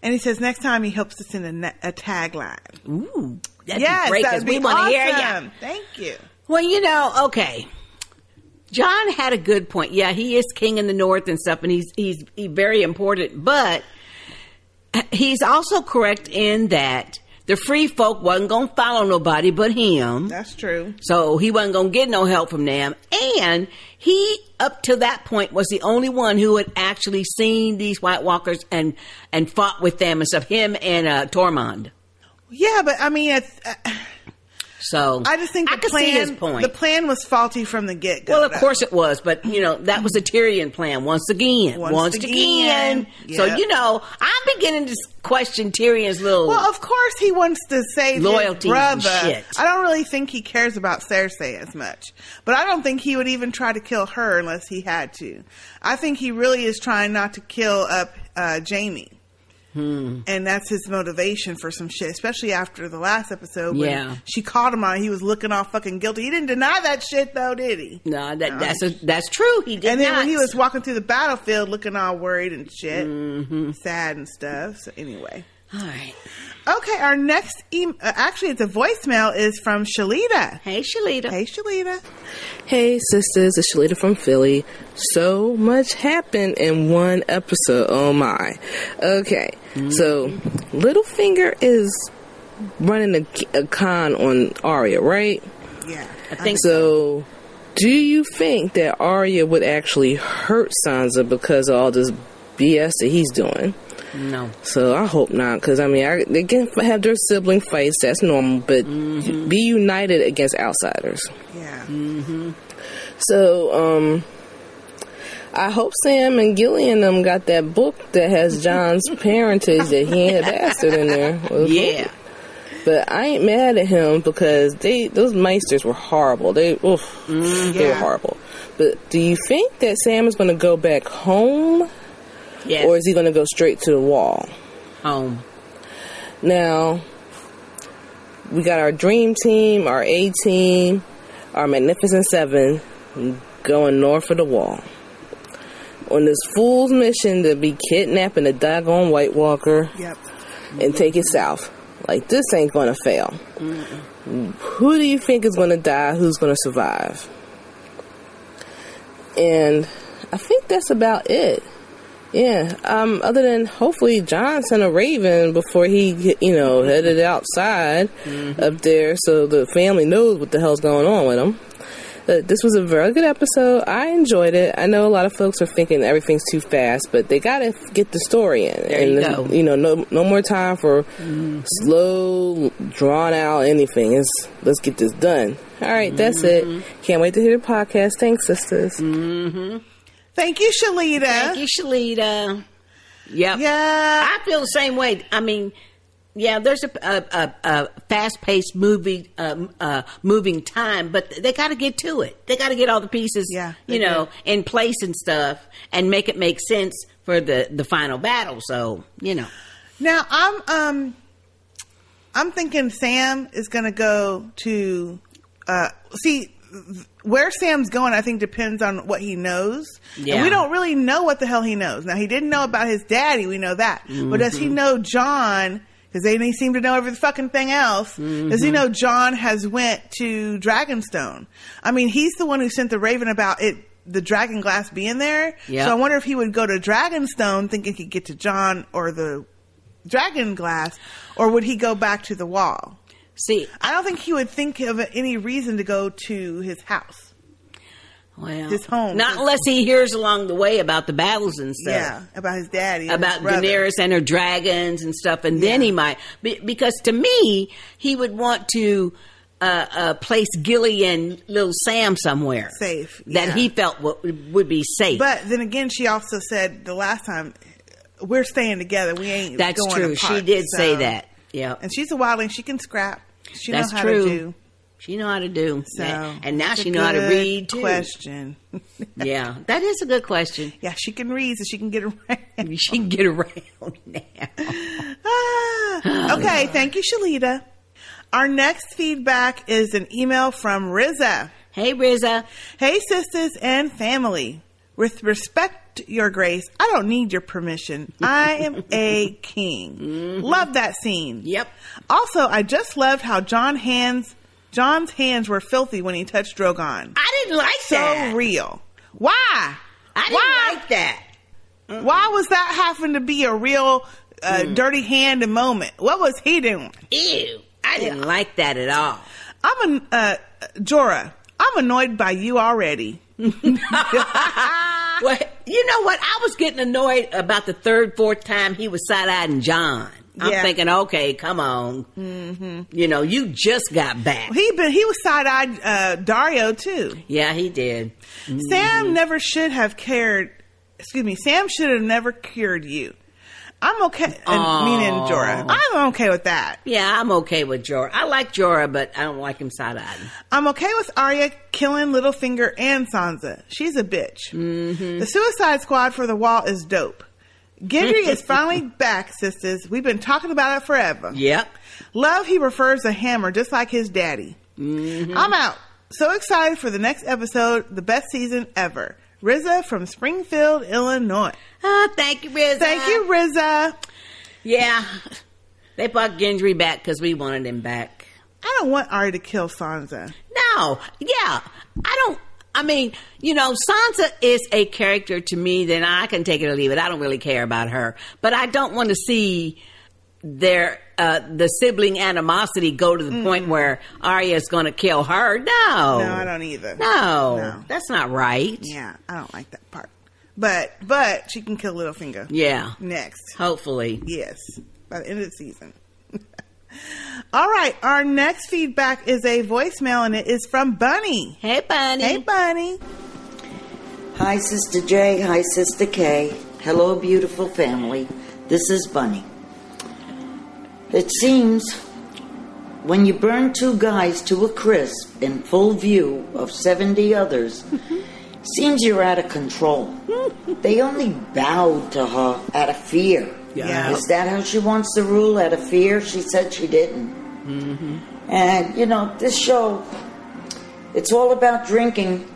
Speaker 16: And he says next time he hopes to send a, na- a tagline.
Speaker 15: Ooh, that'd
Speaker 16: yes,
Speaker 15: be great because we want to hear
Speaker 16: awesome.
Speaker 15: you.
Speaker 16: Thank you.
Speaker 15: Well, you know, okay. Jon had a good point. Yeah, he is king in the north and stuff, and he's he's, he's very important. But he's also correct in that the free folk wasn't gonna follow nobody but him.
Speaker 16: That's true.
Speaker 15: So he wasn't gonna get no help from them. And he, up to that point, was the only one who had actually seen these White Walkers and and fought with them and stuff. Him and uh, Tormund.
Speaker 16: Yeah, but I mean, it's, uh,
Speaker 15: So
Speaker 16: I just think the
Speaker 15: I could
Speaker 16: plan,
Speaker 15: see his point.
Speaker 16: the plan was faulty from the get go.
Speaker 15: well, of course it was, but you know that was a Tyrion plan once again.
Speaker 16: Once
Speaker 15: Once,
Speaker 16: again.
Speaker 15: again. So you know, I'm beginning to question Tyrion's little.
Speaker 16: Well, of course he wants to save
Speaker 15: and
Speaker 16: brother.
Speaker 15: shit.
Speaker 16: I don't really think he cares about Cersei as much, but I don't think he would even try to kill her unless he had to. I think he really is trying not to kill up uh, Jaime.
Speaker 15: Hmm.
Speaker 16: And that's his motivation for some shit, especially after the last episode when
Speaker 15: Yeah.
Speaker 16: she caught him on. He was looking all fucking guilty. He didn't deny that shit though, did he?
Speaker 15: No, that, that's a, that's true. He did
Speaker 16: and then
Speaker 15: not.
Speaker 16: when he was walking through the battlefield, looking all worried and shit,
Speaker 15: Mm-hmm.
Speaker 16: sad and stuff. So anyway,
Speaker 15: all right.
Speaker 16: Okay, our next email, uh, actually, it's a voicemail, is from Shalita.
Speaker 15: Hey, Shalita.
Speaker 16: Hey, Shalita.
Speaker 21: Hey, sisters, it's Shalita from Philly. So much happened in one episode. Oh my. Okay, so Littlefinger is running a, a con on Arya, right?
Speaker 16: Yeah,
Speaker 15: I think
Speaker 21: so. so. Do you think that Arya would actually hurt Sansa because of all this BS that he's doing?
Speaker 15: No.
Speaker 21: So I hope not, because I mean, I, they can have their sibling fights. That's normal, but be united against outsiders.
Speaker 16: Yeah.
Speaker 15: Mm-hmm.
Speaker 21: So, um, I hope Sam and Gillian them got that book that has <laughs> Jon's parentage that he ain't a bastard in there. <laughs>
Speaker 15: Yeah.
Speaker 21: But I ain't mad at him because they those maesters were horrible. They oof, they were horrible. But do you think that Sam is going to go back home,
Speaker 15: Yes.
Speaker 21: or is he going to go straight to the wall?
Speaker 15: Home.
Speaker 21: Now, we got our dream team, our A team, our Magnificent Seven going north of the wall. On this fool's mission to be kidnapping a daggone White Walker
Speaker 16: Yep.
Speaker 21: and take it south. Like, this ain't gonna fail. Who do you think is gonna die? Who's gonna survive? And I think that's about it. Yeah. Um. Other than hopefully Jon sent a raven before he, you know, headed outside up there, so the family knows what the hell's going on with him. Uh, this was a very good episode. I enjoyed it. I know a lot of folks are thinking everything's too fast, but they gotta get the story in.
Speaker 15: There
Speaker 21: and
Speaker 15: you go.
Speaker 21: you know, no no more time for slow, drawn out anything. It's let's get this done. All right, that's it. Can't wait to hear the podcast. Thanks, sisters.
Speaker 16: Thank you, Shalita.
Speaker 15: Thank you, Shalita. Yep.
Speaker 16: Yeah.
Speaker 15: I feel the same way. I mean, yeah, there's a, a, a, fast-paced movie, um, uh, moving time, but they got to get to it. They got to get all the pieces,
Speaker 16: Yeah,
Speaker 15: you know,
Speaker 16: do.
Speaker 15: in place and stuff, and make it make sense for the the final battle. So, you know,
Speaker 16: Now I'm um I'm thinking Sam is going to go to uh see where Sam's going I think depends on what he knows. And we don't really know what the hell he knows. Now he didn't know about his daddy, we know that. But does he
Speaker 15: Mhm.
Speaker 16: know Jon cuz they, they seem to know every fucking thing else. Does he
Speaker 15: Mhm.
Speaker 16: know Jon has went to Dragonstone? I mean, he's the one who sent the raven about it the dragon glass being there.
Speaker 15: Yeah.
Speaker 16: So I wonder if he would go to Dragonstone thinking he could get to Jon or the dragon glass, or would he go back to the wall?
Speaker 15: See,
Speaker 16: I don't think he would think of any reason to go to his house.
Speaker 15: well,
Speaker 16: His home.
Speaker 15: not unless he hears along the way about the battles and stuff.
Speaker 16: Yeah, about his daddy,
Speaker 15: about
Speaker 16: his.
Speaker 15: Daenerys and her dragons and stuff, and then he might because to me he would want to uh, uh, place Gilly and little Sam somewhere
Speaker 16: Safe,
Speaker 15: that
Speaker 16: yeah.
Speaker 15: he felt would, would be safe.
Speaker 16: But then again, she also said the last time we're staying together. We ain't.
Speaker 15: That's true.
Speaker 16: apart."
Speaker 15: She did say that. Yeah,
Speaker 16: And she's a wildling. She can scrap. She
Speaker 15: that's
Speaker 16: knows how
Speaker 15: true.
Speaker 16: to do.
Speaker 15: She know how to do.
Speaker 16: So
Speaker 15: and, and now she know how to read too.
Speaker 16: Question. <laughs>
Speaker 15: yeah, that is a good question.
Speaker 16: Yeah, she can read, so she can get <laughs> around.
Speaker 15: She can get around now.
Speaker 16: Ah, okay, <sighs> thank you, Shalita. Our next feedback is an email from Riza.
Speaker 15: Hey, Riza.
Speaker 16: Hey, sisters and family. With respect, Your Grace, I don't need your permission. I am a <laughs> king. Love that scene.
Speaker 15: Yep.
Speaker 16: Also, I just loved how Jon hands Jon's hands were filthy when he touched Drogon.
Speaker 15: I didn't like
Speaker 16: so
Speaker 15: that.
Speaker 16: So real. Why?
Speaker 15: I didn't
Speaker 16: Why?
Speaker 15: like that.
Speaker 16: Why was that having to be a real uh,
Speaker 15: Mm.
Speaker 16: dirty hand moment? What was he doing?
Speaker 15: Ew. I didn't like that at all.
Speaker 16: I'm an uh, Jorah. I'm annoyed by you already. <laughs>
Speaker 15: Well, you know what? I was getting annoyed about the third, fourth time he was side eyeing Jon. I'm
Speaker 16: Yeah.
Speaker 15: thinking, okay, come on.
Speaker 16: hmm
Speaker 15: You know, you just got back.
Speaker 16: He been he was side eyed uh, Daario too.
Speaker 15: Yeah, he did.
Speaker 16: Sam never should have cared. Excuse me. Sam should have never cured you. I'm okay. And meaning Jorah. I'm okay with that.
Speaker 15: Yeah, I'm okay with Jorah. I like Jorah, but I don't like him side eyed.
Speaker 16: I'm okay with Arya killing Littlefinger and Sansa. She's a bitch.
Speaker 15: Mm-hmm.
Speaker 16: The Suicide Squad for the Wall is dope. Gendry is <laughs> finally back, sisters. We've been talking about it forever.
Speaker 15: Yep.
Speaker 16: Love he prefers a hammer just like his daddy.
Speaker 15: Mm-hmm.
Speaker 16: I'm out. So excited for the next episode, the best season ever. Riza from Springfield, Illinois.
Speaker 15: Oh, thank you, Riza.
Speaker 16: Thank you, Riza.
Speaker 15: Yeah. They brought Gendry back because we wanted him back.
Speaker 16: I don't want Arya to kill Sansa.
Speaker 15: No, yeah. I don't. I mean, you know, Sansa is a character to me that I can take it or leave it. I don't really care about her, but I don't want to see their uh, the sibling animosity go to the point where Arya's going to kill her. No,
Speaker 16: No, I don't either.
Speaker 15: No,
Speaker 16: No.
Speaker 15: that's not right.
Speaker 16: Yeah, I don't like that part. But but she can kill Littlefinger.
Speaker 15: Yeah.
Speaker 16: Next.
Speaker 15: Hopefully.
Speaker 16: Yes. By the end of the season. <laughs> All right, our next feedback is a voicemail and it is from Bunny.
Speaker 15: Hey Bunny.
Speaker 16: Hey Bunny.
Speaker 22: Hi, Sister J. Hi, Sister K. Hello, beautiful family. This is Bunny. It seems when you burn two guys to a crisp in full view of 70 others, seems you're out of control. they only bowed to her out of fear.
Speaker 15: Yeah.
Speaker 22: Is that how she wants to rule? Out of fear? She said she didn't.
Speaker 15: Mm-hmm.
Speaker 22: And, you know, this show, it's all about drinking,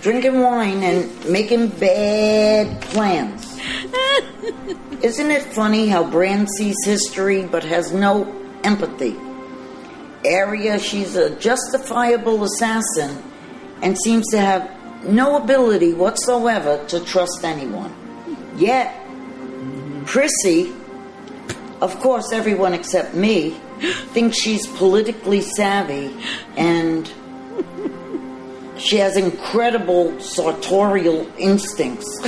Speaker 22: drinking wine and making bad plans. <laughs> Isn't it funny how Bran sees history but has no empathy? Arya, she's a justifiable assassin and seems to have no ability whatsoever to trust anyone. Yet, Prissy, of course, everyone except me, <gasps> thinks she's politically savvy and <laughs> she has incredible sartorial instincts. <laughs>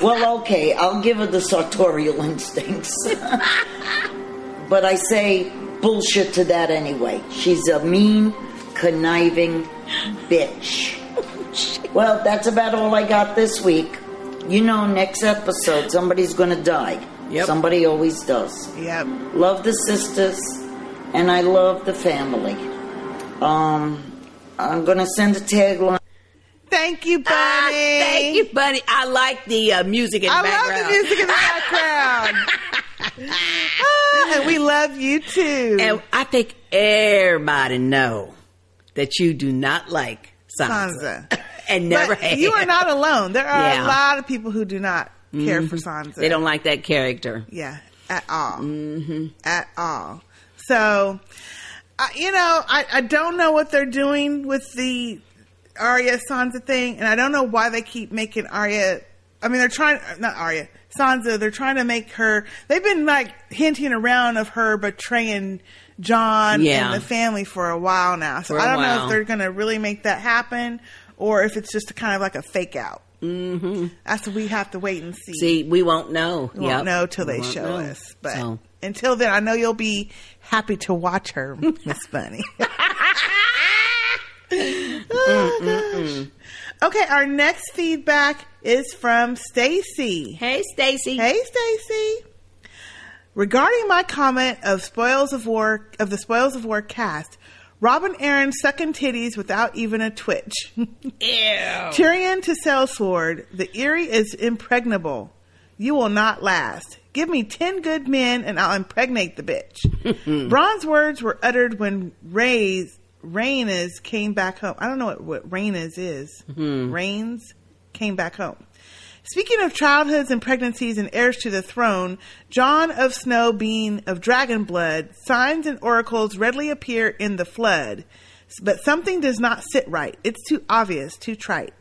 Speaker 22: well, okay, I'll give her the sartorial instincts. but I say bullshit to that anyway. She's a mean, conniving bitch. Well, that's about all I got this week. You know, next episode, somebody's gonna die.
Speaker 15: Yep.
Speaker 22: Somebody always does.
Speaker 16: Yep.
Speaker 22: Love the sisters, and I love the family. Um, I'm gonna send a tagline.
Speaker 16: Thank you, Bunny.
Speaker 15: Ah, thank you, Bunny. I like the uh, music in the
Speaker 16: I
Speaker 15: background.
Speaker 16: I love the music in the background. <laughs> Ah, and we love you too.
Speaker 15: And I think everybody know that you do not like Sansa.
Speaker 16: Sansa. <laughs>
Speaker 15: and never
Speaker 16: But
Speaker 15: have.
Speaker 16: you are not alone. There are
Speaker 15: Yeah.
Speaker 16: a lot of people who do not care
Speaker 15: Mhm.
Speaker 16: for Sansa.
Speaker 15: They don't like that character.
Speaker 16: Yeah, at all.
Speaker 15: Mm-hmm.
Speaker 16: At all. So, you know, I, I don't know what they're doing with the Arya Sansa thing, and I don't know why they keep making Arya. I mean, they're trying not Arya Sansa. They're trying to make her. They've been like hinting around of her betraying Jon
Speaker 15: Yeah.
Speaker 16: and the family for a while now. So
Speaker 15: For
Speaker 16: I don't know if they're going to really make that happen, or if it's just a kind of like a fake out.
Speaker 15: Mm-hmm.
Speaker 16: That's what we have to wait and see.
Speaker 15: See, we won't know.
Speaker 16: We won't know till they show
Speaker 15: know.
Speaker 16: us. But
Speaker 15: So.
Speaker 16: Until then, I know you'll be happy to watch her, <laughs> Miss Bunny. Oh, <laughs> gosh. <laughs> Okay, our next feedback is from Stacy.
Speaker 15: Hey, Stacy.
Speaker 16: Hey, Stacy. Regarding my comment of spoils of war of the spoils of war cast, Robin Arryn sucking titties without even a twitch.
Speaker 15: Ew.
Speaker 16: Tyrion to Sellsword, the Eyrie is impregnable. You will not last. Give me ten good men and I'll impregnate the bitch. <laughs> Bronn's words were uttered when Ray's Rhaenys came back home. I don't know what, what is.
Speaker 15: Hmm.
Speaker 16: Rains came back home. Speaking of childhoods and pregnancies and heirs to the throne, Jon of Snow being of dragon blood, signs and oracles readily appear in the flood. But something does not sit right. It's too obvious, too trite.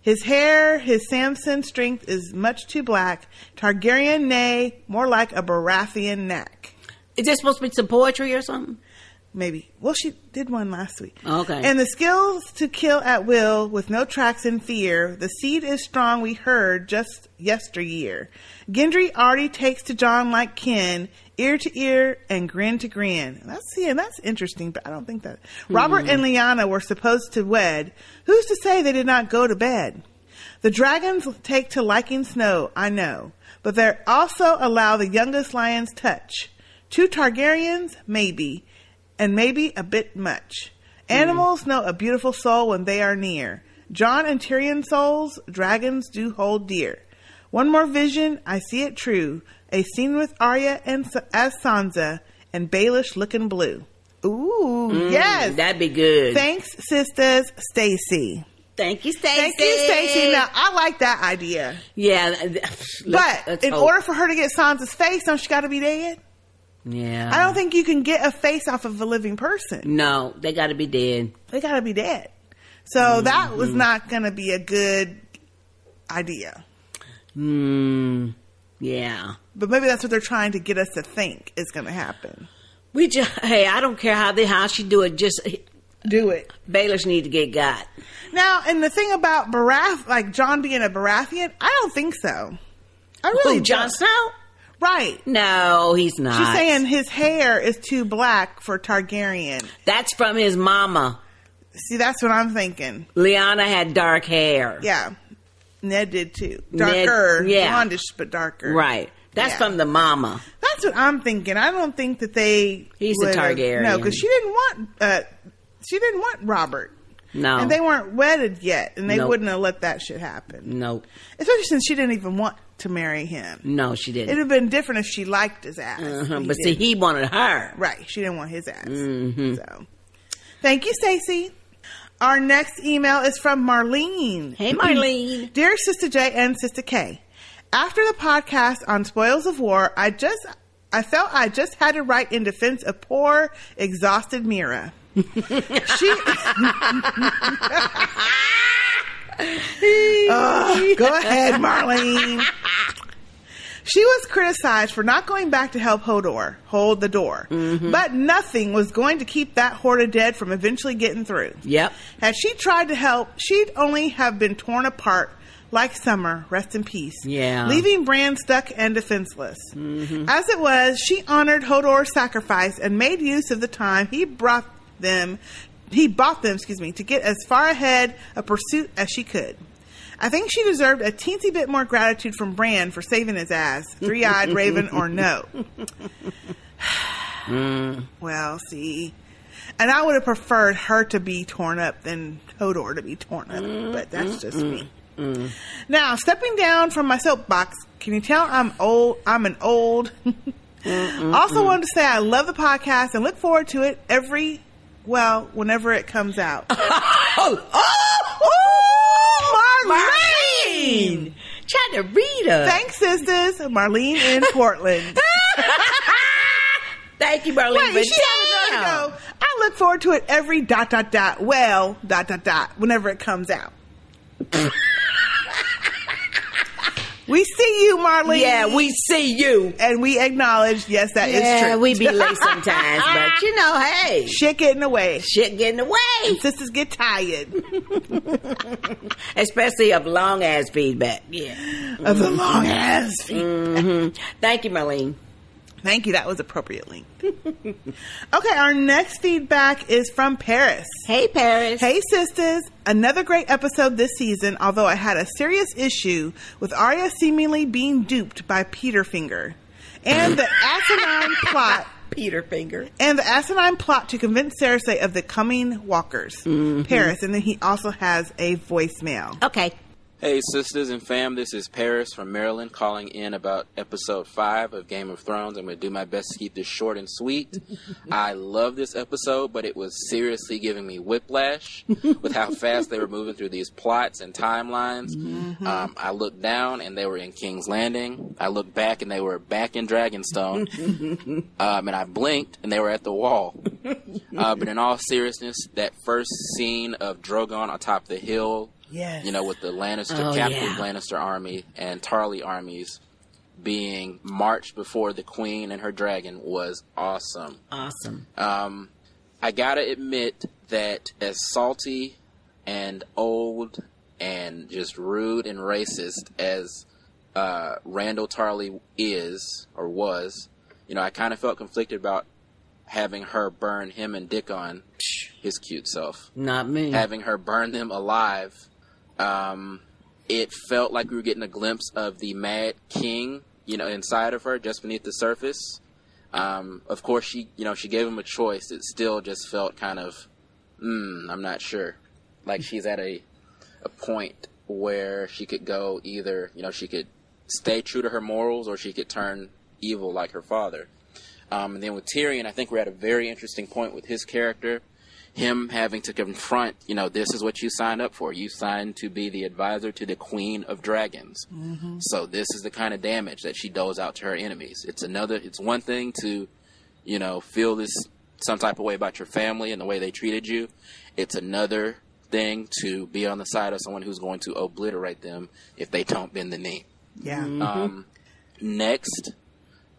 Speaker 16: His hair, his Samson strength is much too black. Targaryen nay, more like a Baratheon neck.
Speaker 15: Is this supposed to be some poetry or something?
Speaker 16: Maybe. Well, she did one last week.
Speaker 15: Okay.
Speaker 16: And the skills to kill at will with no tracks in fear. The seed is strong, we heard just yesteryear. Gendry already takes to Jon like kin, ear to ear and grin to grin. That's yeah, that's interesting, but I don't think that Robert
Speaker 15: Hmm.
Speaker 16: and Lyanna were supposed to wed. Who's to say they did not go to bed? The dragons take to liking snow, I know, but they also allow the youngest lions touch. Two Targaryens, maybe, and maybe a bit much. Animals know a beautiful soul when they are near. Jon and Tyrion souls, dragons do hold dear. One more vision, I see it true. A scene with Arya and as Sansa, and Baelish looking blue. Ooh,
Speaker 15: Mm,
Speaker 16: yes.
Speaker 15: That'd be good.
Speaker 16: Thanks, sisters. Stacy.
Speaker 15: Thank you, Stacy.
Speaker 16: Thank you, Stacy. Now, I like that idea.
Speaker 15: Yeah. th-
Speaker 16: But
Speaker 15: let's- let's
Speaker 16: in
Speaker 15: hope.
Speaker 16: order for her to get Sansa's face, don't she got to be dead?
Speaker 15: Yeah.
Speaker 16: I don't think you can get a face off of a living person.
Speaker 15: No, they got to be dead.
Speaker 16: They got to be dead. So
Speaker 15: Mm-hmm.
Speaker 16: that was not going to be a good idea.
Speaker 15: Hmm. Yeah.
Speaker 16: But maybe that's what they're trying to get us to think is going to happen.
Speaker 15: We just <laughs> hey, I don't care how they how she do it. Just
Speaker 16: do it.
Speaker 15: Baelish need to get got.
Speaker 16: Now, and the thing about Barath, like Jon being a Baratheon, I don't think so. I really
Speaker 15: Who,
Speaker 16: don't.
Speaker 15: Snow?
Speaker 16: Right.
Speaker 15: No, he's not.
Speaker 16: She's saying his hair is too black for Targaryen.
Speaker 15: that's from his mama.
Speaker 16: See, that's what I'm thinking.
Speaker 15: Lyanna had dark hair.
Speaker 16: Yeah. Ned did too.
Speaker 15: Ned-
Speaker 16: Darker,
Speaker 15: yeah.
Speaker 16: blondish, but darker.
Speaker 15: Right. That's
Speaker 16: Yeah.
Speaker 15: from the mama.
Speaker 16: That's what I'm thinking. I don't think that they.
Speaker 15: He's a Targaryen.
Speaker 16: No, because she didn't want. Uh, she didn't want Robert,
Speaker 15: No.
Speaker 16: and they weren't wedded yet, and they
Speaker 15: Nope.
Speaker 16: wouldn't have let that shit happen.
Speaker 15: Nope.
Speaker 16: Especially since she didn't even want to marry him.
Speaker 15: No, she didn't.
Speaker 16: It'd have been different if she liked his ass.
Speaker 15: Uh-huh, but see,
Speaker 16: didn't.
Speaker 15: he wanted her.
Speaker 16: Right. She didn't want his ass.
Speaker 15: Mm-hmm.
Speaker 16: So, thank you, Stacy. Our next email is from Marlene.
Speaker 15: Hey, Marlene. <clears throat>
Speaker 16: Dear Sister J and Sister K, after the podcast on spoils of war, I just I felt I just had to write in defense of poor, exhausted Meera. <laughs> she <laughs> <laughs> go ahead, Marlene. She was criticized for not going back to help Hodor hold the door, mm-hmm. but nothing was going to keep that horde of dead from eventually getting through.
Speaker 15: Yep.
Speaker 16: Had she tried to help, she'd only have been torn apart like Summer, rest in peace.
Speaker 15: Yeah.
Speaker 16: Leaving Bran stuck and defenseless. Mm-hmm. As it was, she honored Hodor's sacrifice and made use of the time he brought them he bought them, excuse me, to get as far ahead of pursuit as she could. I think she deserved a teensy bit more gratitude from Bran for saving his ass, three eyed raven or no. <sighs> Mm. Well, see. And I would have preferred her to be torn up than Hodor to be torn up, mm, but that's mm, just me. Now, stepping down from my soapbox, can you tell I'm old? I'm an old. <laughs> also, wanted to say I love the podcast and look forward to it every, well, whenever it comes out. <laughs>
Speaker 15: Oh, oh, oh, Marlene! Trying to read her.
Speaker 16: Thanks, sisters. Marlene in Portland. <laughs>
Speaker 15: Thank you, Marlene.
Speaker 16: Wait,
Speaker 15: but
Speaker 16: she had
Speaker 15: damn.
Speaker 16: another go. I look forward to it every dot dot dot. Well, dot dot dot. Whenever it comes out. <laughs> we see you, Marlene.
Speaker 15: Yeah, we see you,
Speaker 16: and we acknowledge. Yes, that is
Speaker 15: Yeah,
Speaker 16: true.
Speaker 15: we be late <laughs> sometimes, but you know, hey,
Speaker 16: shit getting away.
Speaker 15: Shit getting away.
Speaker 16: And sisters get tired <laughs>
Speaker 15: Especially of long ass feedback. Yeah.
Speaker 16: of the long ass.
Speaker 15: Mhm. Thank you, Marlene.
Speaker 16: Thank you. That was appropriately. <laughs> okay, our next feedback is from Paris.
Speaker 15: Hey, Paris.
Speaker 16: Hey, sisters. Another great episode this season, although I had a serious issue with Arya seemingly being duped by Peterfinger. And the <laughs> asinine plot.
Speaker 15: Peter Finger.
Speaker 16: And the asinine plot to convince Cersei of the coming walkers.
Speaker 15: Mm-hmm.
Speaker 16: Paris. And then he also has a voicemail.
Speaker 15: Okay.
Speaker 23: Hey, sisters and fam, this is Paris from Maryland calling in about episode 5 of Game of Thrones. I'm going to do my best to keep this short and sweet. <laughs> I love this episode, but it was seriously giving me whiplash with how fast they were moving through these plots and timelines. Um, I looked down and they were in King's Landing. I looked back and they were back in Dragonstone. <laughs> um, and I blinked and they were at the wall. <laughs> Uh, but in all seriousness, that first scene of Drogon on top of the hill
Speaker 16: Yes.
Speaker 23: you know, with the Lannister,
Speaker 15: Oh, yeah.
Speaker 23: Lannister army and Tarly armies being marched before the queen and her dragon was awesome.
Speaker 15: Awesome.
Speaker 23: Um, I gotta admit that as salty and old and just rude and racist as uh, Randyll Tarly is or was, you know, I kind of felt conflicted about having her burn him and Dickon, his cute self
Speaker 15: Not me.
Speaker 23: having her burn them alive, um, it felt like we were getting a glimpse of the Mad King, you know, inside of her, just beneath the surface. Um, of course, she, you know, she gave him a choice. It still just felt kind of, hmm, I'm not sure. Like she's at a a point where she could go either, you know, she could stay true to her morals or she could turn evil like her father. Um, and then with Tyrion, I think we're at a very interesting point with his character. Him having to confront, you know, this is what you signed up for. You signed to be the advisor to the Queen of Dragons.
Speaker 24: Mhm.
Speaker 23: So this is the kind of damage that she doles out to her enemies. It's another. It's one thing to, you know, feel this some type of way about your family and the way they treated you. It's another thing to be on the side of someone who's going to obliterate them if they don't bend the knee.
Speaker 16: Yeah.
Speaker 23: Um, next,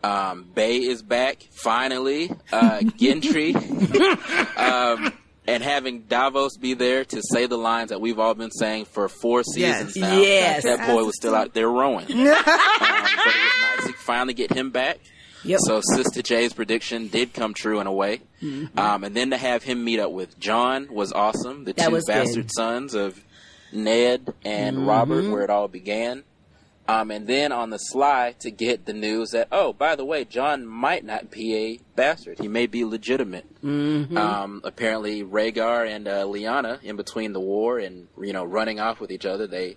Speaker 23: um, Bay is back finally. Uh, Gendry, <laughs> um, and having Davos be there to say the lines that we've all been saying for four seasons
Speaker 15: Yes.
Speaker 23: now.
Speaker 15: Yes.
Speaker 23: that boy was still out there rowing. <laughs> um, but it was nice to finally get him back.
Speaker 15: Yep.
Speaker 23: So Sister Jay's prediction did come true in a way.
Speaker 15: Mhm.
Speaker 23: Um, and then to have him meet up with Jon was awesome. The
Speaker 15: That
Speaker 23: two
Speaker 15: was good.
Speaker 23: bastard sons of Ned and Robert,
Speaker 15: Mhm.
Speaker 23: where it all began. Um, and then on the sly to get the news that, oh, by the way, Jon might not be a bastard. He may be legitimate.
Speaker 15: Mhm.
Speaker 23: Um, apparently, Rhaegar and uh, Lyanna, in between the war and you know running off with each other, they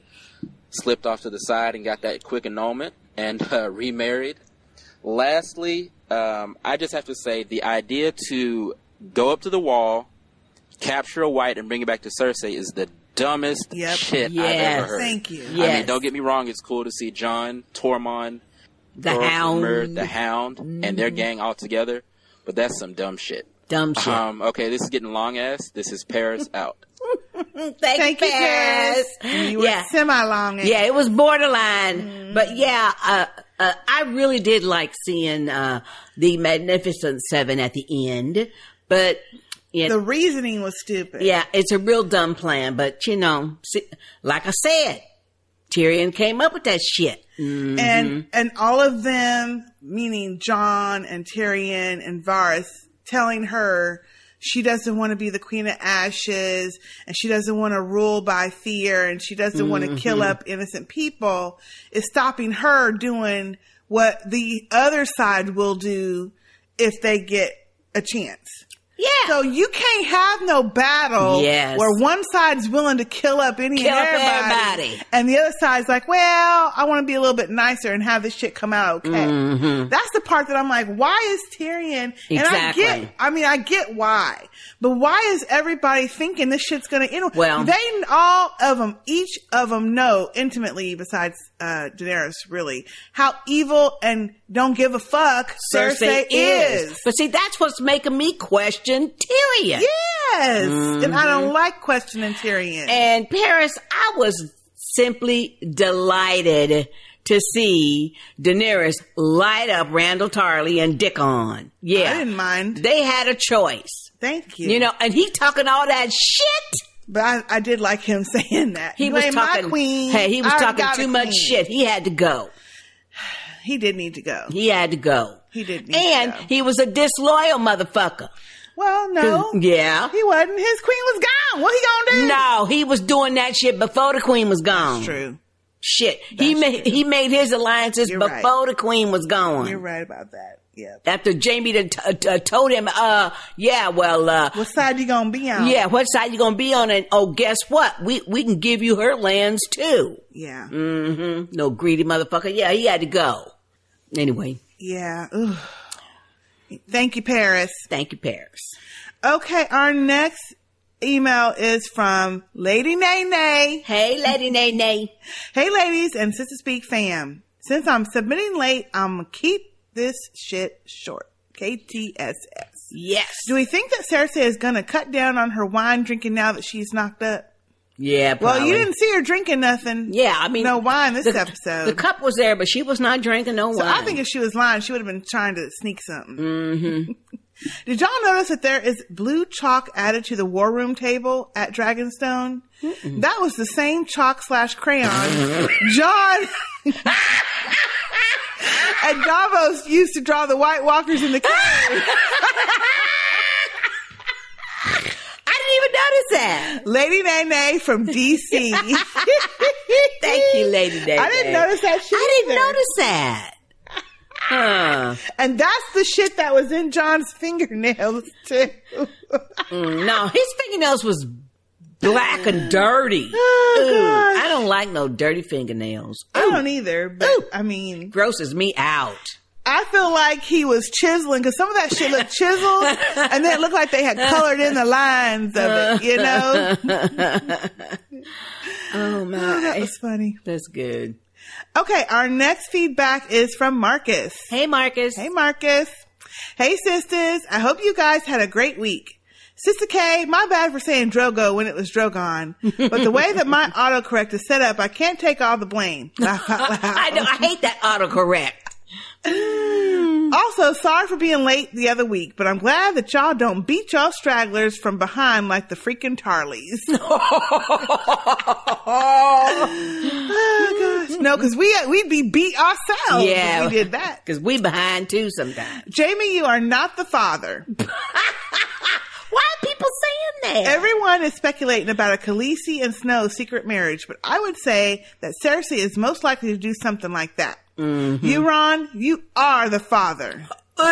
Speaker 23: slipped off to the side and got that quick annulment and uh, remarried. Lastly, um, I just have to say the idea to go up to the wall, capture a white, and bring it back to Cersei is the dumbest
Speaker 16: Yep.
Speaker 23: shit I've ever heard.
Speaker 16: Thank you.
Speaker 23: I mean, don't get me wrong; it's cool to see Jon, Tormund,
Speaker 15: The
Speaker 23: Thoros
Speaker 15: Hound.
Speaker 23: Myr, the Hound, and their
Speaker 15: Mhm.
Speaker 23: gang all together. But that's some dumb shit.
Speaker 15: Dumb shit.
Speaker 23: Um, okay, this is getting long ass. This is Paris out. <laughs>
Speaker 15: Thank,
Speaker 16: Thank you,
Speaker 15: Paris.
Speaker 16: Paris. You were
Speaker 15: yeah.
Speaker 16: semi-long.
Speaker 15: Yeah, it was borderline, but yeah, uh, uh, I really did like seeing uh, the Magnificent Seven at the end. But
Speaker 16: The reasoning was stupid.
Speaker 15: yeah, it's a real dumb plan. But you know, see, like I said, Tyrion came up with that shit. Mhm.
Speaker 16: and and all of them, meaning Jon and Tyrion and Varys, telling her she doesn't want to be the Queen of Ashes and she doesn't want to rule by fear and she doesn't want to kill up innocent people is stopping her doing what the other side will do if they get a chance.
Speaker 15: Yeah.
Speaker 16: So you can't have no battle
Speaker 15: Yes.
Speaker 16: where one side's willing to kill up any
Speaker 15: Kill
Speaker 16: and everybody,
Speaker 15: everybody.
Speaker 16: and the other side's like, well, I want to be a little bit nicer and have this shit come out okay.
Speaker 15: Mhm.
Speaker 16: That's the part that I'm like, why is Tyrion? And I
Speaker 15: Exactly.
Speaker 16: get, I mean, I get why, but why is everybody thinking this shit's gonna end?
Speaker 15: Well-
Speaker 16: they all of them, each of them know intimately, besides uh, Daenerys, really, how evil and don't give a fuck Cersei, is.
Speaker 15: But see, that's what's making me question Tyrion.
Speaker 16: Yes, and I don't like questioning Tyrion.
Speaker 15: And Paris, I was simply delighted to see Daenerys light up Randyll Tarly and Dickon. Yeah.
Speaker 16: I didn't mind.
Speaker 15: They had a choice.
Speaker 16: Thank you.
Speaker 15: You know, and he talking all that shit.
Speaker 16: But I, I did like him <laughs> saying that.
Speaker 15: He
Speaker 16: You
Speaker 15: was talking. Hey, he was
Speaker 16: I
Speaker 15: talking too much
Speaker 16: queen.
Speaker 15: shit. He had to go. <sighs>
Speaker 16: He did need to go.
Speaker 15: He had to go.
Speaker 16: He did need
Speaker 15: And
Speaker 16: to go.
Speaker 15: he was a disloyal motherfucker.
Speaker 16: Well, no. <laughs>
Speaker 15: Yeah.
Speaker 16: He wasn't. His queen was gone. What he gonna do?
Speaker 15: No, he was doing that shit before the queen was gone.
Speaker 16: True.
Speaker 15: Shit, he made he made his alliances
Speaker 16: You're
Speaker 15: before
Speaker 16: right.
Speaker 15: the queen was gone.
Speaker 16: You're right about that. Yeah.
Speaker 15: After Jaime done t- t- told him, uh, yeah, well, uh,
Speaker 16: what side you gonna be on?
Speaker 15: Yeah, what side you gonna be on? And oh, guess what? We we can give you her lands too.
Speaker 16: Yeah.
Speaker 15: Mm-hmm. No greedy motherfucker. Yeah, he had to go. Anyway,
Speaker 16: Yeah. Ugh. Thank you, Paris.
Speaker 15: thank you, Paris.
Speaker 16: Okay, our next email is from Lady Nay Nay.
Speaker 15: Hey, Lady Nay Nay.
Speaker 16: Hey, ladies and Sister Speak fam. Since I'm submitting late, I'm gonna keep this shit short. KTSS.
Speaker 15: Yes.
Speaker 16: Do we think that Cersei is gonna cut down on her wine drinking now that she's knocked up?
Speaker 15: Yeah,
Speaker 16: Well, you didn't see her drinking nothing.
Speaker 15: Yeah, I mean,
Speaker 16: no wine this
Speaker 15: the,
Speaker 16: episode.
Speaker 15: The cup was there, but she was not drinking no wine.
Speaker 16: So I think if she was lying, she would have been trying to sneak something.
Speaker 15: Mm-hmm. <laughs>
Speaker 16: Did y'all notice that there is blue chalk added to the war room table at Dragonstone? That was the same chalk slash crayon <laughs> Jon <laughs> and Davos used to draw the White Walkers in the <laughs> cave.
Speaker 15: I didn't even notice that.
Speaker 16: Lady Nene from DC. <laughs> <laughs>
Speaker 15: Thank you, Lady Nene.
Speaker 16: I didn't notice that shit.
Speaker 15: I didn't
Speaker 16: either.
Speaker 15: notice that. Huh.
Speaker 16: And that's the shit that was in Jon's fingernails too.
Speaker 15: Mm, no, his fingernails was black and dirty. <sighs>
Speaker 16: Oh,
Speaker 15: Ooh. I don't like no dirty fingernails.
Speaker 16: I don't either, but I mean,
Speaker 15: Grosses me out.
Speaker 16: I feel like he was chiseling because some of that shit looked chiseled, <laughs> and then it looked like they had colored in the lines of it. You know, <laughs>
Speaker 15: oh my,
Speaker 16: Oh, that was funny.
Speaker 15: That's good.
Speaker 16: Okay, our next feedback is from Marcus.
Speaker 15: Hey, Marcus.
Speaker 16: Hey, Marcus. Hey, sisters. I hope you guys had a great week. Sister K, my bad for saying Drogo when it was Drogon, but the way that my <laughs> autocorrect is set up, I can't take all the blame. Laugh out loud.
Speaker 15: I know. I hate that autocorrect. <sighs>
Speaker 16: Also, sorry for being late the other week, but I'm glad that y'all don't beat y'all stragglers from behind like the freaking Tarlys. <laughs> oh gosh, no, because we we'd be beat ourselves.
Speaker 15: Yeah.
Speaker 16: if we did that.
Speaker 15: Because we behind too sometimes.
Speaker 16: Jaime, you are not the father. <laughs>
Speaker 15: Why are people saying that?
Speaker 16: Everyone is speculating about a Khaleesi and Snow secret marriage, but I would say that Cersei is most likely to do something like that.
Speaker 15: Mm-hmm.
Speaker 16: Euron, you are the father.
Speaker 15: Ew.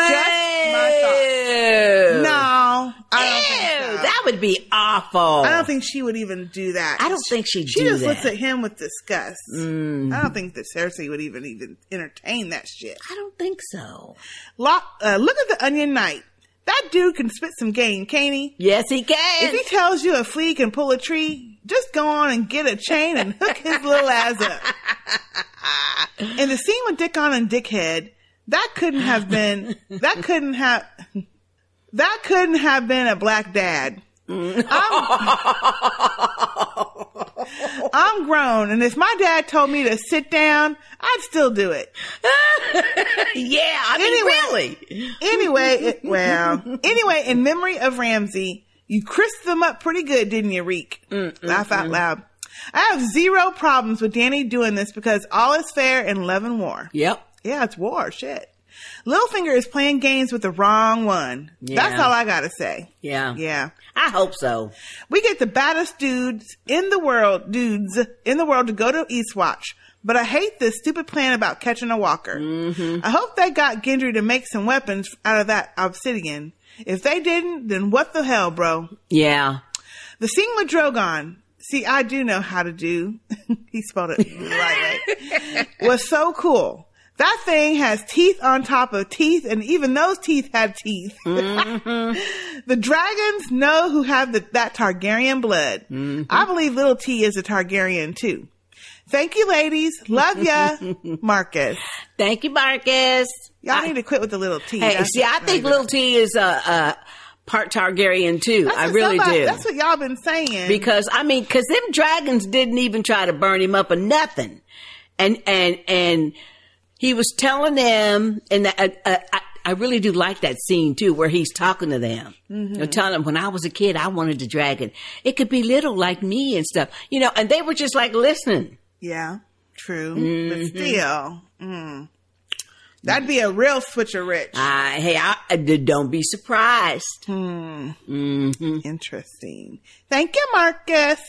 Speaker 16: No, I don't think so.
Speaker 15: That would be awful.
Speaker 16: I don't think she would even do that.
Speaker 15: I don't think she'd
Speaker 16: She
Speaker 15: do
Speaker 16: just
Speaker 15: that.
Speaker 16: looks at him with disgust.
Speaker 15: Mm.
Speaker 16: I don't think that Cersei would even even entertain that shit.
Speaker 15: I don't think so.
Speaker 16: Lock, uh, look at the Onion Knight. That dude can spit some game, can't he?
Speaker 15: Yes, he can.
Speaker 16: If he tells you a flea can pull a tree, just go on and get a chain and hook his little ass up. <laughs> In the scene with Dickon and Dickhead, that couldn't have been. That couldn't have. That couldn't have been a black dad. I'm, mm. um, <laughs> I'm grown, and if my dad told me to sit down, I'd still do it. <laughs>
Speaker 15: yeah, I mean, really.
Speaker 16: Anyway, it, well, anyway, in memory of Ramsay, you crisped them up pretty good, didn't you, Reek? Laugh out loud. I have zero problems with Dany doing this because all is fair in love and war.
Speaker 15: Yep.
Speaker 16: Yeah, it's war. Shit. Littlefinger is playing games with the wrong one.
Speaker 15: Yeah.
Speaker 16: That's all I gotta say.
Speaker 15: Yeah.
Speaker 16: Yeah.
Speaker 15: I hope so.
Speaker 16: We get the baddest dudes in the world, dudes in the world to go to Eastwatch. But I hate this stupid plan about catching a walker.
Speaker 15: Mm-hmm.
Speaker 16: I hope they got Gendry to make some weapons out of that obsidian. If they didn't, then what the hell, bro?
Speaker 15: Yeah.
Speaker 16: The scene with Drogon, see, I do know how to do. <laughs> he spelled it right. <laughs> Was so cool. That thing has teeth on top of teeth, and even those teeth have teeth. <laughs> the dragons know who have the, that Targaryen blood. Mm-hmm. I believe little T is a Targaryen too. Thank you, ladies. Love ya, <laughs> Marcus.
Speaker 15: Thank you, Marcus.
Speaker 16: Y'all need to quit with the little T.
Speaker 15: Hey,
Speaker 16: That's
Speaker 15: see, I think. Little T is a, a part Targaryen too.
Speaker 16: That's
Speaker 15: I really
Speaker 16: somebody-
Speaker 15: do.
Speaker 16: That's what y'all been saying.
Speaker 15: because I mean, because them dragons didn't even try to burn him up or nothing, and and and he was telling them, and uh, uh, I, I really do like that scene too, where he's talking to them,
Speaker 16: Mhm.
Speaker 15: you know, telling them when I was a kid, I wanted a dragon. It could be little like me and stuff, you know, and they were just like listening.
Speaker 16: Yeah, true. But
Speaker 15: Mhm.
Speaker 16: still, mm, that'd be a real switcher rich.
Speaker 15: I, hey, I, I don't be surprised.
Speaker 16: Hmm.
Speaker 15: Mm-hmm.
Speaker 16: Interesting. Thank you, Marcus.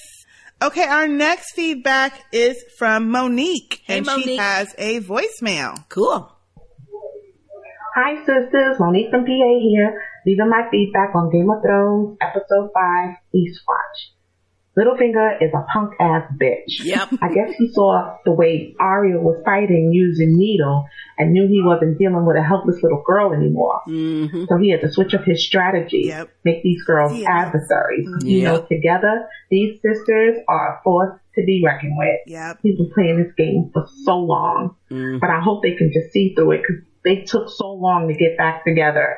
Speaker 16: Okay, our next feedback is from Monique,
Speaker 15: Hey,
Speaker 16: and she has a voicemail.
Speaker 15: Cool.
Speaker 25: Hi, sisters. Monique from PA here, leaving my feedback on Game of Thrones, Episode 5, Eastwatch. Littlefinger is a punk ass bitch.
Speaker 15: Yep.
Speaker 25: I guess he saw the way Arya was fighting using Needle and knew he wasn't dealing with a helpless little girl anymore.
Speaker 15: Mm-hmm.
Speaker 25: So he had to switch up his strategy, yep. make these girls adversaries. You know,
Speaker 16: Yep.
Speaker 25: together, these sisters are a force to be reckoned with.
Speaker 16: Yep.
Speaker 25: He's been playing this game for so long,
Speaker 15: Mm-hmm.
Speaker 25: but I hope they can just see through it because they took so long to get back together.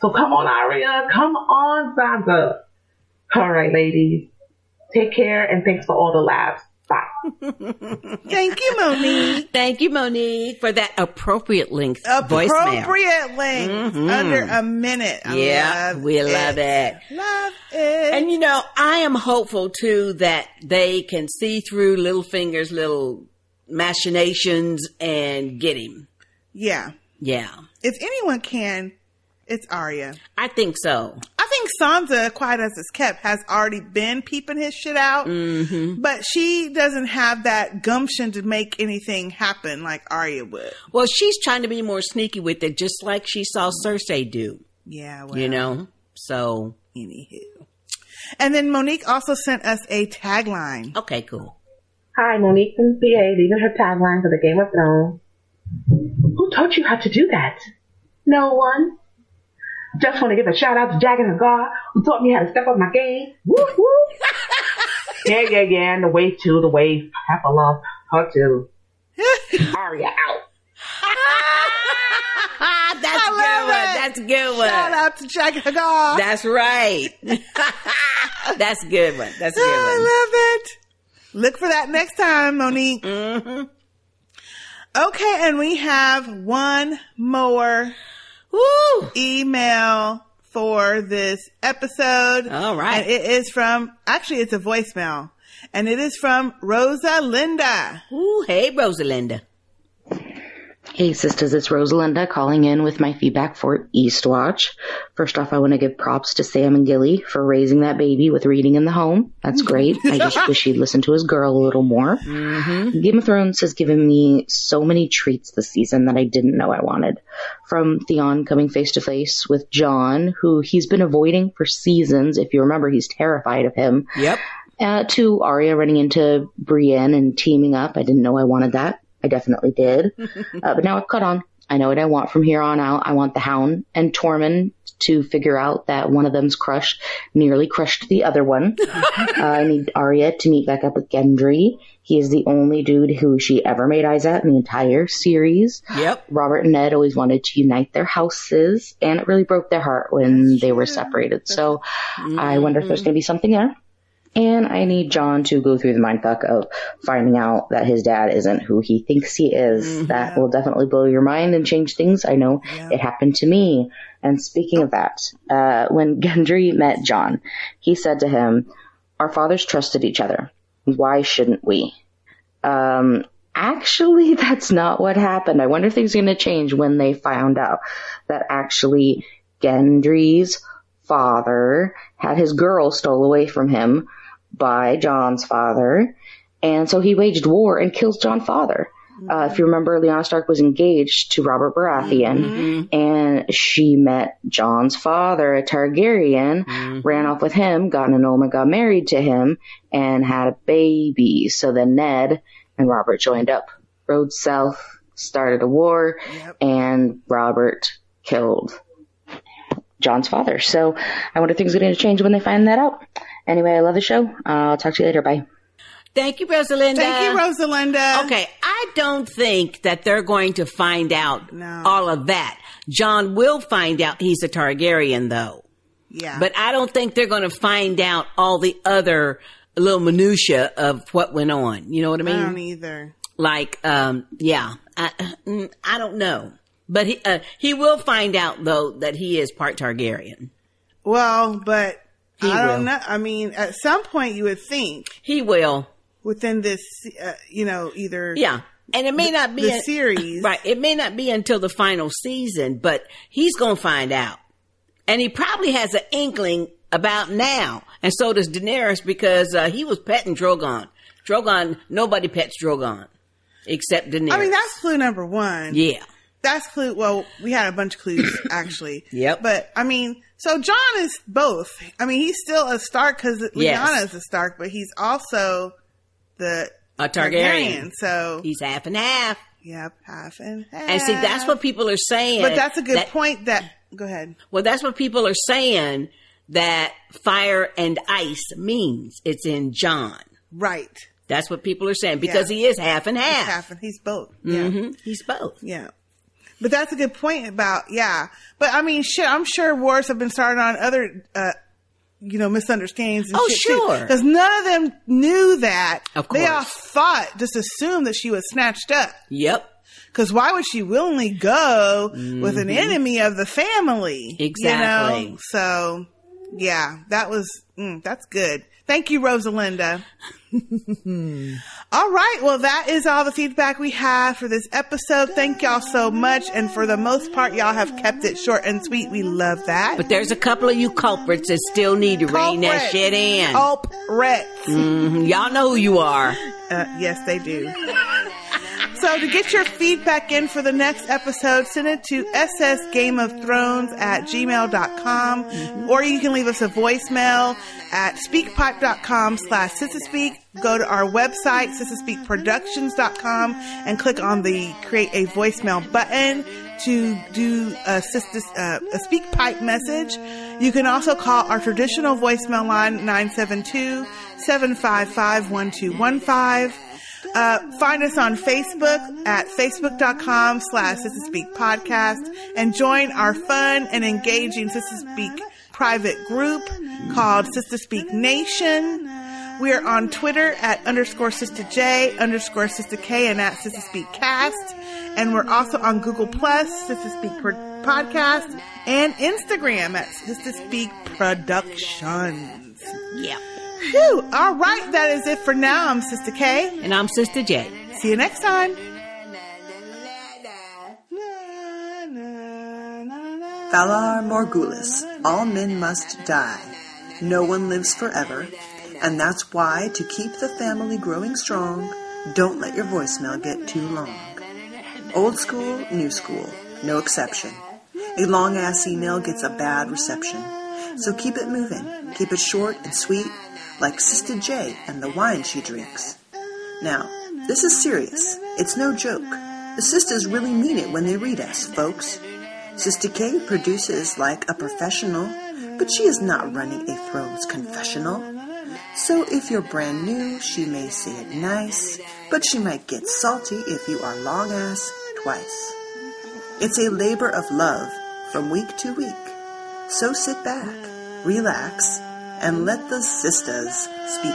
Speaker 25: So come on, Arya, come on, Sansa. All right, ladies, take care and thanks for all the laughs. Bye. <laughs>
Speaker 16: Thank you, Monique.
Speaker 15: Thank you, Monique, for that appropriate length voicemail.
Speaker 16: Appropriate length,
Speaker 15: Mhm.
Speaker 16: under a minute. I
Speaker 15: yeah,
Speaker 16: love
Speaker 15: we love it.
Speaker 16: Love it.
Speaker 15: And you know, I am hopeful too that they can see through Littlefinger's little machinations and get him.
Speaker 16: Yeah.
Speaker 15: Yeah,
Speaker 16: If anyone can, it's Arya.
Speaker 15: I think so.
Speaker 16: I think Sansa, quiet as it's kept, has already been peeping his shit out.
Speaker 15: Mm-hmm.
Speaker 16: But she doesn't have that gumption to make anything happen like Arya would.
Speaker 15: Well, she's trying to be more sneaky with it, just like she saw Cersei do.
Speaker 16: Yeah, well.
Speaker 15: You know, so
Speaker 16: Anywho. And then Monique also sent us a tagline.
Speaker 15: Okay, cool.
Speaker 25: Hi, Monique from PA, leaving her tagline for the Game of Thrones. Who taught you how to do that? No one. Just want to give a shout out to Jaqen H'ghar, who taught me how to step up my game. Woo woo. <laughs> yeah, yeah, yeah, and the wave too, the wave, half a lump, her too. Arya out. <laughs>
Speaker 15: That's a good one. That's a good one.
Speaker 16: Shout out to Jaqen H'ghar.
Speaker 15: That's right. <laughs> That's a good one. That's a good one.
Speaker 16: I love it. Look for that next time, Monique.
Speaker 15: Mm-hmm.
Speaker 16: Okay, and we have one more email for this episode.
Speaker 15: All right.
Speaker 16: And it is from, actually, it's a voicemail. And it is from Rosalinda.
Speaker 15: Ooh, hey, Rosalinda.
Speaker 24: Hey sisters, it's Rosalinda calling in with my feedback for Eastwatch. First off, I want to give props to Sam and Gilly for raising that baby with reading in the home. That's great. I just <laughs> wish he'd listen to his girl a little more.
Speaker 15: Mm-hmm.
Speaker 24: Game of Thrones has given me so many treats this season that I didn't know I wanted. From Theon coming face to face with Jon, who he's been avoiding for seasons. If you remember, he's terrified of him.
Speaker 15: Yep.
Speaker 24: Uh, to Arya running into Brienne and teaming up. I didn't know I wanted that. I definitely did. <laughs> uh, but now I've caught on. I know what I want from here on out. I want the Hound and Tormund to figure out that one of them's crushed, nearly crushed the other one. <laughs> uh, I need Arya to meet back up with Gendry. He is the only dude who she ever made eyes at in the entire series.
Speaker 15: Yep.
Speaker 24: Robert and Ned always wanted to unite their houses, and it really broke their heart when they were separated. So I wonder if there's going to be something there. And I need Jon to go through the mindfuck of finding out that his dad isn't who he thinks he is. That will definitely blow your mind and change things. I know it happened to me. And speaking of that, uh, when <laughs> Gendry met Jon, he said to him, our fathers trusted each other. Why shouldn't we? Um, actually, <laughs> that's not what happened. I wonder if things are going to change when they found out that actually Gendry's father had his girl stole away from him by Jon's father. And so he waged war and kills Jon's father. Uh, if you remember, Lyanna Stark was engaged to Robert Baratheon, and she met Jon's father, a Targaryen, ran off with him, got an annulment, got married to him, and had a baby. So then Ned and Robert joined up, rode south, started a war, and Robert killed Jon's father. So I wonder if things are going to change when they find that out. Anyway, I love the show. I'll talk to you later. Bye.
Speaker 15: Thank you, Rosalinda.
Speaker 16: Thank you, Rosalinda.
Speaker 15: Okay, I don't think that they're going to find out all of that. Jon will find out he's a Targaryen, though.
Speaker 16: Yeah.
Speaker 15: But I don't think they're going to find out all the other little minutia of what went on. You know what I mean?
Speaker 16: I don't either.
Speaker 15: Like, um, yeah, I, mm, I don't know, but he uh, he will find out though that he is part Targaryen.
Speaker 16: Well, but
Speaker 15: He
Speaker 16: I don't know. I mean, at some point you would think
Speaker 15: he will
Speaker 16: within this, uh, you know, either
Speaker 15: Yeah. And it may not be
Speaker 16: the
Speaker 15: a-
Speaker 16: series.
Speaker 15: right? It may not be until the final season, but he's going to find out, and he probably has an inkling about now. And so does Daenerys because uh, he was petting Drogon. Drogon, nobody pets Drogon except Daenerys.
Speaker 16: I mean, that's clue number one.
Speaker 15: yeah.
Speaker 16: That's clue. Well, we had a bunch of clues <coughs> actually.
Speaker 15: Yep.
Speaker 16: But I mean, so Jon is both. I mean, he's still a Stark because
Speaker 15: Yes.
Speaker 16: Is a Stark, but he's also the
Speaker 15: A Targaryen.
Speaker 16: So
Speaker 15: he's half and half.
Speaker 16: Yep, half and half.
Speaker 15: And see, that's what people are saying.
Speaker 16: But that's a good
Speaker 15: that-
Speaker 16: point. That go ahead.
Speaker 15: Well, that's what people are saying that fire and ice means. It's in Jon.
Speaker 16: Right.
Speaker 15: That's what people are saying because
Speaker 16: Yeah.
Speaker 15: he is half and
Speaker 16: He's
Speaker 15: half.
Speaker 16: half and he's both. Yeah.
Speaker 15: Mhm. He's both.
Speaker 16: Yeah. But that's a good point about yeah. But I mean, shit. I'm sure wars have been started on other, uh, you know, misunderstandings. And
Speaker 15: Oh,
Speaker 16: shit
Speaker 15: sure.
Speaker 16: Because none of them knew that.
Speaker 15: Of course,
Speaker 16: They all thought, just assumed that she was snatched up.
Speaker 15: Yep.
Speaker 16: Because why would she willingly go with an
Speaker 15: Mhm.
Speaker 16: enemy of the family?
Speaker 15: Exactly.
Speaker 16: You know? So, yeah, that was mm, that's good. Thank you, Rosalinda. all right, well, that is all the feedback we have for this episode. Thank y'all so much, and for the most part, y'all have kept it short and sweet. We love that.
Speaker 15: But there's a couple of you culprits that still need to rein that shit in.
Speaker 16: Culprits.
Speaker 15: Mhm. Y'all know who you are.
Speaker 16: Uh, yes, they do. So to get your feedback in for the next episode, send it to ssgameofthrones at gmail.com or you can leave us a voicemail at speakpipe.com slash sistahspeak. Go to our website, sistahspeakproductions.com and click on the create a voicemail button to do a, sister, uh, a speak pipe message. You can also call our traditional voicemail line 972 755 1215. Uh, find us on Facebook at facebook.com slash Sister Speak podcast and join our fun and engaging Sister Speak private group called Sister Speak Nation. We are on Twitter at underscore Sister J underscore Sister K and at Sister Speak Cast. And we're also on Google Plus, Sister Speak Podcast, and Instagram at Sister Speak Productions.
Speaker 15: Yep.
Speaker 16: Phew. All right, that is it for now. I'm Sister K.
Speaker 15: And I'm Sister J.
Speaker 16: See you next time.
Speaker 26: Valar Morghulis, all men must die. No one lives forever. And that's why, to keep the family growing strong, don't let your voicemail get too long. Old school, new school, no exception. A long ass email gets a bad reception. So keep it moving. Keep it short and sweet, like Sister J and the wine she drinks. Now, this is serious. It's no joke. The sisters really mean it when they read us, folks. Sister K produces like a professional, but she is not running a Thrones confessional. So if you're brand new, she may say it nice, but she might get salty if you are long ass twice. It's a labor of love from week to week. So sit back, relax, and let the sisters speak.